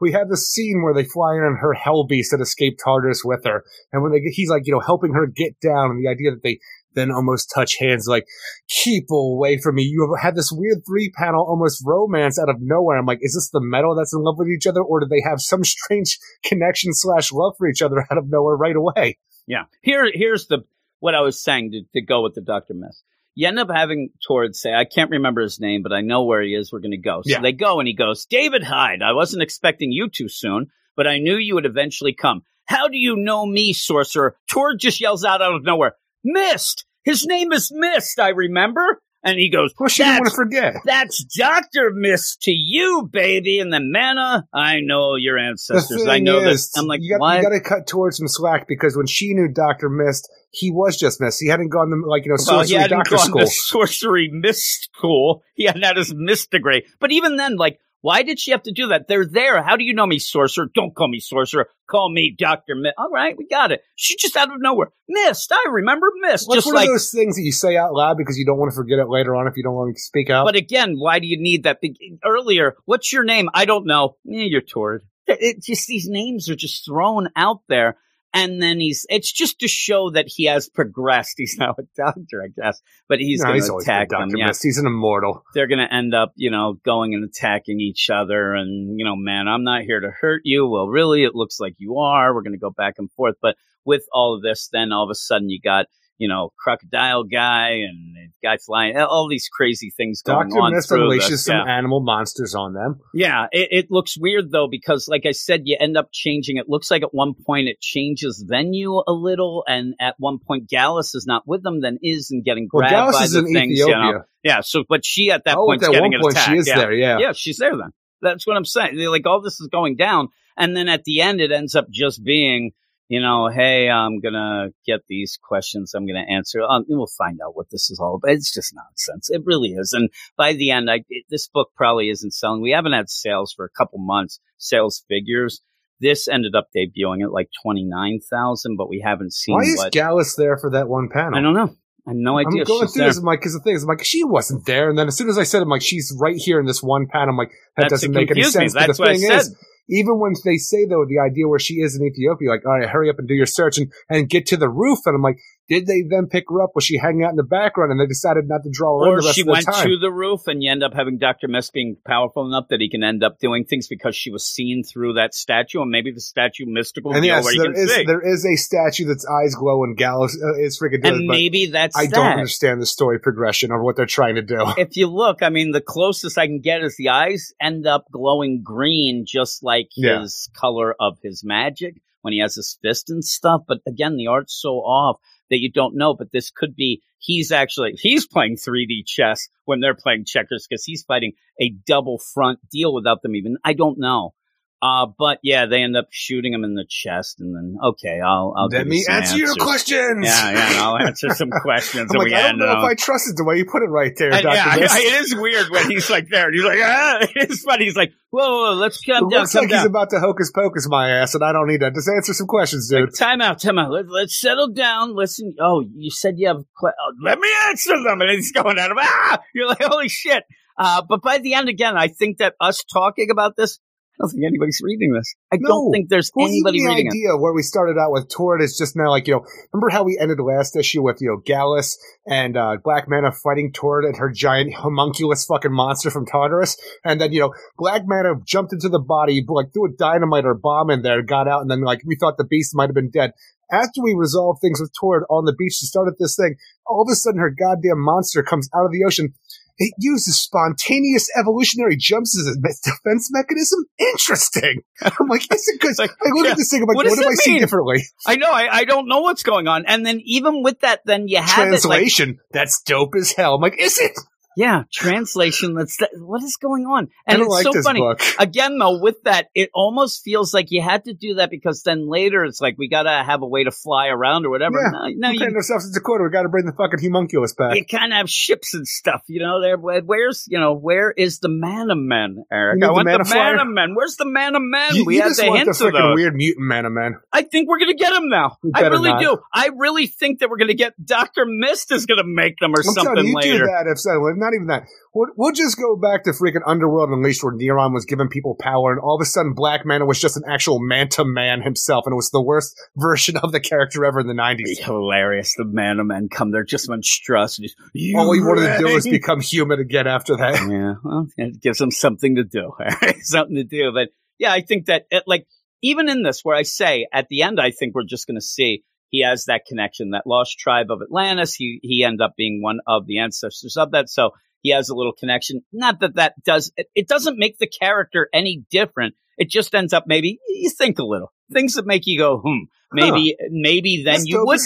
we have this scene where they fly in on her Hell Beast that escaped Tartarus with her, and when they get, he's like, you know, helping her get down, and the idea that they then almost touch hands, like, keep away from me. You have had this weird three panel almost romance out of nowhere. I'm like, is this the metal that's in love with each other, or do they have some strange (laughs) connection slash love for each other out of nowhere right away? Yeah. Here, here's the what I was saying to, to go with the Doctor Mist. You end up having Tord say, I can't remember his name, but I know where he is. We're going to go. So Yeah. they go and he goes, David Hyde, I wasn't expecting you too soon, but I knew you would eventually come. How do you know me, sorcerer? Tord just yells out out of nowhere, Mist! His name is Mist, I remember. And he goes, Well, she didn't want to forget. that's Doctor Mist to you, baby. And then Mana, I know your ancestors. I know is, that. I'm like, you got, you got to cut towards some slack because when she knew Doctor Mist, he was just Mist. He hadn't gone to like you know well, he sorcery hadn't doctor gone school. to (laughs) sorcery mist school. He hadn't had his mist degree. But even then, like, why did she have to do that? They're there. How do you know me, sorcerer? Don't call me sorcerer. Call me Doctor Mist. All right, we got it. She just out of nowhere, Mist. I remember Mist. What's just one like of those things that you say out loud because you don't want to forget it later on if you don't want to speak out? But again, why do you need that? Big, earlier, what's your name? I don't know. Eh, you're Tord. It, it just these names are just thrown out there, and then he's. It's just to show that he has progressed. (laughs) He's now a doctor, I guess, but he's no, going to attack them. Yeah, He's an immortal. they're going to end up, you know, going and attacking each other. And you know, man, I'm not here to hurt you. Well, really, it looks like you are. We're going to go back and forth, but with all of this, then all of a sudden you got. You know, crocodile guy and guy flying, all these crazy things going Doctor on. Through unleashes this. some Yeah. animal monsters on them. Yeah, it, it looks weird though because, like I said, you end up changing. It looks like at one point it changes venue a little, and at one point Gallus is not with them, then is and getting Well, grabbed Gallus by the in things. Ethiopia. You know? Yeah, so but she at that oh, point at that one point attacked. she is yeah. there. Yeah. yeah, she's there then. That's what I'm saying. They're Like all this is going down, and then at the end it ends up just being. You know, hey, I'm gonna get these questions. I'm gonna answer. Um, we'll find out what this is all about. It's just nonsense. It really is. And by the end, I it, this book probably isn't selling. We haven't had sales for a couple months. Sales figures. This ended up debuting at like twenty nine thousand, but we haven't seen Why is what. Gallus there for that one panel? I don't know. I have no idea. I'm going through there. this. I'm like, because the thing is, I'm like, she wasn't there. And then as soon as I said, it, I'm like, she's right here in this one panel. I'm like, that That's doesn't make any confused me. sense. That's the what I said. is, even when they say though the idea where she is in Ethiopia, like, all right, hurry up and do your search and, and get to the roof. And I'm like, did they then pick her up? Was she hanging out in the background and they decided not to draw her in or the rest she of the went time? to the roof and you end up having Dr. Mist being powerful enough that he can end up doing things because she was seen through that statue and maybe the statue mystical and yes, where you there can is see. there is a statue that's eyes glow and Gallus uh, is freaking and maybe that's I that. don't understand the story progression or what they're trying to do. if you look, I mean, the closest I can get is the eyes end up glowing green, just like Yeah. his color of his magic when he has his fist and stuff. But again, the art's so off that you don't know. But this could be he's actually he's playing 3D chess when they're playing checkers because he's fighting a double front deal without them even. I don't know. Uh, but yeah, they end up shooting him in the chest, and then okay, I'll I'll Let me answer your questions. Yeah, yeah, I'll answer some (laughs) questions. I'm and like, we I don't end know it if I trusted the way you put it right there, yeah, (laughs) I- I- it is weird when he's like there. And he's like, ah, (laughs) it's funny. He's like, whoa, whoa, whoa, let's It calm down, looks like down. he's about to hocus pocus my ass, and I don't need that. Just answer some questions, dude. Like, time out, time out. Let, let's settle down. Listen. Oh, you said you have. Que- oh, let me answer them, and he's going at him. Ah, you're like, holy shit. Uh, but by the end, again, I think that us talking about this, I don't think anybody's reading this. I No. don't think there's anybody even the reading it. idea where we started out with Tord is just now like, you know, remember how we ended last issue with, you know, Gallus and uh, Black Manta fighting Tord and her giant homunculus fucking monster from Tartarus? And then, you know, Black Manta jumped into the body, like threw a dynamite or bomb in there, got out, and then like we thought the beast might have been dead. After we resolved things with Tord on the beach to start at this thing, all of a sudden her goddamn monster comes out of the ocean. It uses spontaneous evolutionary jumps as a defense mechanism. Interesting. (laughs) I'm like, it's a good. like, I look yeah. at this thing. I'm like, What what, do it I see mean? differently? I know. I, I don't know what's going on. And then even with that, then you have it like, Translation. That's dope as hell. I'm like, is it? Yeah, translation. That's that, what is going on. And it's like so funny. book. (laughs) again though with that it almost feels like you had to do that because then later it's like we gotta have a way to fly around or whatever Yeah. no, no We're you, ourselves in Dakota. We got to bring the fucking homunculus back. you kind of have ships and stuff you know there where's you know where is the mana men eric i the want the Mana Flyer? mana men where's the mana men you, we you had just the want the of freaking weird mutant man. i think we're gonna get them now i really not. do i really think that we're gonna get dr mist is gonna make them or I'm something you later do that if so. Not even that. We'll, we'll just go back to freaking Underworld Unleashed where Neron was giving people power, and all of a sudden Black Manta was just an actual Manta Man himself, and it was the worst (laughs) version of the character ever in the 90s. hilarious the manta men come they're just monstrosities You All he wanted to do was become human again after that. (laughs) Yeah, well, it gives them something to do, (laughs) something to do. But yeah, I think that it, like even in this, where I say at the end, I think we're just going to see he has that connection, that lost tribe of Atlantis. He he end up being one of the ancestors of that, so he has a little connection. Not that that does it, it doesn't make the character any different. It just ends up maybe you think a little. things that make you go, hmm. Maybe, maybe then That's you would.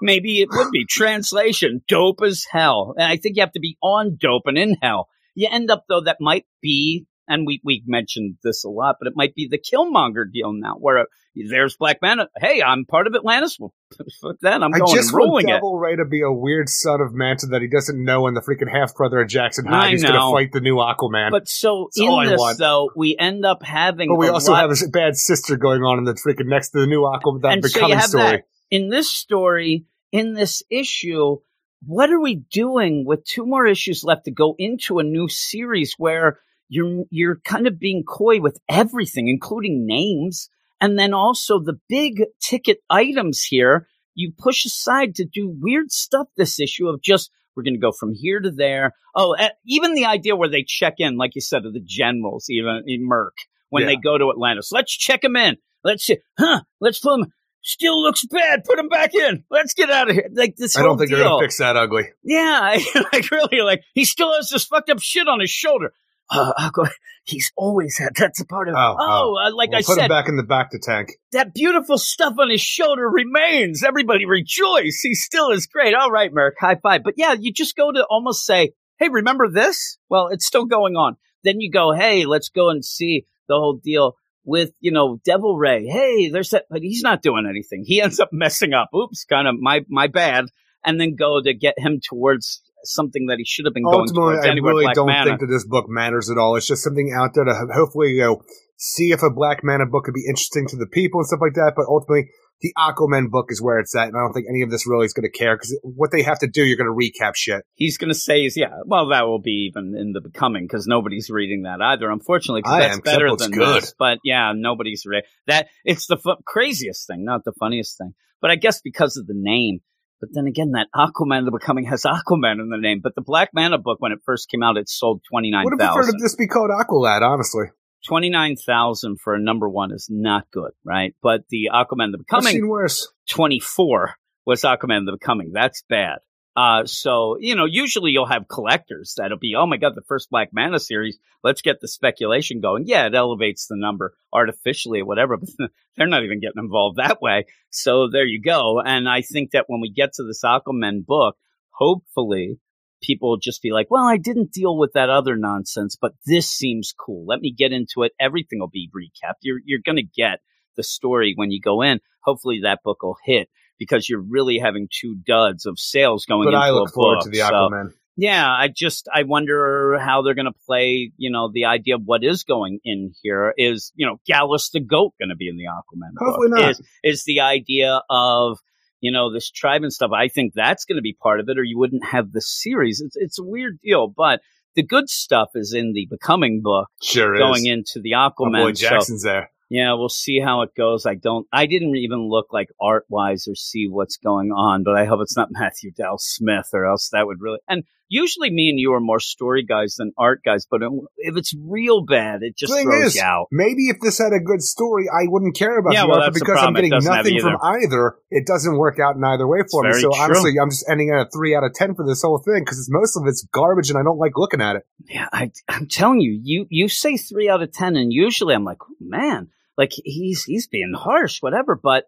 Maybe it would be. (laughs) Translation, dope as hell. And I think you have to be on dope and in hell. You end up though, that might be, and we, we mentioned this a lot, but it might be the Killmonger deal now, where uh, there's Black Manta. Hey, I'm part of Atlantis. Well, (laughs) fuck that. I'm I going just and want ruling it. Devil Ray to be a weird son of Manta that he doesn't know, and the freaking half brother of Jackson I Hyde who's going to fight the new Aquaman. But, so That's in this want. though, we end up having. But we also lot- have a bad sister going on in the freaking next to the new Aquaman, that and so becoming have story. that. In this story, in this issue, what are we doing with two more issues left to go into a new series where you're you're kind of being coy with everything, including names, and then also the big ticket items here. You push aside to do weird stuff this issue of just we're going to go from here to there. Oh, eh, even the idea where they check in, like you said, of the generals, even in Murk when Yeah. they go to Atlantis. Let's check them in. Let's see, huh? Let's put him. Still looks bad. Put him back in. Let's get out of here. Like this I don't think deal. they're going to fix that ugly. Yeah, (laughs) I, like really, like he still has this fucked up shit on his shoulder. Uh, (laughs) go- he's always had. That's a part of. Oh, Oh, oh. uh, like We'll I put him said, back in the back to tank. that beautiful stuff on his shoulder remains. Everybody rejoice. He still is great. All right, Merrick, high five. But yeah, you just go to almost say, hey, remember this? Well, it's still going on. Then you go, hey, let's go and see the whole deal with, you know, Devil Ray. Hey, there's that, but he's not doing anything. He ends up messing up. Oops, kind of my, my bad. And then go to get him towards something that he should have been going Ultimately, towards I really Black don't Mana. think that this book matters at all. It's just something out there to hopefully, you know, see if a Black Manta book could be interesting to the people and stuff like that. But ultimately, the Aquaman book is where it's at, and I don't think any of this really is going to care because what they have to do, you're going to recap shit. he's going to say is yeah well that will be even in the becoming because nobody's reading that either unfortunately 'cause I that's am, better than good. this but yeah nobody's read that it's the fu- craziest thing not the funniest thing but i guess because of the name but then again that aquaman the becoming has aquaman in the name but the black manta book when it first came out it sold Would have preferred 29000 if this be called Aqualad, honestly. 29000 for a number one is not good right but the aquaman the Becoming, I've seen worse. 24 was Aquaman the Becoming. That's bad. Uh, so, you know, usually you'll have collectors that'll be, oh my God, the first Black Manta series. Let's get the speculation going. Yeah, it elevates the number artificially or whatever, (laughs) but they're not even getting involved that way. So there you go. And I think that when we get to this Aquaman book, hopefully people just be like, well, I didn't deal with that other nonsense, but this seems cool. Let me get into it. Everything will be recapped. You're, you're going to get the story when you go in. Hopefully that book will hit because you're really having two duds of sales going into the Aquaman. But into I look forward book. to the So, Aquaman. yeah, I just I wonder how they're going to play. You know, the idea of what is going in here is you know Gallus the goat going to be in the Aquaman. Hopefully book? not. Is is the idea of you know this tribe and stuff? I think that's going to be part of it, or you wouldn't have the series. It's it's a weird deal, but the good stuff is in the Becoming book Sure is. going into the oh, My Aquaman. boy so- Jackson's there. Yeah, we'll see how it goes. I don't, I didn't even look like art wise or see what's going on, but I hope it's not (laughs) Matthew Dow Smith or else that would really, and usually me and you are more story guys than art guys, but if it's real bad, it just Thing throws is, out. Maybe if this had a good story, I wouldn't care about Yeah, the well, art, but because I'm getting nothing from either, it doesn't work out in either way for me. So true. honestly, I'm just ending at a three out of ten for this whole thing because most of it's garbage and I don't like looking at it. Yeah, I, I'm telling you, you, you say three out of 10 and usually I'm like, oh, man, like he's, he's being harsh, whatever, but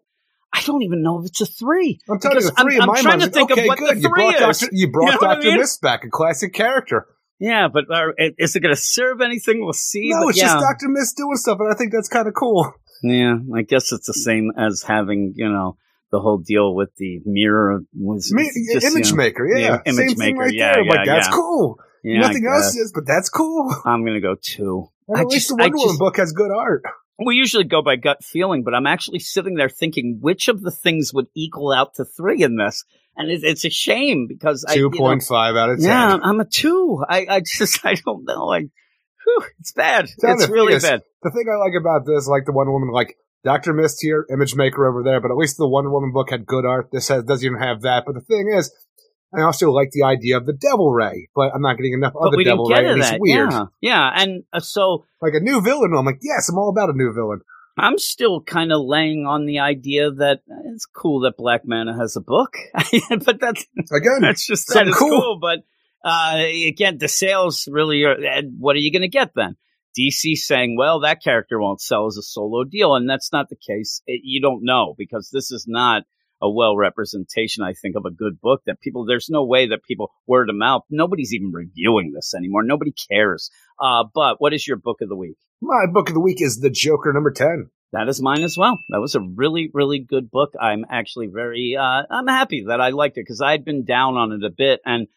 I don't even know if it's a three. I'm telling you, three I'm- I'm trying mind. to think of what good. the you brought three is. Doctor, you brought You know what I Doctor mean? Mist back, a classic character. Yeah, but uh, is it going to serve anything? We'll see. No, but it's yeah. just Doctor Mist doing stuff, and I think that's kind of cool. Yeah, I guess it's the same as having, you know, the whole deal with the mirror was it's just, image you know, maker, yeah, yeah, same image thing maker, right yeah, there. I'm like, yeah, that's cool. yeah, Nothing else is, but that's cool. I'm gonna go two. I at least just- the Wonder Woman book has good art. We usually go by gut feeling, but I'm actually sitting there thinking which of the things would equal out to three in this, and it, it's a shame because Two point five out of ten. yeah, I'm a two. I, I just (laughs) I don't know. I, whew, it's bad. Tell it's really is, bad. The thing I like about this, like the one Woman, like Doctor Mist here, Image Maker over there, but at least the Wonder Woman book had good art. This has, doesn't even have that. But the thing is, I also like the idea of the Devil Ray, but I'm not getting enough But of the Devil Ray, it's weird. Yeah, yeah, and uh, so Like a new villain. I'm like, yes, I'm all about a new villain. I'm still kind of laying on the idea that it's cool that Black Manta has a book, (laughs) but that's Again, that's just that. It's cool. cool, but uh, again, the sales really are. and What are you going to get then? DC saying, well, that character won't sell as a solo deal. And that's not the case. It, you don't know because this is not a well representation, I think, of a good book that people, there's no way that people word of mouth, nobody's even reviewing this anymore. Nobody cares. Uh, but what is your book of the week? My book of the week is The Joker number 10. That is mine as well. That was a really, really good book. I'm actually very, uh, I'm happy that I liked it because I'd been down on it a bit and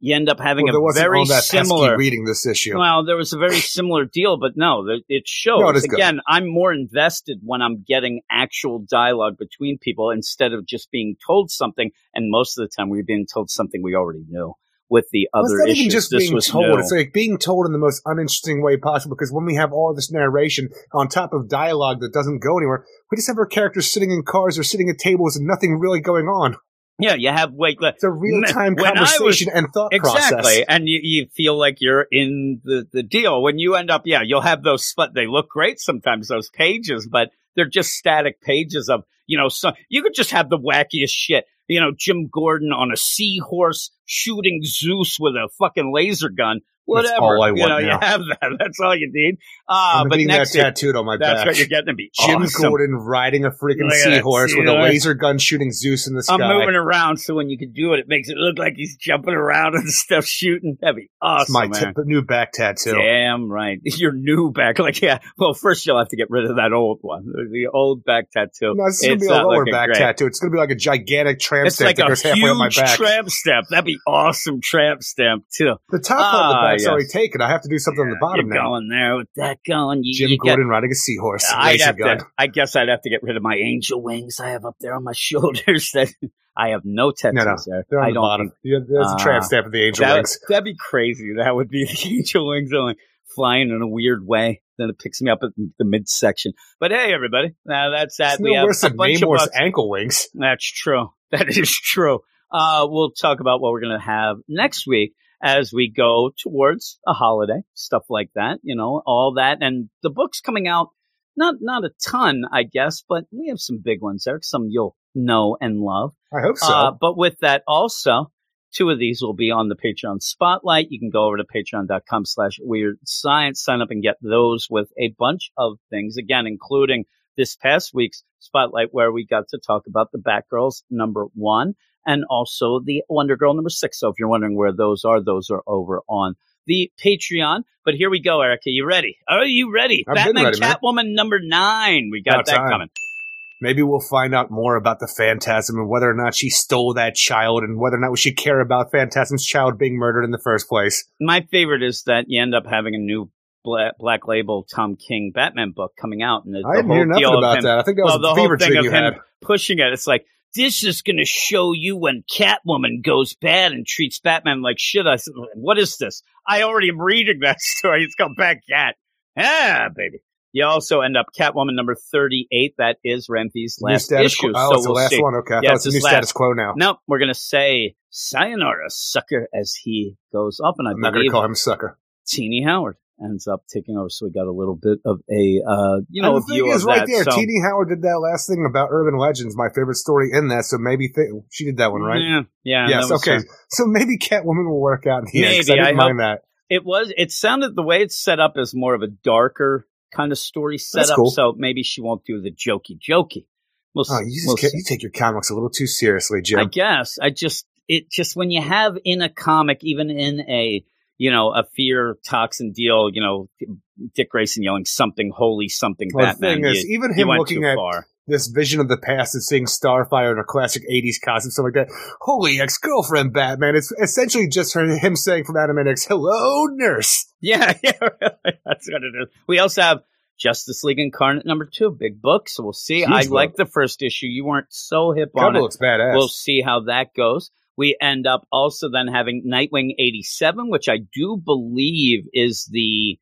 you end up having Well, a very all that pesky similar. reading this issue. Well, there was a very similar deal, but no, it shows. No, it is good. Again, I'm more invested when I'm getting actual dialogue between people instead of just being told something. And most of the time, we're being told something we already knew. With the Well, other not issues, just this being was told. new. It's like being told in the most uninteresting way possible. Because when we have all this narration on top of dialogue that doesn't go anywhere, we just have our characters sitting in cars or sitting at tables and nothing really going on. Yeah, you have wait. It's a real time I was- conversation and thought Exactly, process. and you, you feel like you're in the, the deal. When you end up, yeah, you'll have those. But they look great sometimes. Those pages, but they're just static pages of you know. So you could just have the wackiest shit. You know, Jim Gordon on a seahorse shooting Zeus with a fucking laser gun. That's Whatever. all I you know, you have that. (laughs) That's all you need. Uh, I'm but getting next that tattooed on my that's back. what you're getting to be. Jim awesome. Gordon riding a freaking Look at that seahorse with a seahorse. laser gun shooting Zeus in the sky. I'm moving around, so when you can do it, it makes it look like he's jumping around (laughs) and stuff, shooting. That'd be awesome, It's my man. t- new back tattoo. Damn right. (laughs) Your new back. Like, yeah. Well, first you'll have to get rid of that old one. The old back tattoo. No, this is gonna It's be a not lower looking back great. tattoo. It's gonna be like a gigantic tramp It's stamp like that a goes halfway on my huge back. tramp stamp. That'd be awesome tramp stamp too. the top part of the Ah, back's yes. already taken. I have to do something on the bottom You're now. going there with that going. You, Jim you Gordon riding a seahorse. I'd have gun. to, I guess I'd have to get rid of my angel wings I have up there on my (laughs) shoulders. That I have no tattoos No, no. there. They're on I the don't bottom. think Yeah, there's a tramp Ah. stamp of the angel that, wings. That'd be crazy. That would be (laughs) the angel wings only flying in a weird way. Then it picks me up at the midsection. But hey, everybody, now that's that. It's we no have worse a than bunch of Namor's books. ankle wings. That's true. (laughs) That is true. Uh, we'll talk about what we're going to have next week as we go towards a holiday, stuff like that, you know, all that. And the book's coming out, not, not a ton, I guess, but we have some big ones there, some you'll know and love. I hope so. Uh, but with that also, two of these will be on the Patreon spotlight. You can go over to patreon.com slash weird science, sign up and get those with a bunch of things, again, including this past week's spotlight where we got to talk about the Batgirls number one and also the Wonder Girl number six. So if you're wondering where those are, those are over on the Patreon. But here we go, Erica. You ready? Are you ready? I've Batman ready, man. Number nine. We got About that time. coming. Maybe we'll find out more about the Phantasm and whether or not she stole that child and whether or not we should care about Phantasm's child being murdered in the first place. My favorite is that you end up having a new Black, Black Label Tom King Batman book coming out, and the, I didn't the hear nothing about him, that. I think that well, was the whole fever thing dream of you him had. pushing it. It's like this is going to show you when Catwoman goes bad and treats Batman like shit. I said, "What is this? I already am reading that (laughs) story. It's called Bad Cat." Ah, baby. You also end up Catwoman number thirty-eight. That is Ram V's last status issue. quo. Oh, so it's the we'll last see. one. Okay, I Yeah, thought it's it's a new last. status quo now. No, we're going to say sayonara, sucker, as he goes up, and I I'm not going to call him sucker. Tini Howard ends up taking over. So we got a little bit of a, uh, you know, And the view thing is, right that. there, so, Tini Howard did that last thing about urban legends. My favorite story in that. So maybe th- she did that one, right? Yeah, yeah. yes. Okay. her. So maybe Catwoman will work out in the end. 'cause I Maybe, didn't I mind that. It was. It sounded the way it's set up as more of a darker kind of story setup. cool. So maybe she won't do the jokey jokey. We'll, Oh, you just we'll you take your comics a little too seriously, Jim. I guess I just it just when you have in a comic, even in a you know a fear toxin deal, you know Dick Grayson yelling something holy something Well, the thing is, you, even him looking at far. this vision of the past and seeing Starfire in a classic 80s costume, stuff like that. Holy ex-girlfriend Batman. It's essentially just her, him saying from Animaniacs, hello, nurse. (laughs) Yeah, yeah, really. That's what it is. We also have Justice League Incarnate number two, big book. So we'll see. Huge I like the first issue. You weren't so hip on Cover it. looks badass. We'll see how that goes. We end up also then having Nightwing 87, which I do believe is the,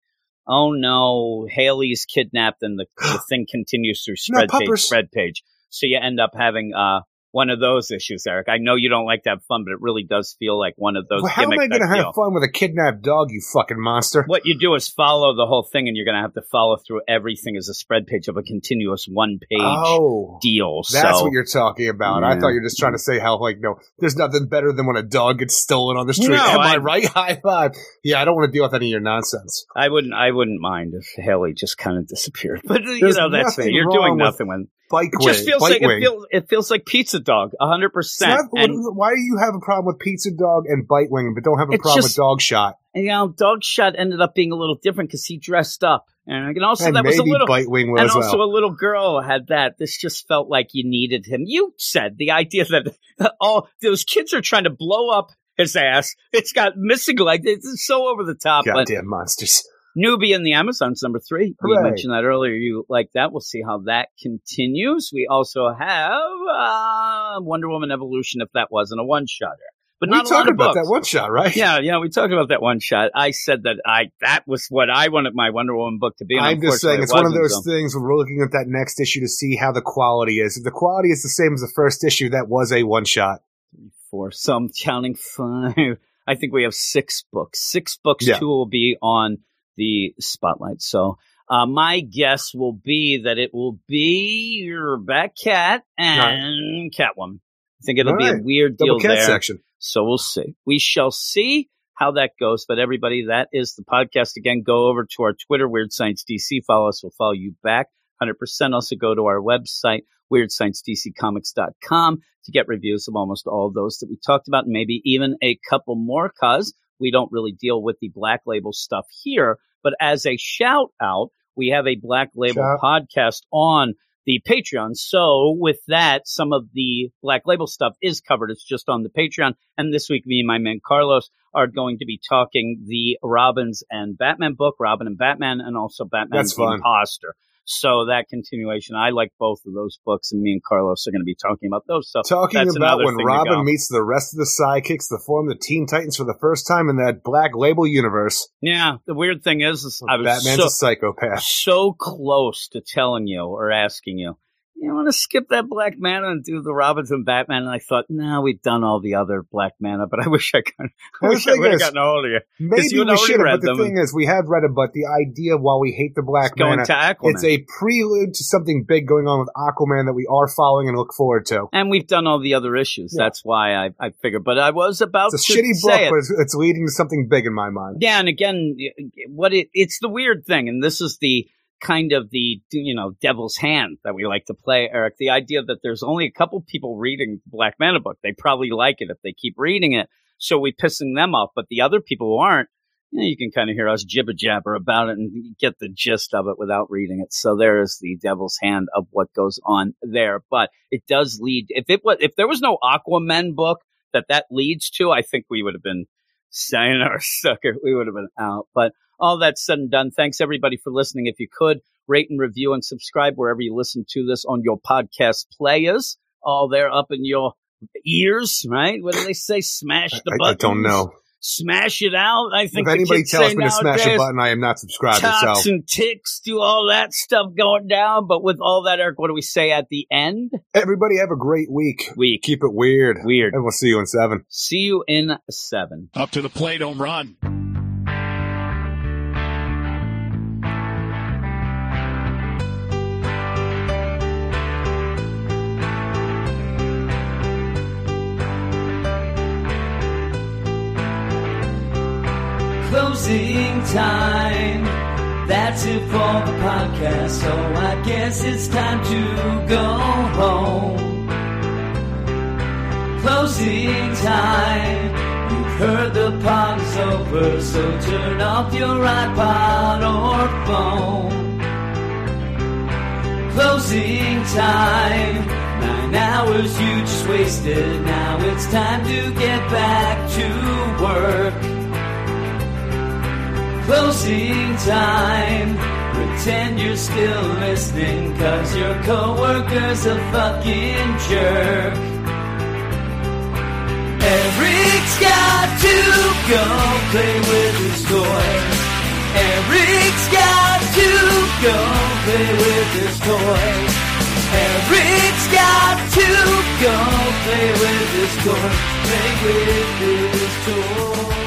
oh no, Haley's kidnapped and the, the (gasps) thing continues through No, spread page, spread page. So you end up having, uh, one of those issues, Eric. I know you don't like to have fun, but it really does feel like one of those. Well, how am I going to have fun with a kidnapped dog, you fucking monster? What you do is follow the whole thing, and you're going to have to follow through everything as a spread page of a continuous one page Oh, deal. that's so, what you're talking about. I thought you were just trying to say how, like, no, there's nothing better than when a dog gets stolen on the street. No, Am I, I- right? (laughs) High five. Yeah, I don't want to deal with any of your nonsense. I wouldn't. I wouldn't mind if Haley just kind of disappeared. (laughs) But you know, that's fair. You're doing with nothing when Bike it just wing, feels like it feels. It feels like Pizza Dog, hundred percent. And why do you have a problem with pizza dog and bite wing, but don't have a problem just- with dog shot? you know, Dog Shot ended up being a little different because he dressed up, and, and also and that was a little. bite wing and also well. a little girl had that. This just felt like you needed him. You said the idea that (laughs) all those kids are trying to blow up his ass. It's got missing leg. It's so over the top. But monsters. Nubia and the Amazons number three. We Hooray. mentioned that earlier. You like that? We'll see how that continues. We also have uh, Wonder Woman Evolution. If that wasn't a one shotter, but we not a lot talked about books. that one shot, right? Yeah, yeah, we talked about that one shot. I said that I that was what I wanted my Wonder Woman book to be. I'm just saying it's it one of those so- things where we're looking at that next issue to see how the quality is. If the quality is the same as the first issue, that was a one shot. for some counting five. I think we have six books. Six books. Yeah. Two will be on the spotlight. So uh, my guess will be that it will be your back Batcat and Catwoman. I think it'll All be a weird Double deal cat there. section. So we'll see. We shall see how that goes. But everybody, that is the podcast. Again, go over to our Twitter, Weird Science DC. Follow us. We'll follow you back. 100%. Also go to our website, WeirdScienceDCComics.com to get reviews of almost all of those that we talked about, and maybe even a couple more, cause we don't really deal with the black label stuff here. But as a shout out, we have a black label Shout. podcast on the Patreon. So with that, some of the black label stuff is covered. It's just on the Patreon. And this week, me and my man Carlos are going to be talking the Robins and Batman book, Robin and Batman, and also Batman That's fun. So that continuation, I like both of those books, and me and Carlos are going to be talking about those. So Talking that's about when thing to go. Robin meets the rest of the sidekicks to form the Teen Titans for the first time in that black label universe. Yeah, the weird thing is, is I was Batman's so, a psychopath. so close to telling you or asking you, you want to skip that Black Manta and do the Robins and Batman? And I thought, no, we've done all the other Black Manta, but I (laughs) wish I could. I wish I would have gotten a hold of you. Maybe you we should have, read but the thing is, we have read it, but the idea, while we hate the Black Going Mana, to Aquaman. it's a prelude to something big going on with Aquaman that we are following and look forward to. and we've done all the other issues. Yeah. That's why I, I figured. But I was about It's a to shitty book, say it. but it's, it's leading to something big in my mind. Yeah, and again, what it it's the weird thing, and this is the kind of the you know devil's hand that we like to play, Eric. The idea that there's only a couple people reading the Black Manta book, they probably like it if they keep reading it, so we pissing them off. But the other people who aren't, you, know, you can kind of hear us jibber jabber about it and get the gist of it without reading it. So there is the devil's hand of what goes on there. But it does lead. If it was, if there was no Aquaman book that that leads to, I think we would have been saying our (laughs) sucker. We would have been out. But all that said and done, thanks everybody for listening. If you could rate and review and subscribe wherever you listen to this on your podcast players, all there up in your ears, right? What do they say? Smash the button. I don't know. Smash it out. I think If anybody tells say me to smash a button, I am not subscribed. So Tox and ticks, do all that stuff going down. But with all that, Eric, what do we say at the end? everybody have a great week. Week. Keep it weird. Weird. And we'll see you in seven. See you in seven. Up to the plate, home run. Closing time. That's it for the podcast. So I guess it's time to go home. Closing time. You've heard the pod is over, so turn off your iPod or phone. Closing time. Nine hours you just wasted. Now it's time to get back to work. Closing time. Pretend you're still listening, cause your coworker's a fucking jerk. Eric's got to go play with his toy. Eric's got to go play with his toy. Eric's got to go Play with this toy. Play with this toy.